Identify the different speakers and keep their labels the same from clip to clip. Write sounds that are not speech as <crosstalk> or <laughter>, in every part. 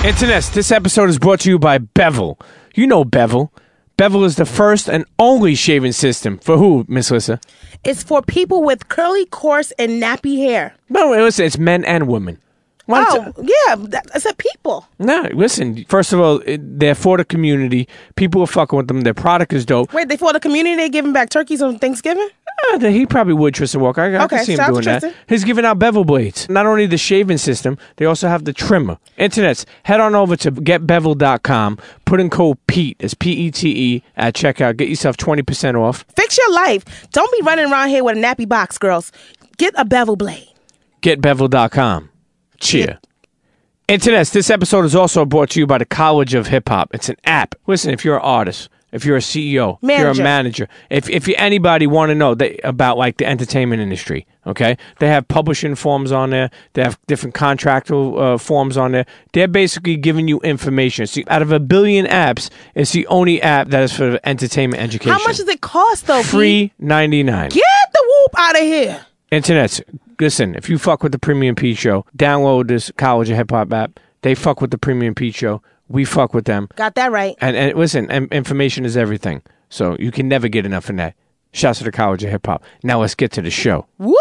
Speaker 1: Internets, this episode is brought to you by Bevel. You know Bevel. Bevel is the first and only shaving system. For who, Miss Lissa?
Speaker 2: It's for people with curly, coarse, and nappy hair.
Speaker 1: No, wait, listen, it's men and women. Don't
Speaker 2: Oh, yeah, that, I said people.
Speaker 1: No, listen. First of all, it, they're for the community. People are fucking with them. Their product is dope.
Speaker 2: Wait, they for the community, they giving back turkeys on Thanksgiving?
Speaker 1: Uh, he probably would, Tristan Walker. I, I
Speaker 2: Okay,
Speaker 1: can see him doing that. He's giving out bevel blades. Not only the shaving system, they also have the trimmer. Internets, head on over to getbevel.com. Put in code PETE, it's P E T E, at checkout. Get yourself 20% off.
Speaker 2: Fix your life. Don't be running around here with a nappy box, girls. Get a bevel blade.
Speaker 1: Getbevel.com. Cheer. Internets, this episode is also brought to you by the College of Hip Hop. It's an app. Listen, if you're an artist, if you're a CEO, if you're a
Speaker 2: Manager.
Speaker 1: manager, if if you anybody want to know that, about like the entertainment industry, okay, they have publishing forms on there. They have different contractual uh, forms on there. They're basically giving you information. See, out of a billion apps, it's the only app that is for entertainment education.
Speaker 2: How much does it cost, though? Pete?
Speaker 1: Free ninety nine.
Speaker 2: Get the whoop out of here.
Speaker 1: Internets, listen, if you fuck with the Premium Pete Show, download this College of Hip Hop app. They fuck with the Premium Pete Show. We fuck with them.
Speaker 2: Got that right.
Speaker 1: And, and listen, em- information is everything. So you can never get enough of that. Shouts to the College of Hip Hop. Now let's get to the show.
Speaker 2: Whoop.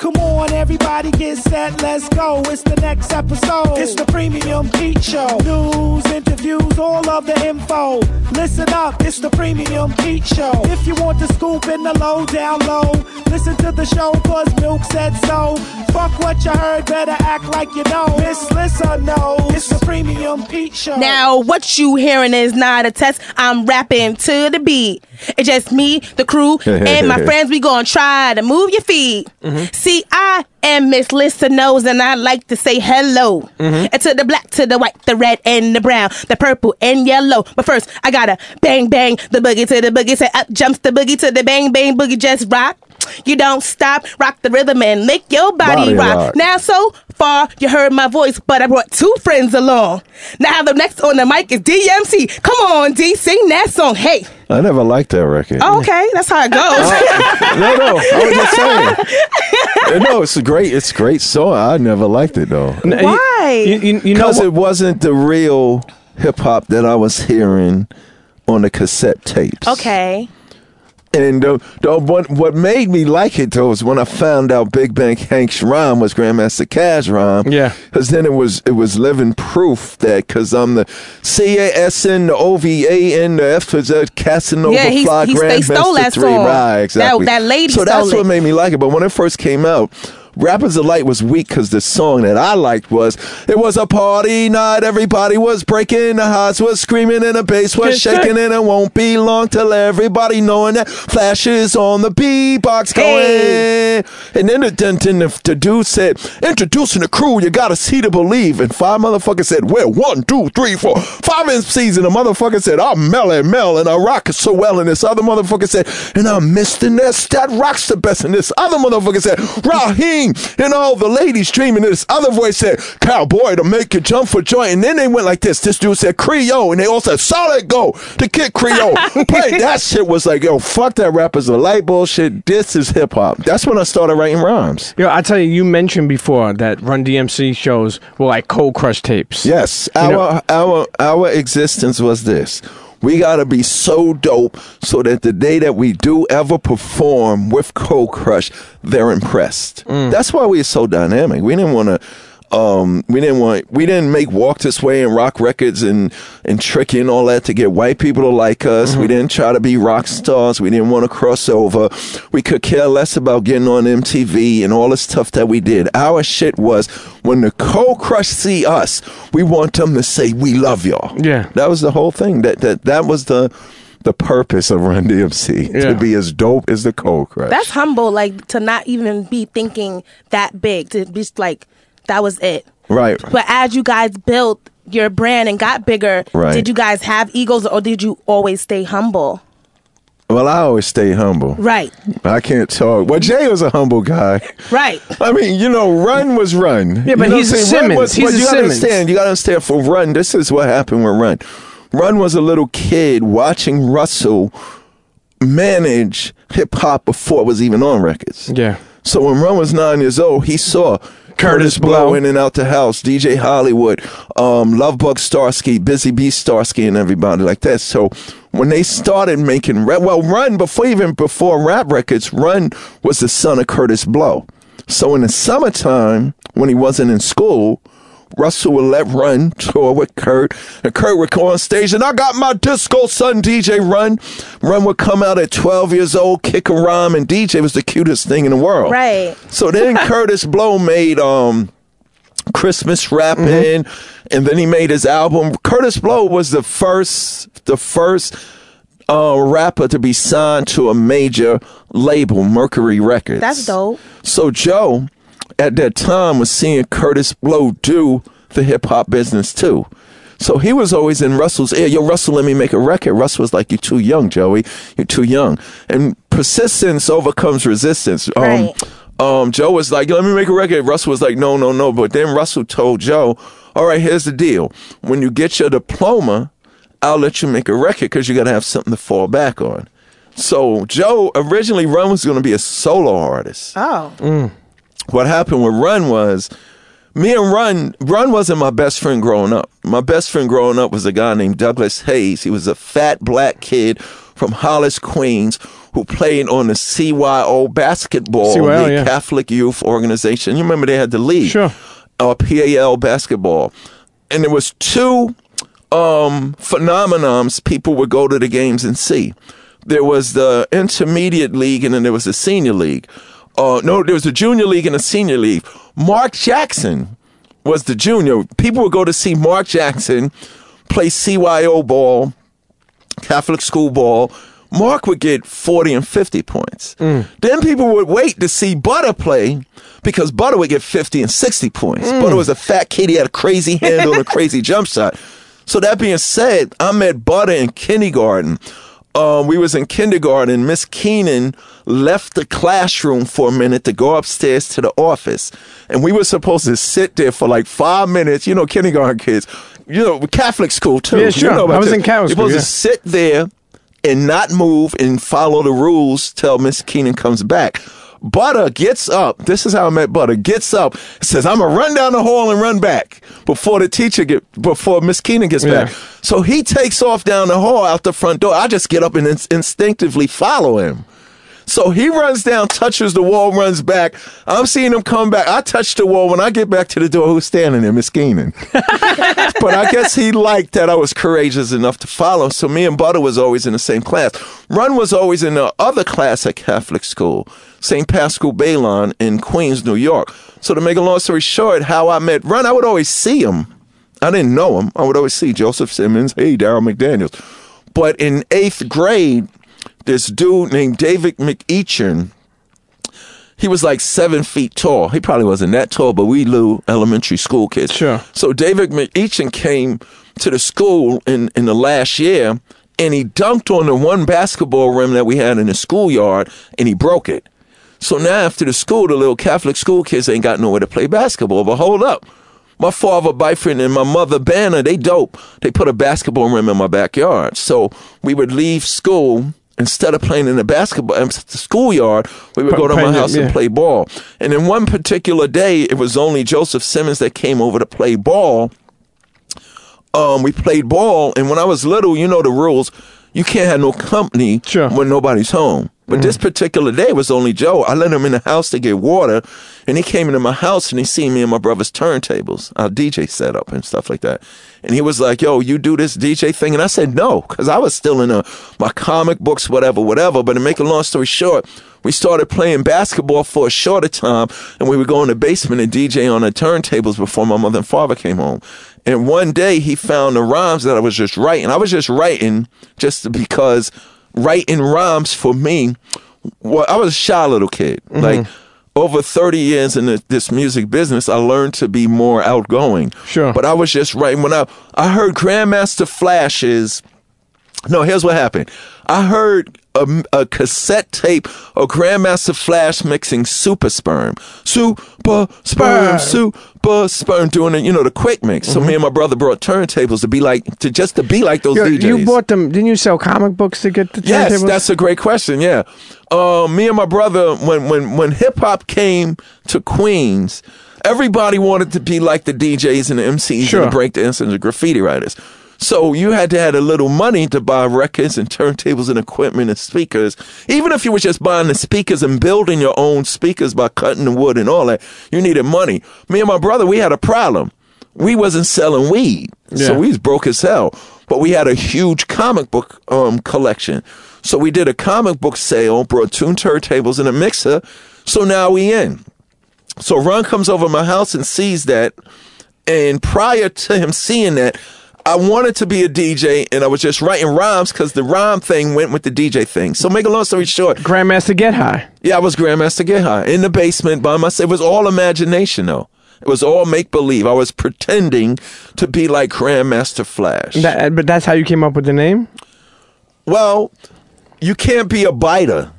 Speaker 3: Come on, everybody get set, let's go. It's the next episode. It's the Premium Pete Show. News, interviews, all of the info. Listen up, it's the Premium Pete Show. If you want the scoop in the low, down low, listen to the show, cause Milk said so. Fuck what you heard, better act like you know. Miss Lissa knows. It's the Premium Pete Show.
Speaker 2: Now, what you hearing is not a test. I'm rapping to the beat. It's just me, the crew, <laughs> and my friends. We gonna try to move your feet. Mm-hmm. See, I am Miss Lissa Knows, and I like to say hello. Mm-hmm. And to the black, to the white, the red, and the brown, the purple, and yellow. But first, I gotta bang, bang, the boogie to the boogie. Say up jumps the boogie to the bang, bang, boogie. Just rock. You don't stop, rock the rhythm and make your body,
Speaker 4: Body
Speaker 2: rock.
Speaker 4: rock.
Speaker 2: Now, so far, you heard my voice, but I brought two friends along. Now, the next on the mic is DMC. Come on, D, sing that song. Hey.
Speaker 4: I never liked that record.
Speaker 2: Oh, okay, that's how it goes.
Speaker 4: Uh, no, no, I was just <laughs> saying. no, it's a great, it's a great song. I never liked it though,
Speaker 2: Why?
Speaker 1: You, you, you know
Speaker 4: because it wasn't the real hip hop that I was hearing on the cassette tapes.
Speaker 2: okay.
Speaker 4: And the, the, what, what made me like it though was when I found out Big Bank Hank's rhyme was Grandmaster Caz rhyme.
Speaker 1: Yeah.
Speaker 4: Because then it was it was living proof that because I'm the C A S N, the O V A N, the F was a Casanova
Speaker 2: Yeah, he-
Speaker 4: Fly
Speaker 2: he- they stole
Speaker 4: Grandmaster
Speaker 2: that
Speaker 4: three.
Speaker 2: song.
Speaker 4: Right,
Speaker 2: That-
Speaker 4: exactly.
Speaker 2: that lady
Speaker 4: So that's
Speaker 2: stole
Speaker 4: what made me like it. But when it first came out. Rappers Delight was weak because the song that I liked was it was a party night. Everybody was breaking, the hearts was screaming, and the bass was shaking, and it won't be long till everybody knowing that flashes on the beatbox going.
Speaker 2: Hey.
Speaker 4: And then the, then, then the, the dude said, introducing the crew, you gotta see to believe. And five motherfuckers said, well, one, two, three, four, five MCs. And the motherfucker said, I'm Mel and Mel, and I rock it so well. And this other motherfucker said, and I'm Mr. Ness, that rocks the best. And this other motherfucker said, Raheem, and all the ladies dreaming. And this other voice said, cowboy to make you jump for joy. And then they went like this. This dude said, Creole. And they all said, solid go to Kid Creole. <laughs> Play that shit was like, yo, fuck that Rappers Delight bullshit. This is hip hop. That's when I started writing rhymes.
Speaker 1: Yo, I tell you, you mentioned before that Run DMC shows were like cold crush tapes.
Speaker 4: Yes,
Speaker 1: You
Speaker 4: our
Speaker 1: know-
Speaker 4: our our existence was this. We gotta be so dope so that the day that we do ever perform with Cold Crush, they're impressed. Mm. That's why we're so dynamic. We didn't want to. Um, we didn't want. We didn't make Walk This Way and rock records and and tricky and all that to get white people to like us. We didn't try to be rock stars. We didn't want to cross over. We could care less about getting on MTV and all the stuff that we did. Our shit was when the Cold Crush see us, we want them to say we love y'all.
Speaker 1: Yeah.
Speaker 4: that was the whole thing. That that that was the the purpose of Run DMC
Speaker 1: Yeah.
Speaker 4: to be as dope as the Cold Crush.
Speaker 2: That's humble, like, to not even be thinking that big, to be just like, that was it.
Speaker 4: right.
Speaker 2: But as you guys built your brand and got bigger,
Speaker 4: Right.
Speaker 2: did you guys have egos or did you always stay humble?
Speaker 4: Well, I always stay humble.
Speaker 2: Right,
Speaker 4: I can't talk. Well, Jay was a humble guy.
Speaker 2: right. <laughs>
Speaker 4: I mean, you know, Run was Run.
Speaker 1: Yeah, but
Speaker 4: You know
Speaker 1: he's
Speaker 4: what
Speaker 1: a
Speaker 4: I'm saying?
Speaker 1: Simmons.
Speaker 4: was-
Speaker 1: He's
Speaker 4: but
Speaker 1: a
Speaker 4: you gotta
Speaker 1: Simmons.
Speaker 4: understand. You gotta understand. For Run, this is what happened with Run. Run was a little kid watching Russell manage hip hop before it was even on records.
Speaker 1: Yeah.
Speaker 4: So when Run was nine years old, he saw Kurtis Blow
Speaker 1: Blow.
Speaker 4: in and out the house, DJ Hollywood, um, Lovebug Starsky, Busy Bee Starsky, and everybody like that. So when they started making rap, well, Run before even before rap records, Run was the son of Curtis Blow. So in the summertime, when he wasn't in school, Russell would let Run tour with Kurt, and Kurt would come on stage, and I got my disco son, DJ Run. Run would come out at 12 years old, kick a rhyme, and DJ was the cutest thing in the world.
Speaker 2: Right.
Speaker 4: So then <laughs> Kurtis Blow made um Christmas rapping,
Speaker 1: Mm-hmm.
Speaker 4: and then he made his album. Kurtis Blow was the first, the first uh, rapper to be signed to a major label, Mercury Records.
Speaker 2: That's dope.
Speaker 4: So Joe, at that time, was seeing Kurtis Blow do the hip hop business too. So he was always in Russell's ear. Yo, Russell, let me make a record. Russell was like, "You're too young, Joey. You're too young." And persistence overcomes resistance. Um,
Speaker 2: Right.
Speaker 4: um, Joe was like, "Let me make a record." Russell was like, "No, no, no." But then Russell told Joe, "All right, here's the deal. When you get your diploma, I'll let you make a record because you got to have something to fall back on." So Joe originally Run was going to be a solo artist
Speaker 2: Oh.
Speaker 4: What happened with Run was me and Run Run wasn't my best friend growing up. My best friend growing up was a guy named Douglas Hayes. He was a fat black kid from Hollis, Queens, who played on the CYO basketball
Speaker 1: CYO,
Speaker 4: league,
Speaker 1: yeah.
Speaker 4: Catholic Youth Organization. You remember they had the league,
Speaker 1: Sure.
Speaker 4: uh, PAL basketball, and there was two um, phenomenons people would go to the games and see. There was the intermediate league, and then there was the senior league. Uh, no, there was a junior league and a senior league. Mark Jackson was the junior. People would go to see Mark Jackson play CYO ball, Catholic school ball. Mark would get 40 and 50 points. Then people would wait to see Butter play because Butter would get 50 and 60 points. Butter was a fat kid. He had a crazy handle and a <laughs> crazy jump shot. So that being said, I met Butter in kindergarten. Um, we was in kindergarten. Miss Keenan left the classroom for a minute to go upstairs to the office, and we were supposed to sit there for like five minutes. You know, kindergarten kids. You know, Catholic school too.
Speaker 1: Yeah,
Speaker 4: You
Speaker 1: sure.
Speaker 4: know about
Speaker 1: I was
Speaker 4: this.
Speaker 1: in Catholic
Speaker 4: You're
Speaker 1: school,
Speaker 4: supposed
Speaker 1: yeah.
Speaker 4: to sit there and not move and follow the rules till Miss Keenan comes back. Butter gets up. This is how I met Butter. Gets up, says, "I'm gonna run down the hall and run back before the teacher get before Miss Keenan gets
Speaker 1: Yeah.
Speaker 4: back." So he takes off down the hall out the front door. I just get up and ins- instinctively follow him. So he runs down, touches the wall, runs back. I'm seeing him come back. I touch the wall. When I get back to the door, who's standing there? Miss Keenan. <laughs> but I guess he liked that I was courageous enough to follow. So me and Butter was always in the same class. Run was always in the other class at Catholic school, St. Pascal Baylon in Queens, New York. So to make a long story short, how I met Run, I would always see him. I didn't know him. I would always see Joseph Simmons, hey, Daryl McDaniels. But in eighth grade, this dude named David McEachin, he was like seven feet tall. He probably wasn't that tall, but we knew elementary school kids.
Speaker 1: Sure.
Speaker 4: So David McEachin came to the school in, in the last year and he dunked on the one basketball rim that we had in the schoolyard and he broke it. So now after the school, the little Catholic school kids ain't got nowhere to play basketball. But hold up. My father, boyfriend, and my mother, Bannah, they dope. They put a basketball rim in my backyard. So we would leave school instead of playing in the basketball um, the schoolyard. We would
Speaker 1: P-
Speaker 4: go to my
Speaker 1: it,
Speaker 4: house
Speaker 1: yeah.
Speaker 4: and play ball. And then one particular day, it was only Joseph Simmons that came over to play ball. Um, we played ball, and when I was little, you know the rules. You can't have no company
Speaker 1: Sure.
Speaker 4: when nobody's home. But this mm. particular day was only Joe. I let him in the house to get water, and he came into my house and he seen me and my brother's turntables, our DJ setup and stuff like that. And he was like, "Yo, you do this DJ thing?" And I said, "No," because I was still in a, my comic books, whatever, whatever. But to make a long story short, we started playing basketball for a shorter time, and we would go in the basement and DJ on the turntables before my mother and father came home. And one day he found the rhymes that I was just writing. I was just writing just because writing rhymes for me. Well, I was a shy little kid. Mm-hmm. Like over 30 years in the, this music business, I learned to be more outgoing.
Speaker 1: Sure.
Speaker 4: But I was just writing when I I heard Grandmaster Flash's no, here's what happened. I heard a, a cassette tape of Grandmaster Flash mixing Super Sporm, Super Sporm, Super Sperm, doing it, you know, the quick mix. So me and my brother brought turntables to be like, to just to be like those
Speaker 1: You,
Speaker 4: DJs.
Speaker 1: you bought them? Didn't you sell comic books to get the
Speaker 4: Yes, that's a great question. Yeah, um, me and my brother, when when when hip hop came to Queens, everybody wanted to be like the DJs and the MCs
Speaker 1: Sure.
Speaker 4: and the breakdancers and the graffiti writers. So you had to have a little money to buy records and turntables and equipment and speakers. Even if you were just buying the speakers and building your own speakers by cutting the wood and all that, you needed money. Me and my brother, we had a problem. We wasn't selling weed, so we was broke as hell. But we had a huge comic book um, collection. So we did a comic book sale, brought two turntables and a mixer. So now we in. So Ron comes over to my house and sees that. And prior to him seeing that, I wanted to be a DJ and I was just writing rhymes because the rhyme thing went with the DJ thing. So make a long story short,
Speaker 1: Grandmaster Get High.
Speaker 4: yeah, I was Grandmaster Get High in the basement by myself. It was all imagination though. It was all make believe. I was pretending to be like Grandmaster Flash.
Speaker 1: That, uh, but that's how you came up with the name.
Speaker 4: Well, you can't be a biter.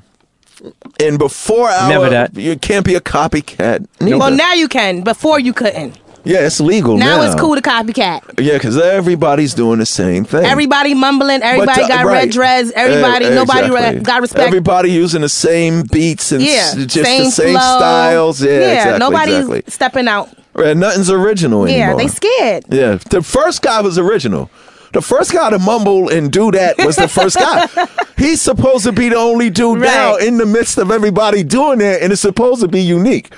Speaker 4: And before our,
Speaker 1: Never that.
Speaker 4: you can't be a copycat. neither.
Speaker 2: Well, now you can. Before you couldn't.
Speaker 4: Yeah, it's legal now.
Speaker 2: Now, it's cool to copycat.
Speaker 4: Yeah, because everybody's doing the same thing.
Speaker 2: Everybody mumbling. Everybody
Speaker 4: uh,
Speaker 2: got
Speaker 4: right.
Speaker 2: red dreads. Everybody,
Speaker 4: Uh,
Speaker 2: nobody re- got respect.
Speaker 4: Everybody using the same beats and
Speaker 2: yeah,
Speaker 4: s- just
Speaker 2: same
Speaker 4: the same
Speaker 2: flow.
Speaker 4: styles. Yeah, exactly.
Speaker 2: nobody's
Speaker 4: exactly.
Speaker 2: stepping out.
Speaker 4: Nothing's original anymore.
Speaker 2: Yeah,
Speaker 4: anymore.
Speaker 2: they scared.
Speaker 4: Yeah, the first guy was original. The first guy to mumble and do that was the first guy. <laughs> He's supposed to be the only dude now
Speaker 2: Right.
Speaker 4: in the midst of everybody doing that, and it's supposed to be unique.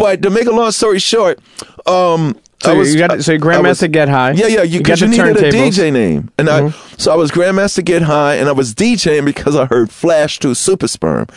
Speaker 4: But to make a long story short, um,
Speaker 1: So
Speaker 4: I was,
Speaker 1: you got so Grandmaster
Speaker 4: was-
Speaker 1: Get High.
Speaker 4: Yeah, yeah, you,
Speaker 1: you
Speaker 4: because you needed a. DJ name, and I so I was Grandmaster Get High, and I was DJing because I heard Flash to Super Sporm.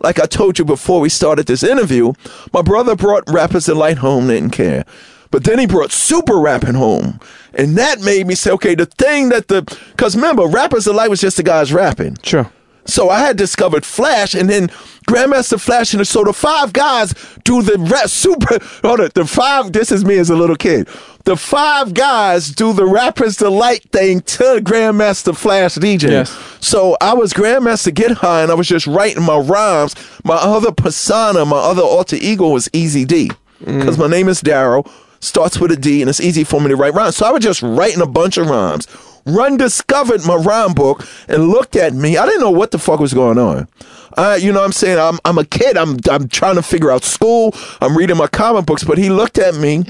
Speaker 4: Like I told you before we started this interview, my brother brought Rappers Delight home, didn't care. But then he brought super rapping home. And that made me say, okay, the thing that the, cause remember, Rappers Delight was just the guys rapping.
Speaker 1: Sure.
Speaker 4: So I had discovered Flash, and then Grandmaster Flash, and so the five guys do the rap super. Hold it, the five. This is me as a little kid. The five guys do the rappers delight thing to Grandmaster Flash DJ.
Speaker 1: Yes.
Speaker 4: So I was Grandmaster Get High, and I was just writing my rhymes. My other persona, my other alter ego was Easy D, mm. because my name is Daryl. Starts with a D, and it's easy for me to write rhymes. So I was just writing a bunch of rhymes. Run discovered my rhyme book and looked at me. I didn't know what the fuck was going on. I, you know what I'm saying? I'm, I'm a kid. I'm, I'm trying to figure out school. I'm reading my comic books. But he looked at me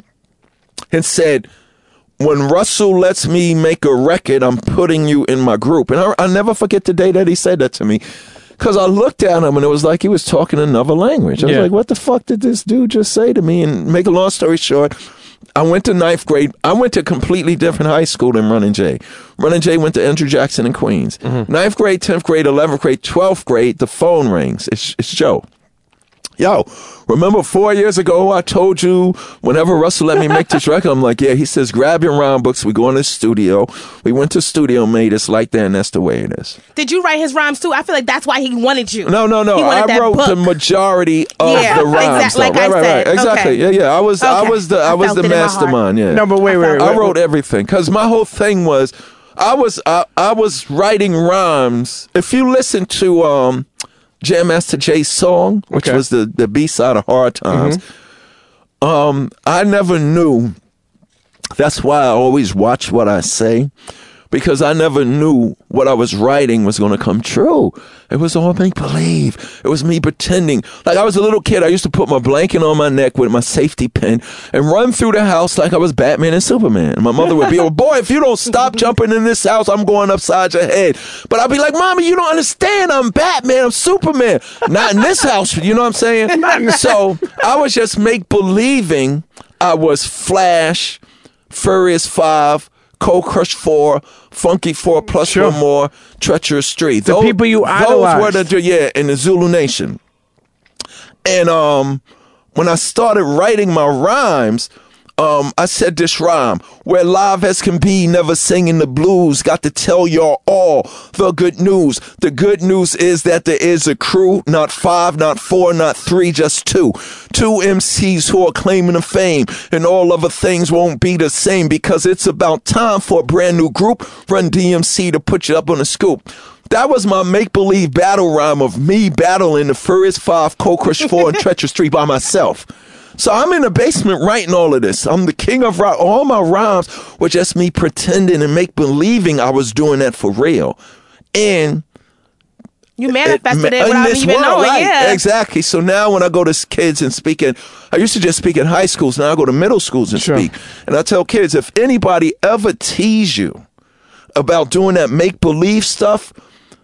Speaker 4: and said, when Russell lets me make a record, I'm putting you in my group. And I, I never forget the day that he said that to me. Because I looked at him and it was like he was talking another language. I was
Speaker 1: Yeah.
Speaker 4: like, what the fuck did this dude just say to me? And make a long story short, I went to ninth grade. I went to a completely different high school than Running J. Running J went to Andrew Jackson in Queens. Mm-hmm. Ninth grade, 10th grade, 11th grade, 12th grade, the phone rings. It's, it's Joe. Yo, remember four years ago I told you whenever Russell let me make this <laughs> record, I'm like, yeah, he says, grab your rhyme books. We go in the studio. We went to studio, made it's like that, and that's the way it is.
Speaker 2: Did you write his rhymes too? I feel like that's why he wanted you.
Speaker 4: No, no, no. I wrote
Speaker 2: book.
Speaker 4: the majority of
Speaker 2: Yeah,
Speaker 4: the rhymes.
Speaker 2: exact-
Speaker 4: though.
Speaker 2: like
Speaker 4: right,
Speaker 2: I
Speaker 4: right,
Speaker 2: said.
Speaker 4: right. Exactly.
Speaker 2: Okay.
Speaker 4: Yeah, yeah. I was, I was the, I,
Speaker 2: I
Speaker 4: was the
Speaker 2: it in my heart.
Speaker 4: mastermind. Yeah.
Speaker 1: No, but wait, wait, wait.
Speaker 4: I wrote everything because my whole thing was I was I, I was writing rhymes. If you listen to um, Jam Master Jay's song, which
Speaker 1: Okay.
Speaker 4: was the the B side of Hard Times, um, I never knew. That's why I always watch what I say. Because I never knew what I was writing was going to come true. It was all make believe. It was me pretending. Like I was a little kid, I used to put my blanket on my neck with my safety pin and run through the house like I was Batman and Superman. And my mother would be, oh, boy, if you don't stop jumping in this house, I'm going upside your head. But I'd be like, Mommy, you don't understand. I'm Batman. I'm Superman. Not in this house. You know what I'm saying? so I was just make believing I was Flash, Furious 5, Cold Crush 4, Funky 4 plus
Speaker 1: Sure.
Speaker 4: one more, Treacherous 3.
Speaker 1: The people you
Speaker 4: Those were the, yeah, in the Zulu Nation. And um, when I started writing my rhymes, um, I said this rhyme where live as can be, never singing the blues. Got to tell y'all all the good news. The good news is that there is a crew, not five, not four, not three, just two. Two MCs who are claiming the fame, and all other things won't be the same because it's about time for a brand new group. Run DMC to put you up on the scoop. That was my make believe battle rhyme of me battling the Furious Five, Cold Crush Four, and <laughs> Treacherous Three by myself. So I'm in the basement writing all of this. I'm the king of rock. All my rhymes were just me pretending and make believing I was doing that for real. And
Speaker 2: You manifested it,
Speaker 4: in
Speaker 2: without
Speaker 4: this
Speaker 2: even
Speaker 4: world,
Speaker 2: knowing.
Speaker 4: right,
Speaker 2: Yeah.
Speaker 4: Exactly. So now when I go to kids and speak in, I used to just speak in high schools. Now I go to middle schools and
Speaker 1: Sure.
Speaker 4: speak. And I tell kids, if anybody ever tease you about doing that make believe stuff,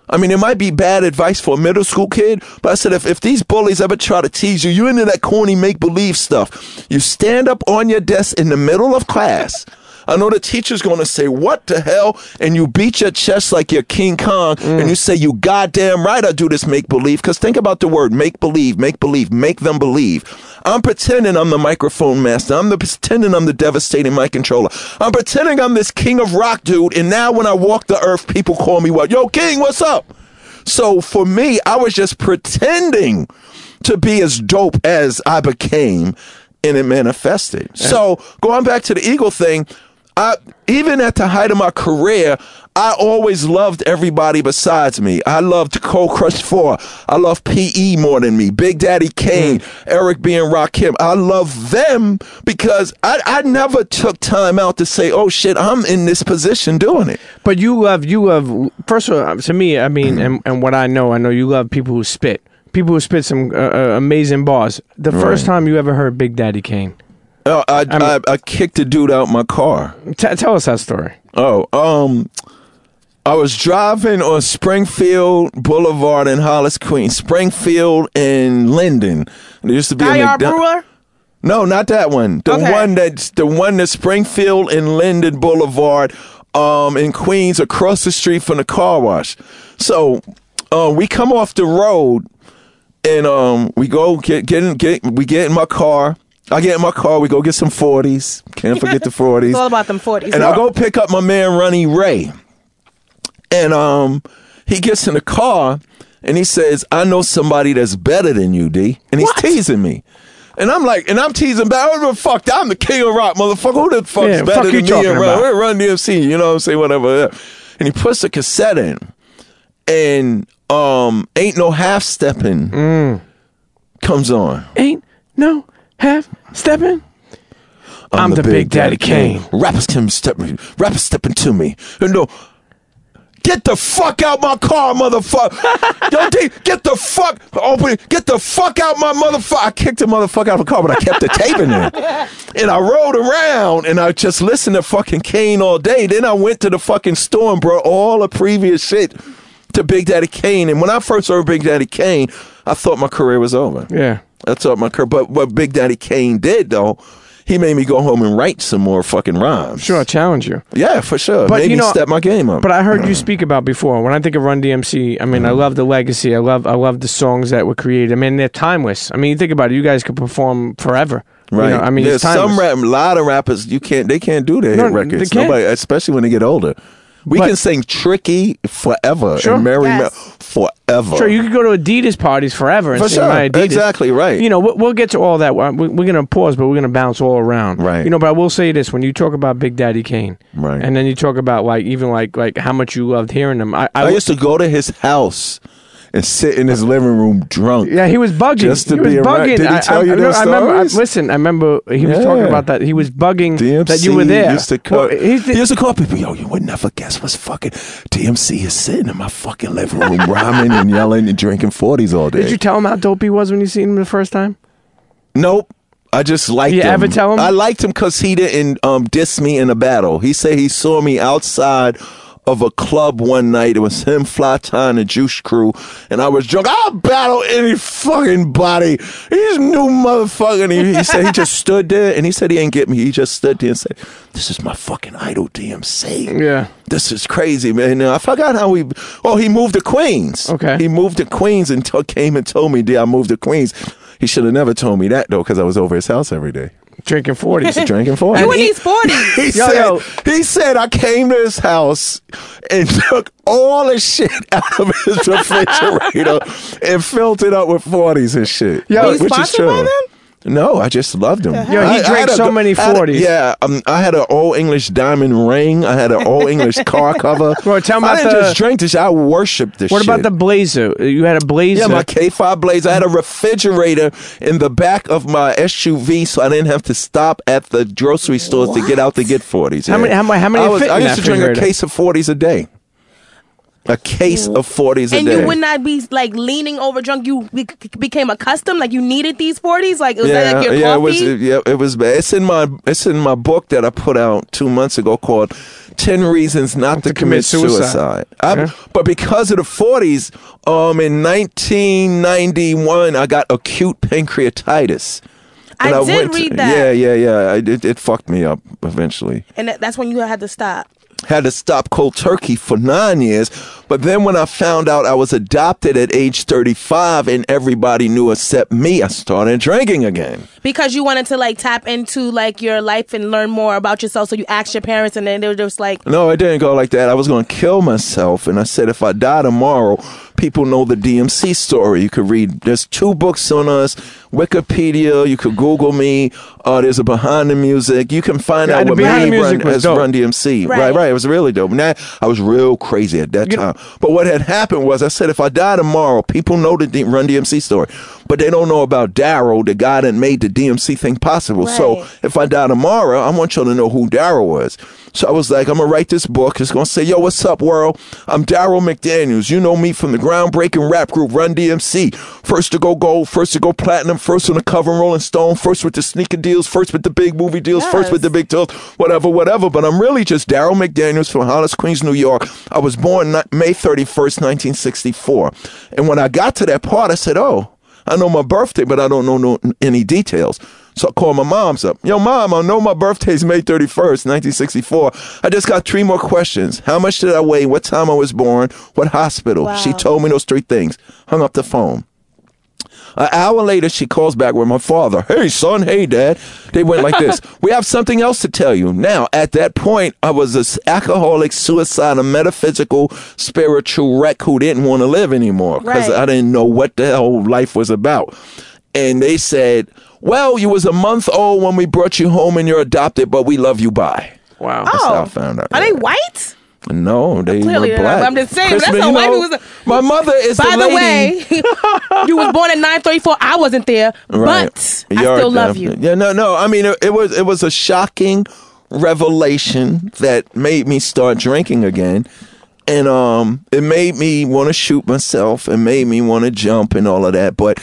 Speaker 4: I mean, it might be bad advice for a middle school kid, but I said, if, if these bullies ever try to tease you, you into that corny make believe stuff. You stand up on your desk in the middle of class. I know the teacher's going to say, What the hell? And you beat your chest like you're King Kong mm. and you say, You goddamn right I do this make believe. Because think about the word make believe, make believe, make them believe. I'm pretending I'm the microphone master. I'm the pretending I'm the devastating mic controller. I'm pretending I'm this king of rock dude. And now when I walk the earth, people call me what? Yo, King, what's up? So for me, I was just pretending to be as dope as I became and it manifested. So going back to the Eagle thing, I even at the height of my career, I always loved everybody besides me. I loved Cold Crush 4. I love PE more than me. Big Daddy Kane, Eric B. and Rakim. I love them because I, I never took time out to say, oh shit, I'm in this position doing it.
Speaker 1: But you love you love first of all to me. I mean, and, and what I know, I know you love people who spit. People who spit some uh, uh, amazing bars. The first
Speaker 4: Right.
Speaker 1: time you ever heard Big Daddy Kane,
Speaker 4: Uh, I, I, I kicked a dude out my car.
Speaker 1: T- tell us that story.
Speaker 4: Oh, um, I was driving on Springfield Boulevard in Hollis, Queens. Springfield and Linden. There used to be a
Speaker 2: Bayard Brewer.
Speaker 4: No, not that one. The
Speaker 2: Okay.
Speaker 4: one that's the one that's Springfield and Linden Boulevard, um, in Queens, across the street from the car wash. So, uh, we come off the road, and um, we go get get in, get we get in my car. I get in my car. We go get some forties. Can't forget the <laughs> forties.
Speaker 2: It's all about them 40s.
Speaker 4: And I go pick up my man Ronnie Ray. And um he gets in the car and he says, I know somebody that's better than you, D. And he's teasing me. And I'm like, and I'm teasing back. What the fuck? I'm the king of rock, motherfucker. Who the fuck's
Speaker 1: Yeah,
Speaker 4: better
Speaker 1: fuck you
Speaker 4: than me and Run,
Speaker 1: about?
Speaker 4: We're Run DMC? You know what I'm saying? Whatever. And he puts the cassette in. And um Ain't No Half Stepping
Speaker 1: Mm.
Speaker 4: comes on.
Speaker 1: Ain't no half stepping. I'm the Big Daddy Kane.
Speaker 4: Rappers come step rappers stepping to me. You know, get the fuck out my car, motherfucker. <laughs> Yo, D, get the fuck open. Get the fuck out my motherfucker. I kicked the motherfucker out of the car, but I kept the tape in there. <laughs> And I rode around and I just listened to fucking Kane all day. Then I went to the fucking store and brought all the previous shit to Big Daddy Kane. And when I first heard Big Daddy Kane, I thought my career was over.
Speaker 1: Yeah.
Speaker 4: I up my career. But what Big Daddy Kane did though, he made me go home and write some more fucking rhymes.
Speaker 1: Sure, I challenge you.
Speaker 4: Yeah, for sure.
Speaker 1: But
Speaker 4: made
Speaker 1: you
Speaker 4: me
Speaker 1: know-
Speaker 4: step my game up.
Speaker 1: But I heard you mm-hmm. speak about before. When I think of Run DMC, I mean, I mm-hmm. love the legacy. I love, I love the songs that were created. I mean, they're timeless. I mean, you think about it. You guys could perform forever. You
Speaker 4: right.
Speaker 1: know, I mean,
Speaker 4: There's
Speaker 1: it's
Speaker 4: some rap, a lot of rappers you can't. They can't do their
Speaker 1: No,
Speaker 4: hit
Speaker 1: they
Speaker 4: records.
Speaker 1: can't.
Speaker 4: Nobody, especially when they get older. We
Speaker 1: But-
Speaker 4: can sing "Tricky" forever
Speaker 1: Sure.
Speaker 4: and "Mary
Speaker 2: Yes.
Speaker 4: Mel" forever.
Speaker 1: Sure, you could go to Adidas parties forever and
Speaker 4: For sure.
Speaker 1: my Adidas.
Speaker 4: Exactly right.
Speaker 1: You know, we'll, we'll get to all that. We're, we're going to pause, but we're going to bounce all around.
Speaker 4: Right.
Speaker 1: You know, but I will say this: when you talk about Big Daddy Kane,
Speaker 4: Right.
Speaker 1: and then you talk about like even like like how much you loved hearing them. I, I,
Speaker 4: I used to go to his house and sit in his living room drunk.
Speaker 1: yeah, he was bugging.
Speaker 4: Just to
Speaker 1: he was
Speaker 4: be around-
Speaker 1: bugging.
Speaker 4: Did he tell
Speaker 1: I,
Speaker 4: you
Speaker 1: I,
Speaker 4: those
Speaker 1: I remember. I, listen, I remember he was talking about that. He was bugging
Speaker 4: DMC
Speaker 1: that you were there.
Speaker 4: Used to call,
Speaker 1: Well, he's the-
Speaker 4: he used to call people, yo, you would never guess what's fucking DMC is sitting in my fucking living room rhyming and yelling and drinking 40s all day.
Speaker 1: did you tell him how dope he was when you seen him the first time?
Speaker 4: Nope. I just liked him.
Speaker 1: You
Speaker 4: him.
Speaker 1: ever tell him?
Speaker 4: I liked him because he didn't um, diss me in a battle. He said he saw me outside of a club one night. It was him, Fly Time, and Juice Crew, and I was drunk. I'll battle any fucking body. He's new motherfucker. And he, he said he just <laughs> stood there, and he said he ain't get me. He just stood there and said, "This is my fucking idol, DMC."
Speaker 1: Yeah.
Speaker 4: This is crazy, man. Now, I forgot how we. Oh, he moved to Queens.
Speaker 1: Okay.
Speaker 4: He moved to Queens and t- came and told me, "Did I moved to Queens?" He should have never told me that though, because I was over his house every day,
Speaker 1: Drinking forties.
Speaker 4: drinking for
Speaker 2: You
Speaker 4: him.
Speaker 2: in these 40s. <laughs>
Speaker 4: He
Speaker 1: Yo,
Speaker 4: said,
Speaker 1: yo.
Speaker 4: he said I came to his house and <laughs> took all the shit <laughs> out of his refrigerator and filled it up with forties and shit.
Speaker 1: Yo,
Speaker 2: Were you
Speaker 4: which is
Speaker 2: sponsored by
Speaker 4: true.
Speaker 2: them?
Speaker 4: No, I just loved him.
Speaker 1: Yeah, he
Speaker 4: I-
Speaker 1: drank
Speaker 4: had a
Speaker 1: so many
Speaker 4: I had a-
Speaker 1: 40s.
Speaker 4: Yeah, um, I had an old English diamond ring. I had an old English car <laughs> cover.
Speaker 1: Bro, tell me
Speaker 4: I
Speaker 1: about
Speaker 4: didn't
Speaker 1: the-
Speaker 4: just drink this. I worshiped this.
Speaker 1: What about the blazer? You had a blazer.
Speaker 4: Yeah, my K5 Blaze. I had a refrigerator in the back of my SUV, so I didn't have to stop at the grocery stores to get out to get 40s.
Speaker 1: How
Speaker 4: yeah.
Speaker 1: many- how how many
Speaker 4: I, was, I used to drink a case of 40s a day. A case of 40s a
Speaker 2: And
Speaker 4: day.
Speaker 2: you would not be like leaning over drunk. You be- became accustomed, like you needed these forties. Like was that like your
Speaker 4: yeah,
Speaker 2: coffee?
Speaker 4: it was. Yeah, it was bad. It's in my. It's in my book that I put out two months ago called 10 Reasons Not to, Commit, Suicide." I-
Speaker 1: Yeah.
Speaker 4: But because of the 40s, um, in 1991, I got acute pancreatitis.
Speaker 2: I
Speaker 4: And
Speaker 2: did
Speaker 4: went
Speaker 2: read that.
Speaker 4: Yeah, yeah, yeah. I, it, it fucked me up eventually.
Speaker 2: and that's when you had to stop.
Speaker 4: Had to stop cold turkey for nine years. But then when I found out I was adopted at age 35 and everybody knew except me, I started drinking again.
Speaker 2: because you wanted to like tap into like your life and learn more about yourself. So you asked your parents, and then they were just like,
Speaker 4: No, it didn't go like that. I was going to kill myself. And I said, if I die tomorrow, people know the DMC story. You could read, there's two books on us, Wikipedia. You could Google me. Uh, there's a behind the music. You can find
Speaker 1: Yeah,
Speaker 4: out what
Speaker 1: Behind Music
Speaker 4: run, as
Speaker 1: dope.
Speaker 4: Run DMC. Right.
Speaker 2: Right.
Speaker 4: right, It was really dope. That, I was real crazy at that
Speaker 1: You know-
Speaker 4: time. But what had happened was I said, if I die tomorrow, people know the D- Run DMC story, but they don't know about Daryl, the guy that made the DMC thing possible. So if I die tomorrow, I want y'all to know who Daryl was. So I was like, I'm gonna write this book. It's gonna say, Yo, what's up, world? I'm Daryl McDaniels. You know me from the groundbreaking rap group Run DMC. First to go gold, first to go platinum, first on the cover of Rolling Stone, first with the sneaker deals, first with the big movie deals, first with the big deals, whatever, whatever. But I'm really just Daryl McDaniels from Hollis, Queens, New York. I was born May 31st, 1964. And when I got to that part, I said, Oh, I know my birthday, but I don't know no, any details. So I called my mom's up. Yo, mom, I know my birthday's May 31st, 1964. I just got three more questions. How much did I weigh? What time I was born? What hospital?
Speaker 2: Wow.
Speaker 4: She told me those three things. Hung up the phone. An hour later, she calls back with my father. Hey, son. Hey, dad. They went like this. <laughs> we have something else to tell you. Now, at that point, I was an alcoholic, suicidal, metaphysical, spiritual wreck who didn't want to live anymore because
Speaker 2: Right.
Speaker 4: I didn't know what the hell life was about. And they said, well, you was a month old when we brought you home and you're adopted, but we love you. Bye.
Speaker 1: wow.
Speaker 4: That's how I
Speaker 2: "Oh,
Speaker 4: found out.
Speaker 2: are
Speaker 4: yeah.
Speaker 2: they white?"
Speaker 4: No, they
Speaker 2: Clearly
Speaker 4: were
Speaker 2: they're not,
Speaker 4: black.
Speaker 2: I'm just saying,
Speaker 4: Chris,
Speaker 2: that's
Speaker 4: man, you
Speaker 2: white
Speaker 4: know,
Speaker 2: who's a-
Speaker 4: My mother is
Speaker 2: By
Speaker 4: the
Speaker 2: the,
Speaker 4: lady.
Speaker 2: way, <laughs> you was born in 934. I wasn't there,
Speaker 4: Right.
Speaker 2: but I
Speaker 4: You're
Speaker 2: still love you.
Speaker 4: Yeah, no, no. I mean, it, it was it was a shocking revelation that made me start drinking again, and um, it made me want to shoot myself. It made me want to jump and all of that. But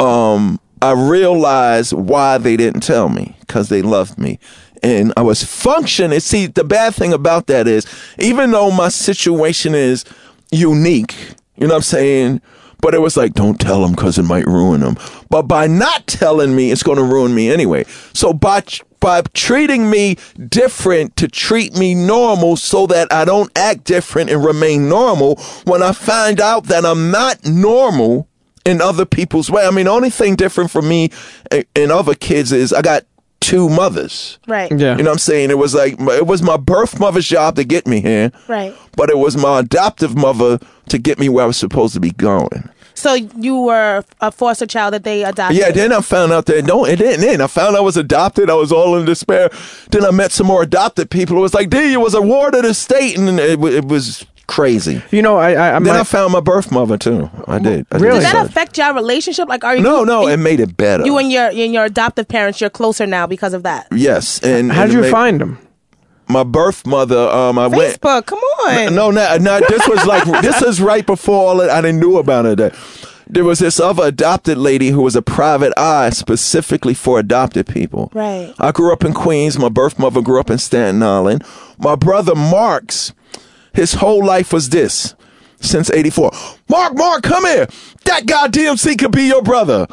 Speaker 4: um, I realized why they didn't tell me because they loved me. And I was functioning. See, the bad thing about that is, even though my situation is unique, you know what I'm saying? But it was like, don't tell them because it might ruin them. But by not telling me, it's going to ruin me anyway. So by by treating me different to treat me normal, so that I don't act different and remain normal. When I find out that I'm not normal in other people's way, I mean, the only thing different from me eh, and and other kids is I got two mothers.
Speaker 2: Right.
Speaker 1: Yeah.
Speaker 4: You know what I'm saying? It was like it was my birth mother's job to get me here.
Speaker 2: Right.
Speaker 4: But it was my adoptive mother to get me where I was supposed to be going.
Speaker 2: So you were a foster child that they adopted.
Speaker 4: Yeah, then I found out that no, it didn't end. I found I was adopted. I was all in despair. Then I met some more adopted people. It was like, dude, you was a ward of the state, and it, it was crazy.
Speaker 1: You know, I, I, I
Speaker 4: Then
Speaker 1: my,
Speaker 4: I found my birth mother too. I did. I
Speaker 1: Really?
Speaker 2: Did that affect your relationship? Like, are you?
Speaker 4: No, no,
Speaker 2: you,
Speaker 4: it made it better.
Speaker 2: you and your and your adoptive parents, you're closer now because of that.
Speaker 4: yes, and
Speaker 1: how did you
Speaker 4: made-
Speaker 1: find them?
Speaker 4: my birth mother? Um, I went.
Speaker 2: Facebook, come on.
Speaker 4: No, no, no. This was like <laughs> this is right before all that. I didn't knew about it. That there was this other adopted lady who was a private eye specifically for adopted people.
Speaker 2: Right.
Speaker 4: I grew up in Queens. My birth mother grew up in Staten Island. My brother Mark's, his whole life was this since '84. Mark, Mark, come here. That guy DMC could be your brother.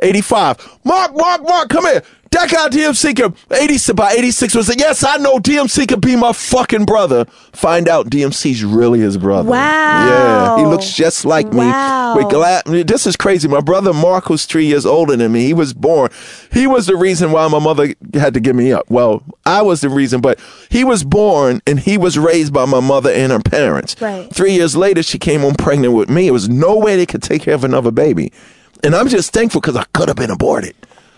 Speaker 4: 85. Mark, Mark, Mark, come here. That guy DMC could 80 by 86 was like, yes, I know DMC could be my fucking brother. Find out DMC's really his brother.
Speaker 2: Wow.
Speaker 4: Yeah. He looks just like me.
Speaker 2: Wow.
Speaker 4: With gla- this is crazy. My brother Mark was three years older than me. He was born. He was the reason why my mother had to give me up. Well, I was the reason, but he was born and he was raised by my mother and her parents.
Speaker 2: Right.
Speaker 4: Three years later, she came home pregnant with me. It was no way they could take care of another baby. And I'm just thankful because I could have been aborted.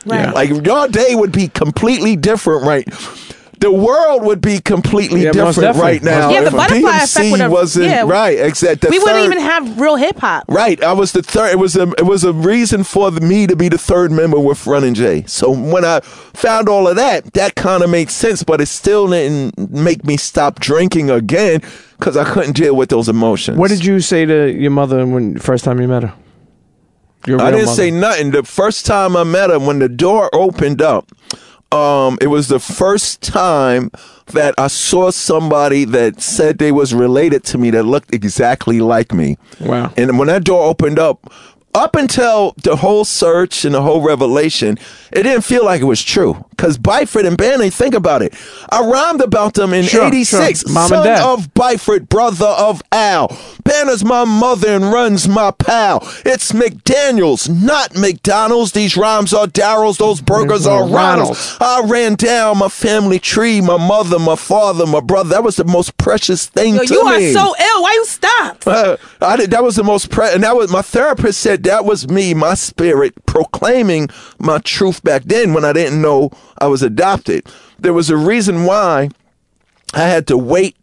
Speaker 2: Right.
Speaker 4: Like your day would be completely different, right? The world would be completely
Speaker 1: Yeah,
Speaker 4: different right now.
Speaker 2: Yeah, the
Speaker 4: if
Speaker 2: butterfly
Speaker 4: DMC
Speaker 2: effect would have-
Speaker 4: wasn't
Speaker 2: yeah.
Speaker 4: right. Except the
Speaker 2: we wouldn't even have real hip hop.
Speaker 4: Right, I was the third. It was a it was a reason for the, me to be the third member with Running J. So when I found all of that, that kind of made sense, but it still didn't make me stop drinking again because I couldn't deal with those emotions.
Speaker 1: What did you say to your mother when first time you met her? Your
Speaker 4: I didn't
Speaker 1: mother.
Speaker 4: say nothing. The first time I met her, when the door opened up, um, it was the first time that I saw somebody that said they was related to me that looked exactly like me.
Speaker 1: Wow.
Speaker 4: And when that door opened up, up until the whole search and the whole revelation, it didn't feel like it was true. Because Byford and Bannon, think about it. I rhymed about them in
Speaker 1: Sure,
Speaker 4: 86.
Speaker 1: sure. Mom and
Speaker 4: Son
Speaker 1: dad.
Speaker 4: of Byford, brother of Al. Bannah's my mother and runs my pal. It's McDaniels, not McDonald's. These rhymes are Daryl's, those burgers
Speaker 1: They're
Speaker 4: Ronald's. I ran down my family tree, my mother, my father, my brother. That was the most precious thing
Speaker 2: Yo,
Speaker 4: to
Speaker 2: you
Speaker 4: me.
Speaker 2: are so Why you stop?
Speaker 4: Uh, I did, that was the most pre- and that was my therapist said that was me, my spirit proclaiming my truth back then when I didn't know I was adopted. There was a reason why I had to wait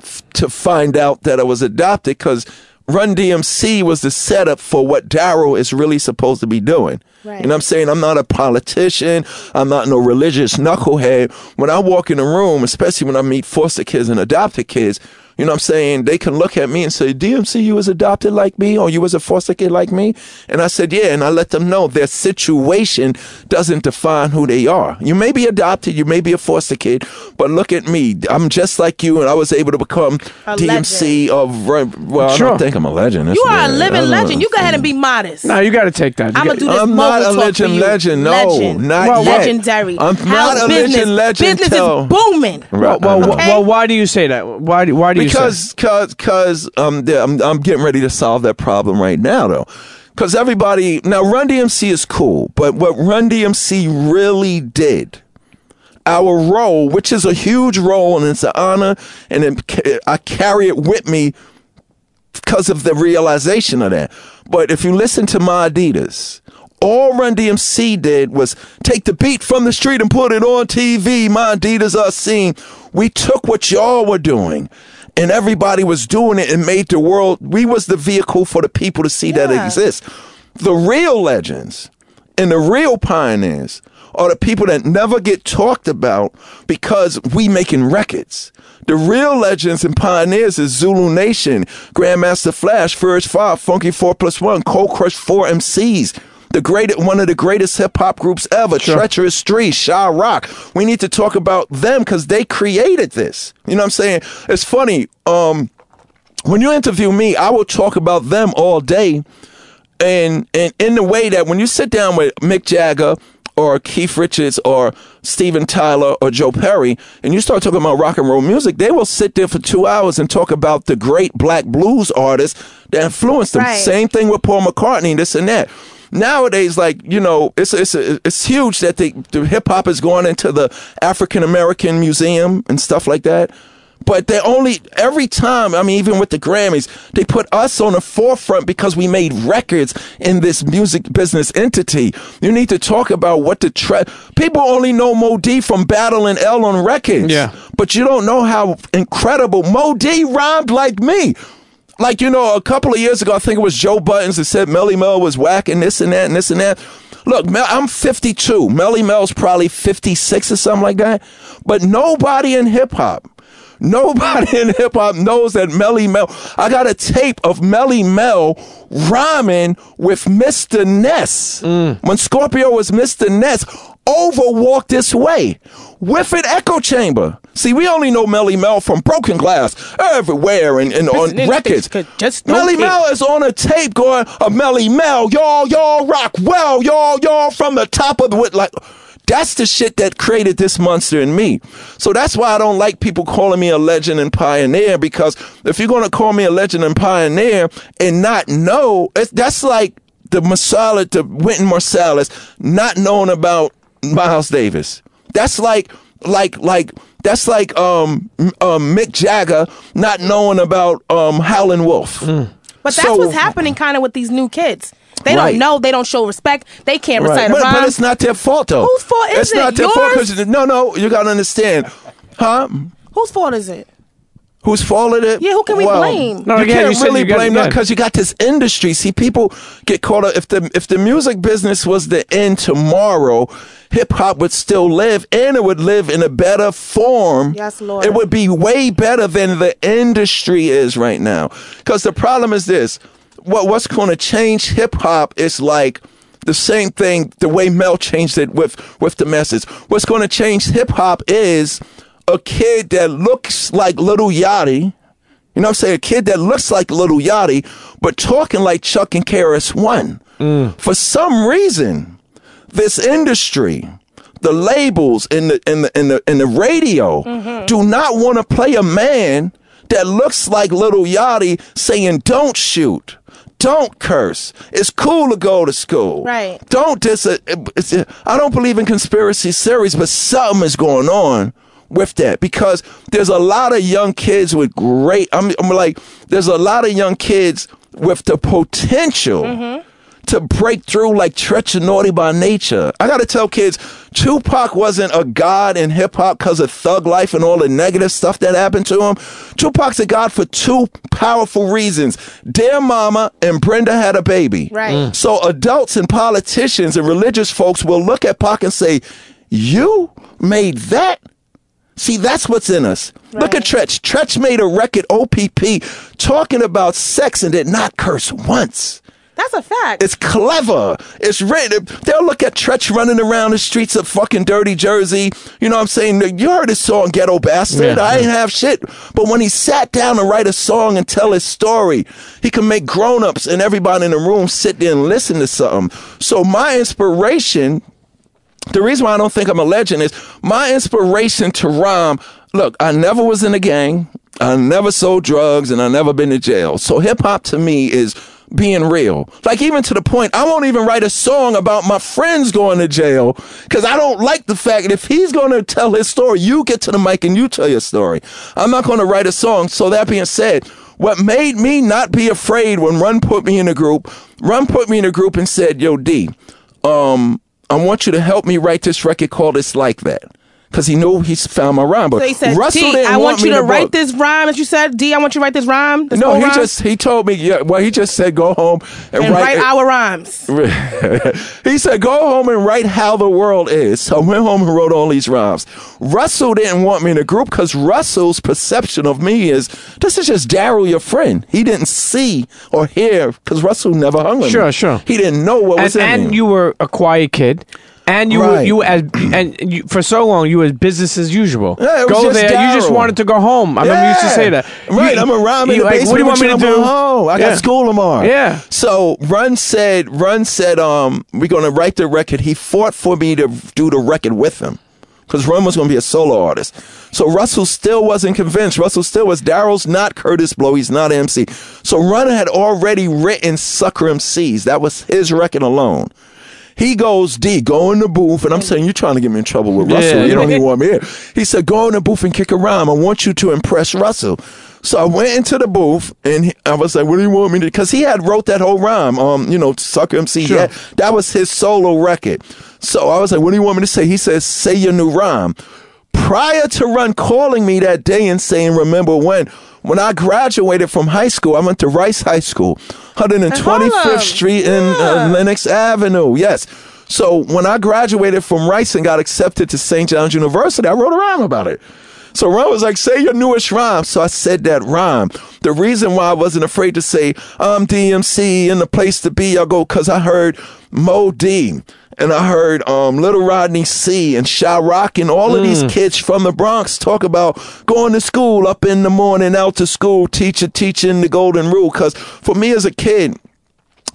Speaker 4: f- to find out that I was adopted because Run DMC was the setup for what Daryl is really supposed to be doing.
Speaker 2: Right.
Speaker 4: You know what I'm saying? I'm not a politician. I'm not no religious knucklehead. When I walk in a room, especially when I meet foster kids and adopted kids, you know what I'm saying? They can look at me and say, DMC, you was adopted like me or you was a foster kid like me? And I said, yeah. And I let them know their situation doesn't define who they are. You may be adopted, you may be a foster kid, but look at me. I'm just like you and I was able to become
Speaker 2: A
Speaker 4: DMC of, well, I don't think I'm a legend. That's
Speaker 2: You are a
Speaker 4: weird. I
Speaker 2: living legend.
Speaker 4: know.
Speaker 2: You go ahead and be modest.
Speaker 1: No, you got to take that. You
Speaker 2: I'm gonna do this.
Speaker 4: I'm not a legend
Speaker 2: for
Speaker 4: legend. No,
Speaker 2: legend.
Speaker 4: not
Speaker 1: Well,
Speaker 4: yet.
Speaker 2: legendary.
Speaker 4: I'm
Speaker 2: How
Speaker 4: not a
Speaker 2: business,
Speaker 4: legend legend
Speaker 2: Business
Speaker 4: till-
Speaker 2: is booming.
Speaker 1: well, well,
Speaker 4: I know.
Speaker 1: wh- well, why do you say that? Why do, why do
Speaker 4: because cause cause um I'm I'm getting ready to solve that problem right now though. Cause everybody now Run DMC is cool, but what Run DMC really did, our role, which is a huge role and it's an honor, and it, I carry it with me because of the realization of that. But if you listen to my Adidas, all Run DMC did was take the beat from the street and put it on TV. My Adidas are seen. We took what y'all were doing. And everybody was doing it and made the world. We was the vehicle for the people to see that it exists. The real legends and the real pioneers are the people that never get talked about because we making records. The real legends and pioneers is Zulu Nation, Grandmaster Flash, Furious Five, Funky Four Plus One, Cold Crush Four MCs. The great, one of the greatest hip hop groups ever, Treacherous Three, Shy Rock. We need to talk about them because they created this. You know what I'm saying? It's funny. Um, when you interview me, I will talk about them all day and and in the way that when you sit down with Mick Jagger or Keith Richards or Steven Tyler or Joe Perry and you start talking about rock and roll music, they will sit there for two hours and talk about the great black blues artists that influenced them.
Speaker 2: Right.
Speaker 4: Same thing with Paul McCartney, this and that. Nowadays, like you know, it's it's it's huge that the, the hip hop is going into the African American Museum and stuff like that. But they only every time, I mean, even with the Grammys, they put us on the forefront because we made records in this music business entity. You need to talk about what the tre- people only know Moe Dee from Battle and L on records.
Speaker 1: Yeah.
Speaker 4: But you don't know how incredible Moe Dee rhymed like me. Like, you know, a couple of years ago, I think it was Joe Buttons that said Melle Mel was whacking this and that and this and that. Look, Mel, I'm 52. Melle Mel's probably 56 or something like that. But nobody in hip hop, nobody <laughs> in hip hop knows that Melle Mel. I got a tape of Melle Mel rhyming with Mr. Ness. Mm. When Scorpio was Mr. Ness, over walk this way with an echo chamber. See, we only know Melle Mel from Broken Glass everywhere and, and on records.
Speaker 2: just
Speaker 4: Melly. Mel is on a tape going, a Melle Mel, y'all, y'all rock well, y'all, y'all from the top of the wood. Like, that's the shit that created this monster in me. So that's why I don't like people calling me a legend and pioneer because if you're going to call me a legend and pioneer and not know, it's, that's like the Masala, the Wynton Marsalis not knowing about Miles Davis. That's like, like, like, that's like um, um Mick Jagger not knowing about um Howlin' Wolf.
Speaker 2: But that's
Speaker 4: So-
Speaker 2: what's happening kind of with these new kids. They
Speaker 4: Right.
Speaker 2: don't know. They don't show respect. They can't
Speaker 4: Right.
Speaker 2: recite a
Speaker 4: But,
Speaker 2: rhyme.
Speaker 4: but it's not their fault though.
Speaker 2: Whose fault is
Speaker 4: it's
Speaker 2: it?
Speaker 4: not their fault
Speaker 2: Yours?
Speaker 4: 'cause- no, no, you gotta understand, huh?
Speaker 2: Whose fault is it?
Speaker 4: Whose fault it is?
Speaker 2: Yeah, who can we blame?
Speaker 1: No,
Speaker 4: you
Speaker 1: again,
Speaker 4: can't
Speaker 1: you
Speaker 4: really
Speaker 1: you
Speaker 4: blame
Speaker 1: yeah.
Speaker 4: them because you got this industry. See, people get caught up. If the if the music business was to end tomorrow, hip hop would still live, and it would live in a better form.
Speaker 2: Yes, Lord.
Speaker 4: It would be way better than the industry is right now. Because the problem is this: what what's going to change hip hop is like the same thing the way Mel changed it with with the message. What's going to change hip hop is a kid that looks like Little Yachty. You know what I'm saying? A kid that looks like Little Yachty, but talking like Chuck and KRS-One. Mm. For some reason, this industry, the labels in the in the in the in the radio mm-hmm. do not want to play a man that looks like Little Yachty saying don't shoot. Don't curse. It's cool to go to school.
Speaker 2: Right.
Speaker 4: Don't dis. I don't believe in conspiracy theories, but something is going on with that because there's a lot of young kids with great. I'm, I'm like, there's a lot of young kids with the potential to break through like Treach Naughty by Nature. I gotta tell kids, Tupac wasn't a god in hip hop because of thug life and all the negative stuff that happened to him. Tupac's a god for two powerful reasons. Dear mama and Brenda had a baby.
Speaker 2: Right. Mm.
Speaker 4: So adults and politicians and religious folks will look at Pac and say, You made that? See, that's what's in us. Look at Treach. Treach made a record, OPP, talking about sex and did not curse once.
Speaker 2: That's a fact.
Speaker 4: It's clever. It's written. They'll look at Treach running around the streets of fucking dirty Jersey. You know what I'm saying? You heard his song, Ghetto Bastard.
Speaker 1: Yeah,
Speaker 4: I ain't have shit. But when he sat down to write a song and tell his story, he can make grown ups and everybody in the room sit there and listen to something. So my inspiration the reason why I don't think I'm a legend is my inspiration to rhyme. Look, I never was in a gang. I never sold drugs and I never been to jail. So hip hop to me is being real. Like even to the point, I won't even write a song about my friends going to jail because I don't like the fact that if he's going to tell his story, you get to the mic and you tell your story. I'm not going to write a song. So that being said, what made me not be afraid when Run put me in a group, Run put me in a group and said, Yo, D, um, I want you to help me write this record called It's Like That. Because he knew he found my rhyme. But
Speaker 2: so he said,
Speaker 4: Russell
Speaker 2: D,
Speaker 4: didn't
Speaker 2: I want
Speaker 4: me
Speaker 2: you to
Speaker 4: book.
Speaker 2: write this rhyme, as you said. D, I want you to write this rhyme. This
Speaker 4: No, he
Speaker 2: rhyme,
Speaker 4: just he told me. Yeah, well, he just said go home and,
Speaker 2: and write
Speaker 4: write.
Speaker 2: our rhymes. <laughs>
Speaker 4: he said go home and write how the world is. So I went home and wrote all these rhymes. Russell didn't want me in the group because Russell's perception of me is this is just Darryl, your friend. He didn't see or hear because Russell never hung with me.
Speaker 1: Sure, sure.
Speaker 4: He didn't know what was
Speaker 1: and,
Speaker 4: in
Speaker 1: and
Speaker 4: me.
Speaker 1: you were a quiet kid. And you
Speaker 4: Right.
Speaker 1: you as and you, for so long you was business as usual.
Speaker 4: Yeah,
Speaker 1: go there. You just wanted to go home. I remember you used to say that.
Speaker 4: Right,
Speaker 1: You-
Speaker 4: I'm a rhyme in the
Speaker 1: like,
Speaker 4: basement.
Speaker 1: What do you want me to do?
Speaker 4: Home. I
Speaker 1: Yeah.
Speaker 4: got school tomorrow.
Speaker 1: Yeah.
Speaker 4: So Run said, Run said, um, we're gonna write the record. He fought for me to do the record with him. Because Run was going to be a solo artist. So Russell still wasn't convinced. Russell still was. Darryl's not Kurtis Blow. He's not MC. So Run had already written Sucker MCs. That was his record alone. He goes, D, go in the booth. And I'm saying, you're trying to get me in trouble with Russell.
Speaker 1: Yeah.
Speaker 4: You don't even want me here. He said, go in the booth and kick a rhyme. I want you to impress Russell. So I went into the booth and I was like, what do you want me to? Because he had wrote that whole rhyme, um, you know, Sucker MC.
Speaker 1: Sure.
Speaker 4: Yeah, that was his solo record. So I was like, what do you want me to say? He says, say your new rhyme. Prior to Run calling me that day and saying, remember when? When I graduated from high school, I went to Rice High School, 125th
Speaker 2: Harlem.
Speaker 4: Street in uh, Lenox Avenue. Yes. So when I graduated from Rice and got accepted to St. John's University, I wrote a rhyme about it. So Run was like, say your newest rhyme. So I said that rhyme. The reason why I wasn't afraid to say I'm DMC and the place to be, I go, cause I heard Moe Dee and I heard um, Little Rodney Cee and Sha-Rock and all of these kids from the Bronx talk about going to school up in the morning, out to school, teacher teaching the golden rule. Cause for me as a kid,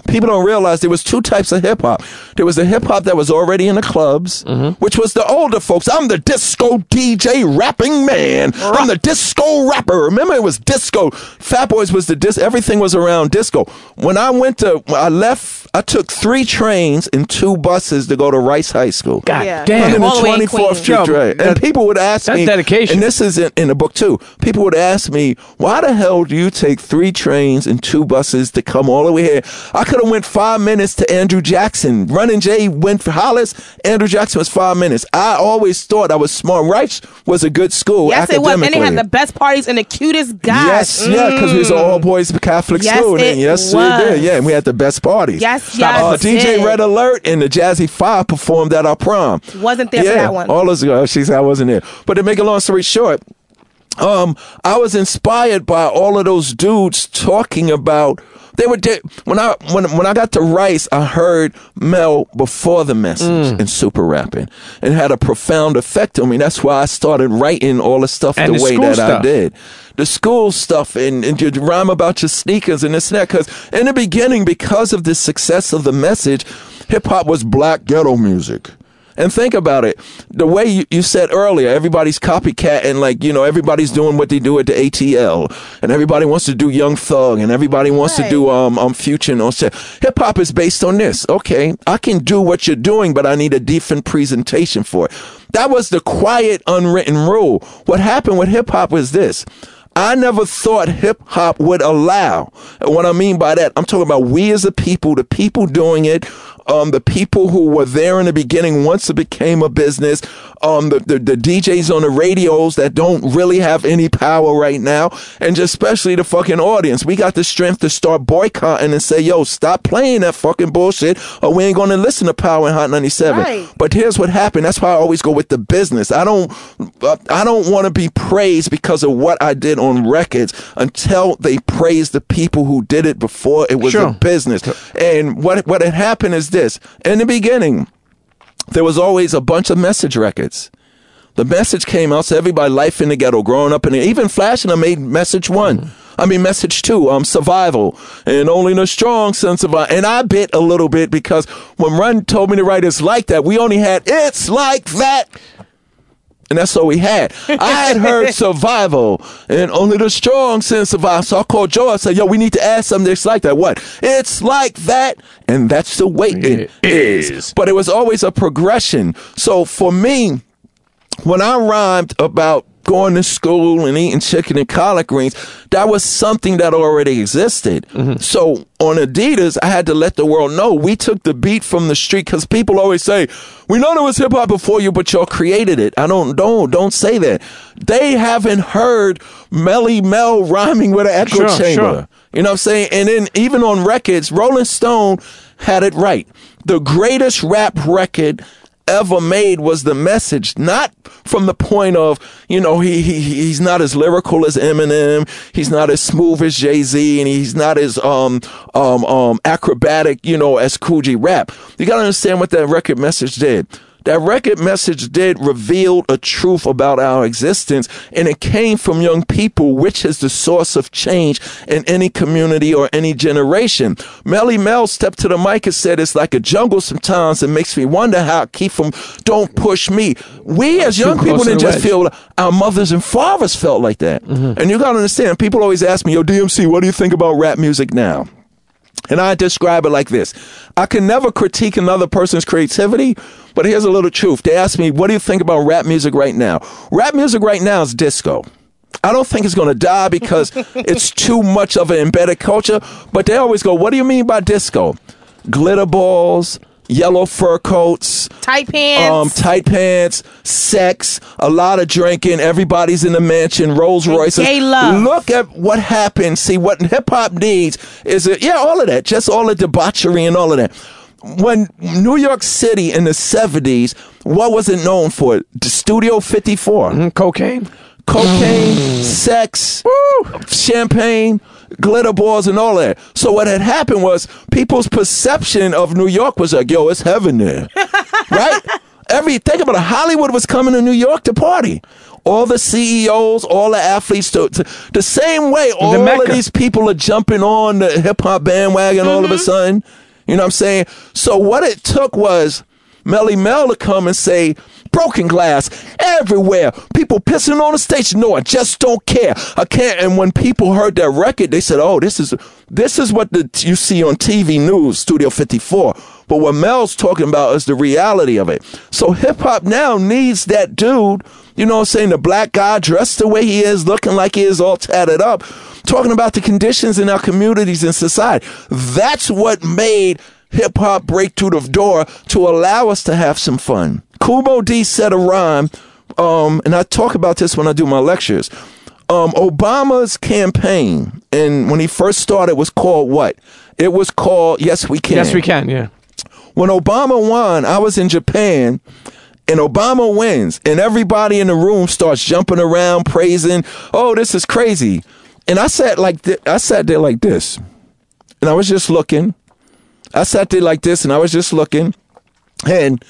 Speaker 4: people don't realize there was two types of hip hop. There was the hip hop that was already in the clubs, which was the older folks. I'm the disco DJ rapping man. I'm the disco rapper. Remember, it was disco. Fat Boys was the dis. Everything was around disco. When I went to, when I left I took three trains and two buses to go to Rice High School.
Speaker 1: God
Speaker 2: Yeah.
Speaker 1: damn.
Speaker 2: All the way in Queens.
Speaker 4: Street
Speaker 1: Yo,
Speaker 4: And people would ask
Speaker 1: that's
Speaker 4: me
Speaker 1: dedication.
Speaker 4: And this is in, in the book too. People would ask me, why the hell do you take three trains and two buses to come all the way here? I could have went five minutes to Andrew Jackson. Running Jay went for Hollis. Andrew Jackson was five minutes. I always thought I was smart. Rice was a good school.
Speaker 2: Yes, it was. And they had the best parties and the cutest guys.
Speaker 4: Yes, yeah, because we was an mm. all boys Catholic
Speaker 2: Yes,
Speaker 4: school. then.
Speaker 2: it
Speaker 4: yes,
Speaker 2: was.
Speaker 4: we did. Yeah, and we had the best parties.
Speaker 2: Yes,
Speaker 4: Uh,
Speaker 2: yes,
Speaker 4: DJ
Speaker 2: it.
Speaker 4: Red Alert and the Jazzy Five performed at our prom.
Speaker 2: Wasn't there
Speaker 4: yeah,
Speaker 2: for that one.
Speaker 4: All those girls. She said I wasn't there. But to make a long story short, um, I was inspired by all of those dudes talking about. They were de- when I when when I got to Rice, I heard Mel before the message
Speaker 1: Mm.
Speaker 4: and super rapping, and had a profound effect on me. That's why I started writing all the stuff
Speaker 1: And
Speaker 4: the,
Speaker 1: the
Speaker 4: way that I did. The school stuff and, and you rhyme about your sneakers and this and that. Because in the beginning, because of the success of the message, hip hop was black ghetto music. And think about it. The way you, you said earlier, everybody's copycat and like, you know, everybody's doing what they do at the ATL and everybody wants to do Young Thug and everybody wants to do um, um Future and all shit. Hip hop is based on this. Okay, I can do what you're doing, but I need a different presentation for it. That was the quiet, unwritten rule. What happened with hip hop was this. I never thought hip hop would allow. And what I mean by that, I'm talking about we as a people, the people doing it, um, the people who were there in the beginning once it became a business, um, the, the, the DJs on the radios that don't really have any power right now, and just especially the fucking audience. We got the strength to start boycotting and say, yo, stop playing that fucking bullshit, or we ain't gonna listen to Power and Hot 97.
Speaker 2: Right.
Speaker 4: But here's what happened. That's why I always go with the business. I don't, uh, I don't want to be praised because of what I did on records until they praise the people who did it before it was
Speaker 1: Sure.
Speaker 4: a business. And what what had happened is this: in the beginning, there was always a bunch of message records. The message came out, so everybody, life in the ghetto, growing up in it. Even Flash and I made message one. I mean, message two, um, survival, and only the strong sense of, and I bit a little bit because when Run told me to write it's like that, we only had it's like that. And that's all we had. I had heard <laughs> survival and only the strong sense survive. So I called Joe. I said, yo, we need to add something that's like that. What? It's like that. And that's the way it
Speaker 1: It
Speaker 4: is.
Speaker 1: is.
Speaker 4: But it was always a progression. So for me, when I rhymed about going to school and eating chicken and collard greens, that was something that already existed. Mm-hmm. So on Adidas, I had to let the world know we took the beat from the street because people always say, "We know there was hip hop before you, but y'all created it." I don't, don't, don't say that. They haven't heard Melle Mel rhyming with an echo
Speaker 1: Sure,
Speaker 4: chamber.
Speaker 1: sure.
Speaker 4: You know what I'm saying? And then even on records, Rolling Stone had it right. The greatest rap record ever made was the message, not from the point of, you know, he, he he's not as lyrical as Eminem, he's not as smooth as Jay-Z, and he's not as um um um acrobatic, you know, as Kool G Rap. You gotta understand what that record message did. That record message did reveal a truth about our existence, and it came from young people, which is the source of change in any community or any generation. Melle Mel stepped to the mic and said, It's like a jungle sometimes. It makes me wonder how I keep from don't push me. We as young people didn't just feel our mothers and fathers felt like that. And you gotta understand, people always ask me, Yo, DMC, what do you think about rap music now? And I describe it like this I can never critique another person's creativity, but here's a little truth. They ask me, What do you think about rap music right now? Rap music right now is disco. I don't think it's going to die because <laughs> it's too much of an embedded culture, but they always go, What do you mean by disco? Glitter balls, yellow fur coats,
Speaker 2: Tight pants.
Speaker 4: um, tight pants, sex, a lot of drinking. Everybody's in the mansion, Rolls Royces.
Speaker 2: gay love.
Speaker 4: Look at what happened. See what hip hop needs is it? Yeah, all of that. Just all the debauchery and all of that. When New York City in the seventies, what was it known for? The Studio Fifty Four
Speaker 1: Mm, Cocaine.
Speaker 4: cocaine, <sighs> sex, champagne, glitter balls, and all that. So what had happened was people's perception of New York was like, "Yo, it's heaven there," <laughs> right? Every think about it. Hollywood was coming to New York to party. All the CEOs, all the athletes, to, to the same way. All of
Speaker 1: Mecca.
Speaker 4: these people are jumping on the hip hop bandwagon all of a mm-hmm. sudden. You know what I'm saying? So what it took was Melle Mel to come and say, broken glass everywhere. People pissing on the stage. No, I just don't care. I can't. And when people heard that record, they said, "Oh, this is this is what the, you see on TV news, Studio 54." But what Mel's talking about is the reality of it. So hip hop now needs that dude. You know what I'm saying? The black guy dressed the way he is, looking like he is all tatted up, talking about the conditions in our communities and society. That's what made hip hop break through the door to allow us to have some fun. Kool Moe Dee said a rhyme, um, and I talk about this when I do my lectures. Um, Obama's campaign, and when he first started, was called what? It was called Yes We Can.
Speaker 1: Yes, we can. Yeah.
Speaker 4: When Obama won, I was in Japan and Obama wins, and everybody in the room starts jumping around, praising, "Oh, this is crazy!" And I sat like th- I sat there like this, and I was just looking. I sat there like this, and I was just looking, and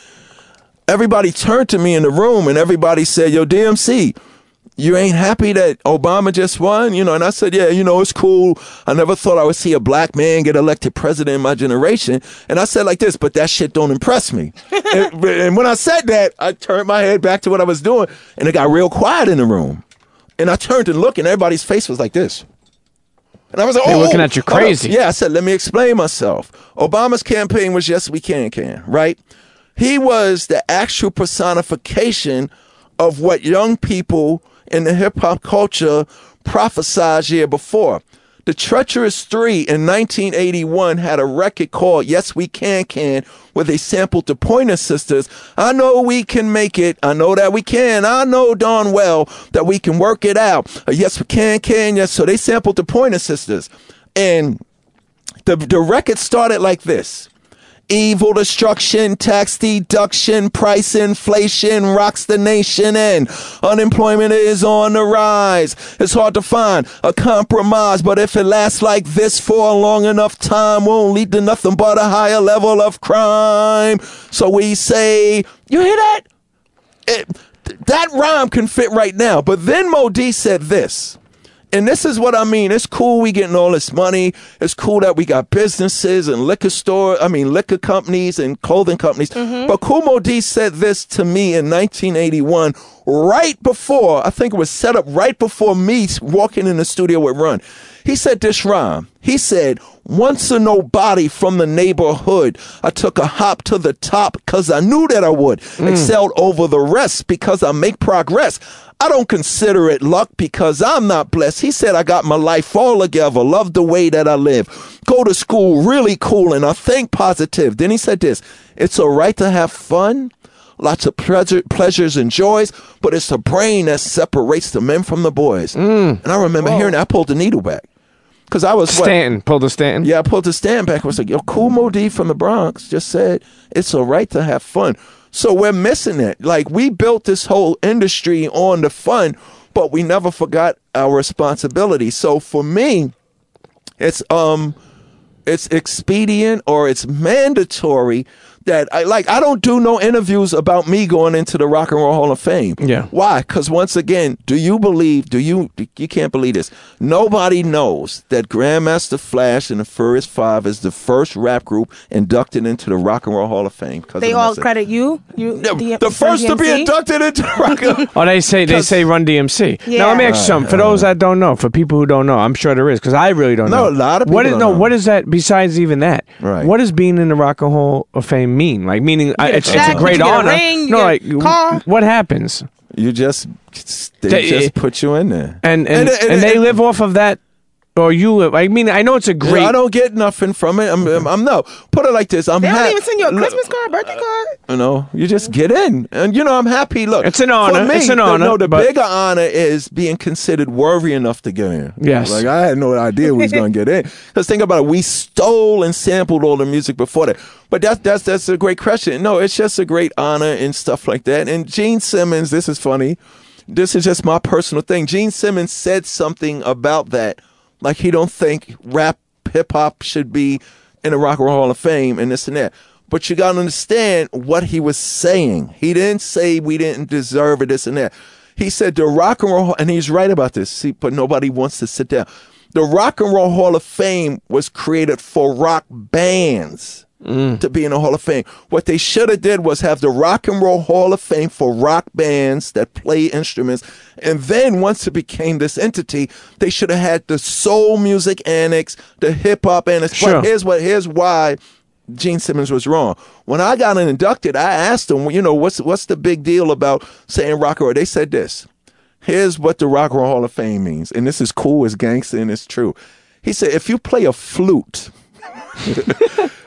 Speaker 4: everybody turned to me in the room, and everybody said, "Yo, DMC." You ain't happy that Obama just won, you know? And I said, yeah, you know, it's cool. I never thought I would see a black man get elected president in my generation. And I said like this, but that shit don't impress me. <laughs> and, and when I said that, I turned my head back to what I was doing, and it got real quiet in the room. And I turned and looked, and everybody's face was like this. And I was like,
Speaker 1: They're
Speaker 4: oh,
Speaker 1: looking at you
Speaker 4: hold up."
Speaker 1: crazy.
Speaker 4: Yeah, I said, let me explain myself. Obama's campaign was Yes We Can Can, right? He was the actual personification of what young people in the hip hop culture prophesied year before. The Treacherous Three in 1981 had a record called Yes We Can Can, where they sampled the Pointer Sisters. I know we can make it. I know that we can. I know darn well that we can work it out. Uh, yes, we can, can. Yes. So they sampled the Pointer Sisters. And the, the record started like this. Evil destruction, tax deduction, price inflation rocks the nation and unemployment is on the rise. It's hard to find a compromise, but if it lasts like this for a long enough time, won't lead to nothing but a higher level of crime. So we say, you hear that? It, that rhyme can fit right now. But then Moe Dee said this. And this is what I mean. It's cool we getting all this money. It's cool that we got businesses and liquor store, I mean liquor companies and clothing companies. Mm-hmm. But Kool Moe Dee said this to me in 1981, right before, I think it was set up right before me walking in the studio with Run. He said this rhyme. He said, once a nobody from the neighborhood, I took a hop to the top cause I knew that I would. Mm. Excelled over the rest because I make progress. I don't consider it luck because I'm not blessed. He said I got my life all together, love the way that I live, go to school really cool, and I think positive. Then he said this, it's all right to have fun, lots of pleasure, pleasures and joys, but it's the brain that separates the men from the boys. Mm. And I remember hearing that. I pulled the needle back. Because I was what?
Speaker 1: Stanton. Pull the Stanton.
Speaker 4: Yeah, I pulled a stand back. I was like, yo, Kool Moe Dee from the Bronx just said it's all right to have fun. So we're missing it. Like we built this whole industry on the fun, but we never forgot our responsibility. So for me, it's um it's expedient or it's mandatory that I like I don't do no interviews about me going into the Rock and Roll Hall of Fame.
Speaker 1: Yeah.
Speaker 4: Why? Cuz once again, do you believe do you you can't believe this. Nobody knows that Grandmaster Flash and the Furious 5 is the first rap group inducted into the Rock and Roll Hall of Fame 'cause
Speaker 2: They
Speaker 4: of
Speaker 2: all
Speaker 4: message.
Speaker 2: credit you. You
Speaker 4: the,
Speaker 2: D-
Speaker 4: the first to be inducted into Rock and <laughs>
Speaker 1: Oh, they say they say Run DMC.
Speaker 2: Yeah.
Speaker 1: Now let me ask you something. For those that don't know, for people who don't know, I'm sure there is because I really don't
Speaker 4: No,
Speaker 1: know.
Speaker 4: a lot of
Speaker 1: What
Speaker 4: people
Speaker 1: is
Speaker 4: don't
Speaker 1: no?
Speaker 4: know.
Speaker 1: What is that? Besides even that,
Speaker 4: Right.
Speaker 1: What does being in the Rock and Roll Hall of Fame mean? Like meaning I, it's, it's a great
Speaker 2: you get a
Speaker 1: honor.
Speaker 2: ring,
Speaker 1: no, like
Speaker 2: car.
Speaker 1: what happens?
Speaker 4: you just they
Speaker 1: They-
Speaker 4: just put you in there.
Speaker 1: And and,
Speaker 4: And-
Speaker 1: and,
Speaker 4: and-
Speaker 1: they
Speaker 4: and-
Speaker 1: live off of that, or you. I mean, I know it's a great.
Speaker 4: I don't get nothing from it. I'm, I'm, I'm no. Put it like this. I'm
Speaker 2: They don't
Speaker 4: hap-
Speaker 2: even send you a Christmas card, birthday uh, card.
Speaker 4: You know, you just get in, and you know, I'm happy. Look,
Speaker 1: It's an
Speaker 4: for
Speaker 1: honor.
Speaker 4: me,
Speaker 1: It's an
Speaker 4: the-
Speaker 1: honor,
Speaker 4: No, the
Speaker 1: but-
Speaker 4: bigger honor is being considered worthy enough to get in.
Speaker 1: Yes.
Speaker 4: like I had no idea we was gonna get in. Because think about it, we stole and sampled all the music before that. But that's that's that's a great question. No, it's just a great honor and stuff like that. And Gene Simmons, this is funny. This is just my personal thing. Gene Simmons said something about that, like he don't think rap hip hop should be in the Rock and Roll Hall of Fame and this and that. But you gotta understand what he was saying. He didn't say we didn't deserve it, this and that. He said the Rock and Roll, and he's right about this. See, but nobody wants to sit down. The Rock and Roll Hall of Fame was created for rock bands. Mm. to be in the Hall of Fame. What they should have did was have the Rock and Roll Hall of Fame for rock bands that play instruments. And then once it became this entity, they should have had the soul music annex, the hip hop annex.
Speaker 1: Sure.
Speaker 4: But here's what here's why Gene Simmons was wrong. When I got inducted, I asked them, you know, what's what's the big deal about saying rock and roll? They said this. Here's what the Rock and Roll Hall of Fame means, and this is cool, it's gangster, and it's true. He said, if you play a flute,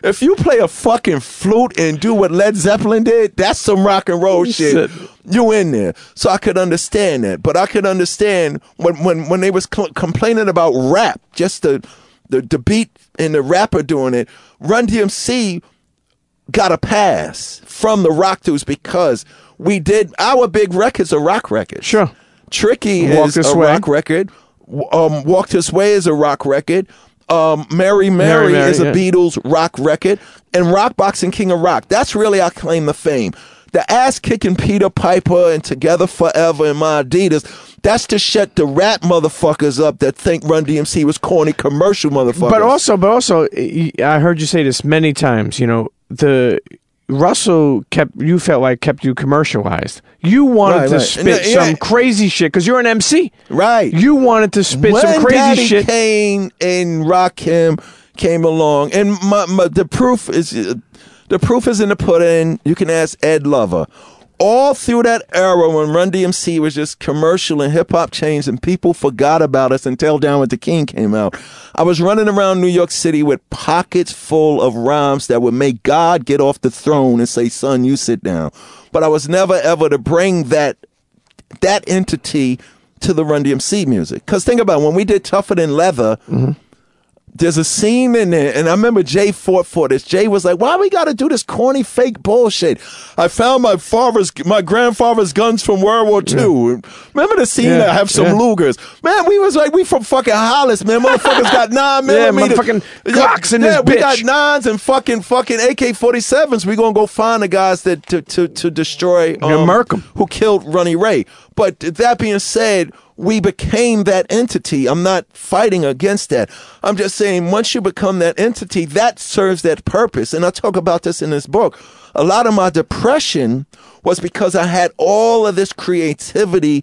Speaker 4: if you play a fucking flute and do what Led Zeppelin did, that's some rock and roll shit. You in there, so I could understand that. But I could understand when when when they was cl- complaining about rap, just the, the the beat and the rapper doing it. Run DMC got a pass from the rock dudes because we did our big records are rock records.
Speaker 1: Sure.
Speaker 4: Tricky
Speaker 1: Walk
Speaker 4: is a
Speaker 1: Way.
Speaker 4: rock record. Um, Walk This Way is a rock record. Um, Mary
Speaker 1: Mary
Speaker 4: Mary,
Speaker 1: Mary,
Speaker 4: is a
Speaker 1: yeah.
Speaker 4: Beatles rock record, and Rock Boxing King of Rock. That's really our claim to fame. The ass kicking Peter Piper and Together Forever and My Adidas. That's to shut the rap motherfuckers up that think Run DMC was corny commercial motherfuckers.
Speaker 1: But also, but also, I heard you say this many times. You know, the Russell kept you felt like kept you commercialized. You wanted
Speaker 4: Right,
Speaker 1: to
Speaker 4: right.
Speaker 1: spit
Speaker 4: And, uh,
Speaker 1: some
Speaker 4: yeah.
Speaker 1: crazy shit because you're an MC.
Speaker 4: right,
Speaker 1: You wanted to spit
Speaker 4: when
Speaker 1: some crazy
Speaker 4: Daddy
Speaker 1: shit.
Speaker 4: Kane and Rakim came along, and my, my, the proof is the proof is in the pudding. You can ask Ed Lover. All through that era when Run DMC was just commercial and hip hop changed and people forgot about us until Down with the King came out. I was running around New York City with pockets full of rhymes that would make God get off the throne and say, son, you sit down. But I was never ever to bring that that entity to the Run DMC music. Because think about it, when we did Tougher Than Leather, mm-hmm. There's a scene in there, and I remember Jay fought for this. Jay was like, "Why we got to do this corny fake bullshit?" I found my father's, my grandfather's guns from World War II. Remember the scene
Speaker 1: Yeah,
Speaker 4: that have some
Speaker 1: yeah.
Speaker 4: Lugers? Man, we was like, we from fucking Hollis, man. Motherfuckers got <laughs> nine
Speaker 1: Yeah,
Speaker 4: millimeters.
Speaker 1: motherfucking Glocks in
Speaker 4: yeah,
Speaker 1: this
Speaker 4: we got nines and fucking fucking AK forty sevens. We gonna go find the guys that to to to destroy
Speaker 1: Yeah, um, 'em.
Speaker 4: who killed Ronnie Ray. But that being said, we became that entity. I'm not fighting against that. I'm just saying once you become that entity, that serves that purpose. And I talk about this in this book. A lot of my depression was because I had all of this creativity.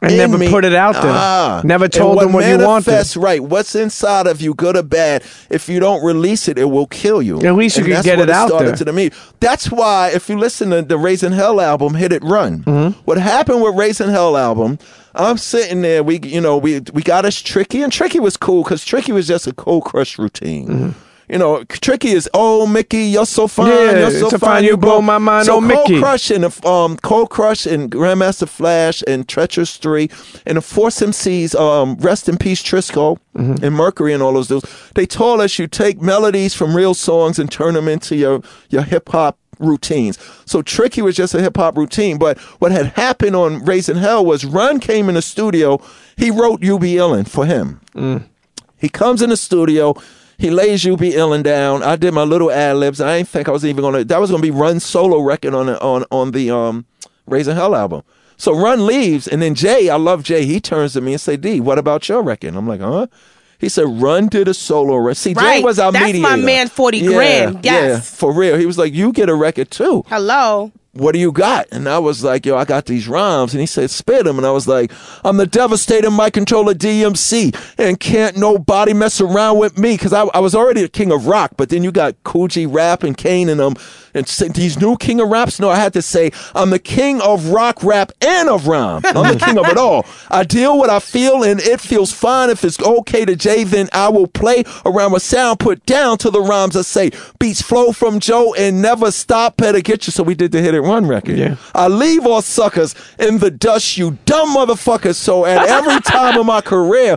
Speaker 1: And
Speaker 4: in
Speaker 1: never
Speaker 4: me.
Speaker 1: put it out there.
Speaker 4: Ah.
Speaker 1: Never told them what you wanted.
Speaker 4: Right. What's inside of you, good or bad, if you don't release it, it will kill you.
Speaker 1: At least you
Speaker 4: And that's
Speaker 1: get it out there.
Speaker 4: To the. That's why if you listen to the Raising Hell album, Hit It Run.
Speaker 1: Mm-hmm.
Speaker 4: What happened with Raising Hell album? I'm sitting there. We, you know, we we got us Tricky, and Tricky was cool because Tricky was just a cold crush routine.
Speaker 1: Mm-hmm.
Speaker 4: You know, Tricky is oh Mickey, you're so fine,
Speaker 1: Yeah,
Speaker 4: you're so
Speaker 1: fine, you blow my mind,
Speaker 4: So
Speaker 1: oh, Mickey.
Speaker 4: Cold Crush and um Cold Crush and Grandmaster Flash and Treacherous Three and the Force MCs, um Rest in Peace Trisco
Speaker 1: Mm-hmm.
Speaker 4: and Mercury and all those dudes. They told us you take melodies from real songs and turn them into your your hip hop routines. So Tricky was just a hip hop routine, but what had happened on Raising Hell was Run came in the studio. He wrote "You Be Illin" for him. He comes in the studio. He lays you be illin down. I did my little ad libs. I didn't think I was even gonna. That was gonna be Run solo record on the, on on the um Raising Hell album. So Run leaves, and then Jay, I love Jay. He turns to me and say, "D, what about your record?" I'm like, "Huh." He said, "Run to the solo record." See, Jay
Speaker 2: Right.
Speaker 4: was our
Speaker 2: That's my man, 40
Speaker 4: Yeah,
Speaker 2: grand.
Speaker 4: yeah,
Speaker 2: Yes.
Speaker 4: for real. He was like, "You get a record too."
Speaker 2: Hello.
Speaker 4: what do you got? And I was like, yo, I got these rhymes. And he said, spit them. And I was like, I'm the devastating mic controller DMC and can't nobody mess around with me. Cause I, I was already the king of rock, but then you got Kool G Rap and Kane and them and say, these new king of raps. No, I had to say, I'm the king of rock, rap, and of rhyme. I'm the king of it all. <laughs> I deal what I feel and it feels fine. If it's okay to Jay, then I will play around with sound, put down to the rhymes I say. Beats flow from Joe and never stop. Better get you. So we did the hit it run record.
Speaker 1: Yeah.
Speaker 4: I leave all suckers in the dust, you dumb motherfuckers. So at every <laughs> time of my career,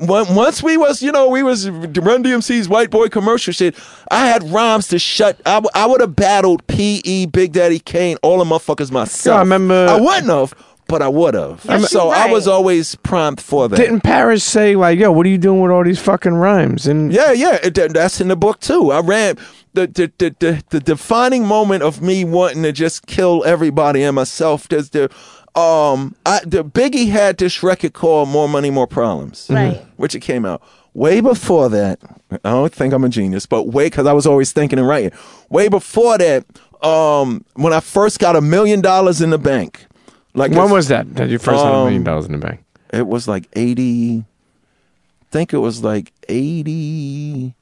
Speaker 4: once we was, you know, we was Run DMC's white boy commercial shit. I had rhymes to shut. I, w- I would have battled P.E., Big Daddy Kane, all the motherfuckers myself.
Speaker 1: Yeah, I remember-
Speaker 4: I wouldn't have, but I would have.
Speaker 2: Yes,
Speaker 4: so
Speaker 2: you're
Speaker 4: I was always primed for that.
Speaker 1: Didn't Paris say like, "Yo, what are you doing with all these fucking rhymes?" And
Speaker 4: Yeah, yeah, it- that's in the book too. I ran the the, the the the defining moment of me wanting to just kill everybody and myself. There's the um, I, the Biggie had this record called "More Money, More Problems,"
Speaker 2: Right.
Speaker 4: which it came out. way before that, I don't think I'm a genius, but way because I was always thinking and writing. Way before that, um, when I first got a million dollars in the bank, like
Speaker 1: When was that? That you first had a million
Speaker 4: Um,
Speaker 1: dollars in the bank?
Speaker 4: it was like 80 I think it was like 87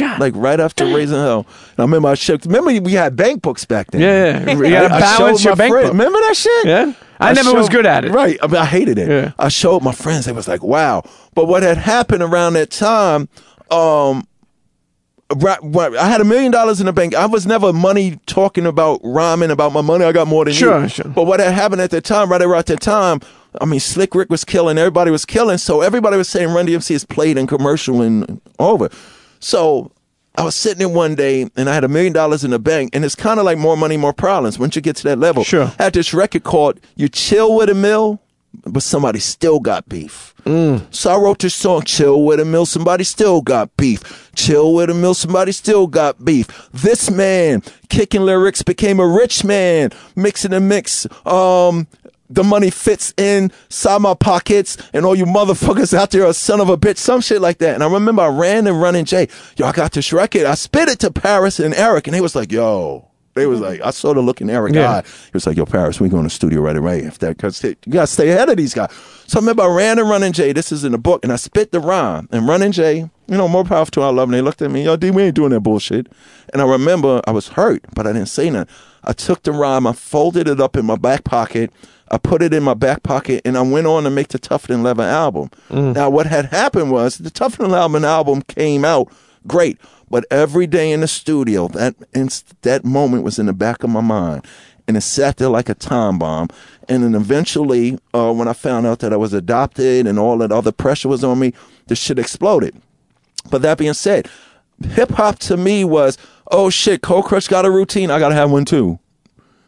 Speaker 1: God.
Speaker 4: like right after <laughs> raising hell and I remember I shipped remember we had bank books back then
Speaker 1: Yeah, yeah. you gotta
Speaker 4: I- I
Speaker 1: balance
Speaker 4: showed
Speaker 1: your bank
Speaker 4: friend-
Speaker 1: book.
Speaker 4: remember that shit
Speaker 1: Yeah, I, never was good at it.
Speaker 4: right I, mean, I hated it
Speaker 1: Yeah.
Speaker 4: I showed my friends they was like wow but what had happened around that time um Right, right. I had a million dollars in the bank. I was never money talking about rhyming about my money. I got more than
Speaker 1: Sure,
Speaker 4: you.
Speaker 1: sure.
Speaker 4: But what had happened at the time, right around that time, I mean, Slick Rick was killing. Everybody was killing. So everybody was saying Run DMC is played in commercial and over. So I was sitting there one day and I had a million dollars in the bank, and it's kind of like more money, more problems. Once you get to that level,
Speaker 1: Sure.
Speaker 4: I had this record called "You Chill with a Mill," but somebody still got beef. So I wrote this song, Chill with a Mill, somebody still got beef. Chill with a Mill, somebody still got beef. This man, kicking lyrics, became a rich man, mixing and mix. Um, the money fits inside my pockets, and all you motherfuckers out there are son of a bitch, some shit like that. And I remember I ran and running Jay, yo, I got this record. I spit it to Paris and Eric, and they was like, yo. They was like, I saw the look in Eric's
Speaker 1: Yeah.
Speaker 4: eye. He was like, "Yo, Paris, we going to studio right away. If that, because you gotta stay ahead of these guys." So I remember I ran and running Jay. This is in the book, and I spit the rhyme. And running Jay, you know, more powerful to our love. And they looked at me, "Yo, D, we ain't doing that bullshit." And I remember I was hurt, but I didn't say nothing. I took the rhyme, I folded it up in my back pocket. I put it in my back pocket, and I went on to make the Tougher Than Leather album. Now, what had happened was the Tougher Than Leather album came out great. But every day in the studio, that inst- that moment was in the back of my mind, and it sat there like a time bomb. And then eventually, uh, when I found out that I was adopted and all that other pressure was on me, the shit exploded. But that being said, hip hop to me was, oh shit, Cold Crush got a routine, I gotta have one too.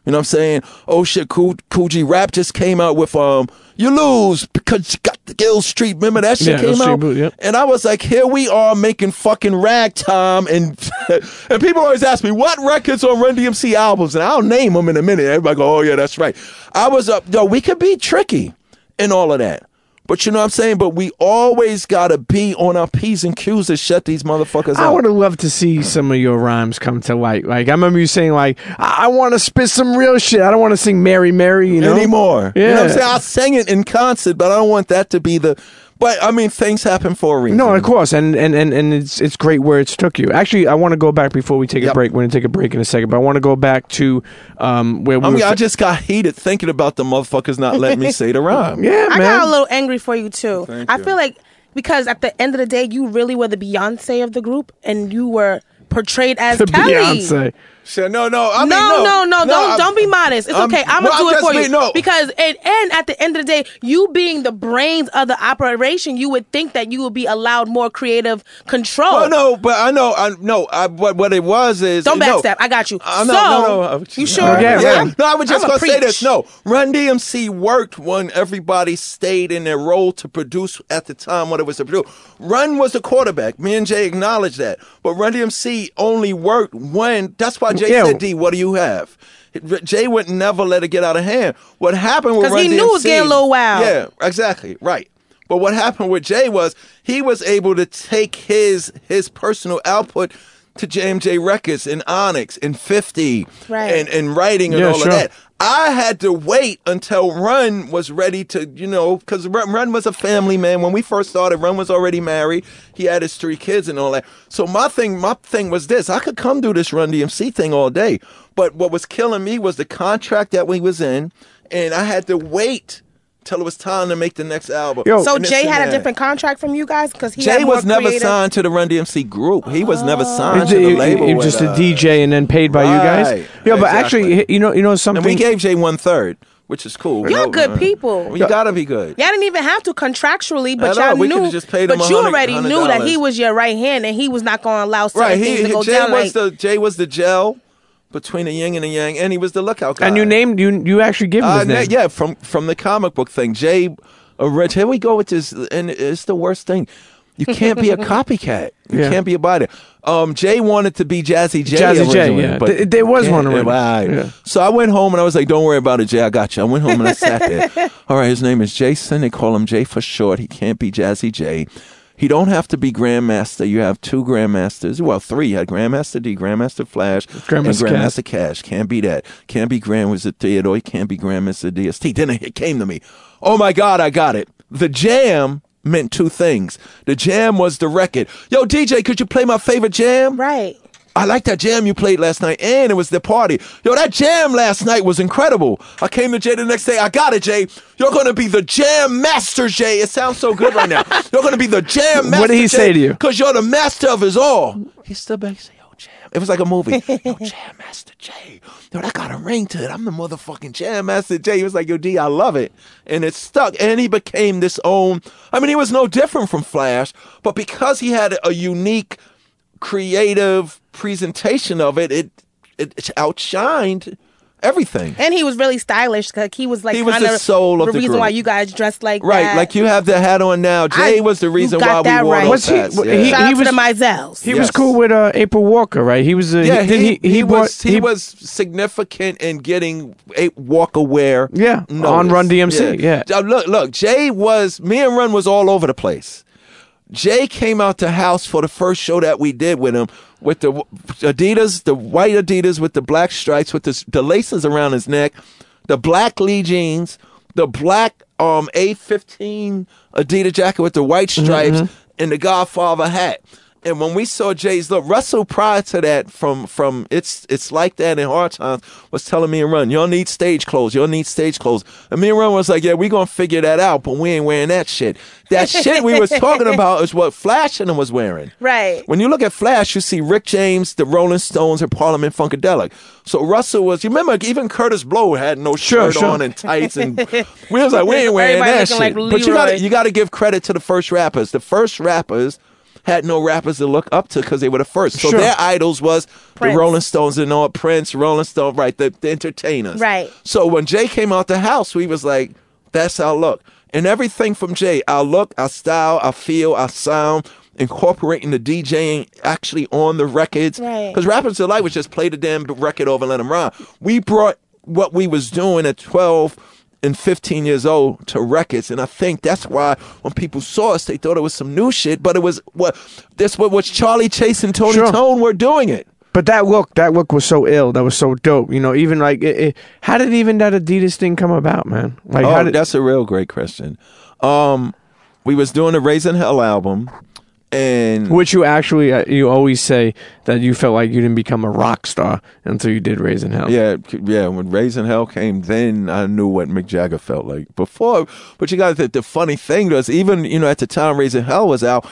Speaker 4: You know what I'm saying? Oh shit, Kool, G Rap just came out with um You Lose because you got the Gill Street. Remember that shit
Speaker 1: Yeah,
Speaker 4: came out?
Speaker 1: Blues, yep.
Speaker 4: And I was like, here we are making fucking ragtime and <laughs> and people always ask me what records on Run DMC albums, and I'll name them in a minute. Everybody go, oh yeah, that's right. I was up, yo, we could be tricky and all of that. But you know what I'm saying? But we always gotta be on our P's and Q's to shut these motherfuckers up.
Speaker 1: I
Speaker 4: up.
Speaker 1: would have loved to see some of your rhymes come to light. Like I remember you saying, like I, I want to spit some real shit. I don't want to sing Mary Mary. You know
Speaker 4: anymore.
Speaker 1: Yeah.
Speaker 4: You know what I'm saying? I sang it in concert, but I don't want that to be the. But I mean, things happen for a reason.
Speaker 1: No, of course, and and and, and it's it's great where it's took you. Actually, I want to go back before we take a break. We're gonna take a break in a second, but I want to go back to um where we
Speaker 4: I
Speaker 1: were
Speaker 4: mean, I just got heated thinking about the motherfuckers not letting me <laughs> say the rhyme.
Speaker 1: yeah,
Speaker 2: I
Speaker 1: man.
Speaker 2: got a little angry for you too.
Speaker 4: Thank
Speaker 2: I
Speaker 4: you.
Speaker 2: feel like because at the end of the day, you really were the Beyonce of the group, and you were portrayed as
Speaker 1: The
Speaker 2: Kelly.
Speaker 1: Beyonce.
Speaker 4: Shit, no, no, I mean,
Speaker 2: no, no, no, don't
Speaker 4: I-
Speaker 2: don't be modest. It's
Speaker 4: I'm-
Speaker 2: okay. I'm
Speaker 4: well,
Speaker 2: gonna do
Speaker 4: I'm
Speaker 2: it for you
Speaker 4: being- no.
Speaker 2: because and, and at the end of the day, you being the brains of the operation, you would think that you would be allowed more creative control.
Speaker 4: Well, no, but I know, I know. I, what what it was is
Speaker 2: Don't
Speaker 4: no,
Speaker 2: backstab. I got you.
Speaker 4: Uh, no,
Speaker 2: so,
Speaker 4: no, no, uh,
Speaker 2: you sure?
Speaker 1: Okay,
Speaker 4: yeah,
Speaker 1: man.
Speaker 4: no, I was just
Speaker 2: I'ma
Speaker 4: gonna say this. No, Run DMC worked when everybody stayed in their role to produce at the time what it was to produce. Run was the quarterback. Me and Jay acknowledged that, but Run DMC only worked when. That's why Jay
Speaker 1: Yeah.
Speaker 4: said, "D, what do you have?" Jay would never let it get out of hand. What happened with
Speaker 2: 'Cause
Speaker 4: Run
Speaker 2: he knew it was getting a little wild.
Speaker 4: Yeah, exactly, right. But what happened with Jay was he was able to take his his personal output to JMJ Records and Onyx and 50
Speaker 2: Right.
Speaker 4: and, and writing and
Speaker 1: Yeah,
Speaker 4: all
Speaker 1: sure.
Speaker 4: of that. I had to wait until Run was ready to, you know, because Run, Run was a family man. When we first started, Run was already married. He had his three kids and all that. So my thing, my thing was this: I could come do this Run DMC thing all day, but what was killing me was the contract that we was in, and I had to wait till it was time to make the next album.
Speaker 1: Yo,
Speaker 2: So Jay had a different contract from you guys because he
Speaker 4: Jay
Speaker 2: had
Speaker 4: was never
Speaker 2: creative-
Speaker 4: signed to the Run DMC group. He was never signed
Speaker 1: He,
Speaker 4: to the
Speaker 1: he-
Speaker 4: label.
Speaker 1: he was just a. DJ and then paid by you guys.
Speaker 4: Right,
Speaker 1: Yeah, but actually, you know, you know something.
Speaker 4: And we gave Jay one third, which is cool.
Speaker 2: Y'all
Speaker 4: No,
Speaker 2: good
Speaker 4: uh,
Speaker 2: people.
Speaker 4: well, you gotta be good.
Speaker 2: Y'all didn't even have to contractually, but
Speaker 4: At
Speaker 2: y'all.
Speaker 4: We
Speaker 2: knew.
Speaker 4: just paid him
Speaker 2: but you
Speaker 4: $100
Speaker 2: already knew that he was your right hand, and he was not going to allow certain
Speaker 4: Right.
Speaker 2: things
Speaker 4: He,
Speaker 2: to go
Speaker 4: Jay
Speaker 2: down.
Speaker 4: was
Speaker 2: Like,
Speaker 4: the Jay was the gel between the yin and the yang, and he was the lookout guy.
Speaker 1: and you named you you actually give him
Speaker 4: Uh,
Speaker 1: his
Speaker 4: na-
Speaker 1: name.
Speaker 4: yeah, from from the comic book thing. Jay, uh, Rich, here we go with this, and it's the worst thing. You can't be a <laughs> copycat. You
Speaker 1: Yeah.
Speaker 4: can't be a body. Um, Jay wanted to be Jazzy J.
Speaker 1: Jazzy J,
Speaker 4: originally,
Speaker 1: yeah.
Speaker 4: but
Speaker 1: Th- there was
Speaker 4: can't-
Speaker 1: one already.
Speaker 4: Right.
Speaker 1: Yeah.
Speaker 4: So I went home and I was like, "Don't worry about it, Jay. I got you." I went home and I sat there. <laughs> All right, his name is Jason. They call him Jay for short. He can't be Jazzy J. He don't have to be Grandmaster. You have two Grandmasters. Well, three. You had Grandmaster D, Grandmaster Flash,
Speaker 1: Grandmaster
Speaker 4: and Grandmaster Cash. Can't be that. Can't be Grand Wizard Theodore. He can't be Grandmaster DST. Then it came to me. Oh my God, I got it. The jam meant two things. The jam was the record. Yo, DJ, could you play my favorite jam?
Speaker 2: Right.
Speaker 4: I like that jam you played last night, and it was the party. Yo, that jam last night was incredible. I came to Jay the next day. I got it, Jay. You're gonna be the jam master, Jay. It sounds so good right now. <laughs> You're gonna be the jam master.
Speaker 1: What did he say to you?
Speaker 4: Because you're the master of his all. He stood back and said, Yo, jam. It was like a movie. <laughs> Yo, jam master Jay. Yo, that got a ring to it. I'm the motherfucking jam master Jay. He was like, Yo, D, I love it, and it stuck. And he became this own. I mean, he was no different from Flash, but because he had a unique creative presentation of it, it it, it outshined everything.
Speaker 2: And he was really stylish because he was like
Speaker 4: He was the soul of the the
Speaker 2: reason
Speaker 4: group.
Speaker 2: why you guys dressed like
Speaker 4: Right,
Speaker 2: that.
Speaker 4: like you have the hat on now. Jay
Speaker 2: I-
Speaker 4: was the reason why
Speaker 2: got
Speaker 4: we
Speaker 2: that
Speaker 4: wore
Speaker 2: right.
Speaker 4: those
Speaker 1: Was he-
Speaker 4: hats. yeah.
Speaker 1: he-
Speaker 2: Shout out
Speaker 1: was-
Speaker 2: to the Mizells.
Speaker 1: He
Speaker 4: Yes.
Speaker 1: was cool with uh, April Walker, right? He was. Uh,
Speaker 4: yeah,
Speaker 1: he,
Speaker 4: he,
Speaker 1: he,
Speaker 4: he,
Speaker 1: brought-
Speaker 4: was he, was significant in getting a Walker Wear.
Speaker 1: Yeah,
Speaker 4: notice.
Speaker 1: on Run DMC, yeah.
Speaker 4: Uh, Look, look, Jay was me and Run was all over the place. Jay came out the house for the first show that we did with him with the Adidas, the white Adidas with the black stripes with the, the laces around his neck, the black Lee jeans, the black um A15 Adidas jacket with the white
Speaker 1: Mm-hmm,
Speaker 4: stripes, and the Godfather hat. And when we saw Jay's look, Russell prior to that from from it's it's like that in hard times was telling me and Run, y'all need stage clothes, y'all need stage clothes. And me and Run was like, yeah, we gonna figure that out, but we ain't wearing that shit. That shit we was talking <laughs> about is what Flash and them was wearing.
Speaker 2: Right.
Speaker 4: When you look at Flash, you see Rick James, the Rolling Stones, and Parliament Funkadelic. So Russell was, you remember, even Kurtis Blow had no shirt
Speaker 1: sure.
Speaker 4: on and tights, and <laughs> we was like, we ain't wearing
Speaker 2: Everybody
Speaker 4: that shit.
Speaker 2: like
Speaker 4: but you got to you got to give credit to the first rappers. The first rappers had no rappers to look up to because they were the first. So
Speaker 1: Sure.
Speaker 4: their idols was
Speaker 2: Prince.
Speaker 4: the Rolling Stones and all Prince, Rolling Stone, right? The, the entertainers,
Speaker 2: Right.
Speaker 4: So when Jay came out the house, we was like, that's our look. And everything from Jay, our look, our style, our feel, our sound, incorporating the DJing actually on the records.
Speaker 2: Right.
Speaker 4: Because Rappers Delight was just play the damn record over and let them run. We brought what we was doing at 12 and 15 years old to records. And I think that's why when people saw us, they thought it was some new shit, but it was what that's what was Charlie Chase and Tony
Speaker 1: Sure.
Speaker 4: Tone were doing it.
Speaker 1: But that look, that look was so ill. That was so dope. You know, even like, it, it, how did even that Adidas thing come about, man? Like,
Speaker 4: Oh,
Speaker 1: did?
Speaker 4: that's a real great question. Um, we was doing the Raising Hell album, and
Speaker 1: Which you actually, uh, you always say that you felt like you didn't become a rock star until you did Raising Hell.
Speaker 4: Yeah, yeah. When Raising Hell came, then I knew what Mick Jagger felt like before. But you got the, the funny thing was, even you know, at the time Raising Hell was out,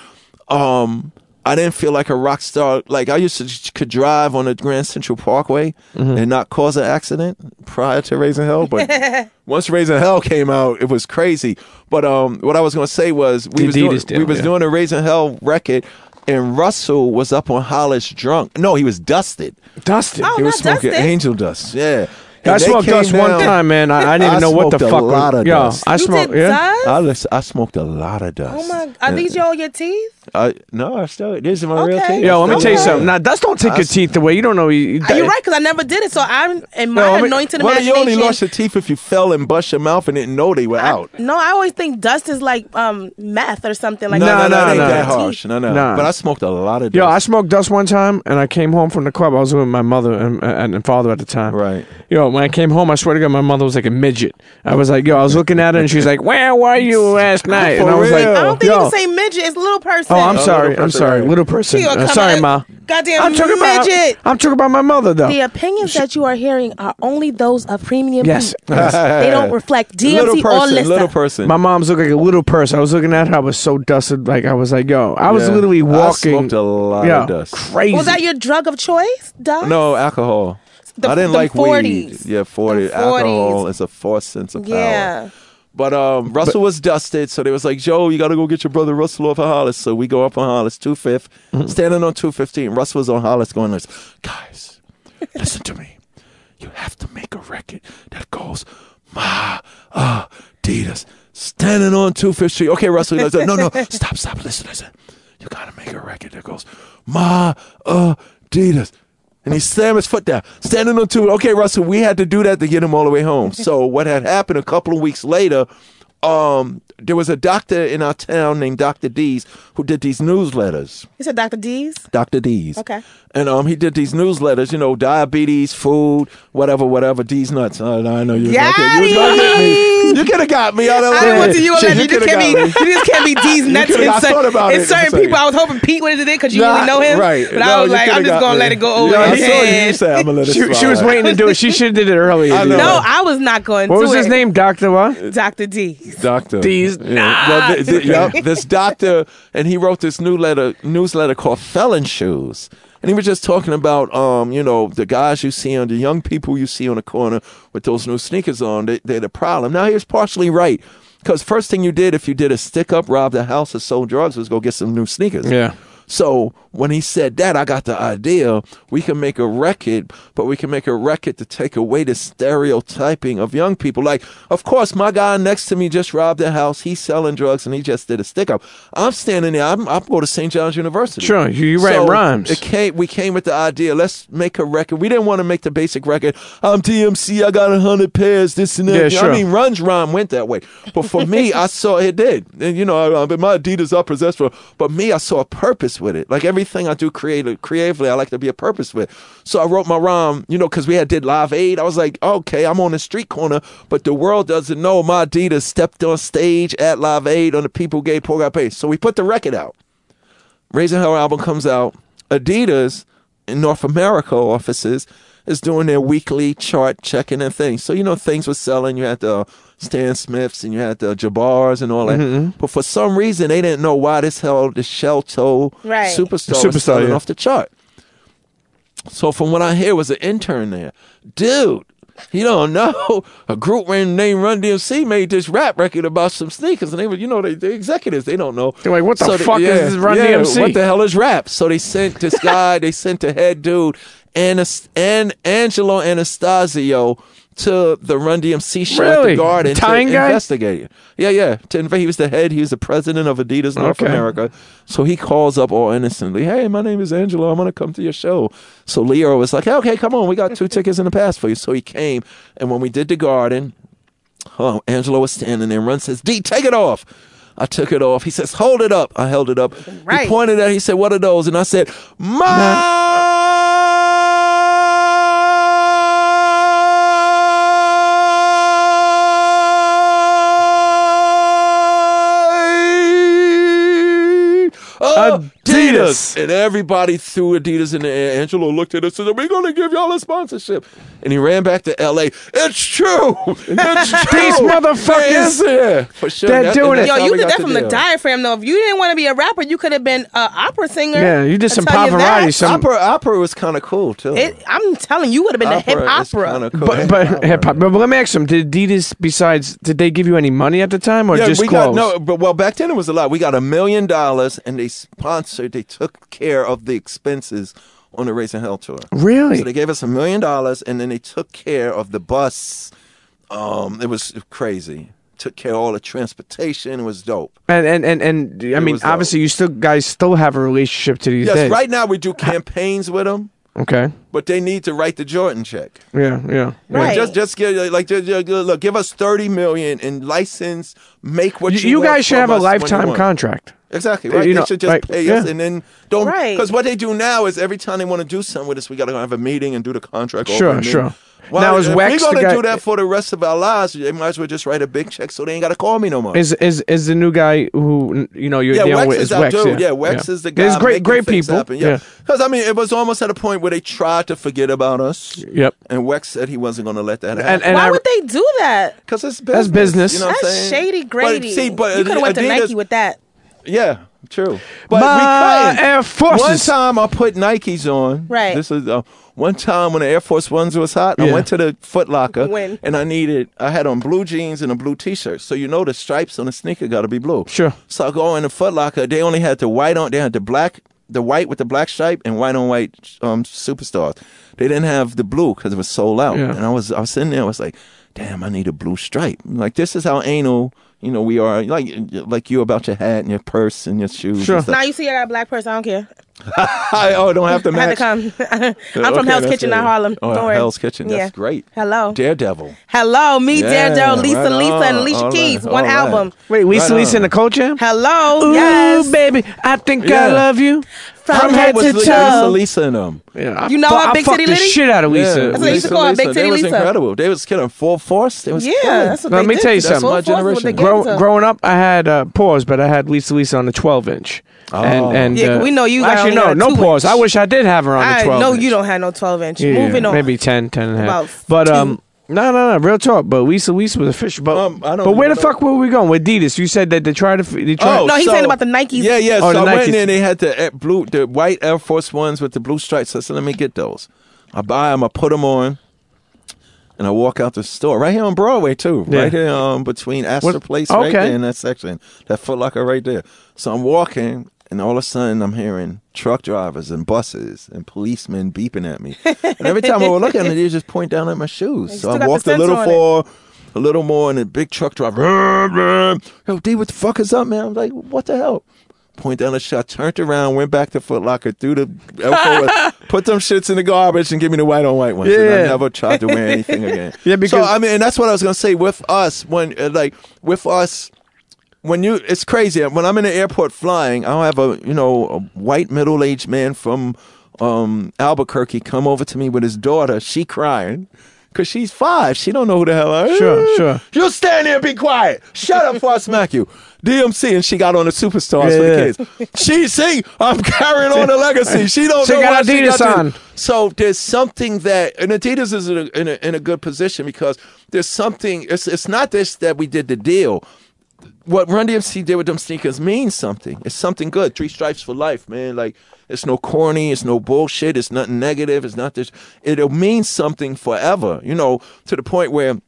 Speaker 4: um, I didn't feel like a rock star. Like I used to could drive on the Grand Central Parkway and not cause an accident prior to Raising Hell. But <laughs> once Raising Hell came out, it was crazy. But um, what I was gonna say was we
Speaker 1: The
Speaker 4: was doing,
Speaker 1: Adidas
Speaker 4: we was
Speaker 1: yeah.
Speaker 4: doing a Raising Hell record. And Russell was up on Hollis drunk. No, he was dusted.
Speaker 1: Dusted.
Speaker 2: Oh,
Speaker 4: He was smoking
Speaker 2: dusted.
Speaker 4: angel dust. Yeah.
Speaker 1: I
Speaker 4: And they
Speaker 1: smoked
Speaker 4: came
Speaker 1: dust one time, man. I, I didn't
Speaker 4: I
Speaker 1: even know what the
Speaker 4: smoked a
Speaker 1: fuck.
Speaker 4: lot
Speaker 1: was,
Speaker 4: of
Speaker 1: yo,
Speaker 4: dust.
Speaker 1: I smoked. Yeah.
Speaker 2: dust?
Speaker 4: I, lis- I smoked a lot of dust.
Speaker 2: Oh my! Are these all your teeth?
Speaker 4: I, no, I still. These are my real teeth.
Speaker 1: Yo, let me tell you something. Now, dust don't take your teeth away. You don't know. You,
Speaker 2: Are you right? Because I never did it. So I'm in my
Speaker 1: No, I mean-
Speaker 2: anointed
Speaker 4: Well, you only lost your teeth if you fell and bust your mouth and didn't know they were out.
Speaker 2: no, I always think dust is like um meth or something like
Speaker 4: no,
Speaker 2: that.
Speaker 4: no, no,
Speaker 1: no,
Speaker 4: it
Speaker 1: no.
Speaker 4: that harsh. No, no,
Speaker 1: Nah.
Speaker 4: But I smoked a lot of dust.
Speaker 1: Yo, I smoked dust one time, and I came home from the club. I was with my mother and, and, and father at the time.
Speaker 4: Right.
Speaker 1: Yo, when I came home, I swear to God, my mother was like a midget. I was like, yo, I was looking at her, and she's like, "Where were you last <laughs> night?" And I was like.
Speaker 2: I don't think
Speaker 1: yo.
Speaker 2: you can say midget. It's little person.
Speaker 1: Oh, I'm
Speaker 4: Oh,
Speaker 1: sorry.
Speaker 4: little
Speaker 1: I'm
Speaker 4: person,
Speaker 1: sorry.
Speaker 4: right.
Speaker 1: Little person.
Speaker 2: You gonna
Speaker 1: Uh,
Speaker 2: come
Speaker 1: sorry,
Speaker 2: out-
Speaker 1: ma.
Speaker 2: Goddamn
Speaker 1: I'm talking about.
Speaker 2: midget.
Speaker 1: I'm talking about my mother, though.
Speaker 2: The opinions that you are hearing are only those of premium.
Speaker 1: Yes.
Speaker 2: Pete. they don't <laughs> reflect DMC
Speaker 4: little
Speaker 2: or
Speaker 4: person,
Speaker 2: Lissa.
Speaker 4: little person.
Speaker 1: My mom's looked like a little person. I was looking at her. I was so dusted. Like I was like, yo, I was
Speaker 4: Yeah.
Speaker 1: literally
Speaker 4: I
Speaker 1: walking.
Speaker 4: smoked a lot
Speaker 1: yo,
Speaker 4: of dust.
Speaker 1: Crazy.
Speaker 2: Was that your drug of choice, Doc?
Speaker 4: No alcohol.
Speaker 2: The-
Speaker 4: I didn't
Speaker 2: the
Speaker 4: like
Speaker 2: 40s.
Speaker 4: weed. Yeah, forty.
Speaker 2: The
Speaker 4: Alcohol
Speaker 2: 40s.
Speaker 4: is a force sense of power.
Speaker 2: Yeah.
Speaker 4: But um, Russell was dusted, so they was like, Joe, you got to go get your brother Russell off of Hollis. So we go up on Hollis, 2 standing on 215. Russell was on Hollis going like, guys, listen to me. You have to make a record that goes, Ma, uh, Adidas, standing on Two Fifth Street. Okay, Russell. I no, no, <laughs> stop, stop. Listen, listen. You gotta make a record that goes, my Adidas. And he slammed his foot down, standing on two. Okay, Russell, we had to do that to get him all the way home. So <laughs> what had happened a couple of weeks later, um, there was a doctor in our town named Dr. Deas who did these newsletters.
Speaker 2: You said Dr. D's?
Speaker 4: Dr. D's.
Speaker 2: Okay.
Speaker 4: And um, he did these newsletters, you know, diabetes, food, whatever, whatever. D's nuts. Uh, I know you. Okay, you, was gonna get me. <laughs> you could have got me. I,
Speaker 2: I didn't want to you
Speaker 4: Shit, <laughs>
Speaker 2: imagine. You just
Speaker 4: coulda
Speaker 2: can't be. You just can't be <laughs> D's nuts
Speaker 4: coulda-
Speaker 2: in,
Speaker 4: I thought about
Speaker 2: in
Speaker 4: it.
Speaker 2: certain people. I was hoping Pete was it because you
Speaker 4: Nah,
Speaker 2: only know him.
Speaker 4: Right.
Speaker 2: But
Speaker 4: No,
Speaker 2: I was like, I'm just gonna
Speaker 4: me.
Speaker 2: let it go over
Speaker 4: Yeah, I
Speaker 2: his
Speaker 4: saw you
Speaker 2: head.
Speaker 4: say I'm gonna let it
Speaker 1: She, she was waiting to do it. She should have did it earlier.
Speaker 4: I.
Speaker 2: No, I was not going
Speaker 1: What
Speaker 2: to
Speaker 1: was his name? Doctor what?
Speaker 2: Dr. D.
Speaker 4: Doctor.
Speaker 1: These-
Speaker 4: Yeah. Well, th- th- yep, this doctor, and he wrote this newsletter newsletter called Felon Shoes. And he was just talking about, um, you know, the guys you see on the young people you see on the corner with those new sneakers on. They, they're the problem. Now he was partially right because first thing you did if you did a stick up, robbed a house, or sold drugs was go get some new sneakers.
Speaker 1: Yeah.
Speaker 4: So when he said that, I got the idea we can make a record, but we can make a record to take away the stereotyping of young people. Like, of course, my guy next to me just robbed a house. He's selling drugs and he just did a stick up. I'm standing there. I'm, I'm going to St. John's University.
Speaker 1: Sure, you- write
Speaker 4: So
Speaker 1: rhymes.
Speaker 4: It came, we came with the idea. Let's make a record. We didn't want to make the basic record. I'm DMC. I got a hundred pairs. This and that.
Speaker 1: Yeah, sure.
Speaker 4: I mean, Run's rhyme went that way. But for me, <laughs> I saw it did. And you know, I, I, my Adidas I possess for. But me, I saw a purpose with it. Like everything I do creative, creatively, I like to be a purpose with. So I wrote my rhyme. You know, because we had did Live Aid. I was like, okay, I'm on the street corner, but the world doesn't know my Adidas stepped on stage at Live Aid on the People Gay Poor Got Paid. So we put the record out. Raising Hell album comes out. Adidas in North America offices is doing their weekly chart checking and things. So you know things were selling. You had the Stan Smiths and you had the Jabbars and all that. Mm-hmm. But for some reason they didn't know why this hell the shell toe
Speaker 2: Right.
Speaker 4: superstar,
Speaker 1: Superstar,
Speaker 4: was selling
Speaker 1: yeah.
Speaker 4: off the chart. So from what I hear was an intern there. Dude, you don't know. A group named Run DMC made this rap record about some sneakers, and they were, you know, they, the executives, they don't know.
Speaker 1: They're like, what the
Speaker 4: So they-
Speaker 1: fuck is Run
Speaker 4: yeah,
Speaker 1: DMC?
Speaker 4: What the hell is rap? So they sent this <laughs> guy, they sent the head dude, and Angelo Anastasio to the Run DMC show at the Garden
Speaker 1: Tying
Speaker 4: to
Speaker 1: guy?
Speaker 4: investigate it. Yeah, yeah. To inve- he was the head. He was the president of Adidas North
Speaker 1: Okay.
Speaker 4: America. So he calls up all innocently. Hey, my name is Angelo. I'm gonna come to your show. So Lyor was like, okay, come on. We got two tickets in the past for you. So he came, and when we did the Garden, oh, Angelo was standing there. Run says, D, take it off. I took it off. He says, hold it up. I held it up.
Speaker 2: Right.
Speaker 4: He pointed at. it. He said, what are those? And I said, my Adidas.
Speaker 1: Adidas.
Speaker 4: And everybody threw Adidas in the air. Angelo looked at us and said, We're going to give y'all a sponsorship. And he ran back to LA. It's true. It's <laughs> true.
Speaker 1: These motherfuckers.
Speaker 4: Yeah, for sure.
Speaker 1: They're
Speaker 4: That-
Speaker 1: doing
Speaker 4: and
Speaker 1: it.
Speaker 4: that's
Speaker 2: Yo,
Speaker 4: how
Speaker 2: you
Speaker 4: we
Speaker 2: did
Speaker 4: got
Speaker 2: that from the
Speaker 4: deal.
Speaker 2: diaphragm though. If you didn't want to be a rapper, you could have been an opera singer.
Speaker 1: Yeah, you did
Speaker 2: I'll
Speaker 1: some
Speaker 2: tell you that.
Speaker 1: Pavarotti. Some,
Speaker 4: Opera, opera was kind of cool too.
Speaker 2: It, I'm telling you, would have been a hip
Speaker 4: Opera is
Speaker 2: opera.
Speaker 4: kinda cool.
Speaker 1: but but hip hop. But let me ask them: Did Adidas besides did they give you any money at the time or
Speaker 4: yeah,
Speaker 1: just
Speaker 4: we
Speaker 1: clothes?
Speaker 4: got no, but well, back then it was a lot. We got a million dollars, and they sponsored. They took care of the expenses on the Raising Hell tour.
Speaker 1: Really?
Speaker 4: So they gave us a million dollars, and then they took care of the bus. Um, it was crazy. Took care of all the transportation. It was dope.
Speaker 1: And and and, and I mean,
Speaker 4: was dope.
Speaker 1: obviously, you still guys still have a relationship to these
Speaker 4: Yes,
Speaker 1: days.
Speaker 4: right now we do campaigns with them,
Speaker 1: Okay.
Speaker 4: but they need to write the Jordan check.
Speaker 1: Yeah. Yeah.
Speaker 2: Right.
Speaker 4: Just, just give like, just, just, look, give us thirty million and license, make what
Speaker 1: You,
Speaker 4: you.
Speaker 1: you
Speaker 4: want
Speaker 1: guys should
Speaker 4: from
Speaker 1: have a
Speaker 4: us when you
Speaker 1: lifetime contract.
Speaker 4: Exactly
Speaker 1: Uh,
Speaker 4: right.
Speaker 1: you
Speaker 4: they
Speaker 1: know,
Speaker 4: should just
Speaker 1: like,
Speaker 4: pay us
Speaker 1: yeah.
Speaker 4: and then don't
Speaker 2: Right.
Speaker 4: because what they do now is every time they want to do something with us, we got to go have a meeting and do the contract.
Speaker 1: Sure,
Speaker 4: and
Speaker 1: sure.
Speaker 4: Why-
Speaker 1: Now, is
Speaker 4: if
Speaker 1: Wex
Speaker 4: we're
Speaker 1: the
Speaker 4: gonna do that for the rest of our lives, they might as well just write a big check so they ain't got to call me no more.
Speaker 1: Is is is the new guy who you know you're
Speaker 4: yeah,
Speaker 1: dealing
Speaker 4: Wex
Speaker 1: with
Speaker 4: is
Speaker 1: is Wex?
Speaker 4: dude.
Speaker 1: yeah.
Speaker 4: Yeah, Wex is the guy.
Speaker 1: There's great
Speaker 4: making
Speaker 1: great
Speaker 4: things
Speaker 1: people.
Speaker 4: happen. Yeah, because I mean, it was almost at a point where they tried to forget about us,
Speaker 1: Yep.
Speaker 4: and Wex said he wasn't going to let that happen.
Speaker 1: and
Speaker 2: Why
Speaker 1: I,
Speaker 2: would they do that?
Speaker 4: Because it's business.
Speaker 1: That's business.
Speaker 4: You know what
Speaker 2: That's
Speaker 4: saying?
Speaker 2: shady, Grady.
Speaker 4: But, see, but
Speaker 2: you could have went to
Speaker 4: Adidas-
Speaker 2: Nike with that.
Speaker 4: Yeah, true. But
Speaker 1: My
Speaker 4: we couldn't.
Speaker 1: Air Forces.
Speaker 4: One time I put Nikes on.
Speaker 2: Right.
Speaker 4: This is uh, one time when the Air Force Ones was hot. I went to the Foot Locker
Speaker 2: When?
Speaker 4: and I needed. I had on blue jeans and a blue T-shirt. So you know the stripes on the sneaker got to be blue.
Speaker 1: Sure.
Speaker 4: So I go in the Foot Locker. They only had the white on. They had the black, the white with the black stripe, and white on white um, superstars. They didn't have the blue because it was sold out.
Speaker 1: Yeah.
Speaker 4: And I was I was sitting there. I was like, damn, I need a blue stripe. Like this is how anal, you know, we are. Like like you about your hat and your purse and your shoes.
Speaker 1: Sure.
Speaker 4: And.
Speaker 2: Now you see, I got a black person. I don't care.
Speaker 4: I, <laughs> oh, don't have to
Speaker 2: I <laughs> had to
Speaker 4: match.
Speaker 2: come. <laughs> I'm from Hell's Kitchen,
Speaker 4: good.
Speaker 2: not Harlem.
Speaker 4: Oh,
Speaker 2: don't worry.
Speaker 4: Hell's Kitchen. That's
Speaker 2: Yeah.
Speaker 4: great.
Speaker 2: Hello.
Speaker 4: Daredevil.
Speaker 2: Hello, me,
Speaker 4: Yeah,
Speaker 2: Daredevil, Lisa,
Speaker 4: right
Speaker 2: Lisa, and
Speaker 4: on.
Speaker 2: Alicia
Speaker 4: All
Speaker 2: Keys.
Speaker 4: right,
Speaker 2: One
Speaker 4: all right.
Speaker 2: album.
Speaker 1: Wait, Lisa
Speaker 4: Right
Speaker 1: Lisa
Speaker 4: on.
Speaker 1: in the Cult Jam?
Speaker 2: Hello,
Speaker 1: Ooh,
Speaker 2: yes.
Speaker 1: baby, I think I love you.
Speaker 2: From
Speaker 4: How
Speaker 2: head
Speaker 4: was
Speaker 2: to toe.
Speaker 4: Lisa Lisa and them?
Speaker 1: Yeah, I
Speaker 2: You know
Speaker 1: fu-
Speaker 2: her,
Speaker 1: I
Speaker 2: Big
Speaker 1: fucked
Speaker 2: Titty
Speaker 1: the
Speaker 2: Liddy?
Speaker 1: shit out of Lisa.
Speaker 4: Yeah,
Speaker 2: That's what they used to call her, Big Titty
Speaker 4: They was
Speaker 2: Lisa.
Speaker 4: incredible. They was killing full force. They was
Speaker 2: Yeah,
Speaker 4: killing.
Speaker 2: that's what
Speaker 1: Let me
Speaker 2: did.
Speaker 1: tell you
Speaker 2: That's
Speaker 1: something.
Speaker 4: My generation.
Speaker 2: they gave
Speaker 1: Grow,
Speaker 2: to.
Speaker 1: growing up, I had uh, pause, but I had Lisa Lisa on the 12 inch.
Speaker 4: Oh.
Speaker 1: And, and
Speaker 2: Yeah, 'cause
Speaker 1: uh,
Speaker 2: we know you got
Speaker 1: Actually,
Speaker 2: only
Speaker 1: no,
Speaker 2: got
Speaker 1: no pause.
Speaker 2: inch.
Speaker 1: I wish I did have her on the 12.
Speaker 2: know
Speaker 1: inch.
Speaker 2: you don't have no 12 inch.
Speaker 1: Yeah,
Speaker 2: Moving on.
Speaker 1: Maybe 10, 10 and a half.
Speaker 2: About
Speaker 1: but
Speaker 2: two.
Speaker 1: um, no, no, no, real talk. But Lisa Lisa was official. But
Speaker 4: Um, I don't
Speaker 1: but where the
Speaker 4: know.
Speaker 1: fuck were we going with Adidas? You said that they tried to. They tried.
Speaker 4: Oh,
Speaker 2: No, he's
Speaker 4: so-
Speaker 2: saying about the Nikes.
Speaker 4: Yeah, yeah.
Speaker 1: Oh,
Speaker 4: so
Speaker 1: the
Speaker 4: I went
Speaker 1: Nikes.
Speaker 4: in there. They had the uh, blue, the white Air Force ones with the blue stripes. I said, "Let me get those." I buy them. I put them on, and I walk out the store right here on Broadway too.
Speaker 1: Yeah.
Speaker 4: Right here um, between Astor
Speaker 1: What-
Speaker 4: Place, right
Speaker 1: okay.
Speaker 4: there in that section, that Foot Locker right there. So I'm walking, and all of a sudden I'm hearing truck drivers and buses and policemen beeping at me. and every time I would look at them, they just point down at my shoes. So I walked a little far, a little more, and a big truck driver. Yo, D, what the fuck is up, man? I'm like, what the hell? Point down the shot, turned around, went back to Foot Locker, threw the L4, <laughs> put them shits in the garbage, and give me the white on white ones. And I never tried to wear anything again. <laughs>
Speaker 1: Yeah,
Speaker 4: so
Speaker 1: because-
Speaker 4: I mean, and that's what I was gonna say. With us, when uh, like with us, when you, it's crazy. When I'm in the airport flying, I'll have a you know a white middle aged man from um, Albuquerque come over to me with his daughter. She crying. Cause she's five, she don't know who the hell I am.
Speaker 1: Sure, sure.
Speaker 4: You stand there and be quiet. Shut up before I smack you. DMC and she got on the superstars for
Speaker 1: Yeah.
Speaker 4: the kids. She see, I'm carrying on the <laughs> legacy. She don't
Speaker 1: She
Speaker 4: know
Speaker 1: got
Speaker 4: why she
Speaker 1: Adidas
Speaker 4: got
Speaker 1: on.
Speaker 4: So there's something that, and Adidas is in a, in a, in a good position because there's something. It's it's not this that we did the deal. What Run DMC did with them sneakers means something. It's something good. Three stripes for life, man. Like it's no corny. It's no bullshit. It's nothing negative. It's not this. It'll mean something forever. You know, to the point where.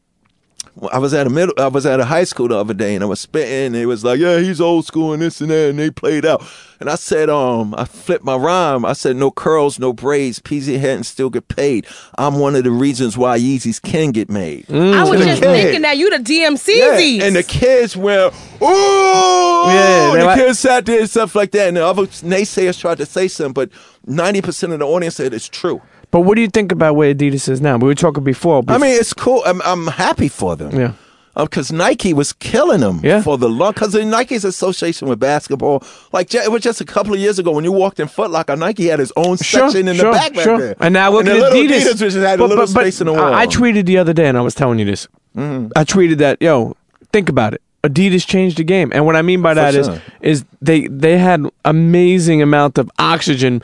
Speaker 4: Well, I was at a middle. I was at a high school the other day, and I was spitting. And it was like, "Yeah, he's old school and this and that," and they played out. And I said, "Um, I flipped my rhyme. I said, no curls, no braids, peasy head, and still get paid. I'm one of the reasons why Yeezys can get made."
Speaker 2: I was just
Speaker 4: kid.
Speaker 2: thinking that you the DMC.
Speaker 4: Yeah, and the kids went, "Ooh!"
Speaker 1: Yeah,
Speaker 4: the
Speaker 1: like-
Speaker 4: kids sat there and stuff like that. And the other naysayers tried to say something, but ninety percent of the audience said it's true.
Speaker 1: But what do you think about where Adidas is now? We were talking before.
Speaker 4: I mean, it's cool. I'm, I'm happy for them.
Speaker 1: Yeah.
Speaker 4: Because Nike was killing them
Speaker 1: Yeah.
Speaker 4: for the long. Because Nike's association with basketball, like it was just a couple of years ago when you walked in Foot Locker, Nike had his own
Speaker 1: Sure,
Speaker 4: section in
Speaker 1: sure,
Speaker 4: the back back
Speaker 1: sure.
Speaker 4: there.
Speaker 1: And now look
Speaker 4: the
Speaker 1: at Adidas.
Speaker 4: Adidas just had
Speaker 1: But-
Speaker 4: a little
Speaker 1: but- but
Speaker 4: space in the wall.
Speaker 1: I, I tweeted the other day, and I was telling you this.
Speaker 4: Mm-hmm.
Speaker 1: I tweeted that, yo, think about it. Adidas changed the game, and what I mean by that is,
Speaker 4: sure.
Speaker 1: is they they had amazing amount of oxygen,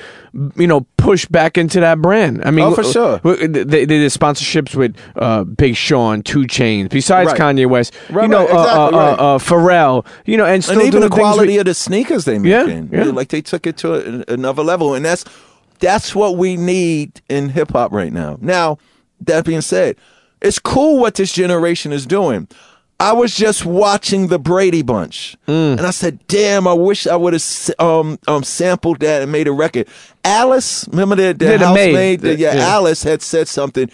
Speaker 1: you know, pushed back into that brand. I mean,
Speaker 4: Oh, for sure.
Speaker 1: They, they did sponsorships with uh, Big Sean, 2 Chainz, besides
Speaker 4: Right.
Speaker 1: Kanye West,
Speaker 4: Right,
Speaker 1: you know,
Speaker 4: right,
Speaker 1: uh,
Speaker 4: exactly,
Speaker 1: uh,
Speaker 4: right.
Speaker 1: uh, uh, Pharrell, you know, and still
Speaker 4: and even the quality of the sneakers they
Speaker 1: Yeah,
Speaker 4: making,
Speaker 1: yeah.
Speaker 4: like they took it to a, another level, and that's that's what we need in hip hop right now. Now, that being said, it's cool what this generation is doing. I was just watching the Brady Bunch,
Speaker 1: Mm.
Speaker 4: and I said, "Damn, I wish I would have um, um, sampled that and made a record." Alice, remember the, the
Speaker 1: Yeah, the maid.
Speaker 4: housemaid? The- yeah,
Speaker 1: Yeah.
Speaker 4: Alice had said something.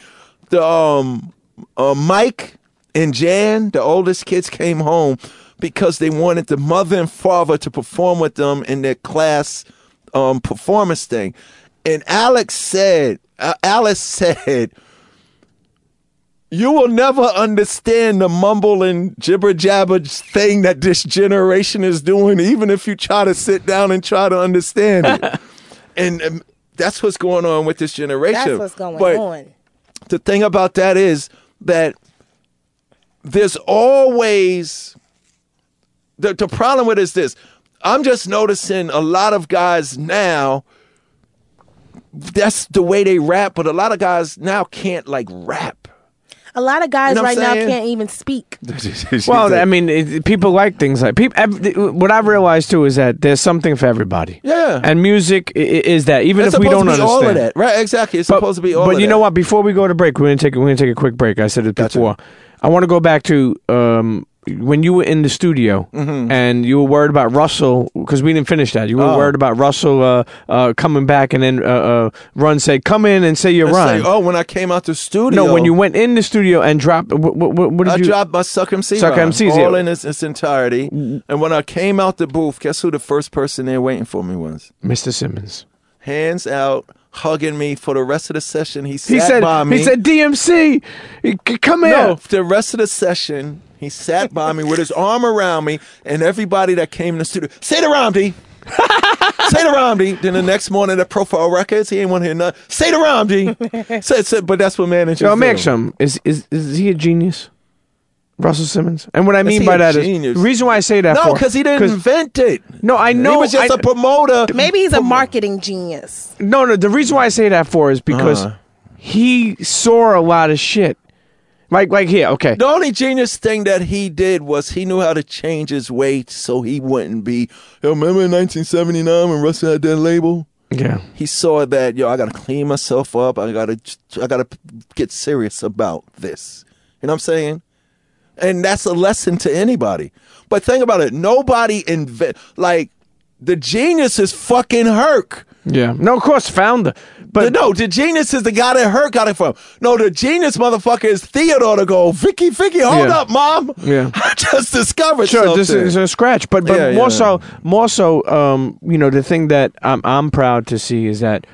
Speaker 4: The um, uh, Mike and Jan, the oldest kids, came home because they wanted the mother and father to perform with them in their class um, performance thing. And Alex said, uh, Alice <laughs> said, you will never understand the mumble and jibber jabber thing that this generation is doing, even if you try to sit down and try to understand it. <laughs> and um, that's what's going on with this generation.
Speaker 2: That's what's going
Speaker 4: But
Speaker 2: on.
Speaker 4: the thing about that is that there's always the, the problem with it is this i'm just noticing a lot of guys now that's the way they rap but a lot of guys now can't like rap
Speaker 2: A lot of guys
Speaker 4: You know
Speaker 2: right
Speaker 4: I'm
Speaker 2: now can't even speak. <laughs>
Speaker 1: Well, I mean, it, people like things like people. What I've realized too is that there's something for everybody.
Speaker 4: Yeah.
Speaker 1: and music i- i- is that even
Speaker 4: it's
Speaker 1: if we don't
Speaker 4: to be
Speaker 1: understand
Speaker 4: all of that right exactly it's
Speaker 1: But,
Speaker 4: supposed to be all
Speaker 1: but
Speaker 4: of
Speaker 1: you know
Speaker 4: that.
Speaker 1: what? Before we go to break, we're gonna take we're gonna take a quick break. I said it
Speaker 4: Gotcha.
Speaker 1: before. I want to go back to um, when you were in the studio
Speaker 4: Mm-hmm.
Speaker 1: and you were worried about Russell because we didn't finish that. You were
Speaker 4: Oh.
Speaker 1: worried about Russell uh, uh, coming back and then uh, uh, Run said, "Come in and say your rhyme."
Speaker 4: like, oh, when I came out the studio.
Speaker 1: no, when you went in the studio and dropped. What, what, what did
Speaker 4: I
Speaker 1: you?
Speaker 4: dropped my Suck MC
Speaker 1: Suck
Speaker 4: rhyme,
Speaker 1: MCs,
Speaker 4: all
Speaker 1: yeah.
Speaker 4: in its, its entirety. And when I came out the booth, guess who the first person there waiting for me was?
Speaker 1: Mr. Simmons.
Speaker 4: Hands out, hugging me for the rest of the session. He sat
Speaker 1: He said.
Speaker 4: by me.
Speaker 1: He said, "DMC, come here."
Speaker 4: no, the rest of the session, he sat by me with his <laughs> arm around me, and everybody that came in the studio, say the rhyme, D. say the rhyme, D. Then the next morning at Profile Records, he ain't want to hear nothing. Say the rhyme, D. said, said, but that's what managers
Speaker 1: Yo,
Speaker 4: do.
Speaker 1: you. Is, is is he a genius? Russell Simmons. And what I mean by
Speaker 4: a
Speaker 1: that is
Speaker 4: genius?
Speaker 1: the reason why I say that.
Speaker 4: No, because he didn't invent it.
Speaker 1: No, I know.
Speaker 4: He was just
Speaker 1: I-
Speaker 4: a promoter.
Speaker 2: Maybe he's a marketing genius.
Speaker 1: No, no. The reason why I say that for is because
Speaker 4: Uh-huh.
Speaker 1: he saw a lot of shit. Like, like here, okay.
Speaker 4: The only genius thing that he did was he knew how to change his weight so he wouldn't be. Yo, remember in 1979 when Russell had that label?
Speaker 1: Yeah.
Speaker 4: He saw that yo, I gotta clean myself up. I gotta, I gotta get serious about this. You know what I'm saying? And that's a lesson to anybody. But think about it. Nobody invent like the genius is fucking Herc.
Speaker 1: Yeah. No, of course, founder.
Speaker 4: But
Speaker 1: But
Speaker 4: no, the genius is the guy that Herc got it from. No, the genius motherfucker is Theodore to go, Vicky, Vicky, hold
Speaker 1: Yeah.
Speaker 4: up, mom.
Speaker 1: Yeah. <laughs>
Speaker 4: I just discovered
Speaker 1: Sure,
Speaker 4: something.
Speaker 1: this is a scratch, but but
Speaker 4: Yeah,
Speaker 1: more
Speaker 4: yeah.
Speaker 1: so, more so, um, you know, the thing that I'm I'm proud to see is that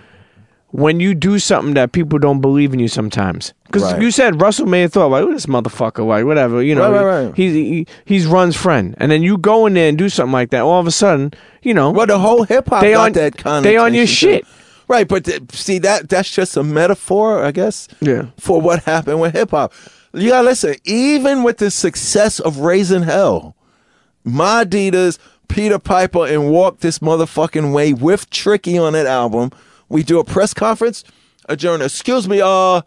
Speaker 1: when you do something that people don't believe in you sometimes, because
Speaker 4: Right.
Speaker 1: you said Russell may have thought like "Who this motherfucker, like whatever, you know,
Speaker 4: Right, right, right.
Speaker 1: he's he, he's Run's friend, and then you go in there and do something like that, all of a sudden, you know,
Speaker 4: well, the whole hip hop
Speaker 1: They
Speaker 4: got
Speaker 1: on-
Speaker 4: that kind
Speaker 1: they on your shit.
Speaker 4: Right, but th- see that that's just a metaphor, I guess.
Speaker 1: Yeah.
Speaker 4: For what happened with hip hop. You gotta listen, even with the success of Raising Hell, my Adidas, Peter Piper, and Walk This Motherfucking Way with Tricky on that album, we do a press conference, adjourn. Excuse me, uh,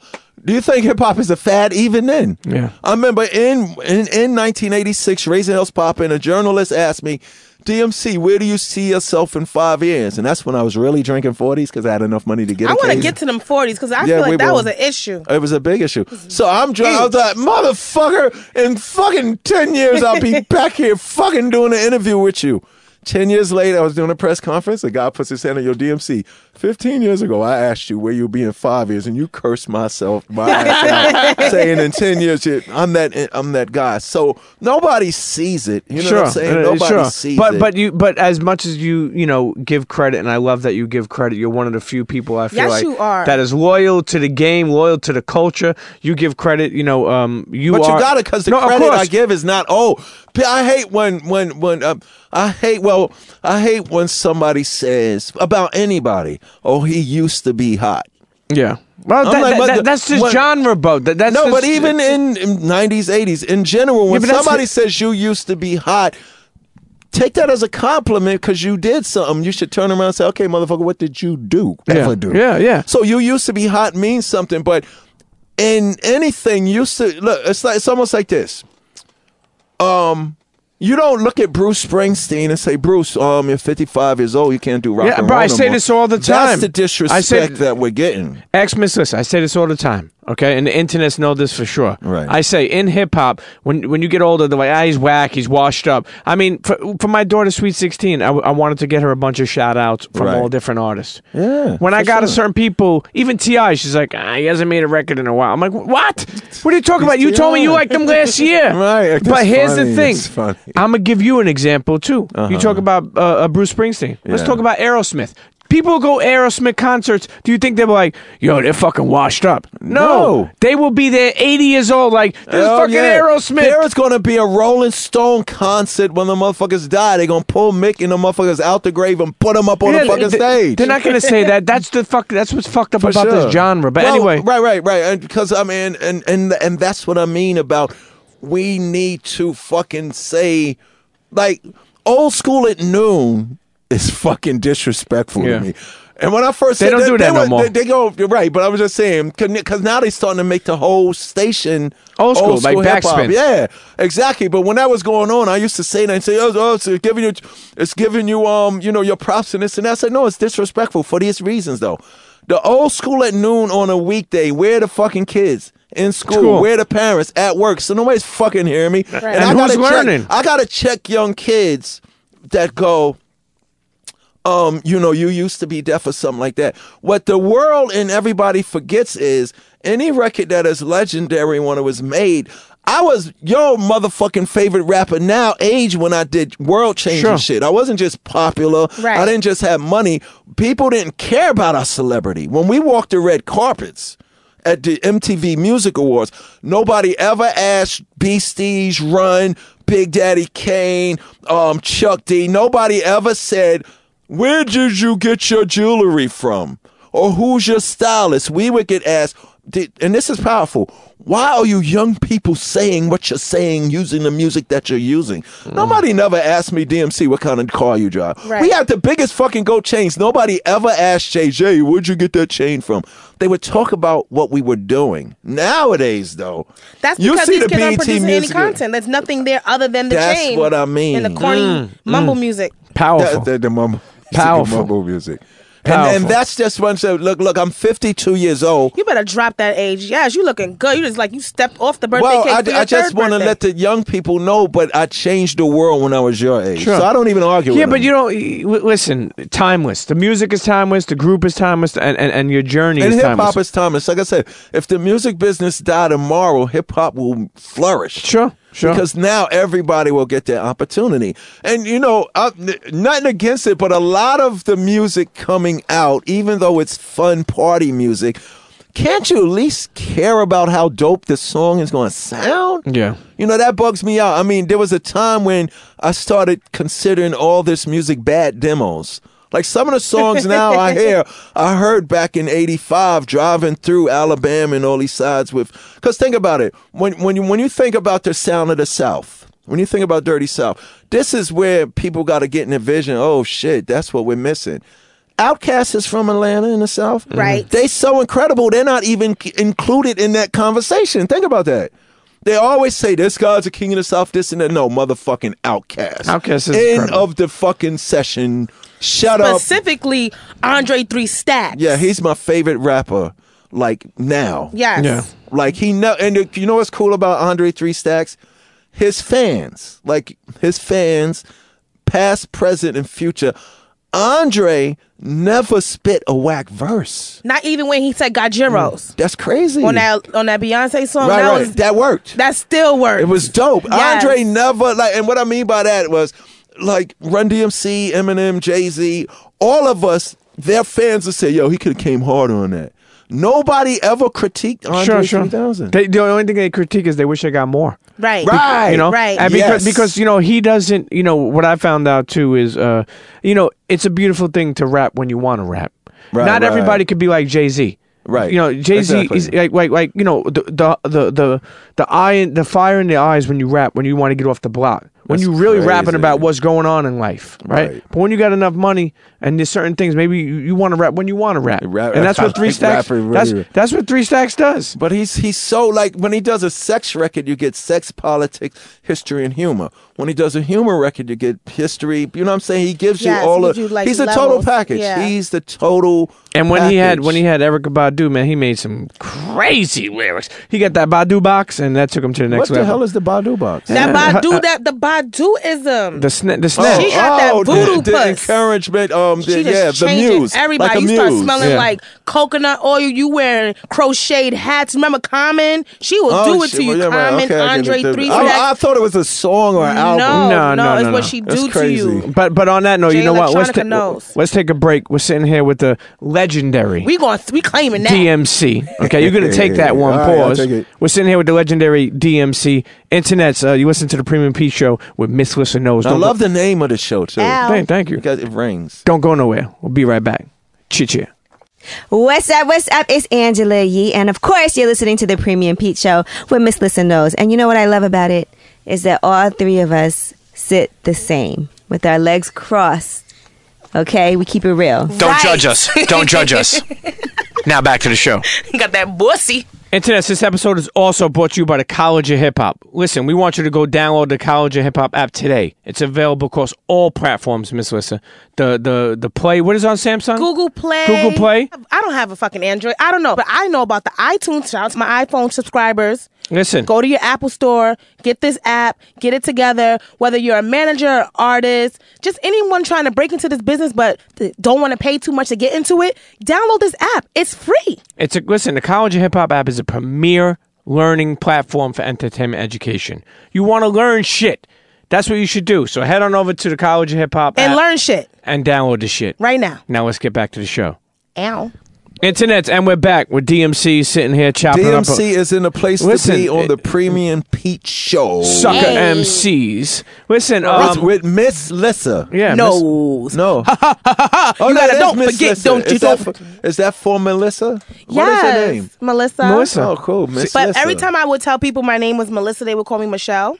Speaker 4: do you think hip hop is a fad even then?
Speaker 1: Yeah.
Speaker 4: I remember in in, in 1986, Raising Hell's popping, a journalist asked me, DMC, where do you see yourself in five years? And that's when I was really drinking 40s because I had enough money to get
Speaker 2: I
Speaker 4: a
Speaker 2: want to
Speaker 4: case.
Speaker 2: get to them 40s because I
Speaker 4: Yeah,
Speaker 2: feel
Speaker 4: we
Speaker 2: like that
Speaker 4: will.
Speaker 2: was an issue.
Speaker 4: It was a big issue. So I'm drunk. I was like, motherfucker, in fucking 10 years, I'll be <laughs> back here fucking doing an interview with you. 10 years later, I was doing a press conference. A guy puts his hand on your DMC. 15 years ago, I asked you where you'll be in five years, and you cursed myself, my ass out, saying in 10 years, I'm that, I'm that guy. So nobody sees it. You know
Speaker 1: sure,
Speaker 4: what I'm saying?
Speaker 1: uh,
Speaker 4: Nobody
Speaker 1: sure.
Speaker 4: sees
Speaker 1: but
Speaker 4: it.
Speaker 1: but you but as much as you you know give credit, and I love that you give credit. You're one of the few people I feel
Speaker 2: Yes,
Speaker 1: like
Speaker 2: you are.
Speaker 1: that is loyal to the game, loyal to the culture. You give credit. You know, um, you
Speaker 4: But
Speaker 1: are.
Speaker 4: you got it because the
Speaker 1: no,
Speaker 4: credit I give is not. Oh, p- I hate when when when um, I hate. Well, I hate when somebody says about anybody. Oh, he used to be hot.
Speaker 1: Yeah. Well, that,
Speaker 4: like,
Speaker 1: that- that- that's just
Speaker 4: what-
Speaker 1: genre, bro. That, that's
Speaker 4: no,
Speaker 1: just-
Speaker 4: but even in, in 90s, 80s, in general, when
Speaker 1: Yeah,
Speaker 4: somebody says you used to be hot, take that as a compliment because you did something. You should turn around and say, okay, motherfucker, what did you do?
Speaker 1: yeah.
Speaker 4: Ever do?
Speaker 1: Yeah, yeah.
Speaker 4: So you used to be hot means something, but in anything used to look, it's like it's almost like this. Um, you don't look at Bruce Springsteen and say, Bruce, um, you're 55 years old, you can't do rock
Speaker 1: Yeah,
Speaker 4: and
Speaker 1: bro,
Speaker 4: roll
Speaker 1: I
Speaker 4: no
Speaker 1: say
Speaker 4: more."
Speaker 1: this all the time.
Speaker 4: That's the
Speaker 1: I
Speaker 4: disrespect
Speaker 1: say-
Speaker 4: that we're getting.
Speaker 1: Ex Miss listen, I say this all the time, okay? And the internets know this for sure.
Speaker 4: Right.
Speaker 1: I say in hip hop, when when you get older, they're like, ah, he's whack, he's washed up. I mean, for, for my daughter, Sweet 16, I, I, wanted to get her a bunch of shout outs from
Speaker 4: Right.
Speaker 1: all different artists.
Speaker 4: Yeah,
Speaker 1: When I got to
Speaker 4: sure.
Speaker 1: certain people, even T.I., she's like, ah, he hasn't made a record in a while. I'm like, what? What are you talking about? You told me you liked them last year. <laughs>
Speaker 4: Right,
Speaker 1: But here's
Speaker 4: funny,
Speaker 1: the thing
Speaker 4: it's funny.
Speaker 1: I'm going to give you an example, too. You talk about uh, uh, Bruce Springsteen. Let's
Speaker 4: Yeah.
Speaker 1: talk about Aerosmith. People go Aerosmith concerts. Do you think they're like, yo, they're fucking washed up? No.
Speaker 4: No.
Speaker 1: They will be there 80 years old, like, this is
Speaker 4: Oh,
Speaker 1: fucking
Speaker 4: yeah.
Speaker 1: Aerosmith.
Speaker 4: There's gonna be a Rolling Stone concert when the motherfuckers die. They're gonna pull Mick and the motherfuckers out the grave and put them up on
Speaker 1: Yeah,
Speaker 4: the fucking
Speaker 1: they-
Speaker 4: stage.
Speaker 1: They're not going to say that. That's the fuck. That's what's fucked up
Speaker 4: For
Speaker 1: about
Speaker 4: sure.
Speaker 1: this genre. But
Speaker 4: Well,
Speaker 1: anyway,
Speaker 4: right, right, right. And because I mean, and and and that's what I mean about we need to fucking say, like, old school at noon is fucking disrespectful
Speaker 1: Yeah.
Speaker 4: to me. And when I first
Speaker 1: They don't do that no
Speaker 4: were-
Speaker 1: more.
Speaker 4: They, they go right, but I was just saying because now they're starting to make the whole station
Speaker 1: Old school, like
Speaker 4: hip-hop.
Speaker 1: backspin.
Speaker 4: Yeah, exactly. But when that was going on, I used to say that and say, "Oh, oh it's giving you, it's giving you, um, you know, your props and this and that." I said, "No, it's disrespectful for these reasons, though." The old school at noon on a weekday, where are the fucking kids? in school.
Speaker 1: School.
Speaker 4: Where the parents at work, so nobody's fucking hearing me. And,
Speaker 1: And
Speaker 4: I gotta
Speaker 1: learning?
Speaker 4: Check, I gotta check young kids that go. Um, you know, you used to be deaf or something like that. What the world and everybody forgets is any record that is legendary when it was made. I was your motherfucking favorite rapper now age when I did world changing
Speaker 1: Sure.
Speaker 4: shit. I wasn't just popular.
Speaker 2: Right.
Speaker 4: I didn't just have money. People didn't care about our celebrity. When we walked the red carpets at the MTV Music Awards, nobody ever asked Beasties, Run, Big Daddy Kane, um, Chuck D. Nobody ever said, Where did you get your jewelry from? Or who's your stylist? We would get asked, did- and this is powerful. Why are you young people saying what you're saying using the music that you're using? Mm. Nobody never asked me, DMC, what kind of car you drive.
Speaker 2: Right.
Speaker 4: We had the biggest fucking gold chains. Nobody ever asked JJ, where'd you get that chain from? They would talk about what we were doing. Nowadays, though,
Speaker 2: That's
Speaker 4: you
Speaker 2: because
Speaker 4: see
Speaker 2: these
Speaker 4: the
Speaker 2: kids aren't
Speaker 4: BET
Speaker 2: producing any
Speaker 4: music.
Speaker 2: content. There's nothing there other than the
Speaker 4: That's
Speaker 2: chain.
Speaker 4: what I mean.
Speaker 2: And the corny mm. mumble mm. music.
Speaker 1: Powerful.
Speaker 4: The, the, the mumble,
Speaker 1: Powerful.
Speaker 4: mumble music. And,
Speaker 1: Powerful.
Speaker 4: and that's just one. So look, look, I'm 52 years old.
Speaker 2: You better drop that age. Yes, you looking good. You just like you stepped off the birthday
Speaker 4: Well,
Speaker 2: cake.
Speaker 4: I, I just want to let the young people know, but I changed the world when I was your age.
Speaker 1: Sure.
Speaker 4: So I don't even argue
Speaker 1: Yeah,
Speaker 4: with
Speaker 1: but
Speaker 4: them.
Speaker 1: you know, y- w- listen, timeless. The music is timeless. The group is timeless, and and, and your journey
Speaker 4: And
Speaker 1: is
Speaker 4: hip
Speaker 1: timeless.
Speaker 4: hop is timeless. Like I said, if the music business died tomorrow, hip hop will flourish.
Speaker 1: Sure, sure.
Speaker 4: Because now everybody will get their opportunity. And you know, uh, nothing against it, but a lot of the music coming out, even though it's fun party music, can't you at least care about how dope the song is going to sound?
Speaker 1: Yeah.
Speaker 4: You know, that bugs me out. I mean, there was a time when I started considering all this music bad demos. Like some of the songs now I <laughs> hear, I heard back in '85 driving through Alabama and all these sides with. Because think about it, when when you when you think about the sound of the South, when you think about Dirty South, this is where people got to get in their vision. Oh shit, that's what we're missing. OutKast is from Atlanta in the South, mm-hmm.
Speaker 2: Right.
Speaker 4: They so incredible, they're not even included in that conversation. Think about that. They always say this guy's a king of the South, this and that. No, motherfucking OutKast.
Speaker 1: OutKast is
Speaker 4: End
Speaker 1: incredible.
Speaker 4: of the fucking session. Shut up.
Speaker 2: Specifically, Andre Three Stacks.
Speaker 4: Yeah, he's my favorite rapper. Like now.
Speaker 2: Yes.
Speaker 1: Yeah.
Speaker 4: Like he know, and you know what's cool about Andre Three Stacks? His fans, like his fans, past, present, and future. Andre never spit a whack verse.
Speaker 2: Not even when he said Gajeros mm,
Speaker 4: That's crazy.
Speaker 2: on that on that Beyonce song.
Speaker 4: right,
Speaker 2: that
Speaker 4: right.
Speaker 2: was
Speaker 4: that worked.
Speaker 2: that still worked.
Speaker 4: It was dope.
Speaker 2: Yes.
Speaker 4: Andre never like, and what I mean by that was like Run DMC, Eminem, Jay Z, all of us, their fans would say, "Yo, he could have came hard on that." Nobody ever critiqued Andre
Speaker 1: Sure, sure.
Speaker 4: 3000.
Speaker 1: They, the only thing they critique is they wish they got more.
Speaker 2: right.
Speaker 4: Right.
Speaker 1: you know
Speaker 2: Right.
Speaker 1: and because,
Speaker 4: Yes.
Speaker 1: because you know he doesn't you know what i found out too is uh you know it's a beautiful thing to rap when you want to rap
Speaker 4: Right,
Speaker 1: not
Speaker 4: right.
Speaker 1: everybody could be like jay-z
Speaker 4: Right.
Speaker 1: you know jay-z
Speaker 4: Exactly.
Speaker 1: is like, like like you know the the the the, the eye in, the fire in the eyes when you rap when you want to get off the block when
Speaker 4: That's
Speaker 1: you really rapping about what's going on in life right?
Speaker 4: Right.
Speaker 1: but when you got enough money and there's certain things maybe you, you want to rap when you want to rap
Speaker 4: Rap-
Speaker 1: and that's
Speaker 4: I
Speaker 1: what <laughs> three
Speaker 4: like
Speaker 1: stacks
Speaker 4: rapping
Speaker 1: that's
Speaker 4: really-
Speaker 1: that's what three stacks does
Speaker 4: But he's he's so like when he does a sex record, you get sex, politics, history, and humor. When he does a humor record, you get history. You know what I'm saying? He gives
Speaker 2: Yes,
Speaker 4: you all of.
Speaker 2: you, like,
Speaker 4: he's a total package.
Speaker 2: Yeah.
Speaker 4: He's the total.
Speaker 1: And when he had when he
Speaker 4: package.
Speaker 1: had Erykah Badu, man, he made some crazy lyrics. He got that Badu box, and that took him to the next
Speaker 4: what the
Speaker 1: level.
Speaker 4: hell is the Badu box?
Speaker 2: That
Speaker 1: Uh,
Speaker 2: Badu,
Speaker 1: uh,
Speaker 2: that the Baduism.
Speaker 1: the sna- the snap?
Speaker 2: She got that voodoo
Speaker 4: the, the encouragement. Um, the,
Speaker 2: she just
Speaker 4: yeah, the
Speaker 2: changing
Speaker 4: muse.
Speaker 2: everybody.
Speaker 4: Like a
Speaker 2: you start smelling
Speaker 1: Yeah.
Speaker 2: like coconut oil. You wearing crocheted hats. Remember Common? She will
Speaker 4: Oh,
Speaker 2: do it
Speaker 4: shit,
Speaker 2: to you.
Speaker 4: well, yeah,
Speaker 2: Common,
Speaker 4: okay,
Speaker 2: Andre
Speaker 4: it.
Speaker 2: Three
Speaker 4: I, I thought it was a song or an album.
Speaker 2: No,
Speaker 1: No,
Speaker 2: no,
Speaker 1: no,
Speaker 2: it's
Speaker 1: no,
Speaker 2: what she
Speaker 4: That's
Speaker 2: do to you.
Speaker 1: But but on that note, you
Speaker 2: Jay
Speaker 1: know what? Let's,
Speaker 2: Electronica knows.
Speaker 1: let's take a break. We're sitting here with the legendary
Speaker 2: We going we claiming that.
Speaker 1: DMC. Okay, you're gonna take that one.
Speaker 4: All right, I'll
Speaker 1: Pause.
Speaker 4: take it.
Speaker 1: We're sitting here with the legendary DMC. Internet's. Uh, you listen to the Premium Pete Show with Miss Lissa Knows.
Speaker 4: I
Speaker 1: Don't
Speaker 4: love
Speaker 1: Go,
Speaker 4: the name of the show too.
Speaker 1: Thank, thank you.
Speaker 4: Because it rings.
Speaker 1: Don't go nowhere. We'll be right back. Chit chat.
Speaker 5: What's up? What's up? It's Angela Yee, and of course, you're listening to the Premium Pete Show with Miss Lissa Knows. And you know what I love about it is that all three of us sit the same with our legs crossed. Okay, we keep it real.
Speaker 1: Don't judge us. Don't judge us. <laughs> now back to the show.
Speaker 2: Got that bussy.
Speaker 1: Internet, this episode is also brought to you by the College of Hip Hop. Listen, we want you to go download the College of Hip Hop app today. It's available across all platforms, Miss Lissa. The the the play. What is on Samsung?
Speaker 2: Google Play.
Speaker 1: Google Play?
Speaker 2: I don't have a fucking Android. I don't know, but I know about the iTunes. Shout out to my iPhone subscribers.
Speaker 1: Listen,
Speaker 2: Go to your Apple store, get this app, get it together. Whether you're a manager, or artist, just anyone trying to break into this business but don't want to pay too much to get into it, download this app. It's free.
Speaker 1: it's a listen. The College of Hip Hop app is a premier learning platform for entertainment education. You want to learn shit. That's what you should do. So head on over to the College of Hip Hop
Speaker 2: And learn shit
Speaker 1: and download the shit.
Speaker 2: right now.
Speaker 1: Now let's get back to the show.
Speaker 2: Ow.
Speaker 1: Internets, and we're back with DMC sitting here chopping up.
Speaker 4: DMC is in the place
Speaker 1: Listen,
Speaker 4: to be on the Premium Pete Show.
Speaker 1: Sucker
Speaker 2: Hey.
Speaker 1: MCs. Listen,
Speaker 4: With-
Speaker 1: um,
Speaker 4: with Miss Lissa.
Speaker 1: yeah, Miss-
Speaker 2: No.
Speaker 4: No. <laughs> oh,
Speaker 2: You gotta-
Speaker 4: is
Speaker 2: don't
Speaker 4: Miss
Speaker 2: forget,
Speaker 4: Lissa.
Speaker 2: don't you
Speaker 4: Is that,
Speaker 2: don't-
Speaker 4: for, is that for Melissa? What is
Speaker 2: yes.
Speaker 4: her name?
Speaker 2: Melissa.
Speaker 1: Melissa.
Speaker 4: Oh, cool. Miss
Speaker 2: But
Speaker 4: Lissa.
Speaker 2: every time I would tell people my name was Melissa, they would call me Michelle.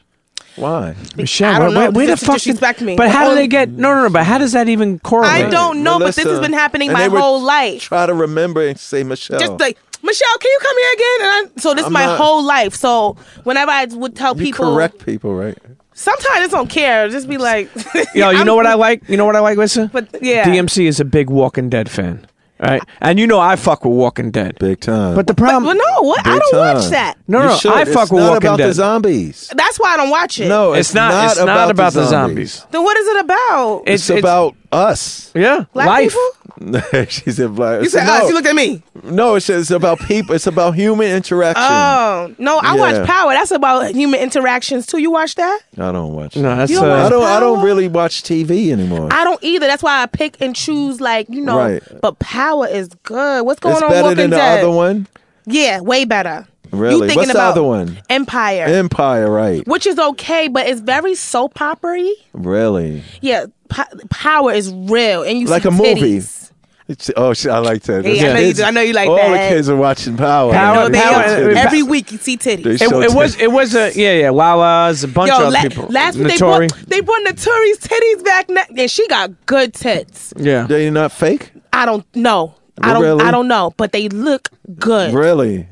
Speaker 4: Why?
Speaker 1: Michelle,
Speaker 2: I don't
Speaker 1: where,
Speaker 2: know,
Speaker 1: where the
Speaker 2: because you
Speaker 1: fuck?
Speaker 2: disrespect me.
Speaker 1: But how do they get? No, no, no. But how does that even correlate?
Speaker 2: I don't know, but this has been happening
Speaker 4: And
Speaker 2: my
Speaker 4: they would
Speaker 2: whole life.
Speaker 4: Try to remember and say Michelle.
Speaker 2: Just like Michelle, can you come here again? And I, so this is
Speaker 4: I'm
Speaker 2: my
Speaker 4: not-
Speaker 2: whole life. So whenever I would tell
Speaker 4: you
Speaker 2: people,
Speaker 4: correct people, right?
Speaker 2: sometimes I just don't care. Just be like,
Speaker 1: Yo, you
Speaker 2: I'm- <laughs>
Speaker 1: know what I like? You know what I like, Lisa?
Speaker 2: But yeah,
Speaker 1: DMC is a big Walking Dead fan, right? And you know I fuck with Walking Dead.
Speaker 4: Big time.
Speaker 1: But the
Speaker 2: But,
Speaker 1: problem,
Speaker 2: well, no, what? I
Speaker 4: Big
Speaker 2: don't watch
Speaker 4: time.
Speaker 2: that.
Speaker 1: no,
Speaker 4: You
Speaker 1: no,
Speaker 4: should.
Speaker 1: I
Speaker 4: It's
Speaker 1: fuck with
Speaker 4: not
Speaker 1: Walking
Speaker 4: about
Speaker 1: Dead.
Speaker 4: the zombies.
Speaker 2: That's why I don't watch it.
Speaker 4: No,
Speaker 1: it's not. it's not about the zombies.
Speaker 2: Then what is it about?
Speaker 4: It's, about us.
Speaker 1: yeah,
Speaker 2: Black
Speaker 1: life.
Speaker 2: people? <laughs>
Speaker 4: she said black.
Speaker 2: You said
Speaker 4: no,
Speaker 2: us. You looked at me.
Speaker 4: no, it's, it's about people. It's about human interaction.
Speaker 2: Oh no, I
Speaker 4: Yeah.
Speaker 2: watch Power. That's about human interactions too. You watch that?
Speaker 4: I don't watch.
Speaker 1: No, that's
Speaker 2: You don't
Speaker 1: uh,
Speaker 4: I don't. I don't really watch TV anymore.
Speaker 2: I don't either. That's why I pick and choose. Like you know,
Speaker 4: Right.
Speaker 2: but Power is good. What's going
Speaker 4: it's
Speaker 2: on?
Speaker 4: better
Speaker 2: Walking
Speaker 4: than the
Speaker 2: Dead?
Speaker 4: other one.
Speaker 2: Yeah, way better.
Speaker 4: Really?
Speaker 2: You thinking
Speaker 4: What's the other one?
Speaker 2: Empire,
Speaker 4: Empire, right?
Speaker 2: which is okay, but it's very soap opera
Speaker 4: Really?
Speaker 2: Yeah, po- Power is real, and you
Speaker 4: Like
Speaker 2: see
Speaker 4: a movie.
Speaker 2: titties.
Speaker 4: It's, oh, shit, I like that.
Speaker 2: Yeah, I know you
Speaker 4: Kids-
Speaker 2: do. I know you like
Speaker 4: all
Speaker 2: that.
Speaker 4: the kids are watching Power.
Speaker 1: Power-
Speaker 2: No, they
Speaker 1: Power-
Speaker 2: are. every week you see titties.
Speaker 4: They
Speaker 1: It,
Speaker 4: show
Speaker 1: it was. It was a yeah, yeah. Wawa's a bunch
Speaker 2: Yo,
Speaker 1: of
Speaker 2: la-
Speaker 1: other people.
Speaker 2: last week they
Speaker 1: Notori.
Speaker 2: brought they brought Naturi's titties back, ne- and she got good tits.
Speaker 1: yeah.
Speaker 4: They're not fake.
Speaker 2: I don't know. I don't.
Speaker 4: Really?
Speaker 2: I don't know, but they look good.
Speaker 4: Really?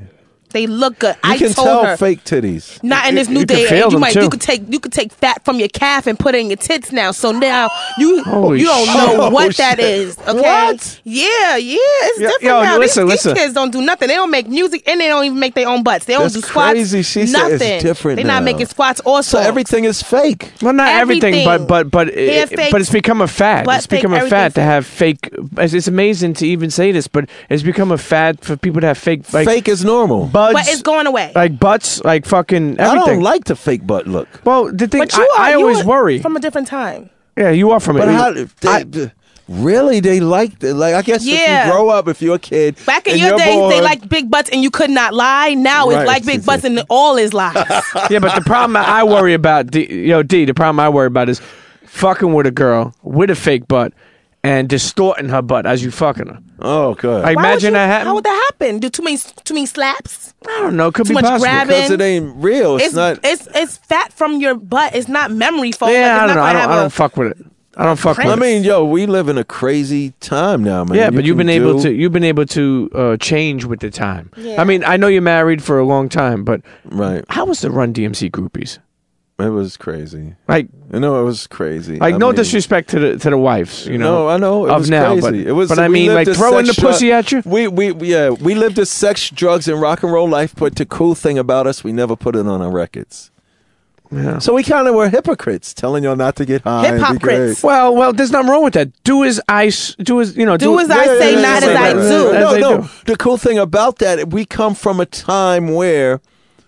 Speaker 2: They look good.
Speaker 4: You
Speaker 2: I
Speaker 4: can
Speaker 2: told
Speaker 4: tell
Speaker 2: her.
Speaker 4: fake titties.
Speaker 2: Not in this
Speaker 1: You-
Speaker 2: new
Speaker 1: you can
Speaker 2: day.
Speaker 1: feel
Speaker 2: and you
Speaker 1: them,
Speaker 2: might
Speaker 1: too.
Speaker 2: you could take you could take fat from your calf and put it in your tits now. So now you
Speaker 1: Holy
Speaker 2: you don't
Speaker 1: shit.
Speaker 2: know
Speaker 4: Oh,
Speaker 2: what that
Speaker 4: shit.
Speaker 2: is. Okay.
Speaker 4: What?
Speaker 2: Yeah, yeah, it's
Speaker 1: Yo-
Speaker 2: different
Speaker 1: yo,
Speaker 2: now.
Speaker 1: listen,
Speaker 2: these,
Speaker 1: listen.
Speaker 2: these kids don't do nothing. They don't make music and they don't even make their own butts. They don't
Speaker 4: That's
Speaker 2: do squats.
Speaker 4: crazy. She said
Speaker 2: nothing.
Speaker 4: it's different
Speaker 2: They're not
Speaker 4: now.
Speaker 2: making squats or
Speaker 4: So everything is fake.
Speaker 1: Well, not everything, but
Speaker 2: Everything.
Speaker 1: but but
Speaker 2: Hair
Speaker 1: it,
Speaker 2: fake,
Speaker 1: but it's become a fad. It's become a fad to have fake. It's, it's amazing to even say this, but it's become a fad for people to have fake like
Speaker 4: fake is normal.
Speaker 1: Buds,
Speaker 2: But it's going away.
Speaker 1: like butts, like fucking everything.
Speaker 4: I don't like the fake butt look.
Speaker 1: well, the thing
Speaker 2: but you
Speaker 1: I,
Speaker 2: are
Speaker 1: I always
Speaker 2: are
Speaker 1: worry.
Speaker 2: from a different time.
Speaker 1: yeah, you are from
Speaker 4: But
Speaker 1: it.
Speaker 4: how? They,
Speaker 1: I-
Speaker 4: really, they liked it. like. I guess if you grow up, if you're a kid,
Speaker 2: Back in
Speaker 4: and
Speaker 2: your
Speaker 4: you're
Speaker 2: days, they liked big butts and you could not lie. Now
Speaker 4: Right.
Speaker 2: it's like big <laughs> butts and all is lies.
Speaker 1: yeah, but the problem I worry about, D, yo, D, the problem I worry about is fucking with a girl with a fake butt and distorting her butt as you fucking her.
Speaker 4: Oh, good.
Speaker 1: I
Speaker 2: Why would
Speaker 1: imagine
Speaker 2: you-
Speaker 1: that happen.
Speaker 2: How would that happen? Do too many too many slaps?
Speaker 1: I don't know. Could
Speaker 2: too
Speaker 1: be
Speaker 2: much
Speaker 1: possible.
Speaker 2: grabbing?
Speaker 4: because it ain't real. It's,
Speaker 2: It's
Speaker 4: not.
Speaker 2: it's it's fat from your butt. It's not memory foam.
Speaker 1: Yeah,
Speaker 2: like,
Speaker 1: I don't
Speaker 2: not
Speaker 1: know. I don't.
Speaker 2: have
Speaker 1: I
Speaker 2: a-
Speaker 1: don't fuck with it. I don't fuck with
Speaker 4: I
Speaker 1: it.
Speaker 4: mean, yo, we live in a crazy time now, man.
Speaker 1: Yeah,
Speaker 4: You
Speaker 1: but you've
Speaker 4: can
Speaker 1: been able
Speaker 4: do-
Speaker 1: to you've been able to uh, change with the time.
Speaker 2: Yeah.
Speaker 1: I mean, I know you're married for a long time, but
Speaker 4: Right.
Speaker 1: how was the Run DMC groupies?
Speaker 4: It was crazy.
Speaker 1: Like,
Speaker 4: I know it was crazy.
Speaker 1: like
Speaker 4: I
Speaker 1: no
Speaker 4: mean-
Speaker 1: disrespect to the to the wives, you know.
Speaker 4: no, I know it
Speaker 1: of
Speaker 4: was
Speaker 1: now,
Speaker 4: crazy.
Speaker 1: but
Speaker 4: it was.
Speaker 1: but I mean, like throwing the
Speaker 4: sex drug-
Speaker 1: pussy at you.
Speaker 4: We we yeah we lived a sex, drugs, and rock and roll life. But the cool thing about us, we never put it on our records.
Speaker 1: Yeah.
Speaker 4: So we kind of were hypocrites, telling y'all not to get high. and be
Speaker 2: Hip-hop-crits.
Speaker 1: Well, well, there's nothing wrong with that. Do as I s- do as you know.
Speaker 2: Do as I say, not as I do.
Speaker 1: As
Speaker 4: No,
Speaker 1: they
Speaker 4: no.
Speaker 1: do.
Speaker 4: The cool thing about that, we come from a time where,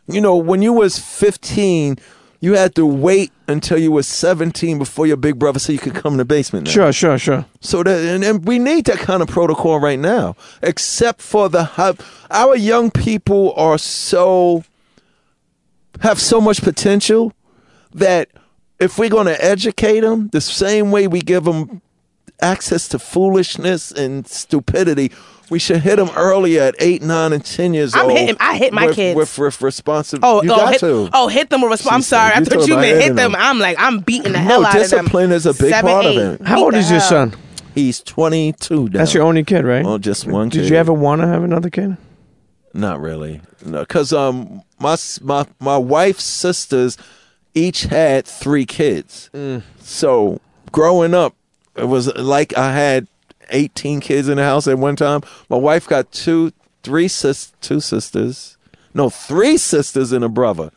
Speaker 4: you know, when you was 15, you had to wait until you were 17 before your big brother so you could come in the basement. Now.
Speaker 1: Sure, sure, sure.
Speaker 4: So that, and, and we need that kind of protocol right now, except for the. Our young people are so have so much potential that if we're going to educate them the same way we give them access to foolishness and stupidity, we should hit them earlier at eight, nine, and ten years
Speaker 2: I'm
Speaker 4: old.
Speaker 2: hitting- I hit my
Speaker 4: with,
Speaker 2: kids.
Speaker 4: with, with responsive.
Speaker 2: Oh,
Speaker 4: you
Speaker 2: oh,
Speaker 4: got
Speaker 2: hit,
Speaker 4: to.
Speaker 2: oh, hit them with response. I'm
Speaker 4: She said,
Speaker 2: sorry. I thought you meant hit them.
Speaker 4: them.
Speaker 2: I'm like, I'm beating the
Speaker 4: No,
Speaker 2: hell out of them.
Speaker 4: discipline is a big
Speaker 2: Seven,
Speaker 4: part of it.
Speaker 1: How
Speaker 2: Beat
Speaker 1: old is your
Speaker 2: hell.
Speaker 1: son?
Speaker 4: He's twenty-two. Now.
Speaker 1: That's your only kid, right?
Speaker 4: Well, just one
Speaker 1: Did
Speaker 4: kid.
Speaker 1: you ever want to have another kid?
Speaker 4: Not really, no, because um, my my my wife's sisters each had three kids. So growing up, it was like I had eighteen kids in the house at one time. My wife got two, three sis, two sisters. No, three sisters and a brother.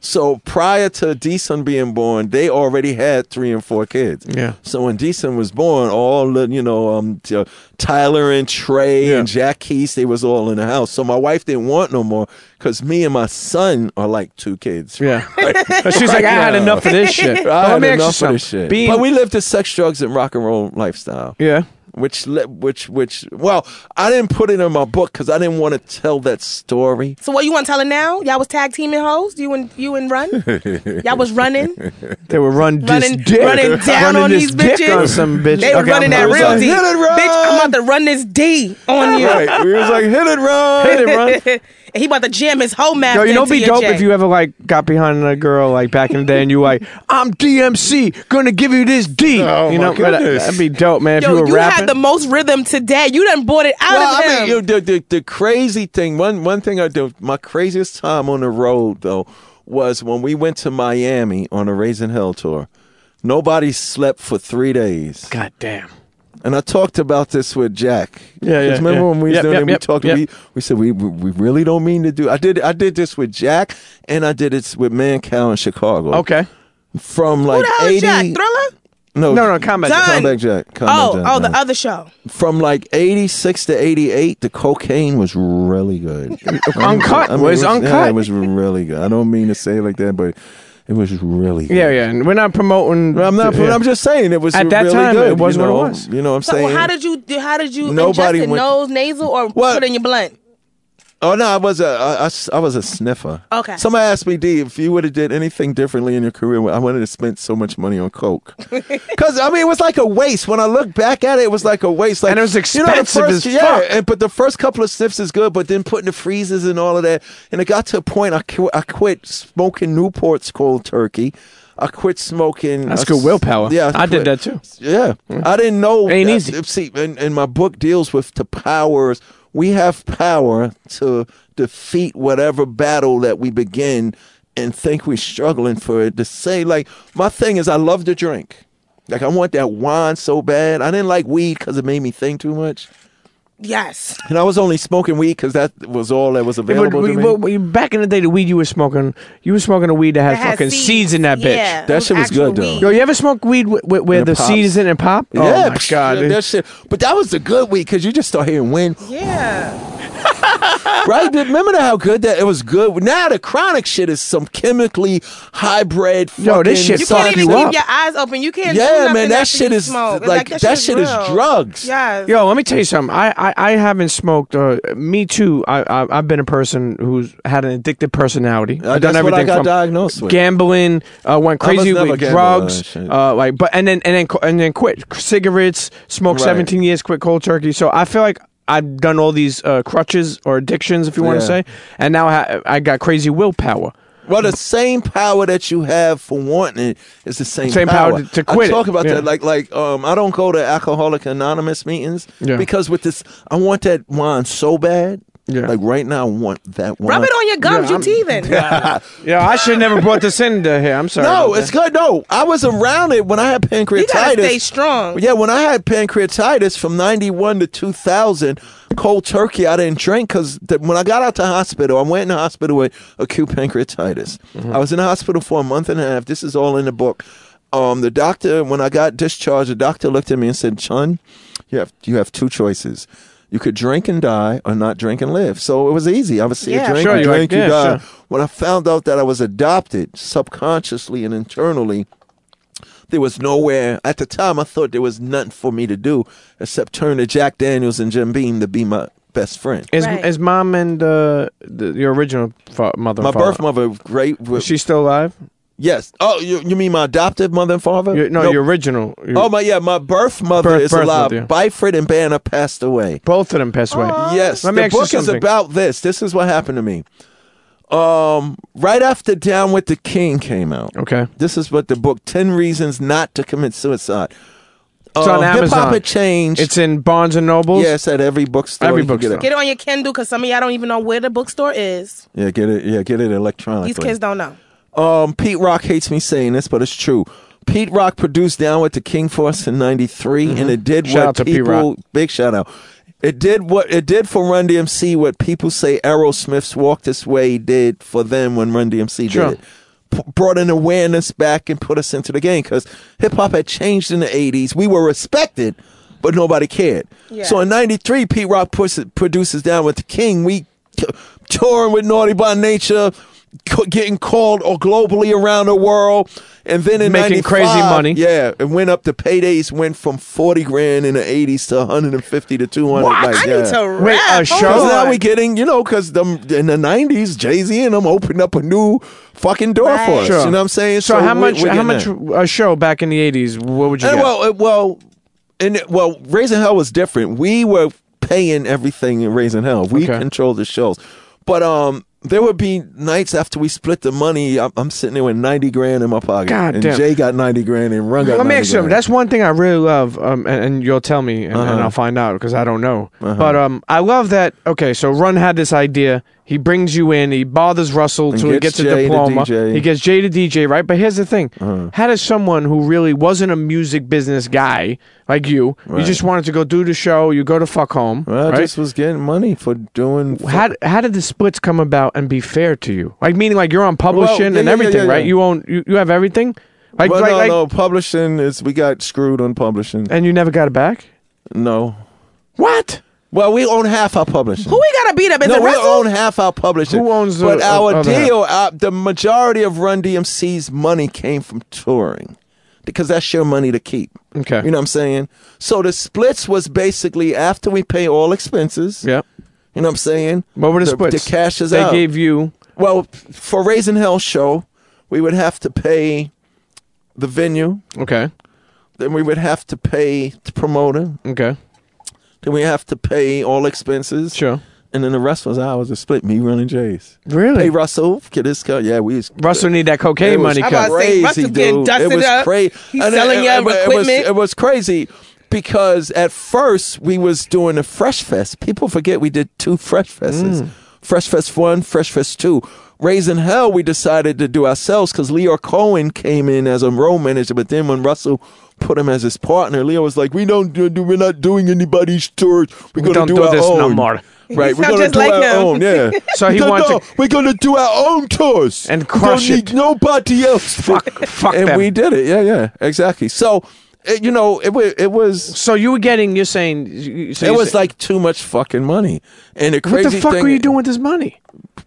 Speaker 4: So prior to Deason being born, they already had three and four kids.
Speaker 1: Yeah.
Speaker 4: So when Deason was born, all the you know, um, Tyler and Trey
Speaker 1: Yeah.
Speaker 4: and Jack Keys, they was all in the house. So my wife didn't want no more because me and my son are like two kids.
Speaker 1: Yeah. <laughs> She's like, I had enough of this shit. <laughs>
Speaker 4: I had
Speaker 1: me ask you
Speaker 4: enough of this shit.
Speaker 1: Being-
Speaker 4: but we lived a sex, drugs, and rock and roll lifestyle.
Speaker 1: yeah.
Speaker 4: Which, le- which, which. Well, I didn't put it in my book because I didn't want to tell that story.
Speaker 2: So what you want to tell her now? Y'all was tag teaming hoes? You and you and Run? <laughs> Y'all was running?
Speaker 1: They were run
Speaker 2: Running-
Speaker 1: dick.
Speaker 2: running down
Speaker 1: running
Speaker 2: on
Speaker 1: this
Speaker 2: these
Speaker 1: dick
Speaker 2: bitches.
Speaker 1: on some bitch.
Speaker 2: They were
Speaker 1: Okay,
Speaker 2: running that
Speaker 1: I
Speaker 2: real
Speaker 1: like,
Speaker 2: deep.
Speaker 4: "Hit it, Run!"
Speaker 2: Bitch, I'm about to run this D on you.
Speaker 4: Right. we was like, hit it, run. <laughs>
Speaker 1: Hit it, run. <laughs>
Speaker 2: and he about to jam his whole math
Speaker 1: Yo, you know,
Speaker 2: into
Speaker 1: be dope
Speaker 2: J.
Speaker 1: if you ever like got behind a girl like back in the day and you like, <laughs> I'm DMC, gonna give you this D.
Speaker 4: Oh,
Speaker 1: you
Speaker 4: my
Speaker 1: know, but uh,
Speaker 4: goodness.
Speaker 1: that'd be dope, man. If
Speaker 2: Yo,
Speaker 1: you were
Speaker 2: you
Speaker 1: rapping.
Speaker 2: had the most rhythm today. You done bought it out
Speaker 4: Well,
Speaker 2: of
Speaker 4: I mean, you know, the, the the crazy thing. One one thing I do. My craziest time on the road though was when we went to Miami on a Raising Hell tour. Nobody slept for three days,
Speaker 1: God damn.
Speaker 4: And I talked about this with Jack.
Speaker 1: Yeah, yeah,
Speaker 4: 'Cause Remember
Speaker 1: yeah.
Speaker 4: when we was
Speaker 1: Yep,
Speaker 4: doing
Speaker 1: yep,
Speaker 4: it? We
Speaker 1: yep,
Speaker 4: talked.
Speaker 1: yep.
Speaker 4: We we said we we we really don't mean to do. I did I did this with Jack, and I did it with Mancow in Chicago.
Speaker 1: Okay.
Speaker 4: From
Speaker 2: Who
Speaker 4: like
Speaker 2: the hell is
Speaker 4: eighty.
Speaker 2: Jack? Thriller?
Speaker 4: No,
Speaker 1: No, no, Combat Jack.
Speaker 2: Done.
Speaker 4: Comeback Jack. Comeback
Speaker 2: Oh,
Speaker 4: Jack,
Speaker 2: oh, the
Speaker 4: no.
Speaker 2: other show.
Speaker 4: from like 86 to 88 the cocaine was really good <laughs>
Speaker 1: Uncut.
Speaker 4: I mean,
Speaker 1: was
Speaker 4: it
Speaker 1: uncut.
Speaker 4: yeah, it was really good i don't mean to say it like that but it was really good
Speaker 1: yeah, yeah. And we're not promoting.
Speaker 4: I'm not.
Speaker 1: yeah.
Speaker 4: I'm just saying it was
Speaker 1: At that
Speaker 4: really
Speaker 1: time,
Speaker 4: good,
Speaker 1: it was
Speaker 4: you
Speaker 1: what it
Speaker 4: know?
Speaker 1: was.
Speaker 4: You know what I'm saying?
Speaker 2: So
Speaker 4: saying?
Speaker 2: how did you? How did you
Speaker 4: Nobody
Speaker 2: ingest it?
Speaker 4: went-
Speaker 2: Nose, nasal, or
Speaker 4: What?
Speaker 2: put in your blunt?
Speaker 4: Oh no, I was a. I, I s- I was a sniffer.
Speaker 2: Okay.
Speaker 4: Somebody asked me, D, if you would have did anything differently in your career, I wouldn't have spent so much money on coke. <laughs> Because I mean, it was like a waste. When I look back at it, it was like a waste. Like
Speaker 1: And it was
Speaker 4: you know, the
Speaker 1: expensive
Speaker 4: first-
Speaker 1: as
Speaker 4: yeah,
Speaker 1: fuck.
Speaker 4: And but the first couple of sniffs is good, but then putting the freezers and all of that, and it got to a point I qu- I quit smoking Newport's cold turkey. I quit smoking.
Speaker 1: That's
Speaker 4: I
Speaker 1: good willpower.
Speaker 4: Yeah,
Speaker 1: I did that too.
Speaker 4: Yeah, mm. I didn't know.
Speaker 1: Ain't
Speaker 4: that-
Speaker 1: easy.
Speaker 4: See, and, and my book deals with the powers. We have power to defeat whatever battle that we begin and think we're struggling for it. To say, like, my thing is, I love to drink. Like, I want that wine so bad. I didn't like weed because it made me think too much.
Speaker 2: Yes.
Speaker 4: And I was only smoking weed because that was all that was
Speaker 1: Yeah, but
Speaker 4: available
Speaker 1: we-
Speaker 4: to me.
Speaker 1: but back in the day, the weed you were smoking, you were smoking a weed that had
Speaker 2: That
Speaker 1: fucking
Speaker 2: seeds.
Speaker 1: seeds in that bitch.
Speaker 2: Yeah,
Speaker 4: That
Speaker 2: it
Speaker 4: shit was
Speaker 2: actual
Speaker 4: good, though.
Speaker 1: Yo, you ever smoke weed with, with, where
Speaker 4: And
Speaker 1: the
Speaker 4: it pops.
Speaker 1: seeds in it pop?
Speaker 4: yeah,
Speaker 1: oh my god!
Speaker 4: yeah, that shit. But that was the good weed because you just start hearing wind.
Speaker 2: Yeah. <laughs>
Speaker 4: right? Remember how good that it was good. Now the chronic shit is some chemically hybrid.
Speaker 1: Yo, this
Speaker 4: fucking
Speaker 1: shit
Speaker 2: You
Speaker 1: fuck
Speaker 2: can't even
Speaker 1: you
Speaker 2: keep
Speaker 1: up.
Speaker 2: your eyes open. You can't.
Speaker 4: Yeah, man, that shit is
Speaker 2: smoke. It's
Speaker 4: like, that shit is
Speaker 2: real.
Speaker 4: drugs.
Speaker 2: Yeah.
Speaker 1: Yo, let me tell you something. I, I, I haven't smoked. Uh, me too. I, I I've been a person who's had an addictive personality.
Speaker 4: Uh,
Speaker 1: I've done
Speaker 4: that's what I got
Speaker 1: from
Speaker 4: diagnosed with.
Speaker 1: gambling. Uh, went crazy with drugs.
Speaker 4: uh.
Speaker 1: Like, but and then and then and then quit cigarettes. Smoked
Speaker 4: Right.
Speaker 1: seventeen years. Quit cold turkey. So I feel like. I've done all these uh, crutches or addictions, if you want to
Speaker 4: Yeah.
Speaker 1: say, and now I, I got crazy willpower.
Speaker 4: Well, the same power that you have for wanting it is the same,
Speaker 1: Same power to- to quit
Speaker 4: I talk
Speaker 1: it.
Speaker 4: about
Speaker 1: Yeah.
Speaker 4: that. Like, like, um, I don't go to Alcoholic Anonymous meetings
Speaker 1: Yeah.
Speaker 4: because with this, I want that wine so bad.
Speaker 1: Yeah.
Speaker 4: Like right now, I want that wine.
Speaker 2: Rub it on your gums.
Speaker 1: Yeah,
Speaker 2: you teething. <laughs>
Speaker 1: Yeah, I should never brought this into here. I'm sorry.
Speaker 4: No, it's
Speaker 1: that.
Speaker 4: good. No, I was around it when I had pancreatitis.
Speaker 2: You gotta stay strong.
Speaker 4: Yeah, when I had pancreatitis from 91 to 2000, cold turkey, I didn't drink because when I got out to hospital, I went in the hospital with acute pancreatitis. I was in the hospital for a month and a half. This is all in the book. Um, the doctor, when I got discharged, the doctor looked at me and said, Chun, you have, you have two choices. You could drink and die or not drink and live. So it was easy. I would see
Speaker 2: Yeah,
Speaker 4: a drink,
Speaker 1: Sure,
Speaker 4: you
Speaker 1: you're
Speaker 4: drink,
Speaker 1: like,
Speaker 4: you
Speaker 1: yeah,
Speaker 4: die.
Speaker 1: sure.
Speaker 4: When I found out that I was adopted subconsciously and internally, there was nowhere at the time I thought there was nothing for me to do except turn to Jack Daniels and Jim Beam to be my best friend.
Speaker 1: Is,
Speaker 2: Right.
Speaker 1: is mom and uh, the, your original fa- mother?
Speaker 4: My
Speaker 1: and father,
Speaker 4: birth mother, great.
Speaker 1: Is she still alive?
Speaker 4: yes. Oh, you, you mean my adoptive mother and father?
Speaker 1: Your, no,
Speaker 4: Nope.
Speaker 1: your original. your-
Speaker 4: Oh my, yeah, my birth mother
Speaker 1: Birth-
Speaker 4: is
Speaker 1: birth
Speaker 4: alive.
Speaker 1: mother, yeah.
Speaker 4: Byford and Bannah passed away.
Speaker 1: both of them passed away.
Speaker 4: Yes,
Speaker 1: Let me
Speaker 4: the
Speaker 1: ask you
Speaker 4: book is
Speaker 1: something.
Speaker 4: about this. This is what happened to me. Um, right after Down with the King came out.
Speaker 1: Okay.
Speaker 4: This is what the book 10 Reasons Not to Commit Suicide.
Speaker 1: It's on
Speaker 4: Uh, Hip
Speaker 1: Amazon.
Speaker 4: hop had changed.
Speaker 1: It's in Barnes and Nobles.
Speaker 4: yeah, it's at every bookstore.
Speaker 1: Every
Speaker 4: you can get
Speaker 1: bookstore.
Speaker 4: it.
Speaker 2: Get it on your Kindle because some of y'all don't even know where the bookstore is.
Speaker 4: Yeah, get it. Yeah, get it electronically.
Speaker 2: These kids don't know.
Speaker 4: Um, Pete Rock hates me saying this, but it's true. Pete Rock produced Down with the King for us in '93, and it did
Speaker 1: Mm-hmm. Shout out
Speaker 4: what
Speaker 1: to Pete
Speaker 4: people.
Speaker 1: Rock.
Speaker 4: Big shout out. It did what it did for Run DMC. What people say Aerosmith's "Walk This Way" did for them when Run DMC
Speaker 1: Sure.
Speaker 4: did it. P- brought an awareness back and put us into the game because hip hop had changed in the '80s. We were respected, but nobody cared.
Speaker 2: Yeah.
Speaker 4: So in '93, Pete Rock puts, produces Down with the King. We t- touring with Naughty by Nature, c- getting called or globally around the world, and then in
Speaker 1: Making crazy money.
Speaker 4: Yeah, it went up. The paydays went from forty grand in the '80s to 150 to 200. Like,
Speaker 2: I
Speaker 4: yeah.
Speaker 2: need to
Speaker 1: Wait, a show?
Speaker 2: Hold
Speaker 4: Because now we getting, you know, because them in the '90s, Jay Z and them opened up a new fucking door
Speaker 2: Right.
Speaker 4: for us.
Speaker 1: Sure.
Speaker 4: You know what I'm saying?
Speaker 1: So, how
Speaker 4: we-
Speaker 1: much? How much
Speaker 4: that.
Speaker 1: a show back in the eighties? What would you
Speaker 4: And
Speaker 1: get?
Speaker 4: well, it- well, and well, Raising Hell was different. We were paying everything in Raising Hell. We
Speaker 1: Okay.
Speaker 4: controlled the shows, but um, there would be nights after we split the money. I'm, I'm sitting there with ninety grand in my pocket,
Speaker 1: God
Speaker 4: and
Speaker 1: damn.
Speaker 4: Jay got ninety grand, and Run got.
Speaker 1: Let me
Speaker 4: 90
Speaker 1: ask you something. That's one thing I really love, um, and, and you'll tell me, and, and
Speaker 4: Uh-huh.
Speaker 1: I'll find out because I don't know. But um, I love that. Okay, so Run had this idea. He brings you in. He bothers Russell till he
Speaker 4: gets
Speaker 1: a
Speaker 4: to
Speaker 1: diploma. He gets Jay to DJ, right? But here's the thing:
Speaker 4: Uh-huh.
Speaker 1: how does someone who really wasn't a music business guy like you, you just wanted to go do the show, you go to fuck home,
Speaker 4: Well, I just was getting money for doing.
Speaker 1: how how did the splits come about and be fair to you? Like meaning like you're on publishing
Speaker 4: yeah,
Speaker 1: and
Speaker 4: yeah,
Speaker 1: everything,
Speaker 4: yeah,
Speaker 1: right? You own you, you have everything. Like
Speaker 4: well,
Speaker 1: like,
Speaker 4: no,
Speaker 1: like
Speaker 4: no, publishing is we got screwed on publishing.
Speaker 1: and you never got it back.
Speaker 4: No,
Speaker 1: What?
Speaker 4: Well, we own half our publishing.
Speaker 2: Who we gotta beat up? Is
Speaker 4: no,
Speaker 2: it
Speaker 4: we
Speaker 2: Russell?
Speaker 4: own half our publishing.
Speaker 1: Who owns the
Speaker 4: But our
Speaker 1: other
Speaker 4: deal, uh, the majority of Run DMC's money came from touring, because that's your money to keep.
Speaker 1: Okay.
Speaker 4: You know what I'm saying? So the splits was basically after we pay all expenses.
Speaker 1: Yeah.
Speaker 4: You know what I'm saying?
Speaker 1: What were the,
Speaker 4: the,
Speaker 1: splits?
Speaker 4: The cash is
Speaker 1: they
Speaker 4: out.
Speaker 1: gave you.
Speaker 4: well, for Raising Hell show, we would have to pay the venue.
Speaker 1: Okay.
Speaker 4: Then we would have to pay the promoter.
Speaker 1: Okay.
Speaker 4: Then we have to pay all expenses.
Speaker 1: Sure.
Speaker 4: And then the rest was ours to split. Me running Jay's.
Speaker 1: Really?
Speaker 4: Hey Russell, get this cut. Yeah, we. was-
Speaker 1: Russell need that cocaine
Speaker 4: it was
Speaker 1: money
Speaker 2: I'm
Speaker 1: cut.
Speaker 2: about to say, Russell
Speaker 4: crazy,
Speaker 2: getting
Speaker 4: dude.
Speaker 2: dusted
Speaker 4: it was
Speaker 2: up.
Speaker 4: crazy.
Speaker 2: He's selling your
Speaker 4: it,
Speaker 2: equipment.
Speaker 4: it was crazy because at first we was doing a Fresh Fest. People forget we did two Fresh Fests.
Speaker 1: Mm.
Speaker 4: Fresh Fest one, Fresh Fest two. Raising Hell, we decided to do ourselves because Lyor Cohen came in as a road manager, but then when Russell put him as his partner, Lyor was like, "We don't do, we're not doing anybody's tours. We're
Speaker 1: We
Speaker 4: gonna
Speaker 1: don't
Speaker 4: do,
Speaker 1: do
Speaker 4: our own."
Speaker 1: no more.
Speaker 4: Right,
Speaker 2: You
Speaker 4: we're gonna do
Speaker 2: like
Speaker 4: our
Speaker 2: him.
Speaker 4: own. Yeah. <laughs>
Speaker 1: So he
Speaker 4: No,
Speaker 1: wants
Speaker 4: no,
Speaker 1: to-
Speaker 4: we're gonna do our own tours
Speaker 1: And
Speaker 4: We don't
Speaker 1: it.
Speaker 4: need nobody else.
Speaker 1: Fuck, fuck
Speaker 4: and
Speaker 1: them.
Speaker 4: we did it. Yeah, yeah, exactly. So, it, you know, it was it was
Speaker 1: so you were getting. You're saying. So
Speaker 4: it
Speaker 1: you
Speaker 4: was
Speaker 1: say-
Speaker 4: like too much fucking money. And the crazy.
Speaker 1: What the fuck
Speaker 4: thing,
Speaker 1: were you doing with this money?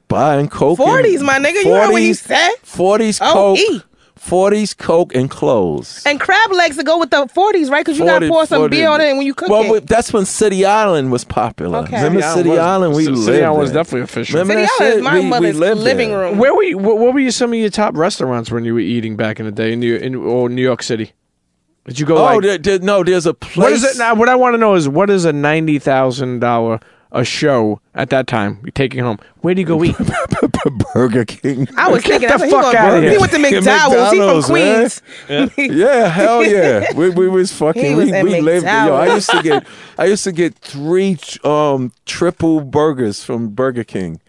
Speaker 4: Buying coke. and-
Speaker 2: 40s, my nigga. You heard what he said?
Speaker 4: 40s
Speaker 2: Oh,
Speaker 4: coke. 40s coke and clothes.
Speaker 2: And crab legs to go with the 40s, right? Because you gotta
Speaker 4: 40,
Speaker 2: pour some
Speaker 4: 40.
Speaker 2: beer on it when you cook
Speaker 4: well,
Speaker 2: it.
Speaker 4: we- that's when City Island was popular.
Speaker 2: Okay.
Speaker 4: Remember
Speaker 2: City
Speaker 4: City, Island? We lived
Speaker 1: City Island was
Speaker 4: there.
Speaker 1: definitely official.
Speaker 4: Remember
Speaker 2: City Island is my
Speaker 4: We- we
Speaker 2: mother's
Speaker 4: lived
Speaker 2: living
Speaker 4: there.
Speaker 2: room.
Speaker 1: Where were you? What, what were you, some of your top restaurants when you were eating back in the day in New in or New York City? Did you go?
Speaker 4: Oh,
Speaker 1: like,
Speaker 4: there, there- no, there's a place.
Speaker 1: what is it now? What I want to know is what is a ninety thousand dollar a show at that time? You're taking home. Where do you go eat? <laughs>
Speaker 4: Burger King.
Speaker 2: I was
Speaker 1: Get
Speaker 2: thinking
Speaker 1: the
Speaker 2: that's what
Speaker 1: fuck
Speaker 2: gonna
Speaker 1: outta
Speaker 2: do. He went to McDonald's. He from Queens. <laughs>
Speaker 4: Yeah, hell yeah. <laughs> We, we was fucking.
Speaker 2: He
Speaker 4: we
Speaker 2: was in
Speaker 4: we lived. Yo, I used to get. I used to get three um triple burgers from Burger King.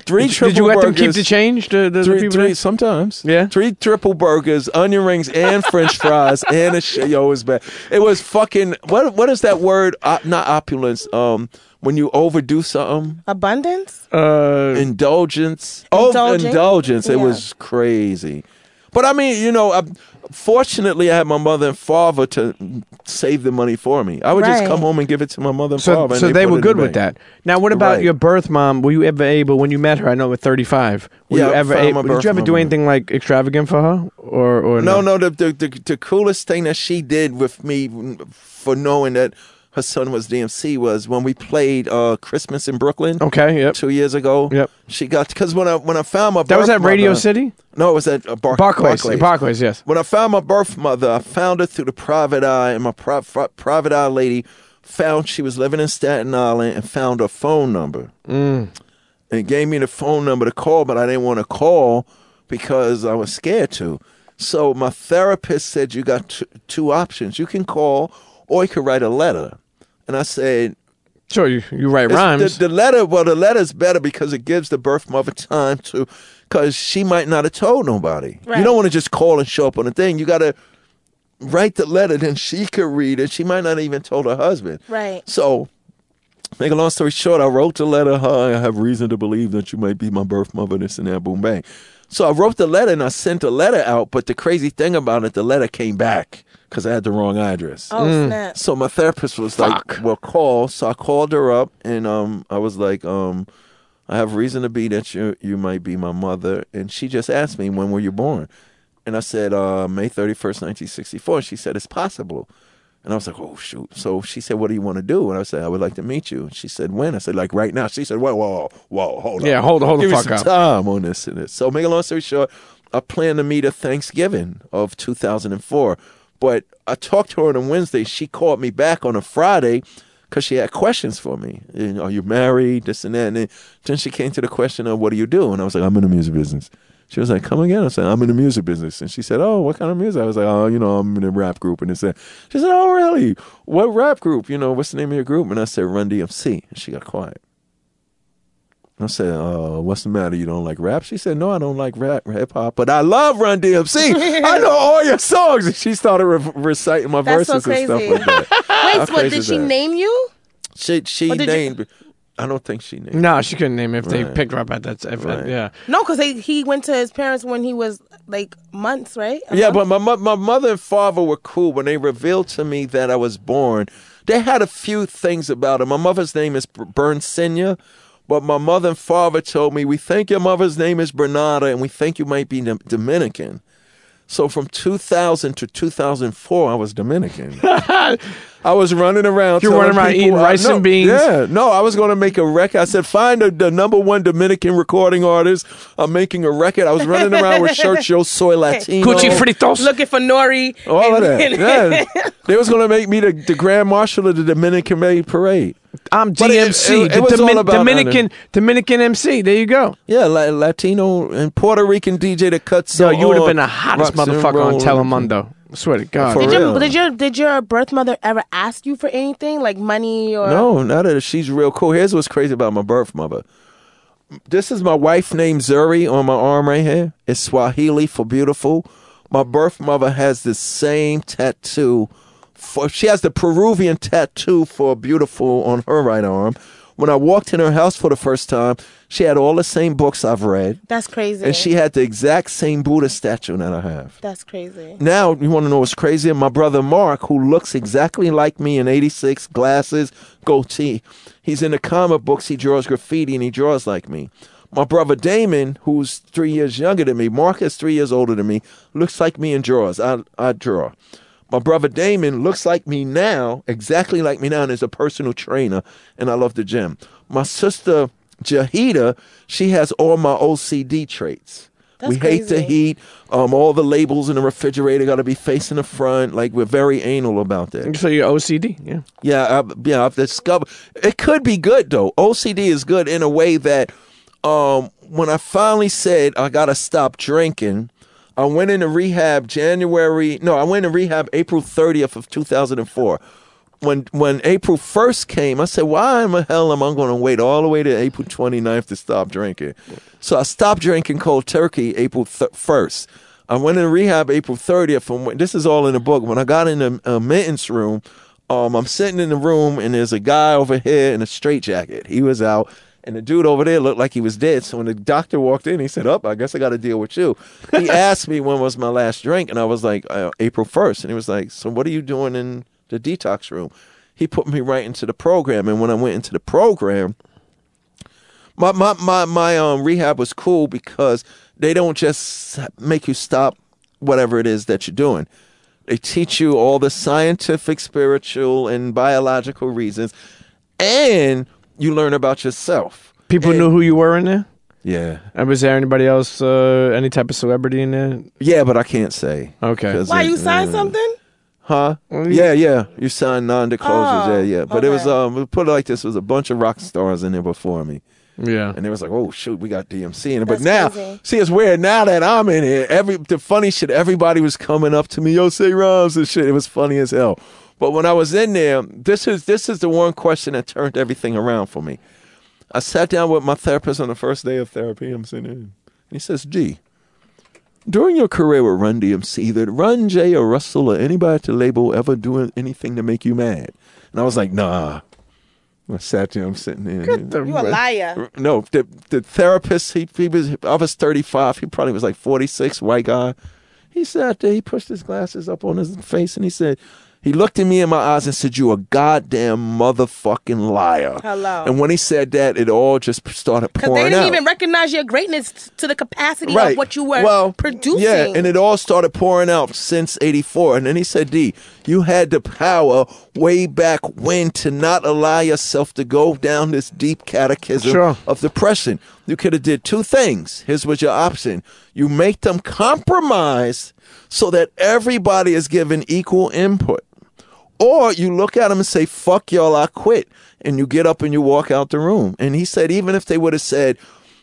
Speaker 4: Three
Speaker 1: Did,
Speaker 4: triple
Speaker 1: did you let them keep the change? The, the, the
Speaker 4: Three,
Speaker 1: people
Speaker 4: three, sometimes.
Speaker 1: Yeah?
Speaker 4: Three triple burgers, onion rings, and French fries, and a sh- yo, it was bad. It was fucking. What what is that word? Uh, not opulence. Um, when you overdo something,
Speaker 2: Abundance?
Speaker 1: Uh,
Speaker 4: indulgence. Oh,
Speaker 2: Indulgent?
Speaker 4: indulgence. It was crazy. But I mean, you know, I, fortunately, I had my mother and father to save the money for me. I would just come home and give it to my mother and
Speaker 1: so
Speaker 4: father. and
Speaker 1: so they,
Speaker 4: put
Speaker 1: were good with
Speaker 4: bank.
Speaker 1: that. Now, what about
Speaker 4: Right.
Speaker 1: your birth mom? Were you ever able when you met her? I know at thirty five. Were
Speaker 4: Yeah,
Speaker 1: you ever able? Did you ever do
Speaker 4: mom.
Speaker 1: anything like extravagant for her? Or or
Speaker 4: No, no. The, the the the coolest thing that she did with me for knowing that her son was DMC was when we played uh, Christmas in Brooklyn.
Speaker 1: Okay. Yep.
Speaker 4: Two years ago,
Speaker 1: Yep.
Speaker 4: She got because when I when I found my birth mother
Speaker 1: That was at Radio
Speaker 4: mother-
Speaker 1: City.
Speaker 4: No, it was at uh, Bar-
Speaker 1: Barclays.
Speaker 4: Barclays.
Speaker 1: Barclays. Yes.
Speaker 4: When I found my birth mother, I found her through the private eye, and my fri- private eye lady found she was living in Staten Island and found her phone number.
Speaker 1: Mm.
Speaker 4: And gave me the phone number to call, but I didn't want to call because I was scared to. So my therapist said you got t- two options. You can call or you can write a letter. And I said,
Speaker 1: Sure, you, you write
Speaker 4: it's-
Speaker 1: rhymes.
Speaker 4: The, the letter, well, the letter's better because it gives the birth mother <laughs> time to, because she might not have told nobody. You don't want to just call and show up on a thing. You got to write the letter, then she could read it. She might not even told her husband.
Speaker 2: Right.
Speaker 4: So, make a long story short, I wrote the letter. Hi, I have reason to believe that you might be my birth mother. This and that. Boom, bang. So I wrote the letter and I sent the letter out. But the crazy thing about it, the letter came back because I had the wrong address.
Speaker 2: Oh snap.
Speaker 4: So my therapist was like, "Well, call." So I called her up, and um, I was like, um, "I have reason to be that you you might be my mother." And she just asked me, "When were you born?" And I said, uh, "May thirty first, nineteen sixty four. She said, "It's possible." And I was like, "Oh shoot!" So she said, "What do you want to do?" And I said, "I would like to meet you." And she said, "When?" I said, "Like right now." She said, "Whoa, whoa, whoa, hold on."
Speaker 1: Yeah, hold- hold the
Speaker 4: Give me
Speaker 1: fuck
Speaker 4: some
Speaker 1: up.
Speaker 4: time on this and this. So make a long story short, I plan to meet her Thanksgiving of 2004. But I talked to her on a Wednesday. She called me back on a Friday because she had questions for me. You know, are you married? This and that. And then, she came to the question of what do you do? And I was like, I'm in the music business. She was like, come again. I said, I'm in the music business. And she said, oh, what kind of music? I was like, oh, you know, I'm in a rap group. And it said, she said, oh, really? What rap group? You know, what's the name of your group? And I said, Run DMC. And she got quiet. I said, uh, what's the matter? You don't like rap? She said, no, I don't like rap, hip hop, but I love Run DMC. <laughs> I know all your songs. And she started re- reciting my
Speaker 2: That's so
Speaker 4: verses and stuff
Speaker 2: crazy.
Speaker 4: like that. <laughs>
Speaker 2: Wait,
Speaker 4: How
Speaker 2: what did she
Speaker 4: that?
Speaker 2: name you?
Speaker 4: She, she
Speaker 2: Or did you-
Speaker 4: named, I don't think she named.
Speaker 1: no, she couldn't name it if they picked her up at that. If,
Speaker 4: Right.
Speaker 1: Yeah.
Speaker 2: No, because he went to his parents when he was like months, right? A
Speaker 4: Yeah,
Speaker 2: month?
Speaker 4: but my my mother and father were cool when they revealed to me that I was born. They had a few things about it. My mother's name is B- Bern Senior, but my mother and father told me we think your mother's name is Bernarda, and we think you might be Dominican. So from 2000 to 2004, I was Dominican. <laughs> I was running around. You're
Speaker 1: running around
Speaker 4: people
Speaker 1: eating
Speaker 4: I-
Speaker 1: rice
Speaker 4: no,
Speaker 1: and beans?
Speaker 4: Yeah, no, I was going to make a record. I said, find the, the number one Dominican recording artist. I'm making a record. I was running around with <laughs> shirts, Yo Soy Latino.
Speaker 1: Gucci fritos.
Speaker 2: looking for Nori.
Speaker 4: All of that. Yeah. <laughs> they was going to make me the, the Grand Marshal of the Dominican May Parade.
Speaker 1: I'm
Speaker 4: But it-
Speaker 1: DMC,
Speaker 4: it- it
Speaker 1: the
Speaker 4: was all
Speaker 1: Domin-
Speaker 4: about
Speaker 1: Dominican Dominican MC. There you go.
Speaker 4: Yeah, La- Latino and Puerto Rican DJ that cuts
Speaker 1: Yo,
Speaker 4: so
Speaker 1: you would have been the hottest motherfucker on
Speaker 4: roll.
Speaker 1: Telemundo. I swear to God.
Speaker 4: For
Speaker 2: Did
Speaker 4: real.
Speaker 2: your, did your did your birth mother ever ask you for anything like money or
Speaker 4: No, not that she's real cool. Here's what's crazy about my birth mother. This is my wife named Zuri on my arm right here. It's Swahili for beautiful. My birth mother has the same tattoo. For she has the Peruvian tattoo for beautiful on her right arm. When I walked in her house for the first time, she had all the same books I've read,
Speaker 2: That's crazy.
Speaker 4: and she had the exact same Buddha statue that I have.
Speaker 2: That's crazy.
Speaker 4: Now, you want to know what's crazy? My brother Mark, who looks exactly like me in 86, glasses, goatee. He's in the comic books. He draws graffiti and he draws like me. My brother Damon, who's three years younger than me, Mark is three years older than me, looks like me and draws. I, I draw. My brother Damon looks like me now, exactly like me now, and is a personal trainer, and I love the gym. My sister Jahida, she has all my OCD traits.
Speaker 2: That's
Speaker 4: we hate the heat. Um, all the labels in the refrigerator got to be facing the front. Like we're very anal about that.
Speaker 1: So you're OCD. Yeah.
Speaker 4: Yeah, I, yeah. I've discovered it could be good though. OCD is good in a way that, um, when I finally said I gotta stop drinking, I went into rehab January. No, I went into rehab April thirtieth of two thousand and four. When when April first came, I said, "Why in the hell am I going to wait all the way to April 29th to stop drinking?" So I stopped drinking cold turkey April first. I went in rehab April 30th. And when- this is all in the book. When I got in the uh, maintenance room, um, I'm sitting in the room and there's a guy over here in a straitjacket. He was out. And the dude over there looked like he was dead. So when the doctor walked in, he said, "Up, I guess I got to deal with you." He <laughs> asked me when was my last drink, and I was like, uh, "April 1st. And he was like, "So what are you doing in the detox room?" He put me right into the program, and when I went into the program, my my my my um rehab was cool because they don't just make you stop whatever it is that you're doing. They teach you all the scientific, spiritual, and biological reasons, and you learn about yourself.
Speaker 1: People
Speaker 4: And-
Speaker 1: knew who you were in there.
Speaker 4: Yeah,
Speaker 1: And was there anybody else, uh, any type of celebrity in there?
Speaker 4: yeah, but I can't say.
Speaker 1: Okay.
Speaker 2: Why
Speaker 4: it-
Speaker 2: you signed
Speaker 4: uh,
Speaker 2: something?
Speaker 4: Huh? Yeah, yeah. You signed non-disclosures.
Speaker 2: Oh,
Speaker 4: yeah, yeah. But it was um. we Put it like this: there was a bunch of rock stars in there before me.
Speaker 1: Yeah.
Speaker 4: And it was like, oh shoot, we got DMC in it. But now,
Speaker 2: crazy.
Speaker 4: see, it's weird. Now that I'm in it, every the funny shit, everybody was coming up to me, yo, say rhymes and shit. It was funny as hell. But when I was in there, this is this is the one question that turned everything around for me. I sat down with my therapist on the first day of therapy. I'm sitting there, and he says, "G, during your career with Run DMC, either Run J or Russell or anybody at the label ever doing anything to make you mad?" And I was like, "Nah." I sat there. I'm sitting there.
Speaker 2: You a liar.
Speaker 4: No, the the therapist. He he was. I was 35. He probably was like 46. White guy. He sat there. He pushed his glasses up on his face and he said. He looked at me in my eyes and said, "You a goddamn motherfucking liar."
Speaker 2: Hello.
Speaker 4: And when he said that, it all just started pouring out.
Speaker 2: Because they didn't
Speaker 4: out.
Speaker 2: even recognize your greatness to the capacity
Speaker 4: right.
Speaker 2: of what you were
Speaker 4: well,
Speaker 2: producing.
Speaker 4: Yeah, and it all started pouring out since '84. And then he said, "D, you had the power way back when to not allow yourself to go down this deep catechism
Speaker 1: Sure.
Speaker 4: of depression. You could have did two things. Here's what your option: you make them compromise so that everybody is given equal input." Or you look at them and say, fuck y'all, I quit. And you get up and you walk out the room. And he said, even if they would have said,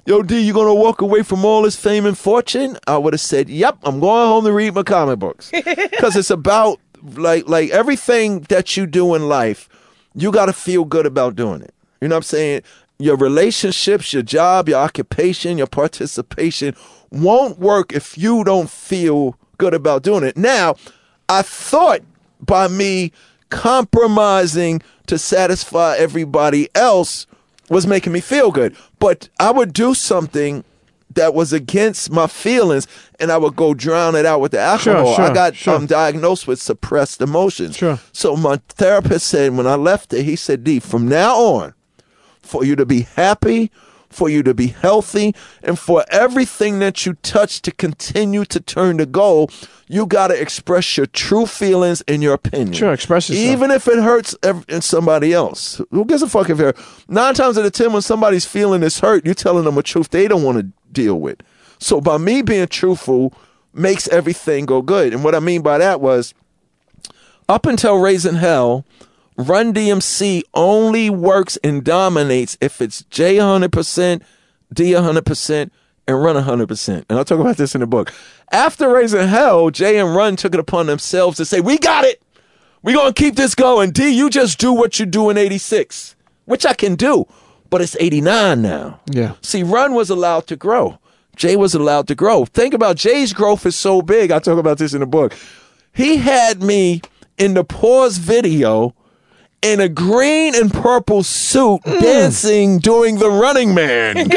Speaker 4: Yo, D, you gonna walk away from all this fame and fortune? I would have said, Yep, I'm going home to read my comic books. <laughs> Because it's about like like everything that you do in life, you gotta feel good about doing it. You know what I'm saying? Your relationships, your job, your occupation, your participation won't work if you don't feel good about doing it. Now, I thought by me compromising to satisfy everybody else was making me feel good. But I would do something that was against my feelings and I would go drown it out with the alcohol.
Speaker 1: sure,
Speaker 4: I got
Speaker 1: sure.
Speaker 4: um, diagnosed with suppressed emotions.
Speaker 1: Sure.
Speaker 4: So my therapist said when I left it, he said, D, from now on, for you to be happy, for you to be healthy, and for everything that you touch to continue to turn to gold, you got to express your true feelings and your opinion.
Speaker 1: Sure, express yourself.
Speaker 4: Even if it hurts in somebody else. Who gives a fuck if it? Nine times out of ten, when somebody's feeling is hurt, you're telling them a truth they don't want to deal with. So by me being truthful makes everything go good. And what I mean by that was up until Raising Hell, Run DMC only works and dominates if it's J 100%, D 100%, and Run 100%. And I'll talk about this in the book. After Raising Hell, Jay and Run took it upon themselves to say, We got it. We're going to keep this going. D, you just do what you do in 86, which I can do, but it's 89 now.
Speaker 1: Yeah.
Speaker 4: See, Run was allowed to grow. Jay was allowed to grow. Think about Jay's growth is so big. I talk about this in the book. He had me in the pause video in a green and purple suit mm. dancing doing the running man. <laughs>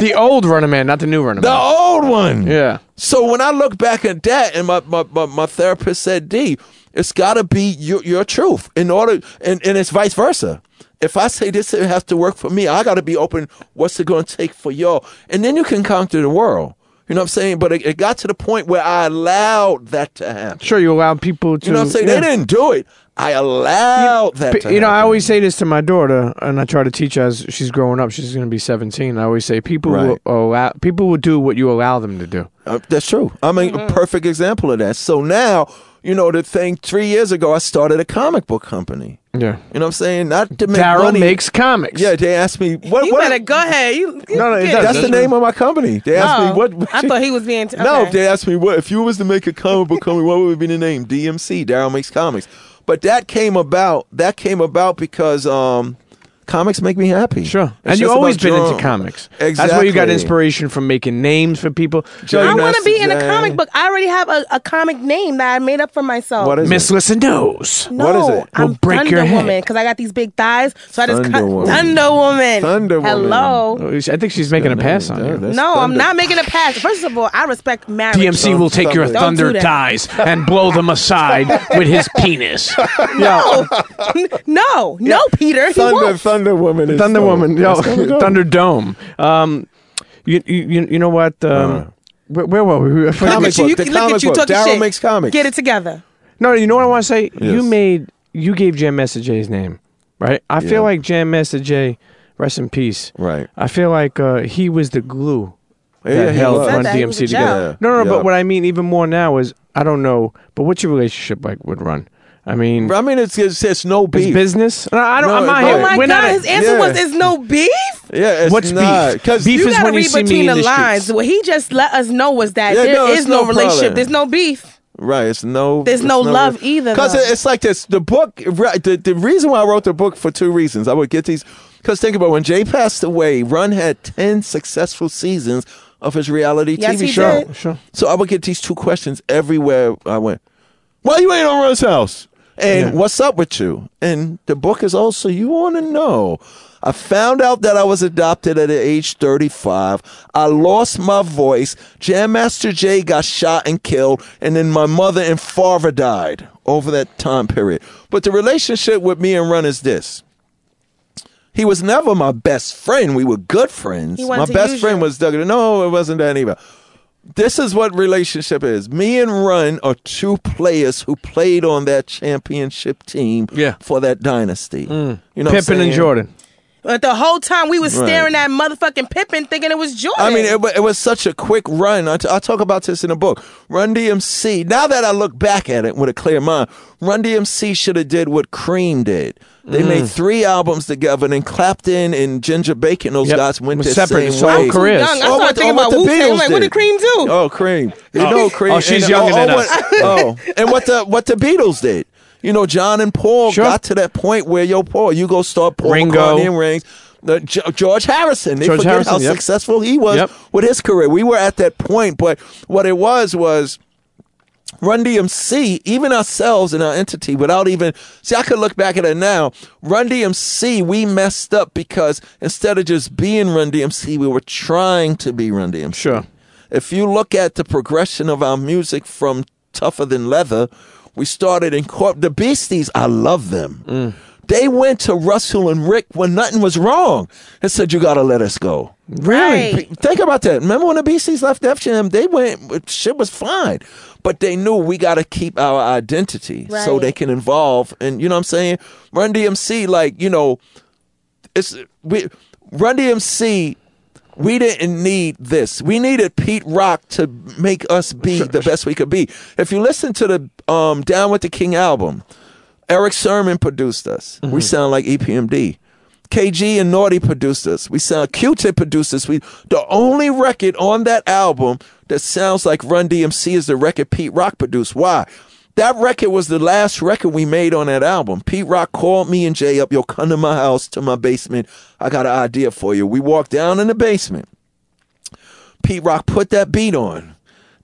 Speaker 1: The old Running Man, not the new man.
Speaker 4: the
Speaker 1: Man.
Speaker 4: old one.
Speaker 1: Yeah.
Speaker 4: So when I look back at that, and my my, my, my therapist said, "D, it's got to be your your truth in order, and, and it's vice versa. If I say this, it has to work for me. I got to be open. What's it going to take for y'all? And then you can conquer the world. You know what I'm saying? But it, it got to the point where I allowed that to happen.
Speaker 1: Sure, you allow people to.
Speaker 4: You know what I'm saying?
Speaker 1: yeah.
Speaker 4: They didn't do it. I allowed that. To
Speaker 1: You know, I always say this to my daughter, and I try to teach her as she's growing up. She's going to be 17. I always say people
Speaker 4: Right.
Speaker 1: will allow people will do what you allow them to do.
Speaker 4: Uh, that's true. I'm a
Speaker 1: Mm-hmm.
Speaker 4: perfect example of that. So now, you know, the thing. Three years ago, I started a comic book company.
Speaker 1: Yeah.
Speaker 4: You know what I'm saying? Not to make
Speaker 1: Darryl
Speaker 4: money.
Speaker 1: makes comics.
Speaker 4: Yeah, they asked me what.
Speaker 2: You
Speaker 4: what
Speaker 2: better go ahead. You, you
Speaker 1: No, no, it
Speaker 2: get.
Speaker 4: That's the name of my company. They asked
Speaker 2: Oh,
Speaker 4: me what. what
Speaker 2: I thought he was being. T-
Speaker 4: No, they asked me what if you was to make a comic book company, what would be the name? DMC, Darryl Makes Comics. But that came about. That came about because um, comics make me happy.
Speaker 1: Sure.
Speaker 4: It's
Speaker 1: and you've always
Speaker 4: about
Speaker 1: been into
Speaker 4: drawing.
Speaker 1: comics. That's where you got inspiration from making names for people.
Speaker 4: Joe,
Speaker 2: I want to be in a comic book. I already have a, a comic name that I made up for myself.
Speaker 4: What is
Speaker 1: Miss
Speaker 4: it?
Speaker 1: Listen knows.
Speaker 2: No,
Speaker 4: What is it?
Speaker 2: I'm
Speaker 1: Will break
Speaker 2: Thunder
Speaker 1: your head.
Speaker 2: Woman because I got these big thighs. So I just
Speaker 4: Thunder
Speaker 2: cut
Speaker 4: Woman.
Speaker 2: Thunder Woman.
Speaker 4: Thunder Woman.
Speaker 2: Hello.
Speaker 1: Oh, I think she's making a pass on
Speaker 4: Yeah,
Speaker 1: you.
Speaker 4: that's
Speaker 2: No, I'm not making a pass. First of all, I respect marriage.
Speaker 1: DMC will take your thunder thighs and blow them aside with his penis. <laughs>
Speaker 2: No, no, no, Peter. He
Speaker 4: Thunder,
Speaker 2: won't.
Speaker 4: Thunder Woman. Is
Speaker 1: Thunder
Speaker 4: dope.
Speaker 1: Woman, yo,
Speaker 4: That's.
Speaker 1: Thunder Dome. Um, you, you, you know what? Um, where, where were we? I
Speaker 4: Uh. Comic
Speaker 2: Look at you,
Speaker 4: book,
Speaker 2: you-
Speaker 4: the
Speaker 2: look
Speaker 4: comic
Speaker 2: at you
Speaker 4: book.
Speaker 2: Darryl
Speaker 4: makes comics.
Speaker 2: Get it together.
Speaker 1: No, you know what I want to say? You made, you gave Jam Master Jay's name, right? I
Speaker 4: Yeah.
Speaker 1: feel like Jam Master Jay, rest in peace.
Speaker 4: Right.
Speaker 1: I feel like uh, he was the glue
Speaker 4: Yeah,
Speaker 1: that
Speaker 4: he
Speaker 1: held
Speaker 4: was.
Speaker 1: Run
Speaker 2: that,
Speaker 1: DMC
Speaker 2: a gel.
Speaker 1: together. No, no, no.
Speaker 4: Yeah.
Speaker 1: But what I mean even more now is I don't know. But what's your relationship like with Run? I mean,
Speaker 4: I mean, it's it's, it's no
Speaker 1: it's
Speaker 4: beef.
Speaker 1: business. No, I don't.
Speaker 4: No,
Speaker 1: I'm not
Speaker 4: but-
Speaker 1: here.
Speaker 2: Oh my
Speaker 1: We're
Speaker 2: God! His answer
Speaker 4: yeah.
Speaker 2: was, "There's no beef."
Speaker 4: Yeah, it's
Speaker 1: What's
Speaker 4: not,
Speaker 1: beef?
Speaker 4: 'cause-
Speaker 1: Beef
Speaker 2: You
Speaker 1: is
Speaker 2: gotta
Speaker 1: when you
Speaker 2: read
Speaker 1: see me
Speaker 2: between
Speaker 1: in
Speaker 2: the
Speaker 1: the
Speaker 2: lines.
Speaker 1: streets.
Speaker 2: What he just let us know was that
Speaker 4: Yeah,
Speaker 2: there
Speaker 4: no,
Speaker 2: is no,
Speaker 4: no
Speaker 2: relationship.
Speaker 4: problem.
Speaker 2: There's no beef.
Speaker 4: Right. It's no.
Speaker 2: There's
Speaker 4: it's
Speaker 2: no love either,
Speaker 4: Because it's like this. The book. Right. The, the reason why I wrote the book for two reasons. I would get these. Because think about when Jay passed away. Run had ten successful seasons of his reality
Speaker 2: Yes,
Speaker 4: TV
Speaker 2: he
Speaker 4: show.
Speaker 2: did.
Speaker 1: Sure.
Speaker 4: So I would get these two questions everywhere I went. Why you ain't on Run's house? And
Speaker 1: Yeah.
Speaker 4: what's up with you? And the book is also you want to know. I found out that I was adopted at age 35. I lost my voice. Jam Master Jay got shot and killed, and then my mother and father died over that time period. But the relationship with me and Run is this. He was never my best friend. We were good friends.
Speaker 2: He
Speaker 4: My
Speaker 2: to
Speaker 4: best
Speaker 2: use
Speaker 4: friend
Speaker 2: you.
Speaker 4: was Doug. No, it wasn't that either this is what relationship is. Me and Run are two players who played on that championship team
Speaker 1: Yeah.
Speaker 4: for that dynasty. Mm. You know what
Speaker 1: Pippen and? Jordan.
Speaker 2: But the whole time we was
Speaker 4: Right.
Speaker 2: staring at motherfucking Pippen, thinking it was Jordan.
Speaker 4: I mean, it, it was such a quick run. I, t- I talk about this in the book. Run DMC. Now that I look back at it with a clear mind, Run DMC should have did what Cream did. They
Speaker 1: Mm.
Speaker 4: made three albums together, and Clapton and Ginger Baker, those
Speaker 1: Yep.
Speaker 4: guys went
Speaker 1: Was
Speaker 4: the
Speaker 1: separate.
Speaker 4: same
Speaker 1: So
Speaker 4: way.
Speaker 1: whole careers.
Speaker 2: young. I
Speaker 4: Oh,
Speaker 2: started
Speaker 4: what the-
Speaker 2: thinking
Speaker 4: oh,
Speaker 2: about
Speaker 4: the
Speaker 2: Wu Tang.
Speaker 4: Beatles
Speaker 2: Like, what
Speaker 4: did.
Speaker 2: did Cream do?
Speaker 4: Oh, Cream. You know Cream.
Speaker 1: Oh, she's
Speaker 4: And,
Speaker 1: younger
Speaker 4: oh,
Speaker 1: than
Speaker 4: oh,
Speaker 1: us.
Speaker 4: What, oh, and what the what the Beatles did. You know, John and Paul
Speaker 1: Sure.
Speaker 4: got to that point where yo, Paul, you go start Paul
Speaker 1: Ringo.
Speaker 4: McCartney and rings. The, G- George Harrison. They
Speaker 1: George
Speaker 4: forget
Speaker 1: Harrison,
Speaker 4: how
Speaker 1: yep.
Speaker 4: successful he was
Speaker 1: Yep.
Speaker 4: with his career. We were at that point, but what it was was Run DMC, even ourselves and our entity, without even see, I could look back at it now. Run DMC, we messed up because instead of just being Run DMC, we were trying to be Run DMC.
Speaker 1: Sure.
Speaker 4: If you look at the progression of our music from Tougher Than Leather, we started in corp. The Beasties, I love them. Mm. They went to Russell and Rick when nothing was wrong and said, "You got to let us go."
Speaker 2: Right.
Speaker 4: Think about that. Remember when the Beasties left Def Jam? They went, shit was fine. But they knew we got to keep our identity so they can involve. And you know what I'm saying? Run DMC, like, you know, it's, we, Run DMC, we didn't need this. We needed Pete Rock to make us be the best we could be. If you listen to the um, Down with the King album, Erick Sermon produced us. We mm-hmm. sound like EPMD. KG and Naughty produced us. We sound Q-Tip produced us. We the only record on that album that sounds like Run DMC is the record Pete Rock produced. Why? That record was the last record we made on that album. Pete Rock called me and Jay up, yo, come to my house, to my basement. I got an idea for you. We walked down in the basement. Pete Rock put that beat on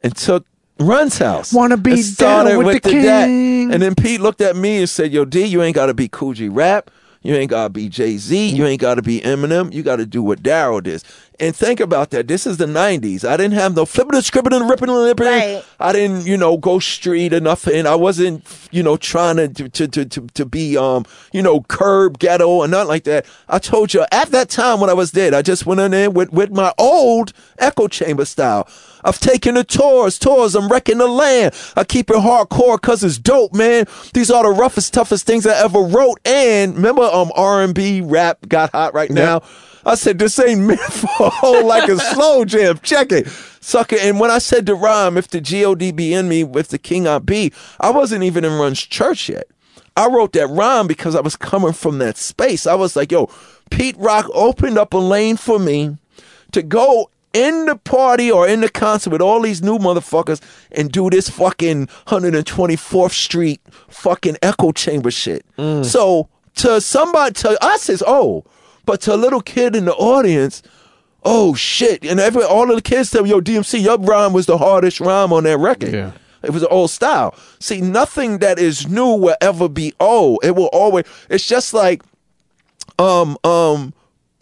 Speaker 4: and took Run's house.
Speaker 1: Wanna be
Speaker 4: and started
Speaker 1: down with the
Speaker 4: that.
Speaker 1: king.
Speaker 4: And then Pete looked at me and said, Yo, D, you ain't gotta be Kool G Rap. You ain't gotta be Jay Z. You ain't gotta be Eminem. You gotta do what Darryl did. And think about that. This is the '90s. I didn't have no flipping and scribbling and ripping and lipping.
Speaker 2: Right.
Speaker 4: I didn't, you know, go street or nothing. I wasn't, you know, trying to to to to, to be, um, you know, curb ghetto or nothing like that. I told you at that time when I was dead, I just went in there with with my old echo chamber style. I've taken the tours, tours. I'm wrecking the land. I keep it hardcore cause it's dope, man. These are the roughest, toughest things I ever wrote. And remember, um, R&B rap got hot right now. I said, this ain't meant <laughs> for a whole like a slow jam. Check it. Sucker. And when I said the rhyme, if the G-O-D be in me, with the king I be, I wasn't even in Run's church yet. I wrote that rhyme because I was coming from that space. I was like, yo, Pete Rock opened up a lane for me to go in the party or in the concert with all these new motherfuckers and do this fucking 124th Street fucking echo chamber shit. Mm. So to somebody, to us is oh, but to a little kid in the audience, oh shit. And every all of the kids tell me, yo, DMC, your rhyme was the hardest rhyme on that record.
Speaker 1: Yeah.
Speaker 4: It was an old style. See, nothing that is new will ever be old. It will always. It's just like, um, um.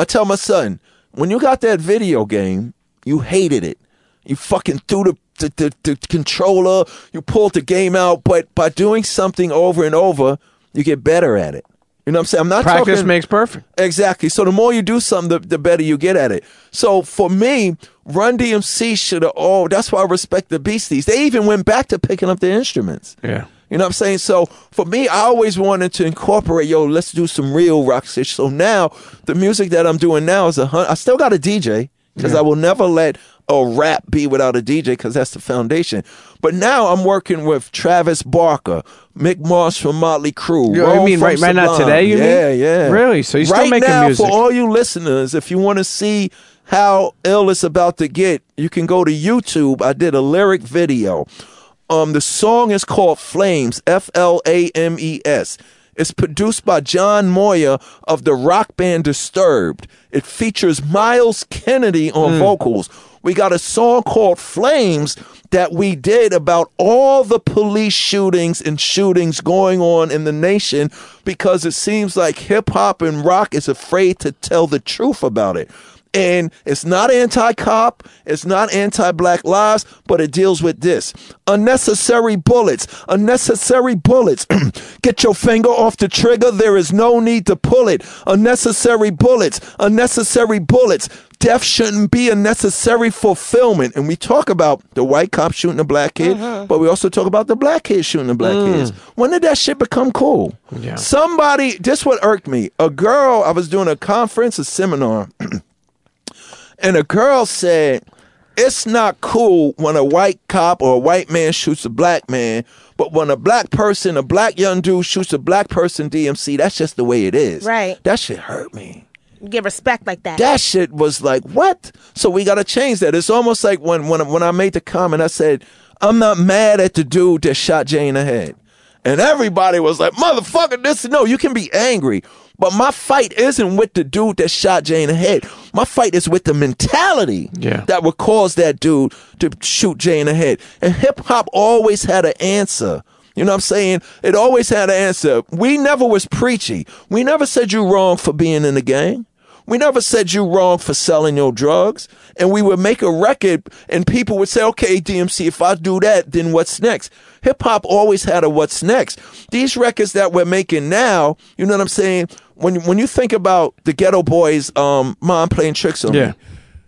Speaker 4: I tell my son when you got that video game, you hated it. You fucking threw the the, the, the controller. You pulled the game out, but by doing something over and over, you get better at it. You know what I'm saying? I'm not
Speaker 1: Practice
Speaker 4: talking,
Speaker 1: makes perfect.
Speaker 4: Exactly. So the more you do something, the, the better you get at it. So for me, Run DMC should have. Oh, that's why I respect the Beasties. They even went back to picking up the instruments.
Speaker 1: Yeah.
Speaker 4: You know what I'm saying? So for me, I always wanted to incorporate, yo, let's do some real rock shit. So now the music that I'm doing now is a hun- I still got a DJ because I will never let a rap be without a DJ because that's the foundation. But now I'm working with Travis Barker, Mick Mars from Motley Crue.
Speaker 1: You- you
Speaker 4: Ro
Speaker 1: mean right- right now today, you mean?
Speaker 4: yeah, yeah.
Speaker 1: Really? So you're still
Speaker 4: right
Speaker 1: making
Speaker 4: now,
Speaker 1: music?
Speaker 4: For all you listeners, if you want to see how ill it's about to get, you can go to YouTube. I did a lyric video. Um, the song is called Flames, F L A M E S. It's produced by John Moyer of the rock band Disturbed. It features Myles Kennedy on
Speaker 1: Hmm.
Speaker 4: vocals. We got a song called Flames that we did about all the police shootings and shootings going on in the nation because it seems like hip hop and rock is afraid to tell the truth about it. And it's not anti cop, it's not anti black lives, but it deals with this unnecessary bullets, unnecessary bullets. <clears throat> Get your finger off the trigger, there is no need to pull it. Unnecessary bullets, unnecessary bullets. Death shouldn't be a necessary fulfillment. And we talk about the white cop shooting a black kid, uh-huh. but we also talk about the black kid shooting the black mm. kids. When did that shit become cool?
Speaker 1: Yeah.
Speaker 4: Somebody, this what irked me. A girl, I was doing a conference, a seminar, <clears throat> and a girl said, It's not cool when a white cop or a white man shoots a black man, but when a black person, a black young dude shoots a black person DMC, that's just the way it is.
Speaker 2: Right.
Speaker 4: That shit hurt me.
Speaker 2: Give respect like that.
Speaker 4: That shit was like, what? So we gotta change that. It's almost like when when when I made the comment, I said, I'm not mad at the dude that shot Jane in the head. And everybody was like, motherfucker, this no, you can be angry. But my fight isn't with the dude that shot Jay in the head. My fight is with the mentality
Speaker 1: Yeah.
Speaker 4: that would cause that dude to shoot Jay in the head. And hip hop always had an answer. You know what I'm saying? It always had an answer. We never was preachy. We never said you wrong for being in the gang. We never said you wrong for selling your drugs. And we would make a record and people would say, okay, DMC, if I do that, then what's next? Hip hop always had a what's next. These records that we're making now, you know what I'm saying? When when you think about the Geto Boys, um, mom playing tricks on
Speaker 1: Yeah.
Speaker 4: me.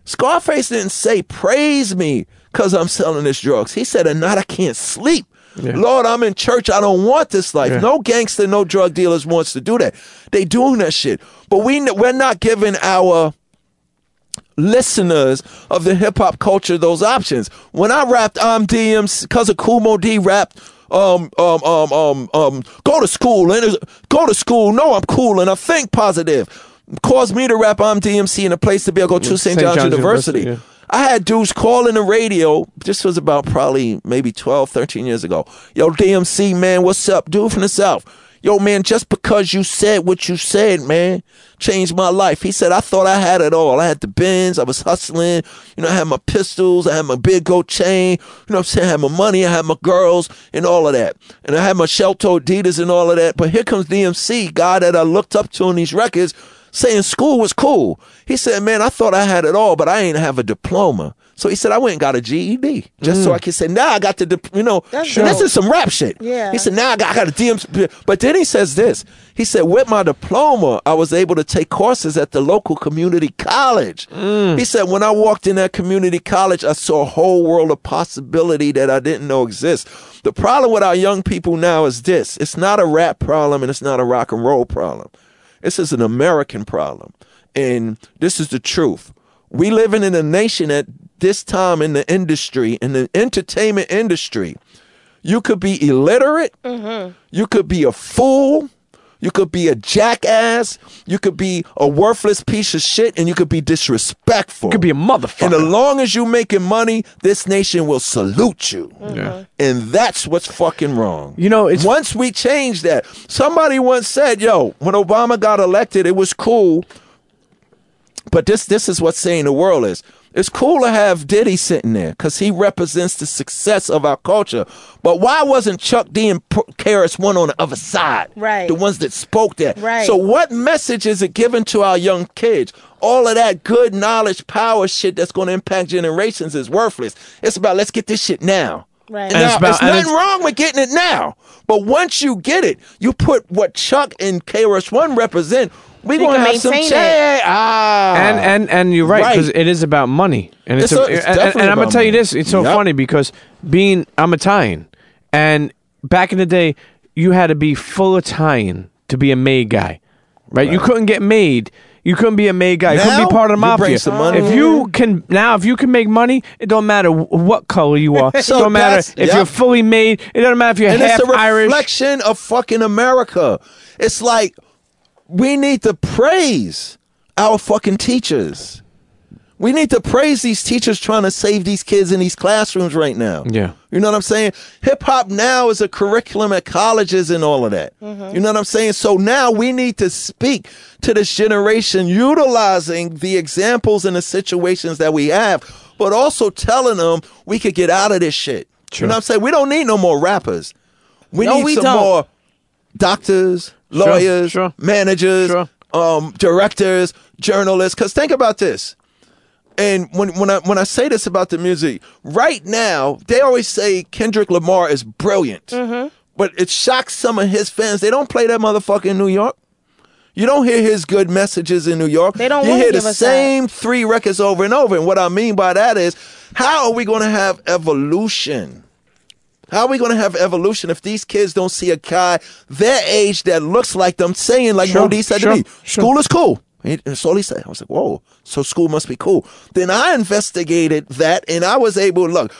Speaker 4: Scarface didn't say, praise me because I'm selling this drugs. He said, and night I can't sleep.
Speaker 1: Yeah.
Speaker 4: Lord, I'm in church. I don't want this life.
Speaker 1: Yeah.
Speaker 4: No gangster, no drug dealers wants to do that. They doing that shit. But we we're not giving our listeners of the hip hop culture those options. When I rapped I'm DMC because of Kool Moe Dee rapped um um um um um go to school and go to school. No, I'm cool and I think positive. Caused me to rap I'm DMC in a place to be. I go to St.
Speaker 1: St.
Speaker 4: John's,
Speaker 1: John's
Speaker 4: University.
Speaker 1: University,
Speaker 4: I had dudes calling the radio. This was about probably maybe 12, 13 years ago. Yo, DMC, man, what's up? Dude from the South. Yo, man, just because you said what you said, man, changed my life. He said, I thought I had it all. I had the bins. I was hustling. You know, I had my pistols. I had my big gold chain. You know what I'm saying? I had my money. I had my girls and all of that. And I had my shell-toe Adidas and all of that. But here comes DMC, guy that I looked up to on these records, saying school was cool. He said, man, I thought I had it all, but I ain't have a diploma. So he said, I went and got a GED just so mm. I could say, now I got the, you know, this is some rap shit.
Speaker 2: Yeah.
Speaker 4: He said, now I got, I got a DMC. But then he says this. He said, with my diploma, I was able to take courses at the local community college. Mm. He said, when I walked in that community college, I saw a whole world of possibility that I didn't know exist. The problem with our young people now is this. It's not a rap problem and it's not a rock and roll problem. This is an American problem. And this is the truth. We living in a nation at this time in the industry, in the entertainment industry. You could be illiterate. Mm-hmm. You could be a fool. You could be a jackass. You could be a worthless piece of shit, and you could be disrespectful.
Speaker 1: You could be a motherfucker.
Speaker 4: And as long as you're making money, this nation will salute you. Mm-hmm.
Speaker 1: Yeah.
Speaker 4: And that's what's fucking wrong.
Speaker 1: You know, it's-
Speaker 4: once we change that. Somebody once said, "Yo, when Obama got elected, it was cool." But this this is what saying the world is. It's cool to have Diddy sitting there because he represents the success of our culture. But why wasn't Chuck D and P- KRS-One on the other side?
Speaker 2: Right.
Speaker 4: The ones that spoke that.
Speaker 2: Right.
Speaker 4: So what message is it given to our young kids? All of that good knowledge, power shit that's going to impact generations is worthless. It's about let's get this shit now.
Speaker 2: Right.
Speaker 4: And
Speaker 1: And it's
Speaker 4: now,
Speaker 1: about-
Speaker 4: it's
Speaker 1: and
Speaker 4: nothing
Speaker 1: it's-
Speaker 4: wrong with getting it now. But once you get it, you put what Chuck and KRS One represent. We
Speaker 2: You
Speaker 4: gonna
Speaker 2: can
Speaker 4: have some
Speaker 2: maintain
Speaker 4: change. Ah,
Speaker 1: and and and you're right
Speaker 4: Right.
Speaker 1: because it is about money and it's,
Speaker 4: It's
Speaker 1: a,
Speaker 4: a- it's
Speaker 1: and,
Speaker 4: definitely
Speaker 1: and I'm gonna
Speaker 4: about
Speaker 1: tell you this it's so
Speaker 4: Yep.
Speaker 1: funny because being I'm Italian and back in the day you had to be full Italian to be a made guy right, you couldn't get made You couldn't be a made guy. You couldn't be part of the mafia.
Speaker 4: some money.
Speaker 1: If you can now, if you can make money, it don't matter what color you are. <laughs> it don't matter if
Speaker 4: yep.
Speaker 1: you're fully made. It doesn't matter if you're
Speaker 4: and
Speaker 1: half
Speaker 4: it's a
Speaker 1: Irish.
Speaker 4: reflection of fucking America. It's like we need to praise our fucking teachers. We need to praise these teachers trying to save these kids in these classrooms right now.
Speaker 1: Yeah.
Speaker 4: You know what I'm saying? Hip hop now is a curriculum at colleges and all of that. Mm-hmm. You know what I'm saying? So now we need to speak to this generation utilizing the examples and the situations that we have, but also telling them we could get out of this shit.
Speaker 1: Sure.
Speaker 4: You know what I'm saying? We don't need no more rappers. We
Speaker 2: No,
Speaker 4: need
Speaker 2: we
Speaker 4: some
Speaker 2: don't.
Speaker 4: more doctors, lawyers,
Speaker 1: sure.
Speaker 4: managers,
Speaker 1: Sure.
Speaker 4: um, directors, journalists. Because think about this. And when when I when I say this about the music, right now they always say Kendrick Lamar is brilliant,
Speaker 2: Mm-hmm.
Speaker 4: but it shocks some of his fans. They don't play that motherfucker in New York. You don't hear his good messages in New York.
Speaker 2: They don't
Speaker 4: You hear the
Speaker 2: us that.
Speaker 4: same three records over and over. And what I mean by that is, how are we going to have evolution? How are we going to have evolution if these kids don't see a guy their age that looks like them saying, like
Speaker 1: Sure,
Speaker 4: Moe Dee said
Speaker 1: sure,
Speaker 4: to me,
Speaker 1: sure.
Speaker 4: school is cool. He- That's all he said. I was like, whoa, so school must be cool. Then I investigated that and I was able to look.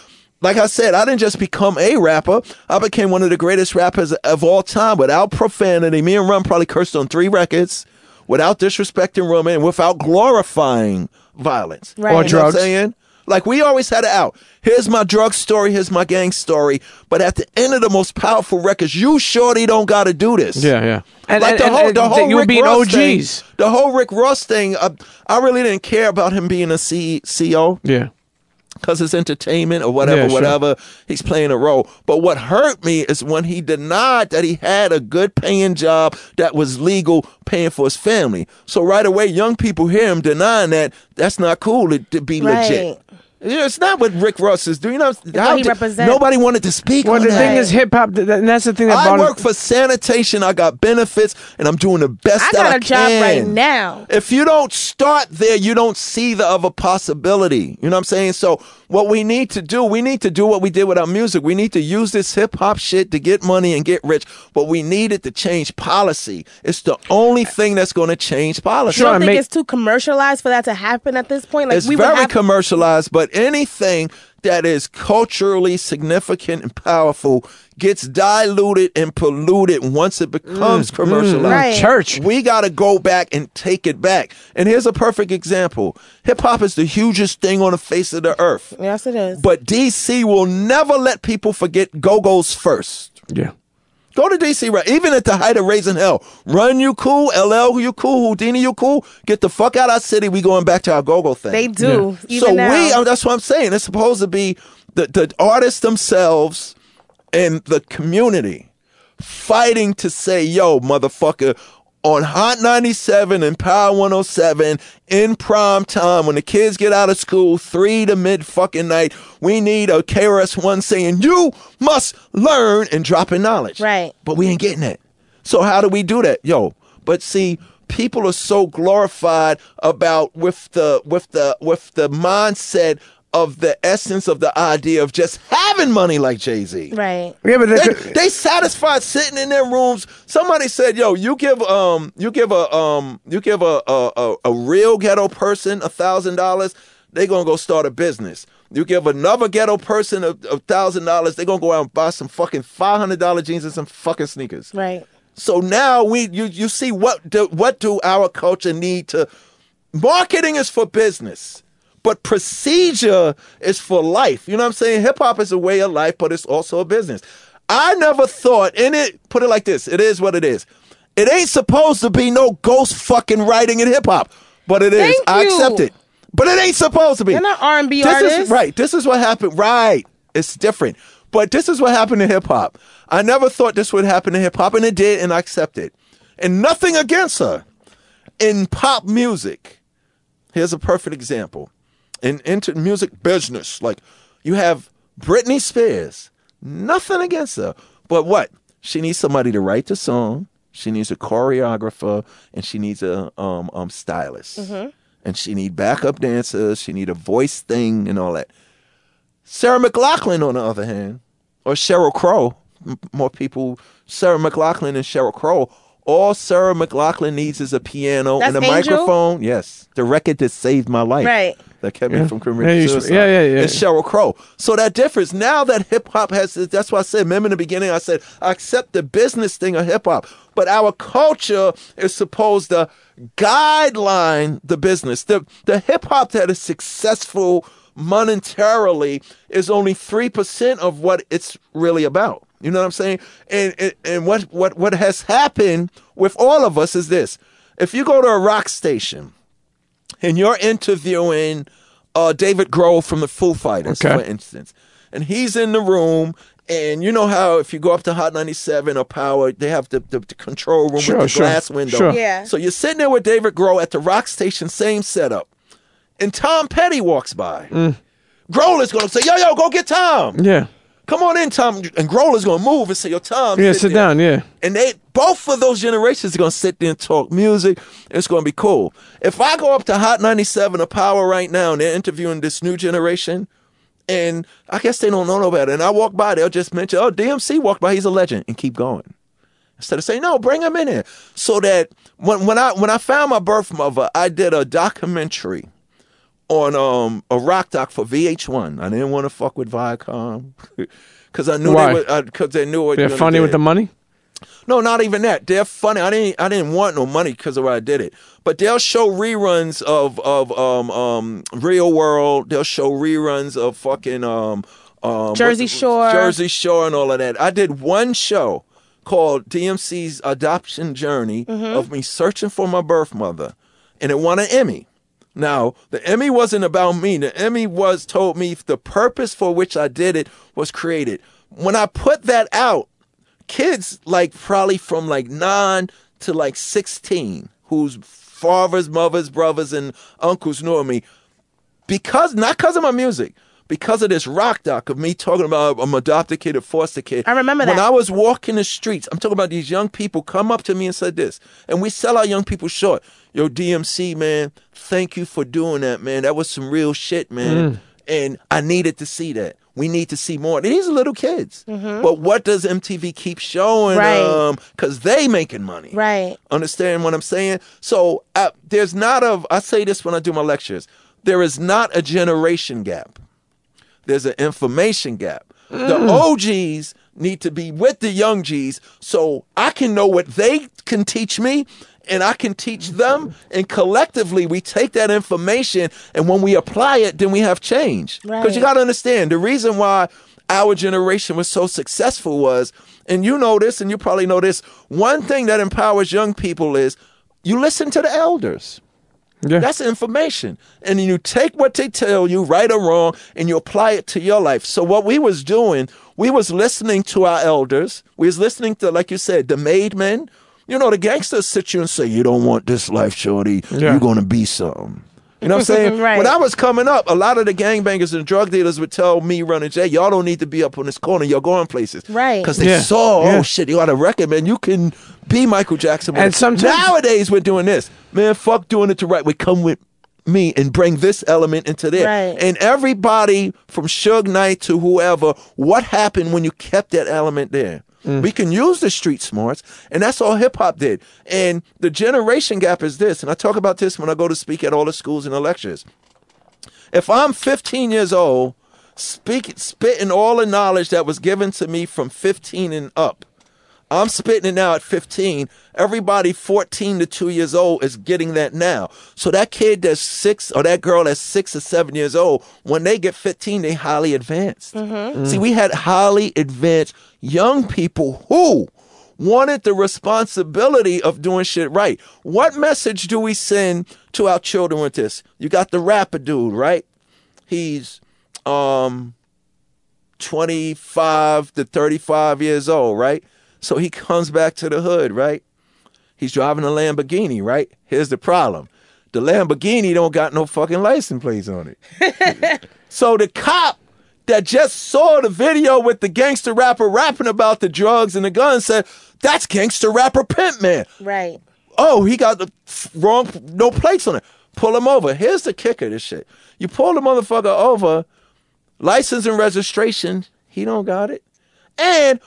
Speaker 4: Like I said, I didn't just become a rapper. I became one of the greatest rappers of all time without profanity. Me and Run probably cursed on three records without disrespecting women and without glorifying violence.
Speaker 2: Right.
Speaker 1: Or
Speaker 2: Or
Speaker 4: You know what
Speaker 1: drugs.
Speaker 4: I'm saying? Like we always had it out. Here's my drug story. Here's my gang story. But at the end of the most powerful records, you surely don't got to do this.
Speaker 1: Yeah, yeah. And,
Speaker 4: like
Speaker 1: and-
Speaker 4: the whole,
Speaker 1: and
Speaker 4: the whole
Speaker 1: you were
Speaker 4: Rick
Speaker 1: being
Speaker 4: Ross
Speaker 1: OGs.
Speaker 4: thing, the whole Rick Ross thing. Uh, I really didn't care about him being a C- CEO
Speaker 1: Yeah.
Speaker 4: because it's entertainment or whatever,
Speaker 1: Yeah, sure.
Speaker 4: whatever. He's playing a role. But what hurt me is when he denied that he had a good paying job that was legal, paying for his family. So right away, young people hear him denying that. That's not cool to, to be
Speaker 2: Right.
Speaker 4: legit. Yeah, it's not what Rick Ross is doing. You know, how
Speaker 2: he
Speaker 4: did-
Speaker 2: represents.
Speaker 4: nobody wanted to speak
Speaker 1: Well,
Speaker 4: on
Speaker 1: the
Speaker 4: that.
Speaker 1: thing is, hip hop, th- and that's the thing that
Speaker 4: I
Speaker 1: bothers-
Speaker 4: work for sanitation. I got benefits, and I'm doing the best
Speaker 2: I
Speaker 4: that
Speaker 2: got
Speaker 4: I
Speaker 2: a job right now.
Speaker 4: If you don't start there, you don't see the other possibility. You know what I'm saying? So what we need to do, we need to do what we did with our music. We need to use this hip hop shit to get money and get rich, but we need it to change policy. It's the only thing that's going to change policy.
Speaker 2: You don't think
Speaker 1: make-
Speaker 2: it's too commercialized for that to happen at this point? Like
Speaker 4: it's
Speaker 2: we would
Speaker 4: very
Speaker 2: have
Speaker 4: commercialized, but anything that is culturally significant and powerful gets diluted and polluted once it becomes mm, mm, commercialized. Mm.
Speaker 2: Right.
Speaker 1: church.
Speaker 4: We got to go back and take it back. And here's a perfect example hip hop is the hugest thing on the face of the earth.
Speaker 2: Yes, it is.
Speaker 4: But DC will never let people forget Go Go's first.
Speaker 1: Yeah.
Speaker 4: Go to DC, right? Even at the height of raising hell. Run, you cool. LL, you cool. Whodini, you cool. Get the fuck out of our city. We going back to our go-go thing.
Speaker 2: they do. Even
Speaker 4: so
Speaker 2: now.
Speaker 4: we, uh, that's what I'm saying. It's supposed to be the, the artists themselves and the community fighting to say, yo, motherfucker, on Hot 97 and Power 107 in prime time when the kids get out of school, three to mid fucking night, we need a KRS-One saying, you must learn and dropping knowledge.
Speaker 2: Right.
Speaker 4: But we ain't getting it. So how do we do that? Yo, but see, people are so glorified about with the with the with the mindset of the essence of the idea of just having money like Jay-Z.
Speaker 2: right.
Speaker 1: Yeah, but
Speaker 4: They,
Speaker 1: they,
Speaker 4: they satisfied sitting in their rooms. Somebody said, "Yo, you give um, you give a um, you give a a, a, a real ghetto person a thousand dollars, they gonna go start a business. You give another ghetto person a a thousand dollars, they gonna go out and buy some fucking five hundred dollar jeans and some fucking sneakers.
Speaker 2: Right.
Speaker 4: So now we you you see what do what do our culture need to marketing is for business. But procedure is for life. You know what I'm saying? Hip hop is a way of life, but it's also a business. I never thought in it, put it like this it is what it is. It ain't supposed to be no ghost fucking writing in hip hop, but it is.
Speaker 2: Thank
Speaker 4: I
Speaker 2: you.
Speaker 4: accept it. But it ain't supposed to be.
Speaker 2: You're not R&B
Speaker 4: This
Speaker 2: artists.
Speaker 4: is right. This is what happened. Right. It's different. But this is what happened to hip hop. I never thought this would happen to hip hop, and it did, and I accept it. And nothing against her. In pop music, here's a perfect example. In into music business, like you have Britney Spears, nothing against her. But what? She needs somebody to write the song. She needs a choreographer, and she needs a um, um stylist. And she need backup dancers. She need a voice thing and all that. Sarah McLachlan, on the other hand, or Sheryl Crow, m- more people, Sarah McLachlan and Sheryl Crow All Sarah McLachlan needs is a piano
Speaker 2: That's
Speaker 4: and a
Speaker 2: Angel?
Speaker 4: microphone. Yes, the record that saved my life.
Speaker 2: Right.
Speaker 4: That kept me from
Speaker 1: Yeah,
Speaker 4: committing
Speaker 1: you-
Speaker 4: suicide.
Speaker 1: yeah, yeah, yeah.
Speaker 4: It's Sheryl Crow. So that difference now that hip hop has. That's why I said. Remember in the beginning, I said I accept the business thing of hip hop, but our culture is supposed to guideline the business. The the hip hop that is successful monetarily is only three percent of what it's really about. You know what I'm saying? And, and and what what what has happened with all of us is this: if you go to a rock station and you're interviewing uh, David Grohl from the Foo Fighters,
Speaker 1: Okay.
Speaker 4: for instance, and he's in the room. And you know how if you go up to Hot 97 or Power, they have the, the, the control room
Speaker 1: Sure,
Speaker 4: with the
Speaker 1: sure,
Speaker 4: glass window.
Speaker 1: sure.
Speaker 2: Yeah.
Speaker 4: So you're sitting there with David Grohl at the rock station, same setup. And Tom Petty walks by. Grohl is going to say, yo, yo, go get Tom.
Speaker 1: Yeah.
Speaker 4: Come on in, Tom. And going to move and say, yo, Tom.
Speaker 1: Yeah, sit
Speaker 4: there."
Speaker 1: down, yeah.
Speaker 4: And they both of those generations are gonna sit there and talk music. It's gonna be cool. If I go up to Hot 97 or Power right now and they're interviewing this new generation, and I guess they don't know no better, and I walk by, they'll just mention, oh, DMC walked by, he's a legend, and keep going. Instead of saying, no, bring him in here. So that when when I when I found my birth mother, I did a documentary on um a rock doc for VH1. I didn't want to fuck with Viacom. <laughs> Cause I knew
Speaker 1: Why?
Speaker 4: they would, cause they knew what
Speaker 1: They're
Speaker 4: you know,
Speaker 1: funny
Speaker 4: they
Speaker 1: with the money?
Speaker 4: No, not even that. They're funny. I didn't. I didn't want no money because of why I did it. But they'll show reruns of of um um Real World. They'll show reruns of fucking um um
Speaker 2: Jersey Shore.
Speaker 4: Jersey Shore, and all of that. I did one show called DMC's Adoption Journey of me searching for my birth mother, and it won an Emmy. Now, the Emmy wasn't about me. The Emmy was told me the purpose for which I did it was created. When I put that out, kids like probably from like nine to like 16 whose fathers, mothers, brothers, and uncles knew me because not because of my music, because of this rock doc of me talking about I'm adopted kid, a foster kid.
Speaker 2: I remember that. when.
Speaker 4: I was walking the streets. I'm talking about these young people come up to me and said this, and we sell our young people short. Yo, DMC man, thank you for doing that, man. That was some real shit, man.
Speaker 2: Mm.
Speaker 4: And I needed to see that. We need to see more. These are little kids, but what does MTV keep showing
Speaker 2: Mm-hmm. Right.
Speaker 4: them? Because they making money.
Speaker 2: Right.
Speaker 4: Understand what I'm saying? So uh, there's not a. I say this when I do my lectures. There is not a generation gap. There's an information gap. The mm. OGs need to be with the young G's so I can know what they can teach me and I can teach them. And collectively, we take that information and when we apply it, then we have change. Because you got to understand the reason why our generation was so successful was, and you know this, and you probably know this, one thing that empowers young people is you listen to the elders.
Speaker 1: Yeah.
Speaker 4: That's information. And you take what they tell you, right or wrong, and you apply it to your life. So what we was doing, we was listening to our elders. We was listening to, like you said, the made men. You know, the gangsters sit you and say, You don't want this life, shorty.
Speaker 1: Yeah.
Speaker 4: You're gonna be something. You know what I'm saying? <laughs>
Speaker 2: Right.
Speaker 4: When I was coming up, a lot of the gangbangers and drug dealers would tell me running Jay, y'all don't need to be up on this corner, you're going places.
Speaker 2: Right.
Speaker 4: Because they
Speaker 1: Yeah.
Speaker 4: saw, oh,
Speaker 1: Yeah.
Speaker 4: oh shit, you got a record, man. You can be Michael Jackson.
Speaker 1: And
Speaker 4: it."
Speaker 1: sometimes-
Speaker 4: nowadays we're doing this. Man, fuck doing it the right way. Come with me and bring this element into there.
Speaker 2: Right.
Speaker 4: And everybody from Suge Knight to whoever, what happened when you kept that element there? We mm. can use the street smarts, and that's all hip hop did. And the generation gap is this, and I talk about this when I go to speak at all the schools and the lectures. If I'm 15 years old, speak, spitting all the knowledge that was given to me from 15 and up, I'm spitting it now at 15. Everybody 14 to 2 years old is getting that now. So that kid that's 6 or that girl that's 6 or 7 years old, when they get 15, they highly advanced. See, we had highly advanced young people who wanted the responsibility of doing shit right. What message do we send to our children with this? You got the rapper dude, right? He's um 25 to 35 years old, right? So he comes back to the hood, right? He's driving a Lamborghini, right? Here's the problem. The Lamborghini don't got no fucking license plates on it. <laughs> so the cop that just saw the video with the gangster rapper rapping about the drugs and the guns said, that's gangster rapper Pimp Man.
Speaker 2: Right.
Speaker 4: Oh, he got the wrong, no plates on it. Pull him over. Here's the kicker this shit. You pull the motherfucker over, license and registration, he don't got it. And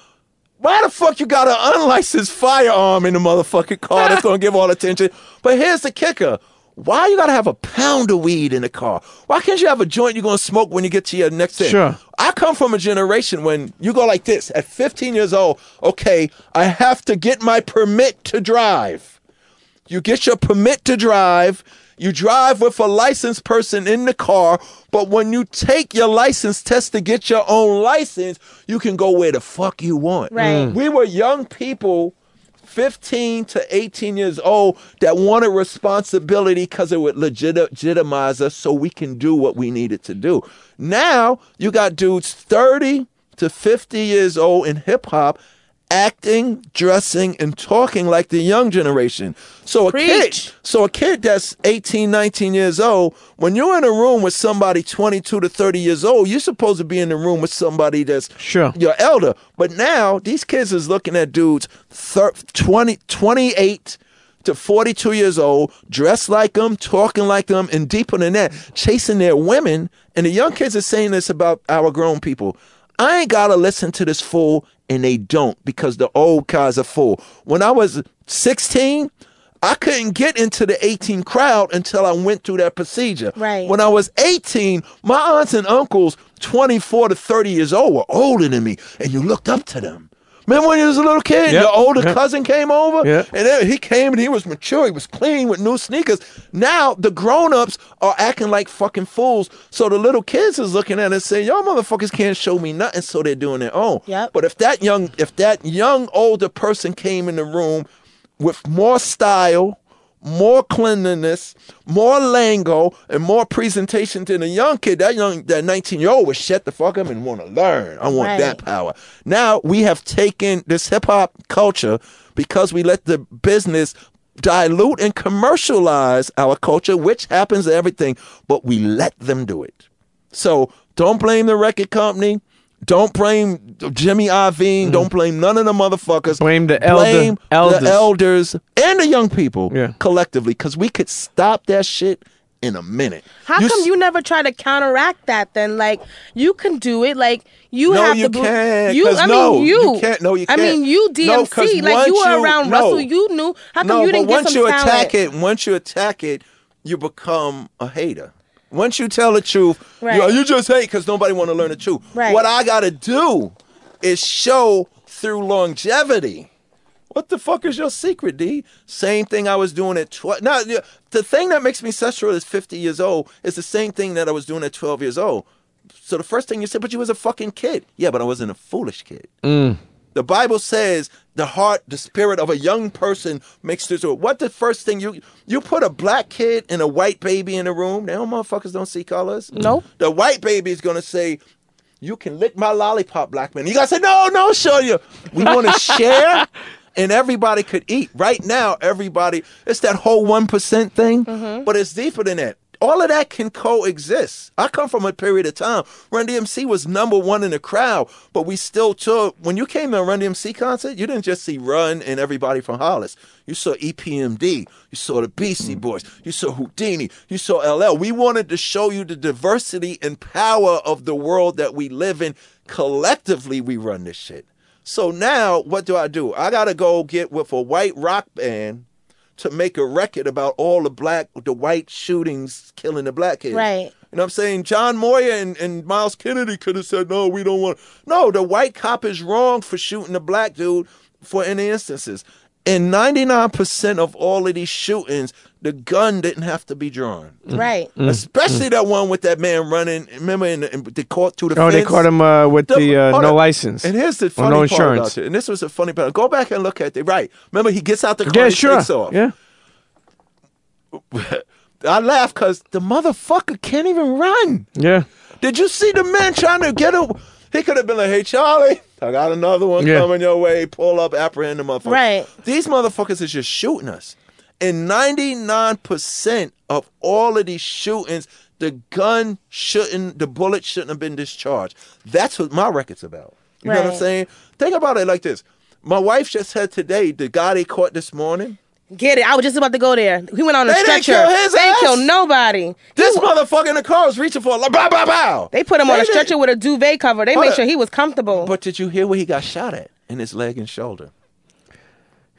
Speaker 4: Why the fuck you got an unlicensed firearm in the motherfucking car that's gonna give all attention? But here's the kicker. Why you gotta have a pound of weed in the car? Why can't you have a joint you're gonna smoke when you get to your next thing?
Speaker 1: Sure.
Speaker 4: I come from a generation when you go like this at 15 years old, okay, I have to get my permit to drive. You get your permit to drive. You drive with a licensed person in the car, but when you take your license test to get your own license, you can go where the fuck you want.
Speaker 2: Right. Mm.
Speaker 4: We were young people, 15 to 18 years old, that wanted responsibility because it would legit- legitimize us so we can do what we needed to do. Now, you got dudes 30 to 50 years old in hip hop acting, dressing, and talking like the young generation. So a kid, so a kid that's 18, 19 years old, when you're in a room with somebody 22 to 30 years old, you're supposed to be in the room with somebody that's
Speaker 1: Sure.
Speaker 4: your elder. But now these kids is looking at dudes thir- 20, 28 to 42 years old, dressed like them, talking like them, and deeper than that, chasing their women. And the young kids are saying this about our grown people. I ain't gotta listen to this fool, and they don't because the old guys are full. When I was 16, I couldn't get into the 18 crowd until I went through that procedure.
Speaker 2: Right.
Speaker 4: When I was 18, my aunts and uncles, 24 to 30 years old, were older than me, and you looked up to them. Remember when you was a little kid,
Speaker 1: Yep,
Speaker 4: your older
Speaker 1: yep.
Speaker 4: cousin came over,
Speaker 1: Yep.
Speaker 4: and then he came and he was mature, he was clean with new sneakers. Now the grown-ups are acting like fucking fools. So the little kids is looking at it and saying, Y'all motherfuckers can't show me nothing, so they're doing their own.
Speaker 2: Yep.
Speaker 4: But if that young, if that young older person came in the room with more style, more cleanliness, more lingo, and more presentation than a young kid. That young, that 19 year old would shut the fuck up and want to learn. I want
Speaker 2: Right.
Speaker 4: that power. Now we have taken this hip hop culture because we let the business dilute and commercialize our culture, which happens to everything, but we let them do it. So don't blame the record company. Don't blame Jimmy Iovine. Don't blame none of the motherfuckers.
Speaker 1: Mm-hmm. Blame the elder-
Speaker 4: Blame
Speaker 1: elders.
Speaker 4: the elders and the young people
Speaker 1: Yeah.
Speaker 4: collectively, because we could stop that shit in a minute.
Speaker 2: How come
Speaker 4: s-
Speaker 2: you never try to counteract that then? Like you can do it. Like you
Speaker 4: No,
Speaker 2: have
Speaker 4: you
Speaker 2: to.
Speaker 4: can't,
Speaker 2: You,
Speaker 4: 'cause
Speaker 2: I
Speaker 4: no,
Speaker 2: mean, you.
Speaker 4: you can't. No, you can't.
Speaker 2: I mean, you
Speaker 4: No, 'cause
Speaker 2: DMC. like you
Speaker 4: once
Speaker 2: were
Speaker 4: you-
Speaker 2: around
Speaker 4: no.
Speaker 2: Russell. You knew. How come
Speaker 4: no,
Speaker 2: you didn't
Speaker 4: but
Speaker 2: get
Speaker 4: once
Speaker 2: some
Speaker 4: you
Speaker 2: talent?
Speaker 4: attack it, once you attack it, you become a hater. Once you tell the truth,
Speaker 2: Right.
Speaker 4: you, you just hate because nobody want to learn the truth.
Speaker 2: Right.
Speaker 4: What I got to do is show through longevity. What the fuck is your secret, D? Same thing I was doing at 12. Now, the thing that makes me successful is 50 years old is the same thing that I was doing at 12 years old. So the first thing you said, but you was a fucking kid. Yeah, but I wasn't a foolish kid. Mm. The Bible says the heart, the spirit of a young person makes this. What the first thing you you put a black kid and a white baby in a room? Now motherfuckers don't see colors.
Speaker 2: Nope.
Speaker 4: The white baby is gonna say, "You can lick my lollipop, black man." You gotta say, "No, no, show you." We want to <laughs> share, and everybody could eat. Right now, everybody. It's that whole one percent thing, mm-hmm. but it's deeper than that. All of that can coexist. I come from a period of time. Run DMC was number one in the crowd, but we still took. When you came to a Run DMC concert, you didn't just see Run and everybody from Hollis. You saw EPMD. You saw the Beastie mm-hmm. Boys. You saw Whodini. You saw LL. We wanted to show you the diversity and power of the world that we live in. Collectively, we run this shit. So now, what do I do? I gotta go get with a white rock band to make a record about all the black, the white shootings killing the black kids.
Speaker 2: Right.
Speaker 4: You know what I'm saying? John Moyer and, and Myles Kennedy could have said, no, we don't want. No, the white cop is wrong for shooting the black dude for any instances. In 99% of all of these shootings, the gun didn't have to be drawn.
Speaker 2: Right.
Speaker 4: Especially that one with that man running. Remember, in the, in, they caught through the
Speaker 1: Oh, they caught him uh, with the, uh, no
Speaker 4: up.
Speaker 1: license.
Speaker 4: And here's the
Speaker 1: Or
Speaker 4: funny
Speaker 1: no
Speaker 4: part
Speaker 1: insurance.
Speaker 4: about it. And this was a funny part. Go back and look at it. Right. Remember, he gets out the car
Speaker 1: Yeah,
Speaker 4: and he
Speaker 1: sure.
Speaker 4: takes off.
Speaker 1: Yeah. <laughs>
Speaker 4: I laugh because the motherfucker can't even run.
Speaker 1: Yeah.
Speaker 4: Did you see the man trying to get him? He could have been like, "Hey, Charlie, I got another one
Speaker 1: Yeah.
Speaker 4: coming your way. Pull up, apprehend the motherfucker."
Speaker 2: Right.
Speaker 4: These motherfuckers is just shooting us. And ninety nine percent of all of these shootings, the gun shouldn't, the bullet shouldn't have been discharged. That's what my record's about. You know what I'm saying? Think about it like this. My wife just said today, the guy they caught this morning.
Speaker 2: Get it. I was just about to go there. He went on a
Speaker 4: They didn't
Speaker 2: stretcher.
Speaker 4: kill his
Speaker 2: they
Speaker 4: ass.
Speaker 2: killed nobody.
Speaker 4: This
Speaker 2: He-
Speaker 4: motherfucker in the car was reaching for a like, bow, bow, bow.
Speaker 2: they put him on
Speaker 4: They
Speaker 2: a
Speaker 4: didn't-
Speaker 2: stretcher with a duvet cover. They
Speaker 4: Hold
Speaker 2: made
Speaker 4: up.
Speaker 2: sure he was comfortable.
Speaker 4: But did you hear where he got shot at? in his leg and shoulder.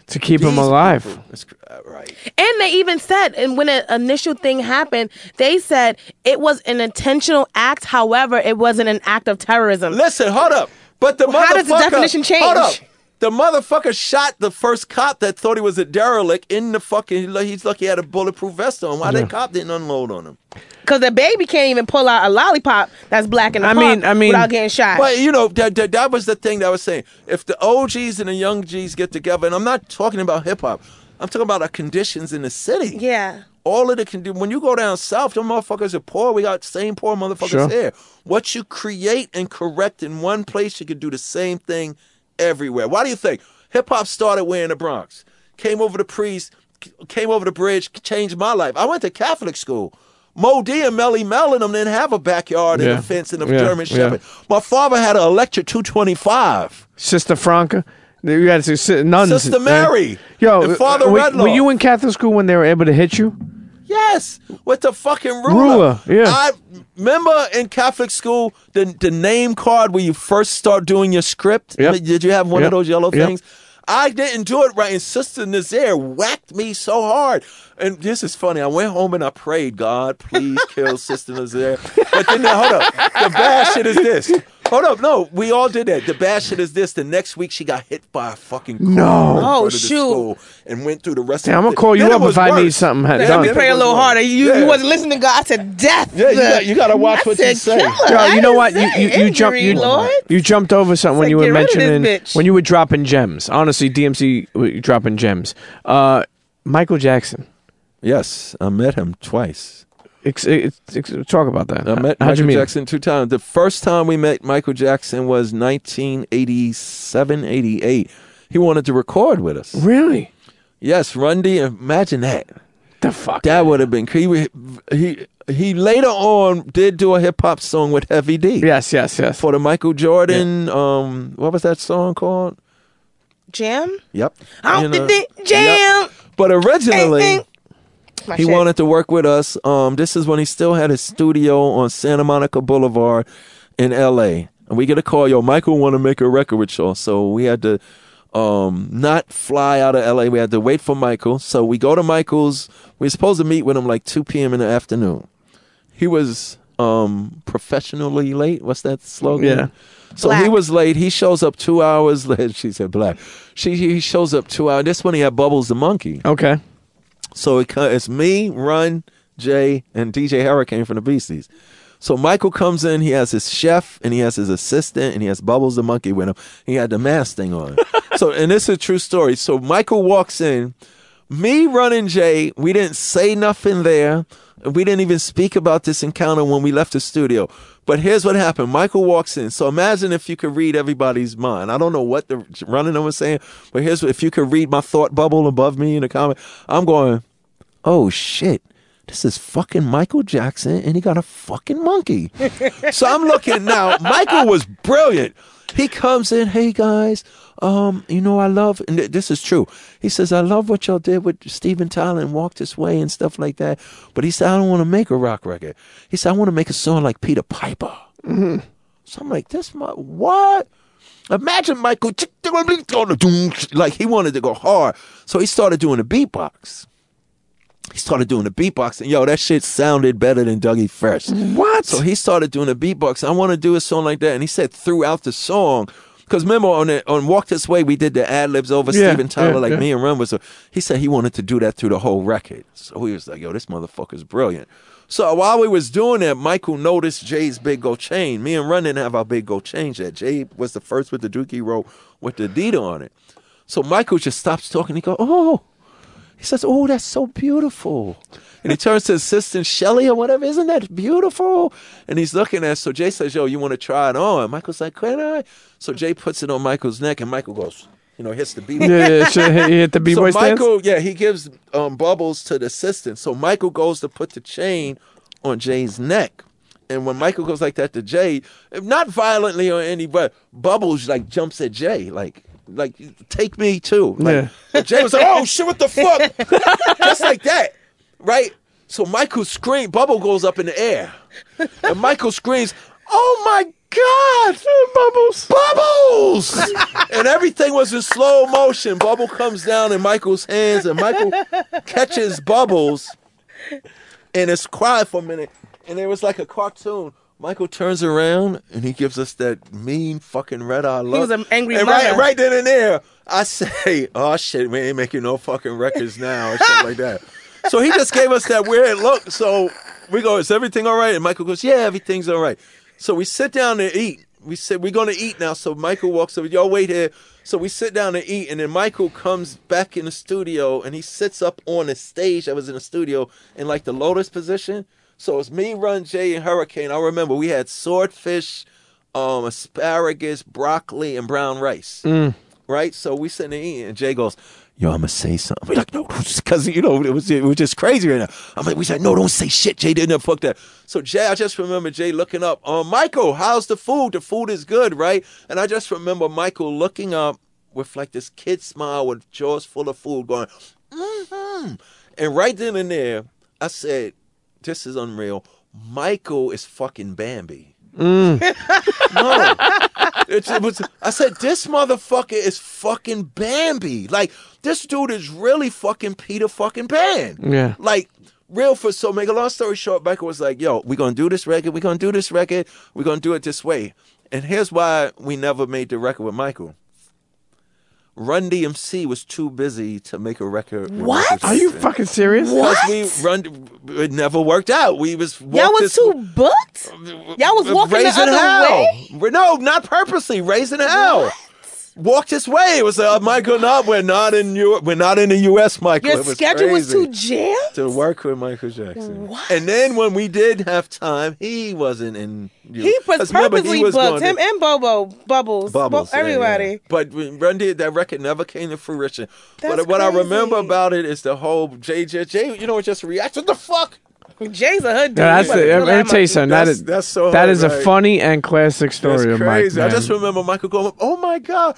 Speaker 1: to keep him alive.
Speaker 4: people- uh, right.
Speaker 2: And they even said, and when an initial thing happened, they said it was an intentional act. However, it wasn't an act of terrorism.
Speaker 4: Listen, hold up. But the
Speaker 2: Well,
Speaker 4: motherfucker.
Speaker 2: how does the definition change?
Speaker 4: Hold up.
Speaker 2: Change?
Speaker 4: The motherfucker shot the first cop that thought he was a derelict in the fucking. He's lucky he had a bulletproof vest on. Why that cop didn't unload on him?
Speaker 2: Because the baby can't even pull out a lollipop that's black in the
Speaker 1: I mean- I mean-
Speaker 2: without getting shot.
Speaker 4: But you know that, that that was the thing that I was saying. If the OGs and the young Gs get together, and I'm not talking about hip hop, I'm talking about our conditions in the city.
Speaker 2: yeah.
Speaker 4: All of the condi- when you go down south, them motherfuckers are poor. We got same poor motherfuckers
Speaker 1: Sure.
Speaker 4: here. What you create and correct in one place, you can do the same thing everywhere. Why do you think hip hop started where in the Bronx? Came over the priest, came over the bridge, changed my life. I went to Catholic school. Moe Dee and Melle Mel and them didn't have a backyard and a fence and a
Speaker 1: Yeah,
Speaker 4: German
Speaker 1: yeah.
Speaker 4: Shepherd. My father had an electric 225.
Speaker 1: Sister Franca. You got to see nuns.
Speaker 4: Sister
Speaker 1: eh?
Speaker 4: Mary.
Speaker 1: Yo,
Speaker 4: And Father
Speaker 1: uh, were,
Speaker 4: Redlaw.
Speaker 1: were you in Catholic school when they were able to hit you?
Speaker 4: Yes, with the fucking ruler.
Speaker 1: Ruler, yeah.
Speaker 4: I remember in Catholic school the the name card where you first start doing your script.
Speaker 1: Yep.
Speaker 4: Did you have one
Speaker 1: Yep.
Speaker 4: of those yellow
Speaker 1: Yep.
Speaker 4: things? I didn't do it right, and Sister Nazaire whacked me so hard. And this is funny. I went home and I prayed, God, please kill Sister Nazaire. <laughs> But then, now, hold up. The bad shit is this. Hold up. No, we all did that. The bad shit is this. The next week, she got hit by a fucking car
Speaker 1: No.
Speaker 4: in front
Speaker 2: Oh,
Speaker 4: of the
Speaker 2: shoot.
Speaker 4: school and went through the rest
Speaker 1: Damn,
Speaker 4: of
Speaker 1: I'm gonna call you
Speaker 4: Then
Speaker 1: up
Speaker 4: it was
Speaker 1: if I need something had
Speaker 4: Then
Speaker 1: done.
Speaker 4: it
Speaker 2: Let me pray a little harder. You
Speaker 4: Yeah.
Speaker 2: you wasn't listening to God. I said death.
Speaker 4: Yeah, you got- you gotta watch
Speaker 2: I
Speaker 4: what you
Speaker 2: said
Speaker 4: say.
Speaker 2: killer.
Speaker 1: Yo,
Speaker 2: I
Speaker 1: you know
Speaker 2: didn't
Speaker 1: what? You
Speaker 2: say
Speaker 1: you, you jumped
Speaker 2: injury,
Speaker 1: you,
Speaker 2: Lord.
Speaker 1: you jumped over something when
Speaker 2: like,
Speaker 1: you were
Speaker 2: get rid of this
Speaker 1: mentioning
Speaker 2: bitch.
Speaker 1: when you were dropping gems. Honestly, DMC w- dropping gems. Uh, Michael Jackson.
Speaker 4: Yes, I met him twice.
Speaker 1: Ex- ex- ex- talk about that.
Speaker 4: I met
Speaker 1: How'd
Speaker 4: Michael
Speaker 1: you meet? him?
Speaker 4: Jackson two times. The first time we met Michael Jackson was 1987, 88. He wanted to record with us.
Speaker 1: Really?
Speaker 4: Yes, Run D. Imagine that.
Speaker 1: The fuck?
Speaker 4: That would have been. He he he later on did do a hip hop song with Heavy D.
Speaker 1: yes, yes, yes.
Speaker 4: For the Michael Jordan, um, what was that song called?
Speaker 2: Jam?
Speaker 4: Yep.
Speaker 2: I
Speaker 4: You
Speaker 2: don't
Speaker 4: know,
Speaker 2: think jam.
Speaker 4: yep. But originally,
Speaker 2: Ain't, ain't. My
Speaker 4: he
Speaker 2: shit.
Speaker 4: wanted to work with us. Um, this is when he still had his studio on Santa Monica Boulevard in L.A. And we get a call, yo, Michael want to make a record with y'all. So we had to um, not fly out of L.A. We had to wait for Michael. So we go to Michael's. We are supposed to meet with him like 2 p.m. in the afternoon. He was um, professionally late. What's that slogan?
Speaker 1: Yeah.
Speaker 4: So he was late. He shows up two hours late. <laughs> She said black. She he shows up two hours. This when he had Bubbles the monkey.
Speaker 1: Okay.
Speaker 4: So it, it's me, Run, Jay, and DJ Hurricane from the Beasties. So Michael comes in. He has his chef and he has his assistant and he has Bubbles the monkey with him. He had the mask thing on. <laughs> so and this is a true story. So Michael walks in. Me, Run, and Jay. We didn't say nothing there. We didn't even speak about this encounter when we left the studio. But here's what happened. Michael walks in. So imagine if you could read everybody's mind. I don't know what the running was saying, but here's what, if you could read my thought bubble above me in the comment. I'm going, oh shit, this is fucking Michael Jackson and he got a fucking monkey. <laughs> so I'm looking now. Michael was brilliant. He comes in, hey guys, um, you know I love, and th- this is true. He says I love what y'all did with Steven Tyler and Walk This Way and stuff like that. But he said I don't want to make a rock record. He said I want to make a song like Peter Piper. So I'm like, this my what? Imagine Michael like he wanted to go hard, so he started doing a beatbox. He started doing the beatbox, and yo, that shit sounded better than Dougie Fresh.
Speaker 1: What?
Speaker 4: So he started doing the beatbox. I want to do a song like that, and he said throughout the song, because remember on the, on Walk This Way, we did the ad libs over
Speaker 1: Yeah,
Speaker 4: Steven Tyler,
Speaker 1: yeah,
Speaker 4: like
Speaker 1: yeah.
Speaker 4: me and Run was. So he said he wanted to do that through the whole record. So he was like, yo, this motherfucker's brilliant. So while we was doing that, Michael noticed Jay's big gold chain. Me and Run didn't have our big gold chain yet. Jay was the first with the Dookie rope with the Adidas on it. So Michael just stops talking. He go, oh. He says, oh, that's so beautiful. And he turns to his assistant, Shelly or whatever. Isn't that beautiful? And he's looking at it. So Jay says, yo, you want to try it on? And Michael's like, can I? So Jay puts it on Michael's neck, and Michael goes, you know, hits the beat.
Speaker 1: Yeah, yeah, so he hit the b <laughs>
Speaker 4: So
Speaker 1: boy stance.
Speaker 4: Michael, yeah, he gives um, bubbles to the assistant. So Michael goes to put the chain on Jay's neck. And when Michael goes like that to Jay, not violently or any, but Bubbles like jumps at Jay, like, like take me too. Like,
Speaker 1: Yeah. <laughs>
Speaker 4: Jay was like, "Oh shit, what the fuck?" <laughs> Just like that, right? So Michael screams. Bubble goes up in the air, and Michael screams, oh my God, bubbles, bubbles, and everything was in slow motion. Bubble comes down in Michael's hands, and Michael catches bubbles, and it's quiet for a minute, and it was like a cartoon. Michael turns around and he gives us that mean fucking red eye look.
Speaker 2: He was an angry
Speaker 4: and right, right then and there, I say, <laughs> "Oh shit, we ain't making no fucking records now," or shit like that. <laughs> So he just gave us that weird look. So we go, "Is everything all right?" And Michael goes, "Yeah, everything's all right." So we sit down to eat. We said we're gonna eat now. So Michael walks over. Y'all wait here. So we sit down to eat, and then Michael comes back in the studio, and he sits up on the stage. I was in the studio in like the lotus position. So it's me, Run Jay, and Hurricane. I remember we had swordfish, um, asparagus, broccoli, and brown rice. Right. So we sitting there eating, and Jay goes. Yo, I'm gonna say something. <laughs> We're like, no, because you know it was it was just crazy right now. I'm like, we said, no, don't say shit. Jay didn't fuck that. So Jay, I just remember Jay looking up. Um, Michael, how's the food? The food is good, right? And I just remember Michael looking up with like this kid smile with jaws full of food, going, mm-hmm. And right then and there, I said, this is unreal. Michael is fucking Bambi. Mm. <laughs> no. It's, it was, I said, this motherfucker is fucking Bambi. Like, this dude is really fucking Peter fucking Pan.
Speaker 1: Yeah.
Speaker 4: Like, real for so make a long story short, Michael was like, yo, we're gonna do this record, we're gonna do this record, we're gonna do it this way. And here's why we never made the record with Michael. Run DMC was too busy to make a record.
Speaker 2: What?
Speaker 1: Are you fucking serious?
Speaker 2: What?
Speaker 4: Because we run, it never worked out. We was
Speaker 2: Y'all was
Speaker 4: this-
Speaker 2: too booked. Y'all was walking the
Speaker 4: raising
Speaker 2: other
Speaker 4: hell.
Speaker 2: way.
Speaker 4: No, not purposely. Raising hell. Walked his way. It was uh, Michael. No, we're not in Europe. We're not in the U.S. Michael.
Speaker 2: Your
Speaker 4: was
Speaker 2: schedule was too jammed.
Speaker 4: to work with Michael Jackson.
Speaker 2: What?
Speaker 4: And then when we did have time, he wasn't in.
Speaker 2: He was purposely booked. Him and Bobo, Bubbles,
Speaker 4: Bubbles,
Speaker 2: Bo-
Speaker 4: yeah, yeah.
Speaker 2: everybody.
Speaker 4: But when Run did that record never came to fruition.
Speaker 2: That's
Speaker 4: but what I remember about it is the whole JJ J. You know, it just react. What the fuck?
Speaker 2: Jay's a hood dude.
Speaker 1: No, that's
Speaker 2: You
Speaker 1: the,
Speaker 2: better
Speaker 1: let me tell you something. That
Speaker 4: That's-
Speaker 1: is
Speaker 4: that's so
Speaker 1: that
Speaker 4: hard,
Speaker 1: is a funny and classic story
Speaker 4: That's
Speaker 1: of Mike.
Speaker 4: crazy. I just remember Michael going, "Oh my god,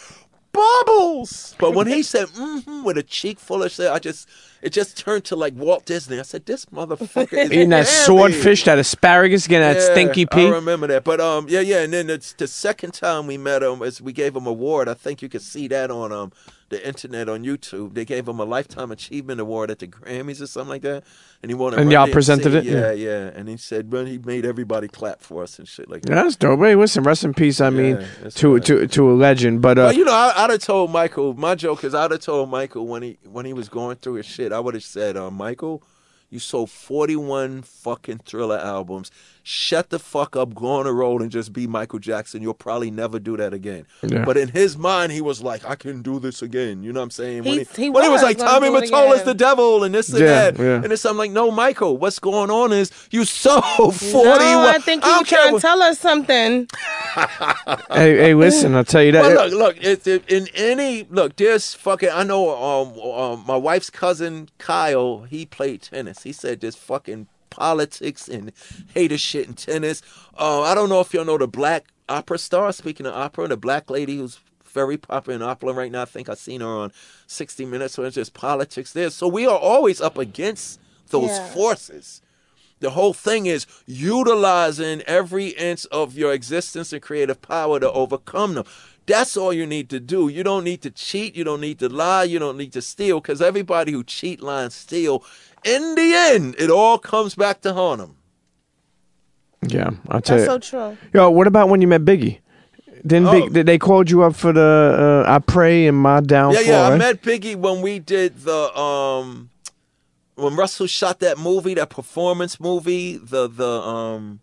Speaker 4: bubbles!" But when he said "mm-hmm" with a cheek full of shit, I just it just turned to like Walt Disney. I said, "This motherfucker is <laughs>
Speaker 1: eating that swordfish, that asparagus, getting that
Speaker 4: Yeah,
Speaker 1: stinky
Speaker 4: I remember that. But um, yeah, yeah. And then it's the second time we met him is we gave him a award. I think you could see that on um the internet on YouTube. They gave him a lifetime achievement award at the Grammys or something like that. And he won.
Speaker 1: And y'all presented it?
Speaker 4: Yeah,
Speaker 1: Yeah.
Speaker 4: yeah. And he said, "But he made everybody clap for us and shit like that."
Speaker 1: That's dope. Hey, listen, rest in peace. I mean, to
Speaker 4: right.
Speaker 1: to to a legend. But uh,
Speaker 4: Well, you know, I, I'd have told Michael. My joke is, I'd have told Michael when he when he was going through his shit. I would have said, uh, "Michael, you sold forty one fucking Thriller albums. Shut the fuck up, go on the road and just be Michael Jackson. You'll probably never do that again."
Speaker 1: Yeah.
Speaker 4: But in his mind, he was like, "I can do this again." You know what I'm saying?
Speaker 2: He-
Speaker 4: when
Speaker 2: he
Speaker 4: when he was
Speaker 2: was
Speaker 4: like, "Tommy
Speaker 2: do
Speaker 4: Mottola's the devil," and this and
Speaker 1: Yeah,
Speaker 4: that,
Speaker 1: yeah.
Speaker 4: and it's I'm like, "No, Michael, what's going on is you so forty <laughs> one.
Speaker 2: No, I think he was trying to tell us something. <laughs>
Speaker 1: hey, hey, listen, I'll tell you that.
Speaker 4: Well, look, look. It, it, in any look, there's fucking. I know. Um, um, my wife's cousin Kyle. He played tennis. He said there's fucking politics and hater shit in tennis. Uh, I don't know if y'all know the black opera star. Speaking of opera, the black lady who's very popular in opera right now. I think I've seen her on 60 Minutes. So it's just politics there. So we are always up against those
Speaker 2: Yeah.
Speaker 4: forces. The whole thing is utilizing every inch of your existence and creative power to overcome them. That's all you need to do. You don't need to cheat. You don't need to lie. You don't need to steal because everybody who cheat, lie, and steal, in the end, it all comes back to haunt them.
Speaker 1: yeah, I'll tell
Speaker 2: That's
Speaker 1: you.
Speaker 2: so true.
Speaker 1: Yo, what about when you met Biggie? Didn't
Speaker 4: Oh.
Speaker 1: Big, they- they called you up for the uh, I pray and my downfall?
Speaker 4: Yeah, yeah. I met Biggie when we did the um when Russell shot that movie, that performance movie, the the um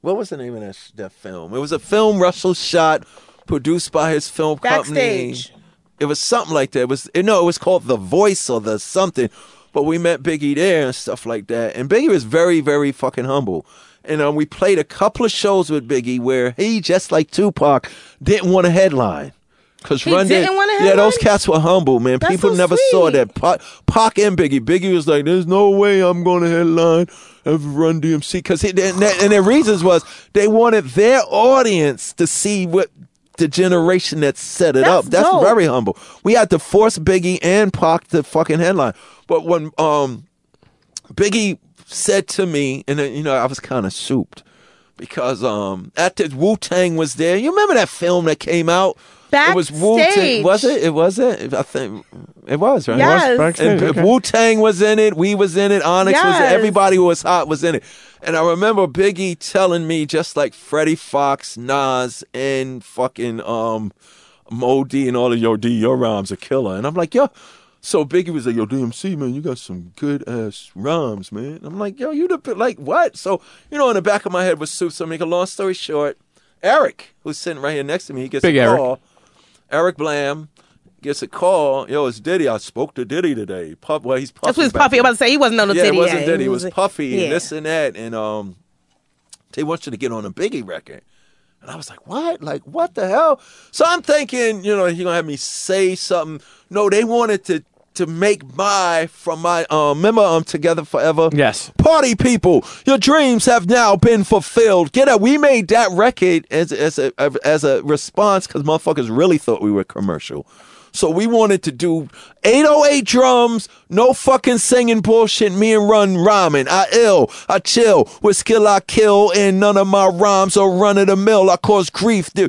Speaker 4: what was the name of that that film? It was a film Russell shot, produced by his film company. It was something like that. It was no, it was called The Voice or the something. But we met Biggie there and stuff like that. And Biggie was very, very fucking humble. And um, we played a couple of shows with Biggie where he, just like Tupac, didn't want a headline. Cause
Speaker 2: He
Speaker 4: Run
Speaker 2: didn't
Speaker 4: did-
Speaker 2: want a
Speaker 4: Yeah, those cats were humble, man.
Speaker 2: That's
Speaker 4: People
Speaker 2: so
Speaker 4: never saw that. Pac, Pac and Biggie. Biggie was like, "There's no way I'm going to headline of Run DMC." Because and, and their reasons was they wanted their audience to see what the generation that set it
Speaker 2: That's
Speaker 4: up. That's
Speaker 2: dope.
Speaker 4: very humble. We had to force Biggie and Pac to fucking headline. But when um Biggie said to me, and then, you know, I was kind of souped. Because um at the Wu Tang was there. You remember that film that came out? Backstage. It was Wu Tang.
Speaker 2: Backstage.
Speaker 4: Was it? It was it. I think it was right.
Speaker 2: Yes.
Speaker 1: Backstage, okay.
Speaker 4: Wu Tang was in it. We was in it. Onyx was in it. Everybody who was hot was in it. And I remember Biggie telling me just like Freddie Foxxx, Nas, and fucking um Moe Dee and all of your D, your rhymes are killer. And I'm like, yo. So Biggie was like, yo, DMC, man, you got some good ass rhymes, man. I'm like, yo, you the bit like what? So, you know, in the back of my head was soup. So make a long story short, Eric, who's sitting right here next to me, he gets
Speaker 1: Big
Speaker 4: a
Speaker 1: Eric.
Speaker 4: call. Eric Blam gets a call. Yo, it's Diddy. I spoke to Diddy today. Puff, well, he's puffy.
Speaker 2: That's what was
Speaker 4: back
Speaker 2: Puffy.
Speaker 4: then.
Speaker 2: I'm about to say he wasn't on the
Speaker 4: Yeah,
Speaker 2: titty.
Speaker 4: it wasn't
Speaker 2: yet.
Speaker 4: Diddy.
Speaker 2: He
Speaker 4: It was Puffy
Speaker 2: yeah.
Speaker 4: and this and that. And um, they want you to get on a Biggie record. And I was like, what? Like, what the hell? So I'm thinking, you know, he gonna have me say something. No, they wanted to to make my from my um remember um together forever.
Speaker 1: Yes.
Speaker 4: Party people, your dreams have now been fulfilled. Get up. We made that record as as a as a response because motherfuckers really thought we were commercial. So we wanted to do 808 drums, no fucking singing bullshit. Me and Run rhyming. I ill, I chill. With skill I kill, and none of my rhymes are run of the mill. I cause grief. Uh,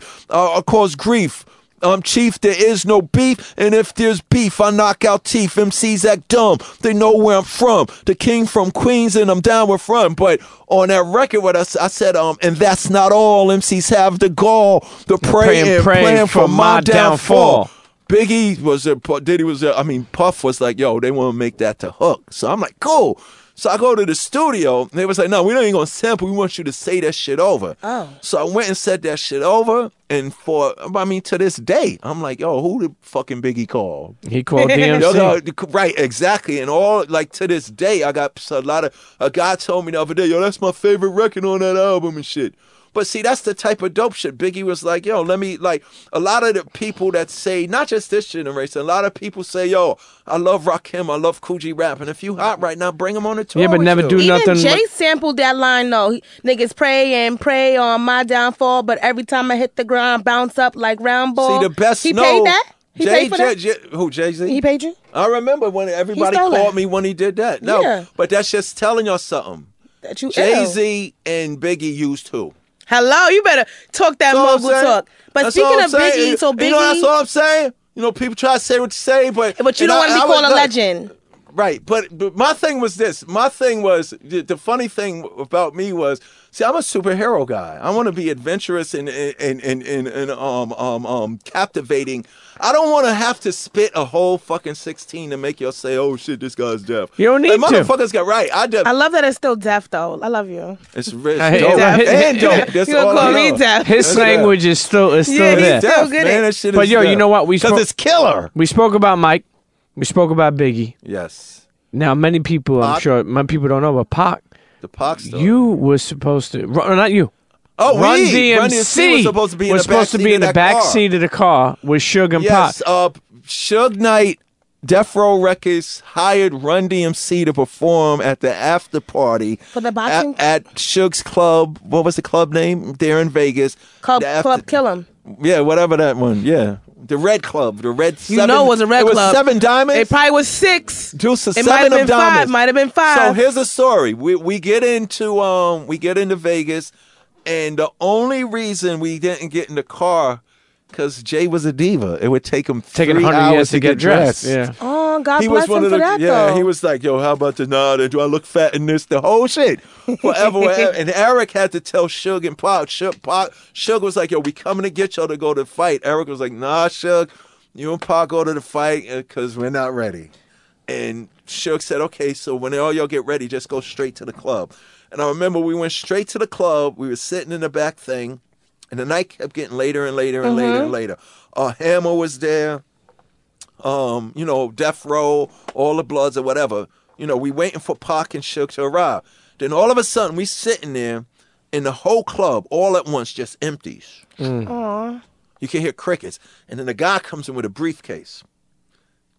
Speaker 4: I cause grief. Um, chief, there is no beef, and if there's beef, I knock out teeth. MCs act dumb, they know where I'm from. The king from Queens, and I'm down with run. But on that record, what I said, um, and that's not all. MCs have the gall, the pray and
Speaker 1: praying
Speaker 4: plan for my downfall.
Speaker 1: downfall.
Speaker 4: Biggie was there, Diddy was there. I mean, Puff was like, yo, they want to make that to hook. So I'm like, cool. So I go to the studio, and they was like, no, we don't even gonna sample. We want you to say that shit over.
Speaker 2: Oh.
Speaker 4: So I went and said that shit over, and for I mean, to this day, I'm like, yo, who did fucking Biggie call?
Speaker 1: He called <laughs>
Speaker 4: Yo,
Speaker 1: DMC.
Speaker 4: no, right, exactly. And all like to this day, I got a lot of a guy told me the other day, yo, that's my favorite record on that album and shit. But see, that's the type of dope shit. Biggie was like, yo, let me like a lot of the people that say, not just this generation, a lot of people say, yo, I love Rakim, I love Kool G Rap, and if you hot right now, bring him on the tour.
Speaker 1: Yeah, but never
Speaker 4: you.
Speaker 1: do
Speaker 2: Even
Speaker 1: nothing.
Speaker 2: Jay
Speaker 1: with-
Speaker 2: sampled that line though. He- Niggas pray and pray on my downfall, but every time I hit the ground, bounce up like round ball.
Speaker 4: See the best.
Speaker 2: He
Speaker 4: no,
Speaker 2: paid that. He
Speaker 4: Jay,
Speaker 2: paid for that.
Speaker 4: Jay, Jay- who Jay Z?
Speaker 2: He paid you.
Speaker 4: I remember when everybody called
Speaker 2: that.
Speaker 4: me when he did that. No,
Speaker 2: Yeah.
Speaker 4: but that's just telling y'all something.
Speaker 2: That you
Speaker 4: Jay
Speaker 2: ill.
Speaker 4: Z and Biggie used to.
Speaker 2: Hello, you better talk that
Speaker 4: That's
Speaker 2: mogul talk. But
Speaker 4: That's
Speaker 2: speaking of
Speaker 4: saying.
Speaker 2: Biggie, so Biggie,
Speaker 4: You know, that's all I'm saying. You know, people try to say what you say, but
Speaker 2: but you don't
Speaker 4: I-
Speaker 2: want to be
Speaker 4: I
Speaker 2: called a
Speaker 4: like-
Speaker 2: legend.
Speaker 4: Right, but, but my thing was this. My thing was the, the funny thing about me was, see, I'm a superhero guy. I want to be adventurous and and and and, and um um um captivating. I don't want to have to spit a whole fucking 16 to make y'all say, "Oh shit, this guy's deaf."
Speaker 1: You don't need
Speaker 4: like,
Speaker 1: need to.
Speaker 4: Motherfuckers got right. I deaf.
Speaker 2: I love that it's still deaf though. I love you.
Speaker 4: it's rich.
Speaker 1: I hate
Speaker 4: dope,
Speaker 1: that.
Speaker 4: and dope. That's
Speaker 2: You gonna
Speaker 4: all I
Speaker 2: call me
Speaker 4: know.
Speaker 2: deaf?
Speaker 1: His
Speaker 4: That's
Speaker 1: language is still is still
Speaker 2: Yeah, he's
Speaker 1: there.
Speaker 2: deaf.
Speaker 4: Deaf,
Speaker 2: good
Speaker 4: man.
Speaker 2: at-
Speaker 4: That shit
Speaker 1: But
Speaker 4: is
Speaker 1: yo, you know what? We
Speaker 4: because
Speaker 1: spoke-
Speaker 4: it's killer.
Speaker 1: We spoke about Mike. We spoke about Biggie.
Speaker 4: Yes,
Speaker 1: Now, many people, I'm sure, many people don't know, but Pac,
Speaker 4: the pox. stuff.
Speaker 1: you were supposed to, Ru- not you.
Speaker 4: Oh,
Speaker 1: Run
Speaker 4: we,
Speaker 1: DMC,
Speaker 4: Run DMC was supposed to be in
Speaker 1: was
Speaker 4: the
Speaker 1: supposed to be in the back
Speaker 4: car.
Speaker 1: seat of the car with Suge and
Speaker 4: Yes,
Speaker 1: Pac.
Speaker 4: uh, Suge Knight, Death Row Records hired Run DMC to perform at the after party
Speaker 2: For the boxing-
Speaker 4: at, at Suge's club. What was the club name there in Vegas?
Speaker 2: Club
Speaker 4: after-
Speaker 2: Club Kill him.
Speaker 4: Yeah, whatever that one. Yeah, the Red Club, the Red.
Speaker 2: You
Speaker 4: seven,
Speaker 2: know it was a red
Speaker 4: it was
Speaker 2: club.
Speaker 4: Seven diamonds.
Speaker 2: It probably was six.
Speaker 4: Juice of
Speaker 2: It might have
Speaker 4: of
Speaker 2: been five. Might have been
Speaker 4: So here's a story. We we get into um we get into Vegas, and the only reason we didn't get in the car because Jay was a diva. It would take him
Speaker 1: Taking
Speaker 4: three
Speaker 1: 100
Speaker 4: hours
Speaker 1: years to get dressed.
Speaker 4: dressed.
Speaker 1: Yeah.
Speaker 2: oh, God
Speaker 4: He
Speaker 2: bless
Speaker 4: was one
Speaker 2: him
Speaker 4: of
Speaker 2: for
Speaker 4: the
Speaker 2: that
Speaker 4: yeah.
Speaker 2: though.
Speaker 4: He was like, "Yo, how about the nah? Do I look fat in this? The whole shit, forever, forever." <laughs> And Eric had to tell Suge and Pac. Suge, Pac, Suge was like, "Yo, we coming to get y'all to go to fight." Eric was like, "Nah, Suge, you and Pac go to the fight uh, because we're not ready." And Suge said, "Okay, so when all y'all get ready, just go straight to the club." And I remember we went straight to the club. We were sitting in the back thing, and the night kept getting later and later and later and later. Uh, Hammer was there um, you know, Death Row, all the Bloods or whatever. You know, we waiting for Pac and Suge to arrive. Then all of a sudden, we sitting there, and the whole club all at once just empties. Aww. You can hear crickets, and then the guy comes in with a briefcase.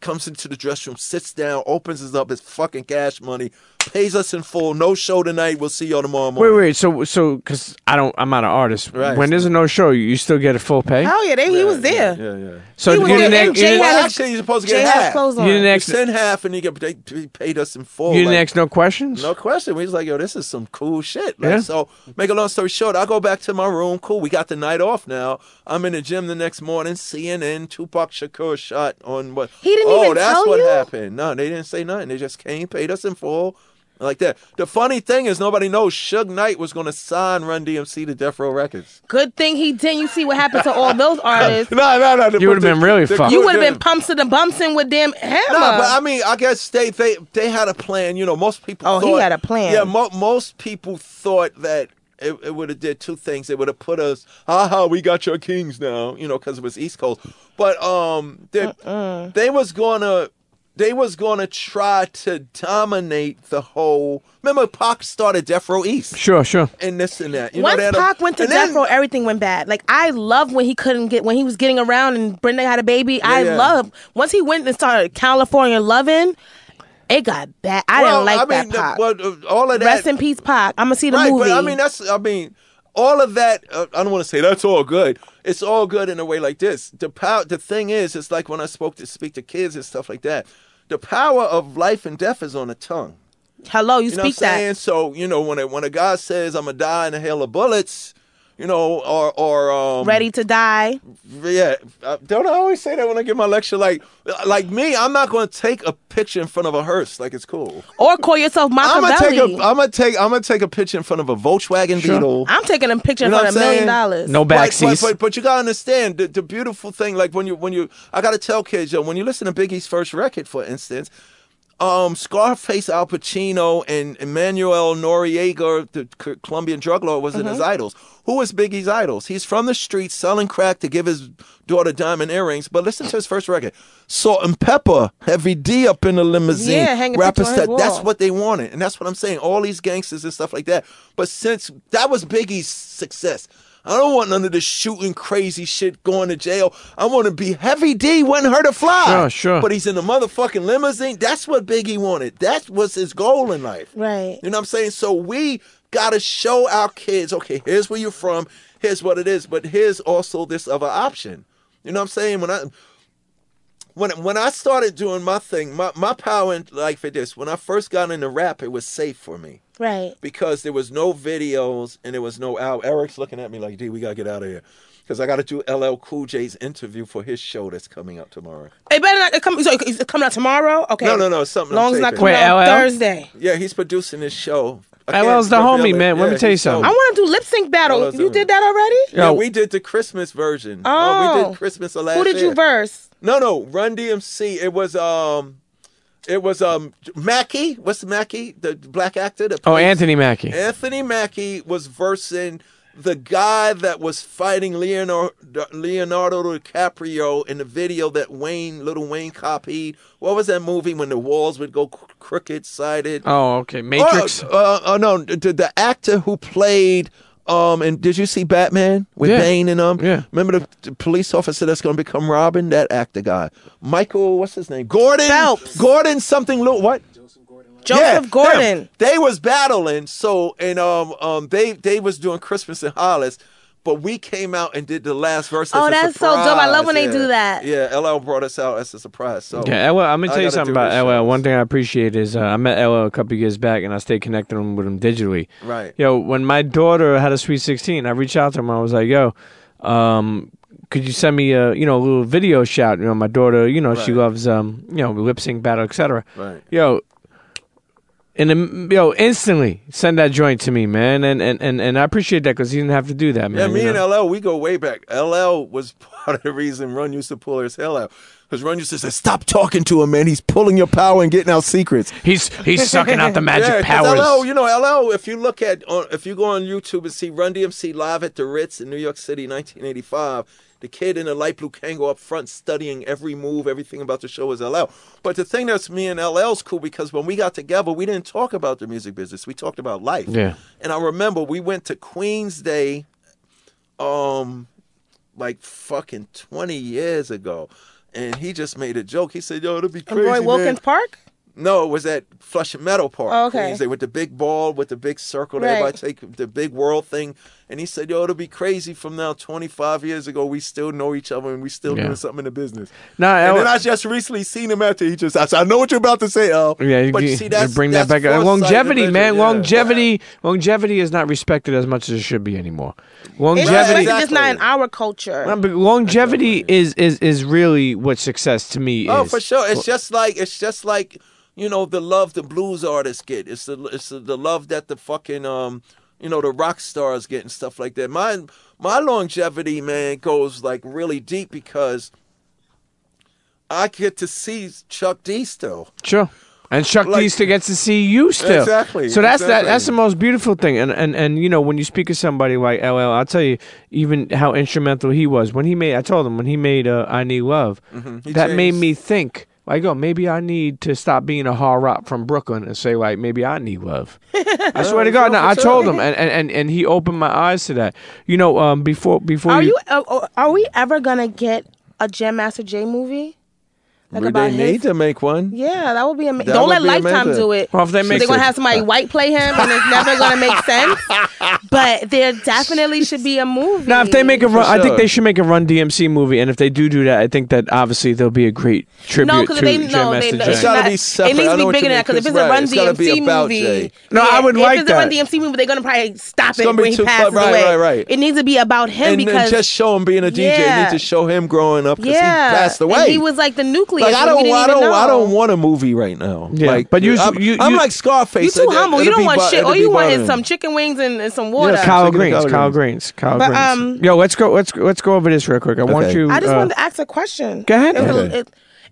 Speaker 4: comes into the dressing room, sits down, opens us up his fucking cash money, pays us in full. No show tonight. We'll see y'all tomorrow
Speaker 1: Wait,
Speaker 4: morning.
Speaker 1: wait. Wait. So, so because I don't, I'm not an artist.
Speaker 4: Right.
Speaker 1: When there's a no show, you still get a full pay.
Speaker 2: Hell yeah, they, he was there.
Speaker 4: Yeah, yeah.
Speaker 1: So
Speaker 2: He
Speaker 1: you
Speaker 2: was
Speaker 1: didn't,
Speaker 2: there,
Speaker 1: ask-
Speaker 2: and
Speaker 1: you
Speaker 2: Jay
Speaker 1: didn't,
Speaker 2: had
Speaker 4: Well,
Speaker 2: a-
Speaker 4: actually, you're supposed to get
Speaker 2: had
Speaker 4: half.
Speaker 2: clothes on.
Speaker 1: you didn't
Speaker 4: You send half, and you get they, they paid us in full.
Speaker 1: You didn't
Speaker 4: like-
Speaker 1: ask no questions.
Speaker 4: No question. We was like, yo, this is some cool shit. Like,
Speaker 1: Yeah.
Speaker 4: So, make a long story short, I go back to my room. Cool. We got the night off now. I'm in the gym the next morning. CNN, Tupac Shakur shot on what?
Speaker 2: He didn't
Speaker 4: oh,
Speaker 2: even
Speaker 4: that's what happened. No, they didn't say nothing. They just came, paid us in full. Like that. The funny thing is, nobody knows Suge Knight was going to sign Run DMC to Death Row Records.
Speaker 2: Good thing he didn't. You see what happened to all those <laughs> artists.
Speaker 4: No, no, no.
Speaker 1: You would've been really fucked.
Speaker 2: You would have been pumps to the bumpsing with them hammer.
Speaker 4: No, but I mean, I guess they they they had a plan. You know, most people.
Speaker 2: Oh, he had a plan.
Speaker 4: Yeah, mo- most people thought that it, it would have did two things. It would have put us, haha, we got your kings now. You know, because it was East Coast. But um, they they was gonna. They was gonna try to dominate the whole. Remember, Pac started Death Row East
Speaker 1: Sure, sure.
Speaker 4: and this and that. You
Speaker 2: Once
Speaker 4: know, they had a-
Speaker 2: Pac went to
Speaker 4: and
Speaker 2: death
Speaker 4: then-
Speaker 2: row, everything went bad. Like I love when he couldn't get when he was getting around and Brenda had a baby. I
Speaker 4: yeah.
Speaker 2: love once he went and started California loving. It got bad. I
Speaker 4: Well,
Speaker 2: didn't like
Speaker 4: I
Speaker 2: that
Speaker 4: mean, the- well, uh, all of that.
Speaker 2: Rest in peace, Pac. I'm gonna see the
Speaker 4: right,
Speaker 2: movie.
Speaker 4: but I mean, that's I mean, all of that. Uh, I don't want to say that's all good. It's all good in a way like this. The power. The thing is, it's like when I spoke to speak to kids and stuff like that. The power of life and death is on the tongue.
Speaker 2: Hello, you,
Speaker 4: You know
Speaker 2: speak that.
Speaker 4: So you know when a, when a guy says I'm gonna die in a hail of bullets, you know, or or um,
Speaker 2: Ready to die.
Speaker 4: yeah, uh, don't I always say that when I give my lecture? Like, like me, I'm not going to take a picture in front of a hearse like it's cool.
Speaker 2: Or call yourself
Speaker 4: I'm gonna take a, I'm gonna take, I'm gonna take a picture in front of a Volkswagen Beetle.
Speaker 2: I'm taking a picture
Speaker 4: You know
Speaker 2: for
Speaker 4: what
Speaker 2: a
Speaker 4: I'm
Speaker 2: million dollars.
Speaker 1: No
Speaker 4: But, but,
Speaker 1: backseats.
Speaker 4: but, but you gotta understand the, the beautiful thing. Like when you when you, I gotta tell kids, yo, when you listen to Biggie's first record, for instance, um, Scarface, Al Pacino, and Emmanuel Noriega, the C- Colombian drug lord, was in his idols. Who was Biggie's idols? He's from the streets selling crack to give his daughter diamond earrings. But listen to his first record, Salt-N-Pepa, Heavy D up in the limousine,
Speaker 2: Yeah, hang a
Speaker 4: rappers
Speaker 2: picture on his
Speaker 4: that- that's what they wanted, and that's what I'm saying. All these gangsters and stuff like that. But since that was Biggie's success. I don't want none of this shooting crazy shit going to jail. I want to be heavy D, wasn't to fly.
Speaker 1: Sure, sure.
Speaker 4: But he's in the motherfucking limousine. That's what Biggie wanted. That was his goal in life.
Speaker 2: Right.
Speaker 4: You know what I'm saying? So we gotta show our kids, okay, here's where you're from, here's what it is, but here's also this other option. You know what I'm saying? When I when when I started doing my thing, my, my power in life for this, when I first got into rap, it was safe for me
Speaker 2: Right.
Speaker 4: because there was no videos and there was no out. Eric's looking at me like, "Dude, we gotta get out of here," because I got to do LL Cool J's interview for his show that's coming up tomorrow.
Speaker 2: It better not come. So it's coming out tomorrow. Okay.
Speaker 4: No, no, no, something.
Speaker 2: Long as not
Speaker 4: taping.
Speaker 2: coming
Speaker 1: Wait,
Speaker 2: out
Speaker 1: LL?
Speaker 2: Thursday.
Speaker 4: Yeah, he's producing this show. I
Speaker 1: LL's the homie,
Speaker 4: reveal it.
Speaker 1: man. Let me
Speaker 4: Yeah,
Speaker 1: tell you
Speaker 4: he's so-
Speaker 1: something.
Speaker 2: I want to do lip sync battle.
Speaker 4: LL's
Speaker 2: You did that already?
Speaker 4: Yeah,
Speaker 1: Yo.
Speaker 4: we did the Christmas version. Oh, we
Speaker 2: Oh.
Speaker 4: did Christmas of last
Speaker 2: Who did
Speaker 4: year.
Speaker 2: you verse?
Speaker 4: No, no, Run DMC. It was um, it was um, Mackie. What's Mackie? The black actor. that
Speaker 1: Oh, Anthony Mackie.
Speaker 4: Anthony Mackie was versing the guy that was fighting Leonardo, Leonardo DiCaprio in the video that Wayne, little Wayne copied. What was that movie when the walls would go crooked sided?
Speaker 1: Oh, okay. Matrix.
Speaker 4: Oh, uh, uh, no, the, the actor who played. Um, and did you see Batman with
Speaker 1: Yeah.
Speaker 4: Bane and um?
Speaker 1: Yeah.
Speaker 4: Remember the, the police officer that's going to become Robin? That actor guy, Michael. What's his name? Gordon.
Speaker 2: Phelps.
Speaker 4: Gordon something. What?
Speaker 2: Joseph
Speaker 4: Yeah,
Speaker 2: Gordon.
Speaker 4: them. They was battling. So and um um they they was doing Christmas in Hollis. But we came out and did the last verse.
Speaker 2: Oh,
Speaker 4: as a
Speaker 2: that's so dope. I love when they do that.
Speaker 4: Yeah, LL brought us out as a surprise. So
Speaker 1: Yeah, LL, I'm gonna tell you something about
Speaker 4: his
Speaker 1: LL.
Speaker 4: shows.
Speaker 1: One thing I appreciate is uh, I met LL a couple years back, and I stayed connected with him digitally.
Speaker 4: Right.
Speaker 1: Yo, when my daughter had a sweet 16, I reached out to him. I was like, "Yo, um, could you send me a you know a little video shout? You know, my daughter, you know, she loves um, you know, lip sync battle, etc.
Speaker 4: Right.
Speaker 1: Yo." And then, yo, instantly send that joint to me, man, and and and, and I appreciate that because he didn't have to do that, man.
Speaker 4: Yeah, me
Speaker 1: you
Speaker 4: and? LL, we go way back. LL was <laughs> part of the reason Run used to pull his hell out. Because Run used to say, Stop talking to him, man. He's pulling your power and getting out secrets.
Speaker 1: he's he's sucking out the <laughs> magic
Speaker 4: yeah,
Speaker 1: powers.
Speaker 4: LL, you know, LL, if you look at, on, if you go on YouTube and see Run DMC live at the Ritz in New York City, 1985, the kid in the light blue Kangol up front studying every move, everything about the show was LL. But the thing that's me and LL's cool because when we got together, we didn't talk about the music business. We talked about life.
Speaker 1: Yeah.
Speaker 4: And I remember we went to Queen's Day, um, like fucking 20 years ago. and he just made a joke. He said, "Yo, it'll be
Speaker 2: In
Speaker 4: crazy."
Speaker 2: Roy
Speaker 4: man."
Speaker 2: Wilkins Park?
Speaker 4: No, it was at Flushing Meadow Park.
Speaker 2: Oh, okay.
Speaker 4: Queens. They with the big ball with the big circle. that
Speaker 2: Right.
Speaker 4: Everybody take the big world thing. And he said, "Yo, it'll be crazy from now. Twenty five years ago, we still know each other and we still
Speaker 1: Yeah.
Speaker 4: doing something in the business."
Speaker 1: No,
Speaker 4: And
Speaker 1: I-
Speaker 4: then I just recently seen him after he just. I said, "I know what you're about to say, Al."
Speaker 1: Yeah, you,
Speaker 4: but you
Speaker 1: you-
Speaker 4: see, that's
Speaker 1: bring that
Speaker 4: that's
Speaker 1: back.
Speaker 4: foresight
Speaker 1: Longevity, man.
Speaker 4: yeah.
Speaker 1: Longevity, longevity is not respected as much as it should be anymore. Longevity,
Speaker 2: especially just
Speaker 4: Exactly.
Speaker 2: not in our culture.
Speaker 1: No, but longevity is is is really what success to me
Speaker 4: Oh,
Speaker 1: is.
Speaker 4: for sure. It's just like it's just like you know the love the blues artists get. It's the it's the, the love that the fucking um you know the rock stars get and stuff like that. My my longevity man goes like really deep because I get to see Chuck D still.
Speaker 1: Sure. And Chuck
Speaker 4: Like-
Speaker 1: D still gets to see you still.
Speaker 4: Exactly,
Speaker 1: So that's that. That's the most beautiful thing. And and and you know when you speak of somebody like LL, I'll tell you even how instrumental he was when he made. I told him when he made uh, "I Need Love,"
Speaker 4: Mm-hmm.
Speaker 1: That made me think. Like, oh, maybe I need to stop being a hard rock from Brooklyn and say, like, maybe I need love. <laughs> I swear to God,
Speaker 4: no,
Speaker 1: no, I told him, and, and, and, and he opened my eyes to that. You know, um, before before
Speaker 2: Are you? Uh, uh, are we ever gonna get a Jam Master Jay movie? Like
Speaker 4: they
Speaker 2: about
Speaker 4: need
Speaker 2: his-
Speaker 4: to make one.
Speaker 2: Yeah, that would be amazing.
Speaker 4: That
Speaker 2: Don't
Speaker 4: would
Speaker 2: let Lifetime
Speaker 4: amazing.
Speaker 2: do it.
Speaker 1: Well, if they make
Speaker 2: they're gonna have somebody <laughs> white play him, and it's never gonna make <laughs> sense. But there definitely should be a movie.
Speaker 1: Now, if they make a run, I think they should make a Run DMC movie, and if they do do that, I think that obviously there'll be a great tribute
Speaker 2: no,
Speaker 1: to
Speaker 2: because they
Speaker 1: Jam
Speaker 2: no,
Speaker 1: Master
Speaker 2: they,
Speaker 1: Jay.
Speaker 4: It's gotta be separate.
Speaker 2: It needs to be bigger than that. Because if
Speaker 4: Chris,
Speaker 2: it's a. Run
Speaker 4: It's be
Speaker 2: DMC
Speaker 4: about
Speaker 2: movie,
Speaker 4: Jay.
Speaker 1: No, I would
Speaker 2: if
Speaker 1: like
Speaker 2: it's a Run. DMC movie, they're gonna probably stop
Speaker 4: It's
Speaker 2: it
Speaker 4: gonna
Speaker 2: when he
Speaker 4: too-
Speaker 2: passes
Speaker 4: right,
Speaker 2: away.
Speaker 4: right, right.
Speaker 2: It needs to be about him because
Speaker 4: just show him being a DJ. Need to show him growing up because he passed away.
Speaker 2: he was like the nucleus.
Speaker 4: Like I don't, I don't, I don't want a movie right now.
Speaker 1: Yeah,
Speaker 4: like,
Speaker 1: but you-
Speaker 4: I'm,
Speaker 1: you-
Speaker 4: I'm
Speaker 1: you-
Speaker 4: like Scarface.
Speaker 2: You too humble. You
Speaker 4: it'll
Speaker 2: don't want
Speaker 4: bu-
Speaker 2: shit.
Speaker 4: it'll
Speaker 2: All you want is some chicken wings and, and some water.
Speaker 1: Yeah, Kyle
Speaker 4: Chicken
Speaker 1: Greens,
Speaker 4: Kyle
Speaker 1: Kyle
Speaker 4: Greens.
Speaker 1: Greens, Kyle Greens.
Speaker 2: um,
Speaker 1: Yo, let's go. Let's let's go over this real quick. I want you.
Speaker 2: I just
Speaker 1: uh,
Speaker 2: wanted to ask a question.
Speaker 1: Go ahead.
Speaker 2: It
Speaker 4: Okay.
Speaker 2: it-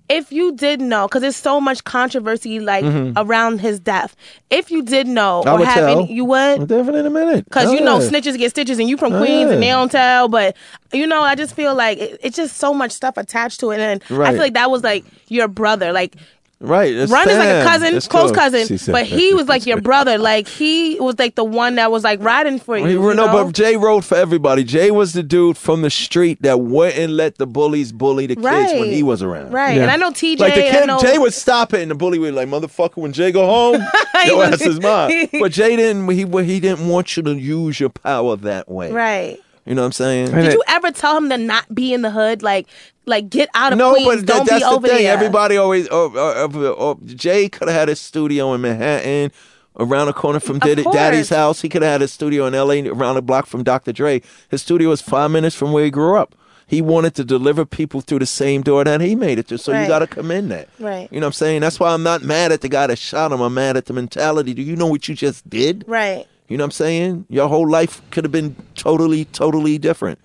Speaker 2: if you did know, because there's so much controversy like around his death. If you did know
Speaker 4: Mm-hmm. I
Speaker 2: or
Speaker 4: would
Speaker 2: have
Speaker 4: tell.
Speaker 2: any, you would.
Speaker 4: definitely in a minute.
Speaker 2: Because
Speaker 4: Oh,
Speaker 2: you know
Speaker 4: yeah.
Speaker 2: snitches get stitches, and you from
Speaker 4: Oh,
Speaker 2: Queens, and they
Speaker 4: yeah.
Speaker 2: don't tell. But you know, I just feel like it, it's just so much stuff attached to it, and I feel like that was like your brother. Like
Speaker 4: Right. It's
Speaker 2: Run is like a cousin,
Speaker 4: It's
Speaker 2: close
Speaker 4: cool.
Speaker 2: cousin,
Speaker 4: said-
Speaker 2: but he was like your brother. Like he was like the one that was like riding for you.
Speaker 4: He,
Speaker 2: you
Speaker 4: no,
Speaker 2: know?
Speaker 4: but Jay wrote for everybody. Jay was the dude from the street that wouldn't let the bullies bully the kids when he was around.
Speaker 2: right?
Speaker 1: Yeah.
Speaker 2: And I know TJ.
Speaker 4: Like the kid,
Speaker 2: know,
Speaker 4: Jay would stop it, and the bully would be like, "Motherfucker, when Jay go home, <laughs> your ass is mine." But <laughs> Jay didn't. He he didn't want you to use your power that way.
Speaker 2: right.
Speaker 4: You know what I'm saying?
Speaker 1: And
Speaker 2: Did
Speaker 1: it-
Speaker 2: you ever tell him to not be in the hood? Like, like get out of
Speaker 4: no,
Speaker 2: Queens.
Speaker 4: but
Speaker 2: don't
Speaker 4: that's
Speaker 2: be over
Speaker 4: the thing.
Speaker 2: there.
Speaker 4: Everybody always. Oh, oh, oh, oh, Jay could have had a studio in Manhattan. Around the corner from Diddy. Daddy's house, he could have had a studio in L.A. around the block from Dr. Dre. His studio was five minutes from where he grew up. He wanted to deliver people through the same door that he made it to, so you got to commend that.
Speaker 2: Right.
Speaker 4: You know what I'm saying? That's why I'm not mad at the guy that shot him. I'm mad at the mentality. Do you know what you just did?
Speaker 2: Right.
Speaker 4: You know what I'm saying? Your whole life could have been totally, totally different.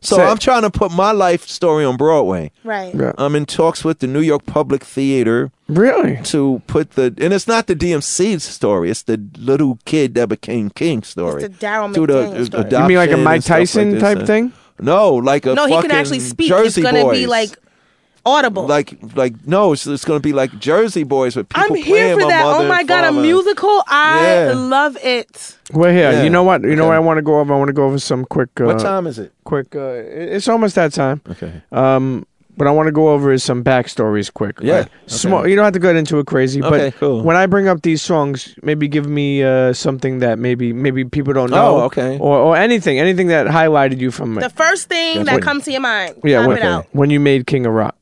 Speaker 4: So
Speaker 1: Say-
Speaker 4: I'm trying to put my life story on Broadway.
Speaker 2: Right.
Speaker 1: Yeah.
Speaker 4: I'm in talks with the New York Public Theater
Speaker 1: Really?
Speaker 4: to put the and it's not the DMC story. It's the little kid that became king story.
Speaker 2: It's the Darryl
Speaker 4: Through
Speaker 2: McDaniel story.
Speaker 1: You mean like a Mike
Speaker 4: and stuff like
Speaker 1: Tyson type thing?
Speaker 4: No, like a
Speaker 2: No, he can actually speak.
Speaker 4: Jersey
Speaker 2: it's gonna
Speaker 4: Boys.
Speaker 2: be like audible.
Speaker 4: like like no, it's, it's going to be like Jersey Boys with people
Speaker 2: I'm here
Speaker 4: playing
Speaker 2: for
Speaker 4: my
Speaker 2: that.
Speaker 4: mother
Speaker 2: Oh my god, a musical! I
Speaker 4: Yeah.
Speaker 2: love it.
Speaker 1: Well, here.
Speaker 4: Yeah.
Speaker 1: You know what? You know what I want to go over. I want to go over some quick. Uh,
Speaker 4: What time is it?
Speaker 1: Quick. Uh, it's almost that time.
Speaker 4: Okay.
Speaker 1: Um, what I want to go over is some backstories quick.
Speaker 4: Yeah,
Speaker 1: right? Small. You don't have to get into it crazy,
Speaker 4: Okay,
Speaker 1: but
Speaker 4: cool.
Speaker 1: when I bring up these songs, maybe give me uh, something that maybe maybe people don't know.
Speaker 4: Oh, okay.
Speaker 1: Or, or anything, anything that highlighted you from
Speaker 2: The
Speaker 1: it.
Speaker 2: first thing that comes to your mind.
Speaker 1: Yeah,
Speaker 2: Pop
Speaker 1: what-
Speaker 2: it out.
Speaker 1: when you made King of Rock.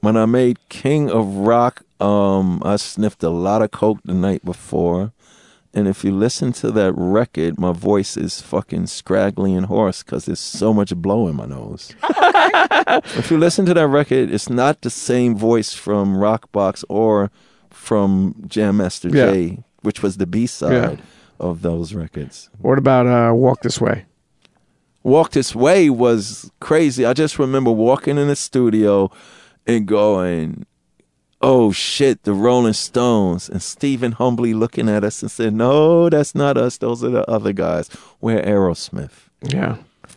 Speaker 4: When I made King of Rock, um, I sniffed a lot of coke the night before. And if you listen to that record, my voice is fucking scraggly and hoarse because there's so much blow in my nose. <laughs> if you listen to that record, it's not the same voice from Rockbox or from Jam Master
Speaker 1: Yeah.
Speaker 4: Jay, which was the B side of those records.
Speaker 1: What about uh, Walk This Way?
Speaker 4: Walk This Way was crazy. I just remember walking in the studio and going, oh shit, the Rolling Stones. And Steven humbly looking at us and said, no, that's not us. Those are the other guys. We're Aerosmith.
Speaker 1: Yeah.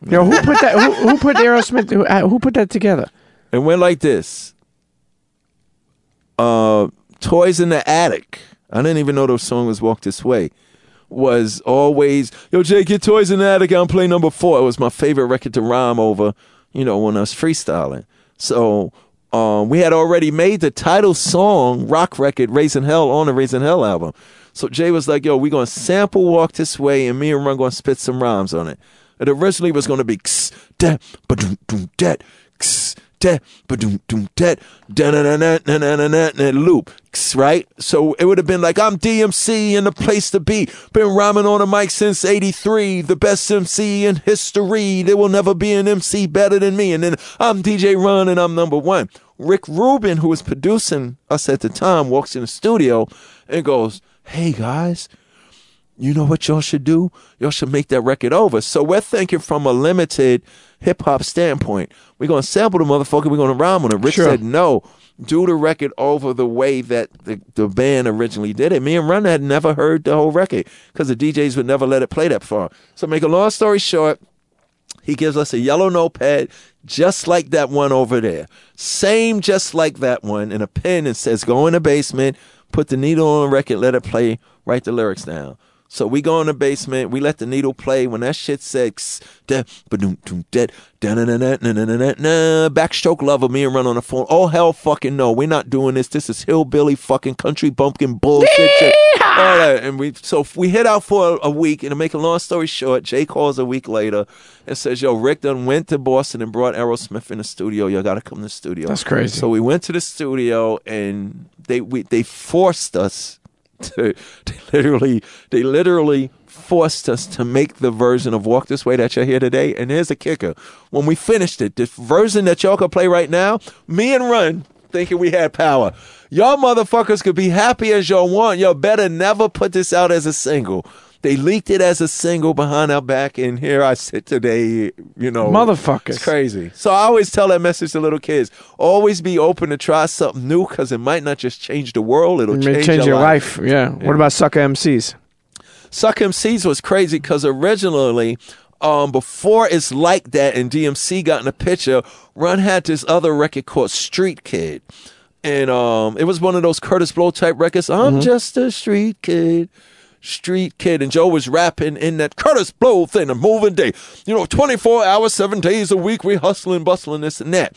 Speaker 1: Yo, who put that? Who, who put Aerosmith? Who, uh, who put that together?
Speaker 4: It went like this. Uh, Toys in the Attic. I didn't even know the song was Walk This Way. Was always, yo, Jay, get Toys in the Attic. I'm playing number four. It was my favorite record to rhyme over, you know, when I was freestyling. So um, we had already made the title song, rock record, Raising Hell, on the Raising Hell album. So Jay was like, yo, we going to sample Walk This Way, and me and Run to spit some rhymes on it. It originally was to be loop, right? So it would have been like I'm DMC and the place to be. Been rhyming on a mic since '83, the best MC in history. There will never be an MC better than me. And then I'm DJ Run and I'm number one. Rick Rubin, who was producing us at the time, walks in the studio and goes, "Hey guys." You know what y'all should do? Y'all should make that record over. So we're thinking from a limited hip hop standpoint. We're gonna sample the motherfucker, we're gonna rhyme on it. Rick
Speaker 1: Sure.
Speaker 4: said no. Do the record over the way that the, the band originally did it. Me and Run had never heard the whole record because the DJs would never let it play that far. So make a long story short, he gives us a yellow notepad just like that one over there. Same just like that one and a pen and says go in the basement, put the needle on the record, let it play, write the lyrics down. So we go in the basement, we let the needle play. When that shit says backstroke lover, me and run on the phone. Oh hell fucking no, we're not doing this. This is hillbilly fucking country bumpkin bullshit. shit. And we so we hit out for a, week and to make a long story short, Jay calls a week later and says, Yo, Rick done went to Boston and brought Aerosmith in the studio. Yo, gotta come to the studio.
Speaker 1: That's crazy.
Speaker 4: So we went to the studio and they we they forced us <laughs> to they literally they literally forced us to make the version of Walk This Way that you're here today. And here's the kicker. When we finished it, the version that y'all can play right now, me and Run thinking we had power. Y'all motherfuckers could be happy as y'all want. Y'all better never put this out as a single. They leaked it as a single behind our back, and here I sit today, you know.
Speaker 1: Motherfuckers.
Speaker 4: It's crazy. So I always tell that message to little kids. Always be open to try something new because it might not just change the world, it'll
Speaker 1: It
Speaker 4: change,
Speaker 1: change
Speaker 4: your,
Speaker 1: your life. Yeah. What about sucker MCs?
Speaker 4: Suck MCs was crazy because originally, um, before it's like that and DMC got in the picture, Run had this other record called Street Kid. And um, it was one of those Kurtis Blow type records. I'm just a street kid. Street kid, and Joe was rapping in that Kurtis Blow thing, a moving day. You know, 24 hours, seven days a week, we hustling, bustling, this and that.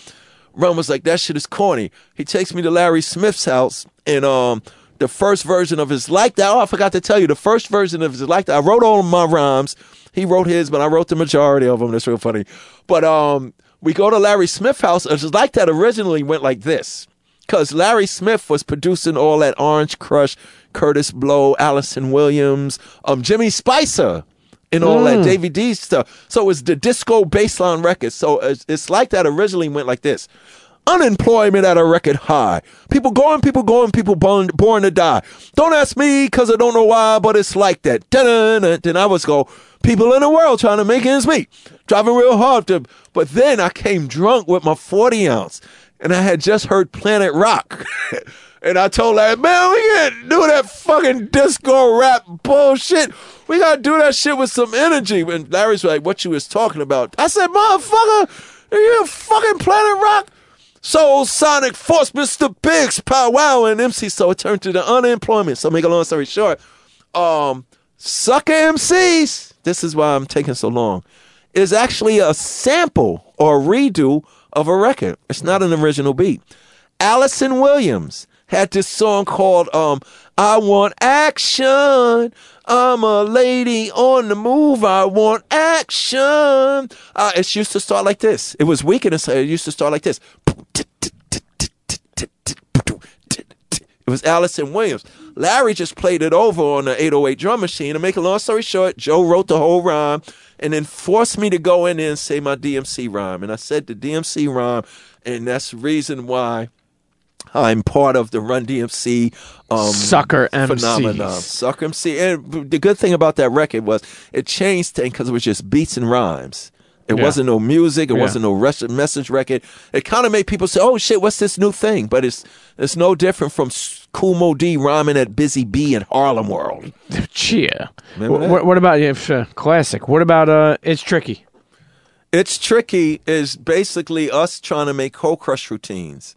Speaker 4: Run was like, that shit is corny. He takes me to Larry Smith's house, and um, the first version of his like that. Oh, I forgot to tell you, the first version of his like that. I wrote all of my rhymes. He wrote his, but I wrote the majority of them. That's real funny. But um, we go to Larry Smith's house. Was like that originally went like this. Because Larry Smith was producing all that Orange Krush, Kurtis Blow, Alyson Williams, um, Jimmy Spicer, and all that Davy D stuff. So it was the disco baseline record. So it's, it's like that originally went like this. Unemployment at a record high. People going, people going, people born, born to die. Don't ask me because I don't know why, but it's like that. Dun-dun-dun. Then I was go, people in the world trying to make ends meet. Driving real hard to, but then I came drunk with my 40 ounce and I had just heard Planet Rock. <laughs> and I told Larry, man, we can't do that fucking disco rap bullshit. We gotta do that shit with some energy. And Larry's like, what you was talking about? I said, motherfucker, are you fucking Planet Rock? Soulsonic Force, Mr. Biggs, Pow Wow, and MC. So it turned to the unemployment. So make a long story short, um, Sucker MCs, this is why I'm taking so long, is actually a sample or a redo of a record. It's not an original beat. Alyson Williams had this song called um, I Want Action. I'm a lady on the move. I want action. Uh, it used to start like this. It was weak and it used to start like this. It was Alyson Williams. Larry just played it over on the 808 drum machine. To make a long story short, Joe wrote the whole rhyme and then forced me to go in there and say my DMC rhyme. And I said the DMC rhyme, and that's the reason why I'm part of the Run DMC um,
Speaker 1: Sucker MCs.
Speaker 4: phenomenon. Sucker MC. And the good thing about that record was it changed things because it was just beats and rhymes. It
Speaker 1: Yeah.
Speaker 4: wasn't no music. It
Speaker 1: Yeah.
Speaker 4: wasn't no res- message record. It kind of made people say, "Oh shit, what's this new thing?" But it's it's no different from S- Kool Moe Dee rhyming at Busy Bee in Harlem World. <laughs>
Speaker 1: Cheer. What, what about yeah, uh, classic? What about uh? It's tricky.
Speaker 4: It's tricky is basically us trying to make Cold Crush routines.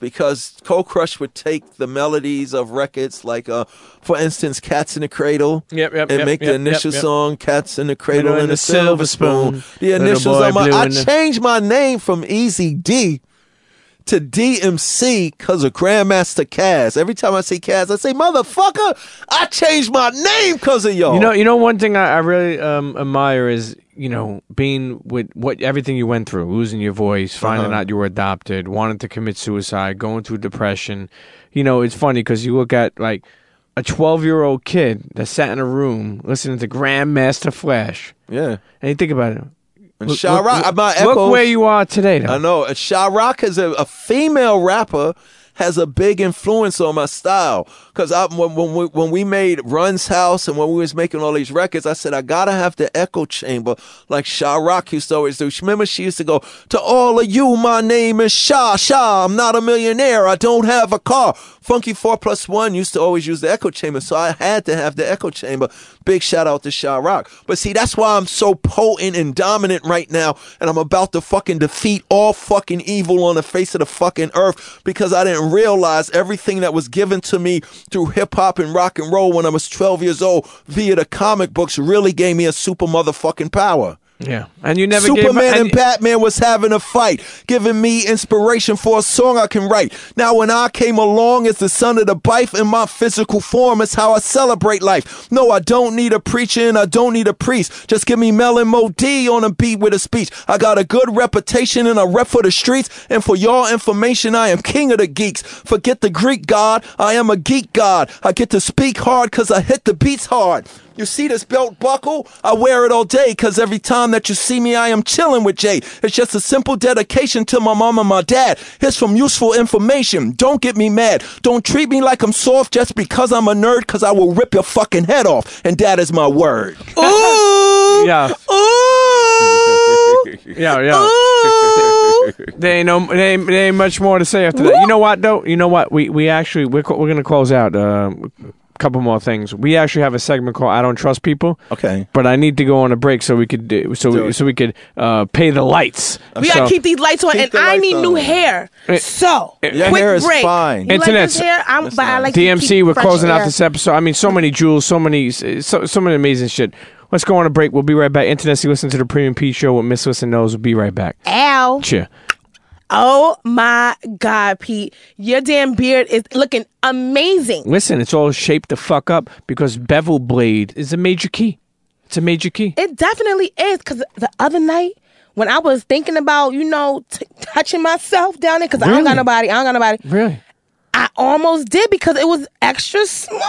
Speaker 4: Because Cold Crush would take the melodies of records like, uh, for instance, Cats in the Cradle.
Speaker 1: Yep, yep,
Speaker 4: And
Speaker 1: yep,
Speaker 4: make the initial song Cats in the Cradle
Speaker 1: Cradle
Speaker 4: and the Silver Spoon. The initials on my I changed my name from Easy D to DMC because of Grandmaster Caz. Every time I see Caz, I say, motherfucker, I changed my name because of y'all.
Speaker 1: You know, you know, one thing I, I really um, admire is you know being with what everything you went through, losing your voice, finding
Speaker 4: Uh-huh.
Speaker 1: out you were adopted, wanting to commit suicide, going through depression. You know, it's funny because you look at like a twelve-year-old kid that sat in a room listening to Grandmaster Flash,
Speaker 4: yeah.
Speaker 1: and you think about it.
Speaker 4: And
Speaker 1: Look-
Speaker 4: Rock,
Speaker 1: look- look where you are today, though.
Speaker 4: I know. Sha-Rock is a, a female rapper has a big influence on my style. Cause I when when we, when we made Run's House and when we was making all these records, I said I gotta have the echo chamber like Sha-Rock used to always do. Remember she used to go to all of you. My name is Sha Sha. I'm not a millionaire. I don't have a car. Funky Four Plus One used to always use the echo chamber, so I had to have the echo chamber. Big shout out to Sha-Rock. But see, that's why I'm so potent and dominant right now, and I'm about to fucking defeat all fucking evil on the face of the fucking earth because I didn't realize everything that was given to me through hip hop and rock and roll when I was 12 years old via the comic books really gave me a super motherfucking power.
Speaker 1: Yeah, and you never
Speaker 4: Superman
Speaker 1: gave,
Speaker 4: and Batman was having a fight, giving me inspiration for a song I can write. Now, when I came along as the son of the Bife in my physical form, is how I celebrate life. No, I don't need a preacher and I don't need a priest. Just give me Mel and Moe Dee on a beat with a speech. I got a good reputation and a rep for the streets. And for your information, I am king of the geeks. Forget the Greek god, I am a geek god. I get to speak hard cause I hit the beats hard. You see this belt buckle? I wear it all day because every time that you see me, I am chilling with Jay. It's just a simple dedication to my mom and my dad. Here's some useful information. Don't get me mad. Don't treat me like I'm soft just because I'm a nerd because I will rip your fucking head off. And that is my word. <laughs>
Speaker 2: Ooh.
Speaker 1: Yeah,
Speaker 2: Ooh.
Speaker 1: yeah, yeah.
Speaker 2: Ooh.
Speaker 1: There ain't no, there ain't, there ain't much more to say after that. You know what though? You know what? We we actually we're we're gonna close out uh, a couple more things. We actually have a segment called "I Don't Trust People."
Speaker 4: Okay.
Speaker 1: But I need to go on a break so we could do, so
Speaker 4: Do
Speaker 1: we, so we could uh, pay the lights.
Speaker 2: We
Speaker 1: So-
Speaker 2: gotta keep these lights on, and I
Speaker 4: lights
Speaker 2: need new hair.
Speaker 1: Eh,
Speaker 2: So,
Speaker 4: Your
Speaker 2: quick
Speaker 4: hair is
Speaker 2: break.
Speaker 4: fine.
Speaker 2: You like
Speaker 1: Internet's-
Speaker 2: this hair? I'm,
Speaker 4: That's
Speaker 2: but I
Speaker 4: nice.
Speaker 2: like to
Speaker 1: DMC,
Speaker 2: keep
Speaker 1: we're
Speaker 2: fresh
Speaker 1: closing out this episode. I mean, so many jewels, so many, so, so many amazing shit. Let's go on a break. We'll be right back. Internet, you listen to the Premium Pete Show with Miss Lissa Knows. We'll be right back.
Speaker 2: Ow.
Speaker 1: Cheer.
Speaker 2: Oh my God, Pete. Your damn beard is looking amazing.
Speaker 1: Listen, it's all shaped the fuck up because bevel blade is a major key. It's a major key.
Speaker 2: It definitely is. Because the other night, when I was thinking about, you know, t- touching myself down there, because I don't got nobody, I don't got nobody,
Speaker 1: Really?
Speaker 2: I almost did because it was extra smooth.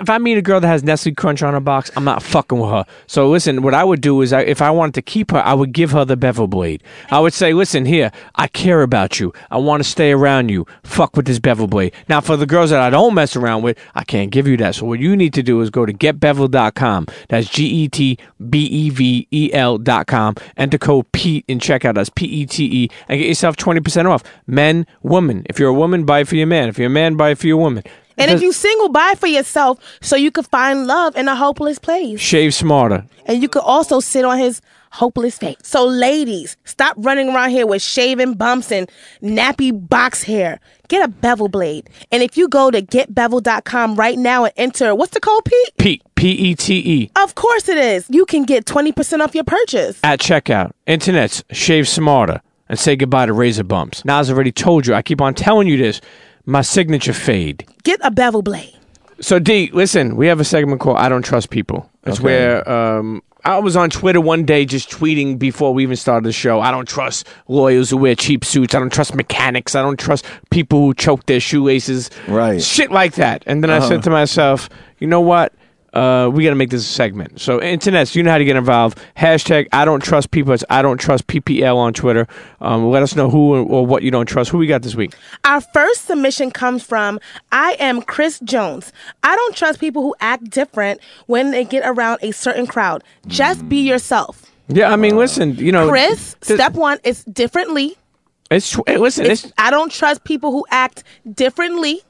Speaker 1: If I meet a girl that has Nestle Crunch on her box, I'm not fucking with her. So listen, what I would do is, I, if I wanted to keep her, I would give her the bevel blade. I would say, listen, here, I care about you. I want to stay around you. Fuck with this bevel blade. Now, for the girls that I don't mess around with, I can't give you that. So what you need to do is go to getbevel.com. That's G E T B E V E L dot com. Enter code Pete in checkout. That's P E T E and get yourself 20% off. Men, woman. If you're a woman, buy for your man. If you're a man, buy it for your woman.
Speaker 2: And if you single, buy for yourself so you can find love in a hopeless place.
Speaker 1: shave smarter.
Speaker 2: And you could also sit on his hopeless face. So, ladies, stop running around here with shaven bumps and nappy box hair. Get a bevel blade. And if you go to getbevel.com right now and enter, what's the code, Pete?
Speaker 1: Pete, P E T E,
Speaker 2: Of course it is. You can get 20% off your purchase.
Speaker 1: at checkout. Internet's shave smarter and say goodbye to razor bumps. Nas already told you. I keep on telling you this. My signature fade.
Speaker 2: Get a bevel blade.
Speaker 1: So D, listen, we have a segment called "I Don't Trust People." It's
Speaker 4: Okay.
Speaker 1: where um, I was on Twitter one day just tweeting before we even started the show. I don't trust lawyers who wear cheap suits. I don't trust mechanics. I don't trust people who choke their shoelaces.
Speaker 4: Right.
Speaker 1: Shit like that. And then I said to myself, you know what? Uh, we got to make this a segment. So, internet, you know how to get involved. Hashtag I don't trust people. It's I don't trust PPL on Twitter. Um, let us know who or what you don't trust. Who we got this week?
Speaker 2: Our first submission comes from I am Chris Jones. I don't trust people who act different when they get around a certain crowd. Just be yourself.
Speaker 1: Yeah, I mean, listen, you know,
Speaker 2: Chris,
Speaker 1: th-
Speaker 2: step one is differently.
Speaker 1: It's hey, listen. It's,
Speaker 2: It's, I don't trust people who act differently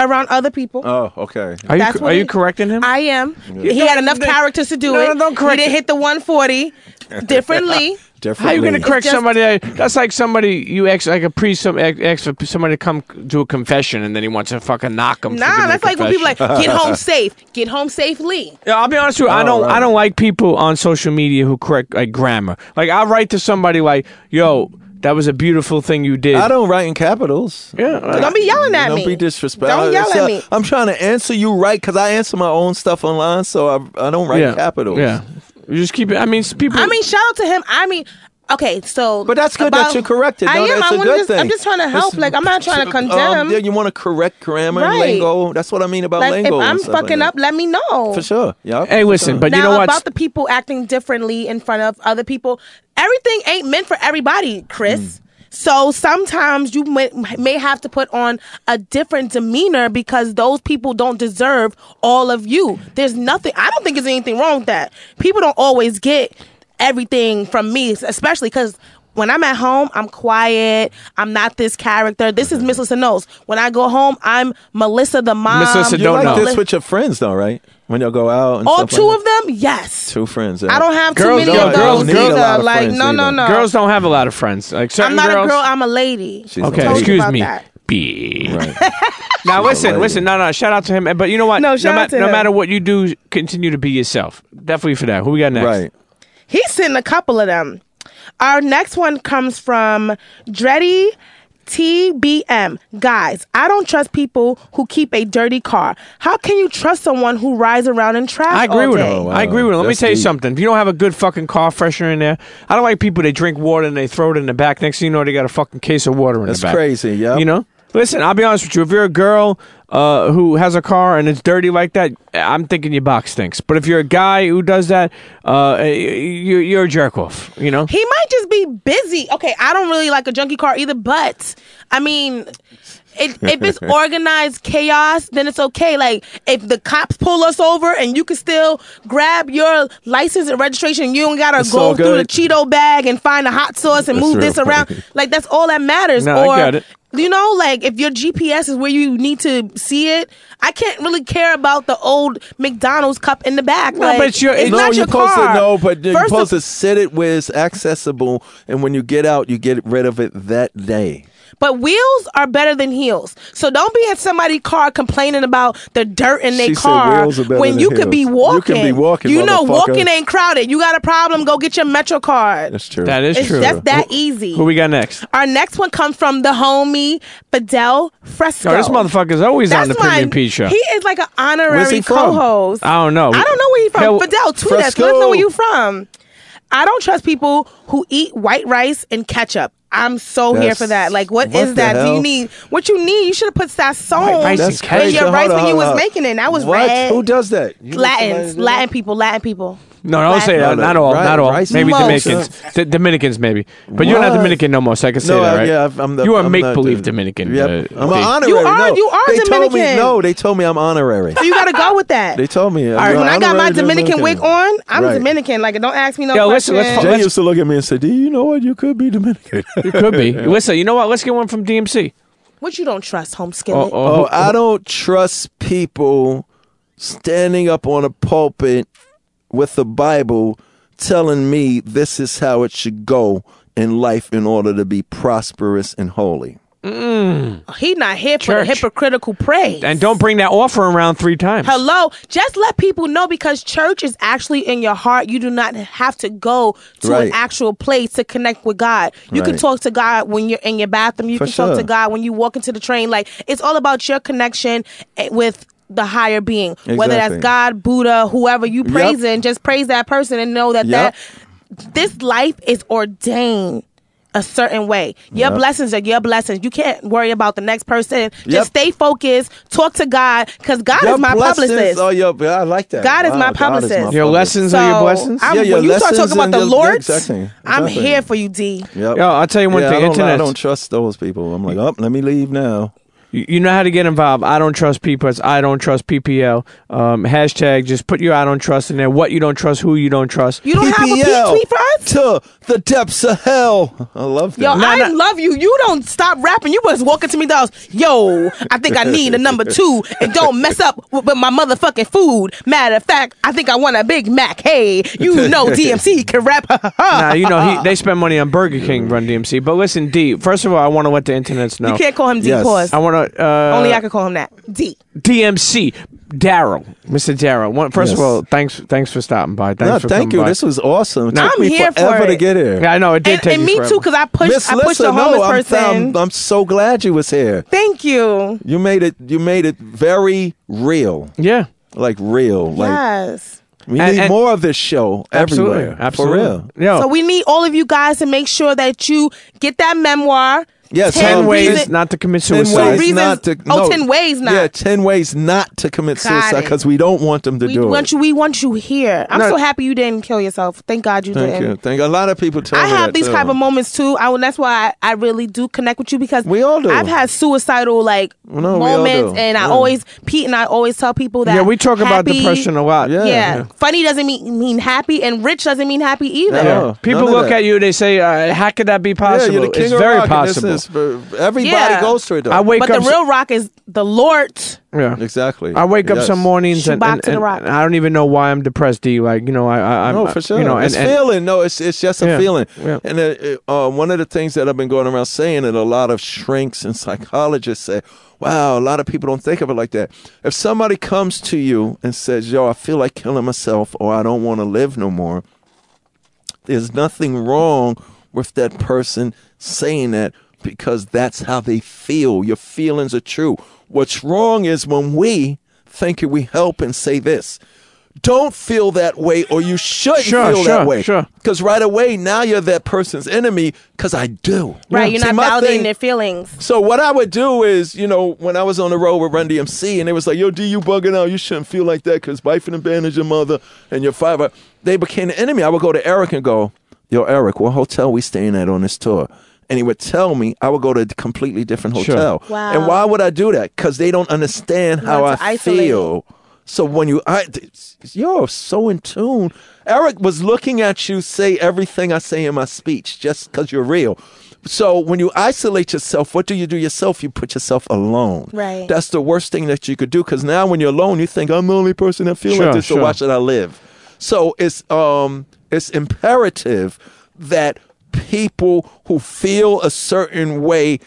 Speaker 2: around other people.
Speaker 4: Oh, okay.
Speaker 1: are you are
Speaker 2: what
Speaker 1: you correcting him?
Speaker 2: I am. He had enough
Speaker 1: don't-
Speaker 2: characters to do
Speaker 1: no,
Speaker 2: it.
Speaker 1: no, don't correct
Speaker 2: he didn't
Speaker 1: it.
Speaker 2: hit the 140 <laughs> differently.
Speaker 4: Differently.
Speaker 1: How you going to correct
Speaker 2: just-
Speaker 1: somebody? that- That's like somebody you ask like a priest some ask ask for somebody to come do a confession and then he wants to fucking knock him. for
Speaker 2: Nah, that's like when people
Speaker 1: confession.
Speaker 2: like get home safe, get home safely.
Speaker 1: Yeah, I'll be honest with you. I
Speaker 4: Oh,
Speaker 1: don't.
Speaker 4: right.
Speaker 1: I don't like people on social media who correct like grammar. Like I'll write to somebody like, "Yo, That was a beautiful thing you did.
Speaker 4: I don't write in capitals.
Speaker 1: Yeah, uh,
Speaker 2: Don't be yelling at
Speaker 4: don't
Speaker 2: me.
Speaker 4: be disrespectful.
Speaker 2: Don't yell at me.
Speaker 4: I'm trying to answer you right because I answer my own stuff online, so I, I don't write
Speaker 1: yeah,
Speaker 4: in capitals.
Speaker 1: Yeah, you just keep it. I mean, people.
Speaker 2: I mean, shout out to him. I mean, okay, so
Speaker 4: But that's good
Speaker 2: about-
Speaker 4: that you corrected.
Speaker 2: I
Speaker 4: No,
Speaker 2: am.
Speaker 4: that's
Speaker 2: I
Speaker 4: a
Speaker 2: wanna
Speaker 4: good
Speaker 2: just,
Speaker 4: thing.
Speaker 2: I'm just trying to help.
Speaker 4: It's-
Speaker 2: like I'm not trying to condemn.
Speaker 4: Um, yeah, you want to correct grammar and lingo. That's what I mean about
Speaker 2: like
Speaker 4: lingo.
Speaker 2: if I'm
Speaker 4: stuff like
Speaker 2: fucking up, let me know.
Speaker 4: for sure. Yeah.
Speaker 1: hey, listen, but
Speaker 2: now
Speaker 1: you know what?
Speaker 2: Now about the people acting differently in front of other people, everything ain't meant for everybody, Chris.
Speaker 4: Mm.
Speaker 2: So sometimes you may, may have to put on a different demeanor because those people don't deserve all of you. There's nothing. I don't think there's anything wrong with that. People don't always get everything from me, especially because. When I'm at home, I'm quiet. I'm not this character. This is Miss Lissa knows. When I go home, I'm Melissa the mom.
Speaker 1: Miss Lissa
Speaker 4: you
Speaker 1: don't
Speaker 4: like
Speaker 1: know.
Speaker 4: this with your friends, though, right? When y'all go out. And
Speaker 2: All
Speaker 4: stuff
Speaker 2: two
Speaker 4: like
Speaker 2: of them, yes.
Speaker 4: that? Two friends. yeah.
Speaker 2: I don't have
Speaker 1: Girls
Speaker 2: too many
Speaker 1: don't-
Speaker 2: of
Speaker 1: girls
Speaker 2: those
Speaker 1: need a
Speaker 2: either.
Speaker 4: lot of
Speaker 2: like
Speaker 4: friends
Speaker 2: no, no,
Speaker 4: either.
Speaker 2: no.
Speaker 1: Girls don't have a lot of friends. Like certain
Speaker 2: I'm not
Speaker 1: girls.
Speaker 2: a girl. I'm a lady.
Speaker 4: She's
Speaker 1: okay,
Speaker 4: a
Speaker 2: told you
Speaker 1: excuse
Speaker 2: about
Speaker 1: me.
Speaker 2: that.
Speaker 1: B.
Speaker 4: Right. <laughs>
Speaker 1: Now listen,
Speaker 4: lady.
Speaker 1: listen. No, no. Shout out to him. But you know what?
Speaker 2: No, shout
Speaker 1: ma-
Speaker 2: out to
Speaker 1: no
Speaker 2: him.
Speaker 1: matter what you do, continue to be yourself. Definitely for that. Who we got next?
Speaker 4: right.
Speaker 2: He's sending a couple of them. Our next one comes from Dreddy TBM. Guys, I don't trust people who keep a dirty car. How can you trust someone who rides around in trash?
Speaker 1: I agree
Speaker 2: all
Speaker 1: with
Speaker 2: day?
Speaker 1: him.
Speaker 4: wow.
Speaker 1: I agree with him. Let me
Speaker 4: That's
Speaker 1: tell you
Speaker 4: deep.
Speaker 1: something. If you don't have a good fucking car freshener in there, I don't like people that drink water and they throw it in the back. Next thing you know, they got a fucking case of water in
Speaker 4: That's
Speaker 1: the back.
Speaker 4: crazy, yeah.
Speaker 1: You know. Listen, I'll be honest with you. If you're a girl uh, who has a car and it's dirty like that, I'm thinking your box stinks. But if you're a guy who does that, uh, you, you're a jerk off. You know.
Speaker 2: He might just be busy. Okay, I don't really like a junkie car either, but I mean, it, if it's <laughs> organized chaos, then it's okay. Like if the cops pull us over and you can still grab your license and registration, you don't gotta
Speaker 4: It's
Speaker 2: go through the. Cheeto bag and find a hot sauce and
Speaker 4: That's
Speaker 2: move
Speaker 4: real
Speaker 2: this around. Like that's all that matters.
Speaker 1: No, I
Speaker 2: or
Speaker 1: get it.
Speaker 2: You know, like if your GPS is where you need to see it, I can't really care about the old McDonald's cup in the back.
Speaker 1: No,
Speaker 2: like,
Speaker 1: but it's your-
Speaker 2: it's
Speaker 1: no,
Speaker 2: not
Speaker 4: you're
Speaker 2: your
Speaker 4: supposed
Speaker 2: car.
Speaker 4: to no, but you're
Speaker 2: First
Speaker 4: supposed
Speaker 2: of-
Speaker 4: to sit it where it's accessible, and when you get out, you get rid of it that day.
Speaker 2: But wheels are better than heels. So don't be in somebody's car complaining about the dirt in their car
Speaker 4: wheels are better
Speaker 2: when
Speaker 4: than
Speaker 2: you could be walking.
Speaker 4: You can be walking,
Speaker 2: You know, walking ain't crowded. You got a problem? Go get your Metro card.
Speaker 4: That's true.
Speaker 1: That is
Speaker 2: It's
Speaker 1: true.
Speaker 2: just that
Speaker 1: Who-
Speaker 2: easy.
Speaker 1: Who we got next?
Speaker 2: Our next one comes from the homie Fidel Fresco.
Speaker 1: Yo, this motherfucker's always on
Speaker 2: That's
Speaker 1: the Premium
Speaker 2: my-
Speaker 1: Pete show.
Speaker 2: He is like an honorary co-host.
Speaker 1: I don't know.
Speaker 2: I don't know where you from.
Speaker 1: Hell,
Speaker 2: Fidel, tweet us. Let us know where you from. I don't trust people who eat white rice and ketchup. I'm so here for that. Like, what
Speaker 4: what
Speaker 2: is
Speaker 4: the
Speaker 2: that? Do you need what you need? You should have put sazon
Speaker 1: White rice
Speaker 4: That's
Speaker 1: and
Speaker 2: in
Speaker 4: crazy.
Speaker 2: your rice
Speaker 4: on,
Speaker 2: when you was
Speaker 4: on.
Speaker 2: making it. And That was
Speaker 4: what?
Speaker 2: red.
Speaker 4: Who does that? You
Speaker 2: Latins,
Speaker 4: do
Speaker 2: Latin
Speaker 4: that?
Speaker 2: people, Latin people.
Speaker 1: No, I don't say that.
Speaker 4: No,
Speaker 1: Not
Speaker 4: no,
Speaker 1: all.
Speaker 4: right,
Speaker 1: Not all.
Speaker 4: rice
Speaker 1: Maybe
Speaker 2: and
Speaker 1: Dominicans. D- Dominicans, maybe. But you're not Dominican no more, so I can say
Speaker 4: No,
Speaker 1: that,
Speaker 4: I-
Speaker 1: right?
Speaker 4: yeah, I'm the,
Speaker 1: you are make believe Dominican.
Speaker 4: Yep.
Speaker 1: uh,
Speaker 4: I'm an honorary.
Speaker 2: You are-
Speaker 4: no.
Speaker 2: you are
Speaker 4: they Told me,
Speaker 2: Dominican.
Speaker 4: no, they told me I'm honorary.
Speaker 2: So you got to go with that.
Speaker 4: They told me.
Speaker 2: All right, when I got my Dominican wig on, I'm
Speaker 4: Right.
Speaker 2: Dominican. Like, don't ask me no
Speaker 1: Yo, listen,
Speaker 2: questions.
Speaker 1: let's
Speaker 4: Jay
Speaker 1: Let's-
Speaker 4: used to look at me and say, "Do you know what? You could be Dominican." <laughs>
Speaker 1: You could be. <laughs> Listen, you know what? Let's get one from DMC.
Speaker 2: What you don't trust, home
Speaker 1: Oh,
Speaker 2: skillet?
Speaker 4: Oh, oh I don't trust people standing up on a pulpit with the Bible telling me this is how it should go in life in order to be prosperous and holy.
Speaker 2: He not here for the hypocritical praise.
Speaker 1: And don't bring that offer around three times.
Speaker 2: Hello, just let people know because church is actually in your heart. You do not have to go to
Speaker 4: Right.
Speaker 2: an actual place to connect with God. You can talk to God when you're in your bathroom. You
Speaker 4: For
Speaker 2: can talk to. God when you walk into the train. Like it's all about your connection eh, with the higher being. Whether that's God, Buddha, whoever you
Speaker 4: Yep.
Speaker 2: praising, just praise that person and know that
Speaker 4: Yep.
Speaker 2: that this life is ordained a certain way. Your
Speaker 4: Yep.
Speaker 2: blessings are your blessings. You can't worry about the next person. Just
Speaker 4: Yep.
Speaker 2: stay focused. Talk to God because God
Speaker 4: Your
Speaker 2: is my
Speaker 4: blessings
Speaker 2: publicist.
Speaker 4: are your- I like that.
Speaker 2: God is my
Speaker 4: Wow,
Speaker 2: publicist.
Speaker 4: my
Speaker 1: Your
Speaker 4: publicist.
Speaker 1: lessons are your blessings?
Speaker 2: I'm,
Speaker 4: Yeah, your
Speaker 2: when you start talking about the
Speaker 4: your-
Speaker 2: Lord's,
Speaker 4: exactly,
Speaker 2: I'm
Speaker 4: exactly.
Speaker 2: here for you, D.
Speaker 4: Yep.
Speaker 1: Yo, I'll tell you one
Speaker 4: Yeah,
Speaker 1: thing.
Speaker 4: I don't, I don't trust those people. I'm like, oh, let me leave now.
Speaker 1: You know how to get involved. I don't trust. It's I don't trust PPL. Um, hashtag just put your I don't trust in there. What you don't trust, who you don't trust.
Speaker 2: You don't have a
Speaker 4: PPL
Speaker 2: tweet for us?
Speaker 4: to the depths of hell. I love that.
Speaker 2: Yo,
Speaker 1: Nah,
Speaker 2: I
Speaker 1: nah.
Speaker 2: love you. You don't stop rapping. You was walking to me down. Yo, I think I need a number two, and don't mess up with, with my motherfucking food. Matter of fact, I think I want a Big Mac. Hey, you know <laughs> DMC can rap. <laughs>
Speaker 1: Nah, you know he, they spend money on Burger King, Run DMC. But listen, D. First of all, I want to let the internets know.
Speaker 2: You can't call him D.
Speaker 4: Yes.
Speaker 2: Pause.
Speaker 1: I want to uh,
Speaker 2: Only I could call him that. D.
Speaker 1: DMC. Darryl, Mr. Darryl. One- First of all, thanks thanks for stopping by. Thanks
Speaker 4: No,
Speaker 1: for
Speaker 4: thank you.
Speaker 1: by.
Speaker 4: This was awesome. It took
Speaker 2: I'm
Speaker 4: me
Speaker 2: here for
Speaker 4: forever to get here.
Speaker 1: yeah, I know it did
Speaker 2: And,
Speaker 1: take
Speaker 2: and
Speaker 1: you
Speaker 2: me
Speaker 1: forever.
Speaker 2: too, because I pushed
Speaker 4: Miss
Speaker 2: I pushed
Speaker 4: Lissa,
Speaker 2: a homeless
Speaker 4: no, I'm,
Speaker 2: person.
Speaker 4: I'm, I'm so glad you was here.
Speaker 2: Thank you.
Speaker 4: You made it. You made it very real,
Speaker 1: yeah,
Speaker 4: like real. Like
Speaker 2: yes.
Speaker 4: we
Speaker 1: And-
Speaker 4: need
Speaker 1: and-
Speaker 4: more of this show
Speaker 1: absolutely,
Speaker 4: everywhere.
Speaker 1: absolutely.
Speaker 4: For real.
Speaker 1: Yo,
Speaker 2: So we need all of you guys to make sure that you get that memoir.
Speaker 4: Yes,
Speaker 1: ten
Speaker 4: um,
Speaker 1: ways
Speaker 2: reason-
Speaker 1: not to commit
Speaker 4: Ten
Speaker 1: suicide.
Speaker 4: ways
Speaker 2: reasons-
Speaker 4: not to.
Speaker 2: oh,
Speaker 4: no.
Speaker 2: 10 ways not.
Speaker 4: Yeah, ten ways not to commit
Speaker 2: Got
Speaker 4: suicide because we don't want them to
Speaker 2: We
Speaker 4: do
Speaker 2: want
Speaker 4: it.
Speaker 2: you. We want you here. I'm
Speaker 1: No.
Speaker 2: so happy you didn't kill yourself. Thank God you
Speaker 4: Thank
Speaker 2: didn't.
Speaker 4: you. Thank you. A lot of people tell
Speaker 2: I
Speaker 4: me
Speaker 2: have
Speaker 4: that
Speaker 2: these
Speaker 4: too.
Speaker 2: type of moments too. I, that's why I, I really do connect with you because
Speaker 4: We all do.
Speaker 2: I've had suicidal like
Speaker 4: No,
Speaker 2: moments, and I
Speaker 4: Yeah.
Speaker 2: always Pete and I always tell people that
Speaker 1: yeah, we talk about depression a lot.
Speaker 4: Yeah.
Speaker 2: Yeah. funny doesn't mean mean happy, and rich doesn't mean happy either.
Speaker 4: No.
Speaker 1: Yeah. People
Speaker 4: none
Speaker 1: look at you, and they say, uh, "How could that be possible?"
Speaker 4: Yeah, you're the king
Speaker 1: it's
Speaker 4: of
Speaker 1: very
Speaker 4: rock,
Speaker 1: possible.
Speaker 4: Is for- everybody
Speaker 2: Yeah.
Speaker 4: goes through it. Though.
Speaker 1: I wake
Speaker 2: But
Speaker 1: up.
Speaker 2: the real rock is the Lord.
Speaker 1: yeah.
Speaker 4: exactly.
Speaker 1: I wake up
Speaker 4: Yes.
Speaker 1: some mornings and,
Speaker 2: Shoebox
Speaker 1: and,
Speaker 2: to the
Speaker 1: and
Speaker 2: rock.
Speaker 1: I don't even know why I'm depressed. D like you know I I I'm,
Speaker 4: No, for sure.
Speaker 1: You know, and,
Speaker 4: it's
Speaker 1: and-
Speaker 4: feeling. No, it's it's just a
Speaker 1: Yeah,
Speaker 4: feeling.
Speaker 1: yeah.
Speaker 4: And uh, uh, one of the things that I've been going around saying that a lot of shrinks and psychologists say, "Wow, a lot of people don't think of it like that." If somebody comes to you and says, "Yo, I feel like killing myself," or "I don't want to live no more," there's nothing wrong with that person saying that because that's how they feel. Your feelings are true. What's wrong is when we think we help and say this. Don't feel that way, or you shouldn't
Speaker 1: Sure,
Speaker 4: feel
Speaker 1: sure,
Speaker 4: that way.
Speaker 1: sure.
Speaker 4: Because right away, now you're that person's enemy. Because I do.
Speaker 2: Right, you're
Speaker 4: See,
Speaker 2: not
Speaker 4: my
Speaker 2: validating
Speaker 4: thing-
Speaker 2: their feelings.
Speaker 4: so what I would do is, you know, when I was on the road with Run DMC, and they was like, "Yo, D, you bugging out? You shouldn't feel like that because wife and abandoned your mother and your father." They became the enemy. I would go to Eric and go, "Yo, Eric, what hotel we staying at on this tour?" And he would tell me I would go to a completely different hotel.
Speaker 1: Sure.
Speaker 4: hotel.
Speaker 2: Wow.
Speaker 4: And why would I do that? Because they don't understand how
Speaker 2: want to
Speaker 4: I
Speaker 2: isolate.
Speaker 4: feel. So when you, I, you're so in tune. Eric was looking at you say everything I say in my speech just because you're real. So when you isolate yourself, what do you do yourself? You put yourself alone.
Speaker 2: Right.
Speaker 4: That's the worst thing that you could do because now when you're alone, you think I'm the only person that feels
Speaker 1: Sure,
Speaker 4: like this. So why should I live? So it's um it's imperative that people who feel a certain way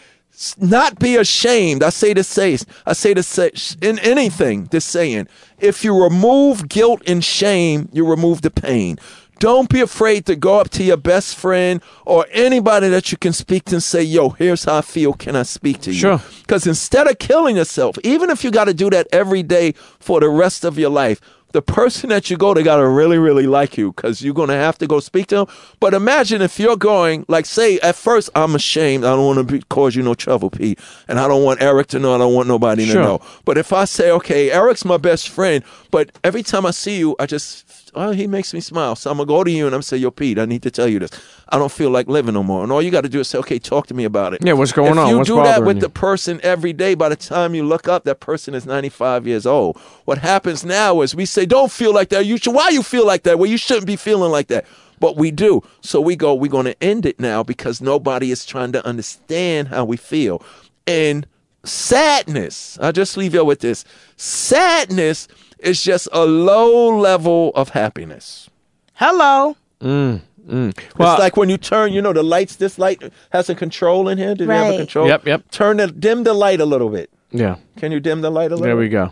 Speaker 4: not be ashamed. I say to say, I say to say in anything, this saying, if you remove guilt and shame, you remove the pain. Don't be afraid to go up to your best friend or anybody that you can speak to and say, yo, here's how I feel. Can I speak to you?
Speaker 1: Sure.
Speaker 4: Because instead of killing yourself, even if you got to do that every day for the rest of your life, the person that you go to got to really, really like you because you're going to have to go speak to them. But imagine if you're going, like, say, at first, I'm ashamed. I don't want to cause you no trouble, Pete. And I don't want Eric to know. I don't want nobody
Speaker 1: Sure.
Speaker 4: to know. But if I say, okay, Eric's my best friend, but every time I see you, I just, oh, he makes me smile. So I'm going to go to you and I'm say, yo, Pete, I need to tell you this. I don't feel like living no more. And all you got to do is say, okay, talk to me about it.
Speaker 1: Yeah, what's going
Speaker 4: if
Speaker 1: on?
Speaker 4: you
Speaker 1: What's
Speaker 4: do that with
Speaker 1: you?
Speaker 4: the person every day, by the time you look up, that person is 95 years old. What happens now is we say, don't feel like that. You should, why you feel like that? Well, you shouldn't be feeling like that. But we do. So we go, we're going to end it now because nobody is trying to understand how we feel. And sadness, I'll just leave you with this sadness is just a low level of happiness.
Speaker 2: Hello. Mm, mm.
Speaker 1: Well,
Speaker 4: it's like when you turn, you know, the lights, this light has a control in here. Did you have a control?
Speaker 1: Yep, yep.
Speaker 4: Turn the, dim the light a little bit.
Speaker 1: yeah.
Speaker 4: Can you dim the light a little?
Speaker 1: There we go.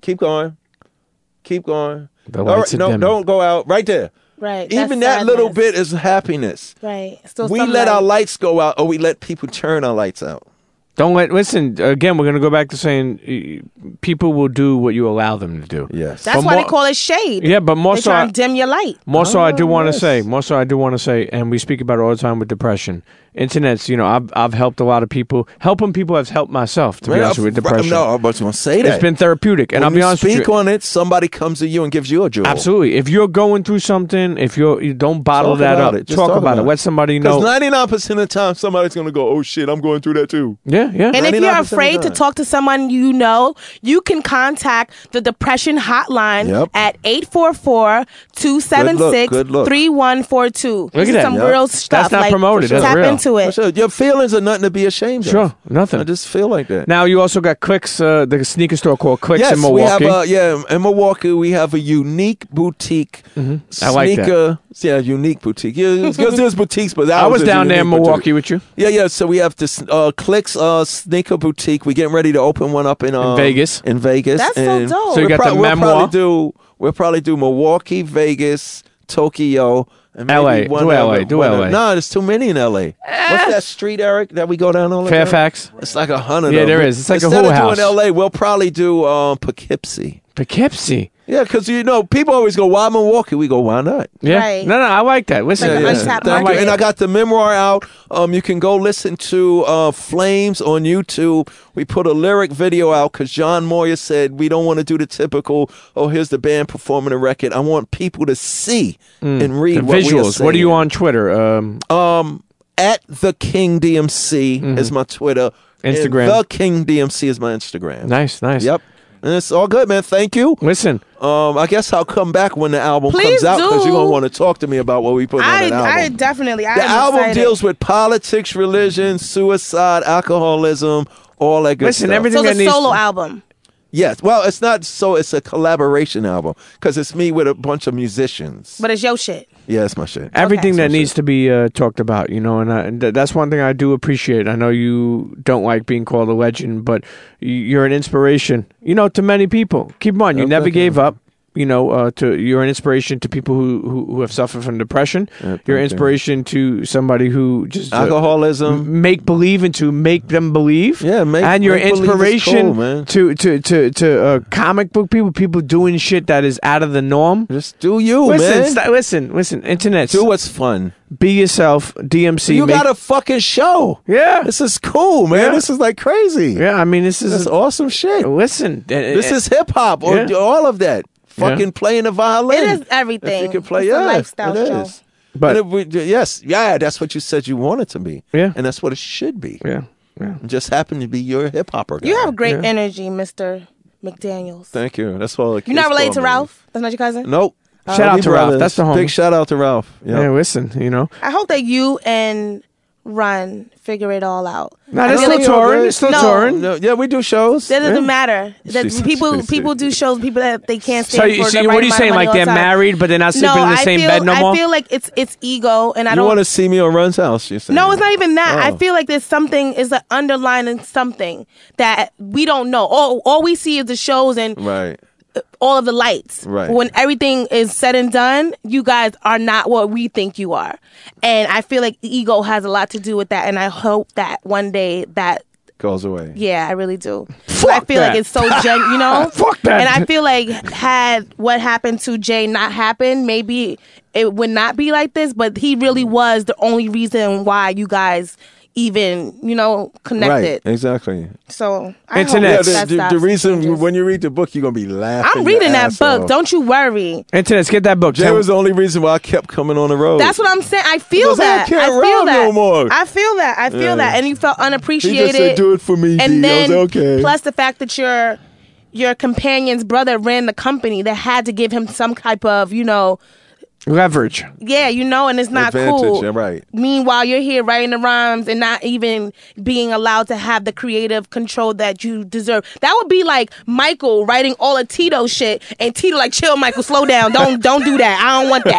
Speaker 4: Keep going. Keep going.
Speaker 1: The
Speaker 4: All
Speaker 1: lights are
Speaker 4: no,
Speaker 1: dimming.
Speaker 4: don't go out. Right there.
Speaker 2: Right.
Speaker 4: Even
Speaker 2: that's
Speaker 4: that little bit is happiness.
Speaker 2: Right. Still
Speaker 4: we
Speaker 2: some
Speaker 4: let our lights go out, or we let people turn our lights out.
Speaker 1: Don't let listen again. We're going to go back to saying uh, people will do what you allow them to do.
Speaker 4: Yes.
Speaker 2: That's
Speaker 1: But
Speaker 2: why
Speaker 1: more-
Speaker 2: they call it shade.
Speaker 1: Yeah, but more
Speaker 2: They
Speaker 1: so,
Speaker 2: try
Speaker 1: I,
Speaker 2: to dim your light.
Speaker 1: more so, I do
Speaker 4: Oh,
Speaker 1: want to
Speaker 4: yes.
Speaker 1: say, more so, I do want to say, and we speak about it all the time with depression. Internet's, you know, I've I've helped a lot of people. Helping people has helped myself. To be honest with you, with depression,
Speaker 4: No, I was going to say that.
Speaker 1: it's been therapeutic, and
Speaker 4: when
Speaker 1: I'll be honest
Speaker 4: speak
Speaker 1: with you.
Speaker 4: on it, somebody comes to you and gives you a jewel.
Speaker 1: Absolutely. If you're going through something, if you're you don't bottle
Speaker 4: Talk
Speaker 1: that up,
Speaker 4: it.
Speaker 1: Talk,
Speaker 4: talk
Speaker 1: about,
Speaker 4: about
Speaker 1: it.
Speaker 4: it.
Speaker 1: Let somebody know.
Speaker 4: Because ninety nine percent of the time, somebody's going to go, "Oh shit, I'm going through that too."
Speaker 1: yeah, yeah.
Speaker 2: And if you're afraid to talk to someone you know, you can contact the depression hotline
Speaker 4: Yep.
Speaker 2: at 844-276-3142.
Speaker 4: Good look, look.
Speaker 2: This
Speaker 1: at
Speaker 2: is
Speaker 1: that.
Speaker 2: some
Speaker 4: Yep.
Speaker 2: real
Speaker 1: That's not
Speaker 2: like,
Speaker 1: promoted. That's real.
Speaker 2: Into it.
Speaker 4: Sure, Your feelings are nothing to be ashamed of.
Speaker 1: Sure, nothing.
Speaker 4: I just feel like that.
Speaker 1: now you also got Clicks, uh, the sneaker store called Clicks
Speaker 4: yes,
Speaker 1: in Milwaukee.
Speaker 4: we have a yeah in Milwaukee. We have a unique boutique
Speaker 1: Mm-hmm. I like that.
Speaker 4: sneaker. Yeah, unique boutique. Yeah, <laughs> because there's boutiques, but
Speaker 1: I
Speaker 4: ours
Speaker 1: was down there in
Speaker 4: unique boutique.
Speaker 1: Milwaukee with you.
Speaker 4: Yeah, yeah. So we have this uh, clicks uh, sneaker boutique. We're getting ready to open one up in, um,
Speaker 1: Vegas.
Speaker 4: In Vegas.
Speaker 2: That's so dope.
Speaker 1: So you
Speaker 4: we'll
Speaker 1: got the
Speaker 4: we'll? Probably do, we'll probably do Milwaukee, Vegas, Tokyo, and
Speaker 1: LA. Do LA. Do LA.
Speaker 4: No, there's too many in LA. What's that street, Eric, that we go down all the time?
Speaker 1: Fairfax.
Speaker 4: It's like a hundred.
Speaker 1: Yeah, there is. It's like a
Speaker 4: Instead
Speaker 1: whole
Speaker 4: of
Speaker 1: house.
Speaker 4: doing LA, we'll probably do um, Poughkeepsie.
Speaker 1: Poughkeepsie.
Speaker 4: Yeah, because you know people always go, "Why Milwaukee?" We go, "Why not?"
Speaker 1: Yeah.
Speaker 2: Right.
Speaker 1: No, no, I like that. Listen,
Speaker 2: Like an
Speaker 4: Yeah,
Speaker 1: listen,
Speaker 2: untapped
Speaker 1: I
Speaker 4: Thank you. And. I got the memoir out. Um, you can go listen to uh, Flames on YouTube. We put a lyric video out because John Moyer said we don't want to do the typical. Oh, here's the band performing a record. I want people to see and read
Speaker 1: the
Speaker 4: what we are
Speaker 1: visuals. What are you on Twitter? Um,
Speaker 4: Um, at the King DMC is my Twitter. and
Speaker 1: Mm-hmm. Instagram.
Speaker 4: the King DMC is my Instagram.
Speaker 1: nice, nice.
Speaker 4: Yep. And it's all good, man. Thank you.
Speaker 1: Listen,
Speaker 4: Um, I guess I'll come back when the album
Speaker 2: Please
Speaker 4: comes out because you're gonna want to talk to me about what we put on
Speaker 2: I,
Speaker 4: an album.
Speaker 2: I definitely. I
Speaker 4: The album
Speaker 2: excited.
Speaker 4: deals with politics, religion, suicide, alcoholism, all that good
Speaker 1: Listen,
Speaker 4: stuff.
Speaker 1: everything-
Speaker 2: So
Speaker 1: that
Speaker 2: it's a
Speaker 1: needs
Speaker 2: solo
Speaker 1: to-
Speaker 2: album.
Speaker 4: Yes, well, it's not so. It's a collaboration album because it's me with a bunch of musicians.
Speaker 2: But it's your shit.
Speaker 4: Yeah, it's my shit.
Speaker 1: everything that needs
Speaker 4: shit.
Speaker 1: to be uh, talked about, you know, and, I, and th- that's one thing I do appreciate. I know you don't like being called a legend, but y- you're an inspiration, you know, to many people. Keep in mind, you never gave up. You know, uh, to you're an inspiration to people who, who, who have suffered from depression.
Speaker 4: Yeah,
Speaker 1: you're an inspiration to somebody who just uh,
Speaker 4: Alcoholism.
Speaker 1: make believe and to make them believe.
Speaker 4: Yeah, make-
Speaker 1: and your inspiration
Speaker 4: cool,
Speaker 1: to to to to uh, comic book people, people doing shit that is out of the norm.
Speaker 4: Just do you,
Speaker 1: Listen,
Speaker 4: man.
Speaker 1: st- listen, listen. Internet,
Speaker 4: do what's fun.
Speaker 1: be yourself. DMC.
Speaker 4: you
Speaker 1: make-
Speaker 4: got a fucking show.
Speaker 1: yeah,
Speaker 4: This is cool, man.
Speaker 1: Yeah.
Speaker 4: This is like crazy.
Speaker 1: yeah. I mean, this
Speaker 4: This
Speaker 1: is
Speaker 4: is awesome shit.
Speaker 1: listen.
Speaker 4: This is hip hop or
Speaker 1: Yeah.
Speaker 4: all of that. Fucking playing a violin.
Speaker 2: It is everything.
Speaker 4: If you can play,
Speaker 2: It's a lifestyle
Speaker 4: it
Speaker 2: show.
Speaker 4: is.
Speaker 1: But-
Speaker 4: And if we, yes, yeah, that's what you said you want it to be.
Speaker 1: Yeah.
Speaker 4: and that's what it should be.
Speaker 1: yeah, yeah.
Speaker 4: It just happened to be your hip hopper.
Speaker 2: You have great
Speaker 1: Yeah.
Speaker 2: energy, Mister McDaniel's.
Speaker 4: Thank you. That's all. the
Speaker 2: You're not related to
Speaker 4: me.
Speaker 2: Ralph. That's not your cousin.
Speaker 4: Nope.
Speaker 1: Shout out to Ralph.
Speaker 4: brothers.
Speaker 1: That's the homie.
Speaker 4: Big shout out to Ralph. Yeah.
Speaker 1: Yeah, listen. You know,
Speaker 2: I hope that you and Run figure it all out.
Speaker 1: no,
Speaker 2: I
Speaker 1: they're
Speaker 2: feel
Speaker 1: still
Speaker 2: like-
Speaker 1: touring. They're still
Speaker 2: No.
Speaker 1: touring.
Speaker 4: No, yeah, we do shows.
Speaker 2: That doesn't
Speaker 1: Yeah.
Speaker 2: matter. That people people do shows. People that they can't
Speaker 1: So,
Speaker 2: stand
Speaker 1: you,
Speaker 2: for
Speaker 1: so
Speaker 2: the
Speaker 1: what
Speaker 2: right
Speaker 1: are you saying? Like they're
Speaker 2: time.
Speaker 1: married, but they're not sleeping
Speaker 2: no,
Speaker 1: in the
Speaker 2: I
Speaker 1: same
Speaker 2: feel,
Speaker 1: bed no more.
Speaker 2: I feel like it's it's ego, and I
Speaker 4: You
Speaker 2: don't.
Speaker 4: want to see me on Run's house? You saying?
Speaker 2: no, it's not even that. I
Speaker 4: Oh.
Speaker 2: feel like there's something is an underlining something that we don't know. All all we see is the shows and
Speaker 4: Right.
Speaker 2: All of the lights.
Speaker 4: Right.
Speaker 2: When everything is said and done, you guys are not what we think you are. And I feel like ego has a lot to do with that. And I hope that one day that
Speaker 4: Goes away.
Speaker 2: yeah, I really do.
Speaker 1: Fuck
Speaker 2: I feel
Speaker 1: that.
Speaker 2: like it's so gen, you know. <laughs>
Speaker 1: Fuck that.
Speaker 2: And I feel like had what happened to Jay not happened, maybe it would not be like this. But he really was the only reason why you guys even you know connected.
Speaker 4: Right. Exactly.
Speaker 2: So I
Speaker 1: Internet.
Speaker 4: Yeah,
Speaker 2: hope
Speaker 4: the,
Speaker 2: that
Speaker 4: the,
Speaker 2: stops
Speaker 4: the reason
Speaker 2: changes.
Speaker 4: when you read the book, you're gonna be laughing.
Speaker 2: I'm
Speaker 4: your
Speaker 2: reading that
Speaker 4: ass
Speaker 2: book.
Speaker 4: off.
Speaker 2: Don't you worry.
Speaker 1: Internet, get that book.
Speaker 4: Jay
Speaker 1: Tell-
Speaker 4: was the only reason why I kept coming on the road.
Speaker 2: That's what I'm saying. I feel
Speaker 4: Because I
Speaker 2: that.
Speaker 4: can't
Speaker 2: I feel
Speaker 4: rap
Speaker 2: that.
Speaker 4: no more.
Speaker 2: I feel that. I feel
Speaker 4: Yeah.
Speaker 2: that. And you felt
Speaker 4: He
Speaker 2: unappreciated.
Speaker 4: just said, "Do it for me." D." I
Speaker 2: and
Speaker 4: was
Speaker 2: then
Speaker 4: okay.
Speaker 2: plus the fact that your your companion's brother ran the company that had to give him some type of you know
Speaker 1: leverage.
Speaker 2: yeah you know and it's not
Speaker 4: Advantage,
Speaker 2: cool
Speaker 4: yeah, right.
Speaker 2: meanwhile you're here writing the rhymes and not even being allowed to have the creative control that you deserve that would be like michael writing all of tito shit and tito like chill michael slow down don't don't do that i don't want that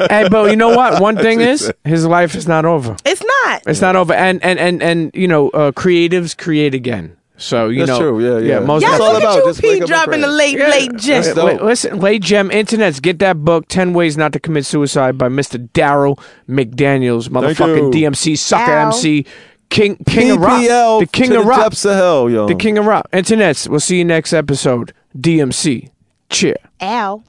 Speaker 2: <laughs>
Speaker 1: hey, but you know what? One thing is, his life is not over.
Speaker 2: it's not
Speaker 1: It's not over. And and and and you know, uh, creatives create again. So you
Speaker 4: That's
Speaker 1: know,
Speaker 4: true, yeah, yeah.
Speaker 1: most
Speaker 2: yeah
Speaker 4: That's all
Speaker 2: look
Speaker 4: about
Speaker 2: at you
Speaker 4: just wake
Speaker 2: Pete
Speaker 4: up and
Speaker 2: dropping the late
Speaker 1: Yeah.
Speaker 2: late gem
Speaker 4: That's
Speaker 1: Wait, listen, Late Gem Internets, get that book, 10 Ways Not to Commit Suicide by Mr. Darryl McDaniels, motherfucking. DMC, sucker
Speaker 2: Ow.
Speaker 1: MC, King King of Rock. The King of
Speaker 4: the
Speaker 1: Rock.
Speaker 4: depths of hell, yo.
Speaker 1: The King of Rock. Internets, we'll see you next episode. DMC. Cheer.
Speaker 2: ow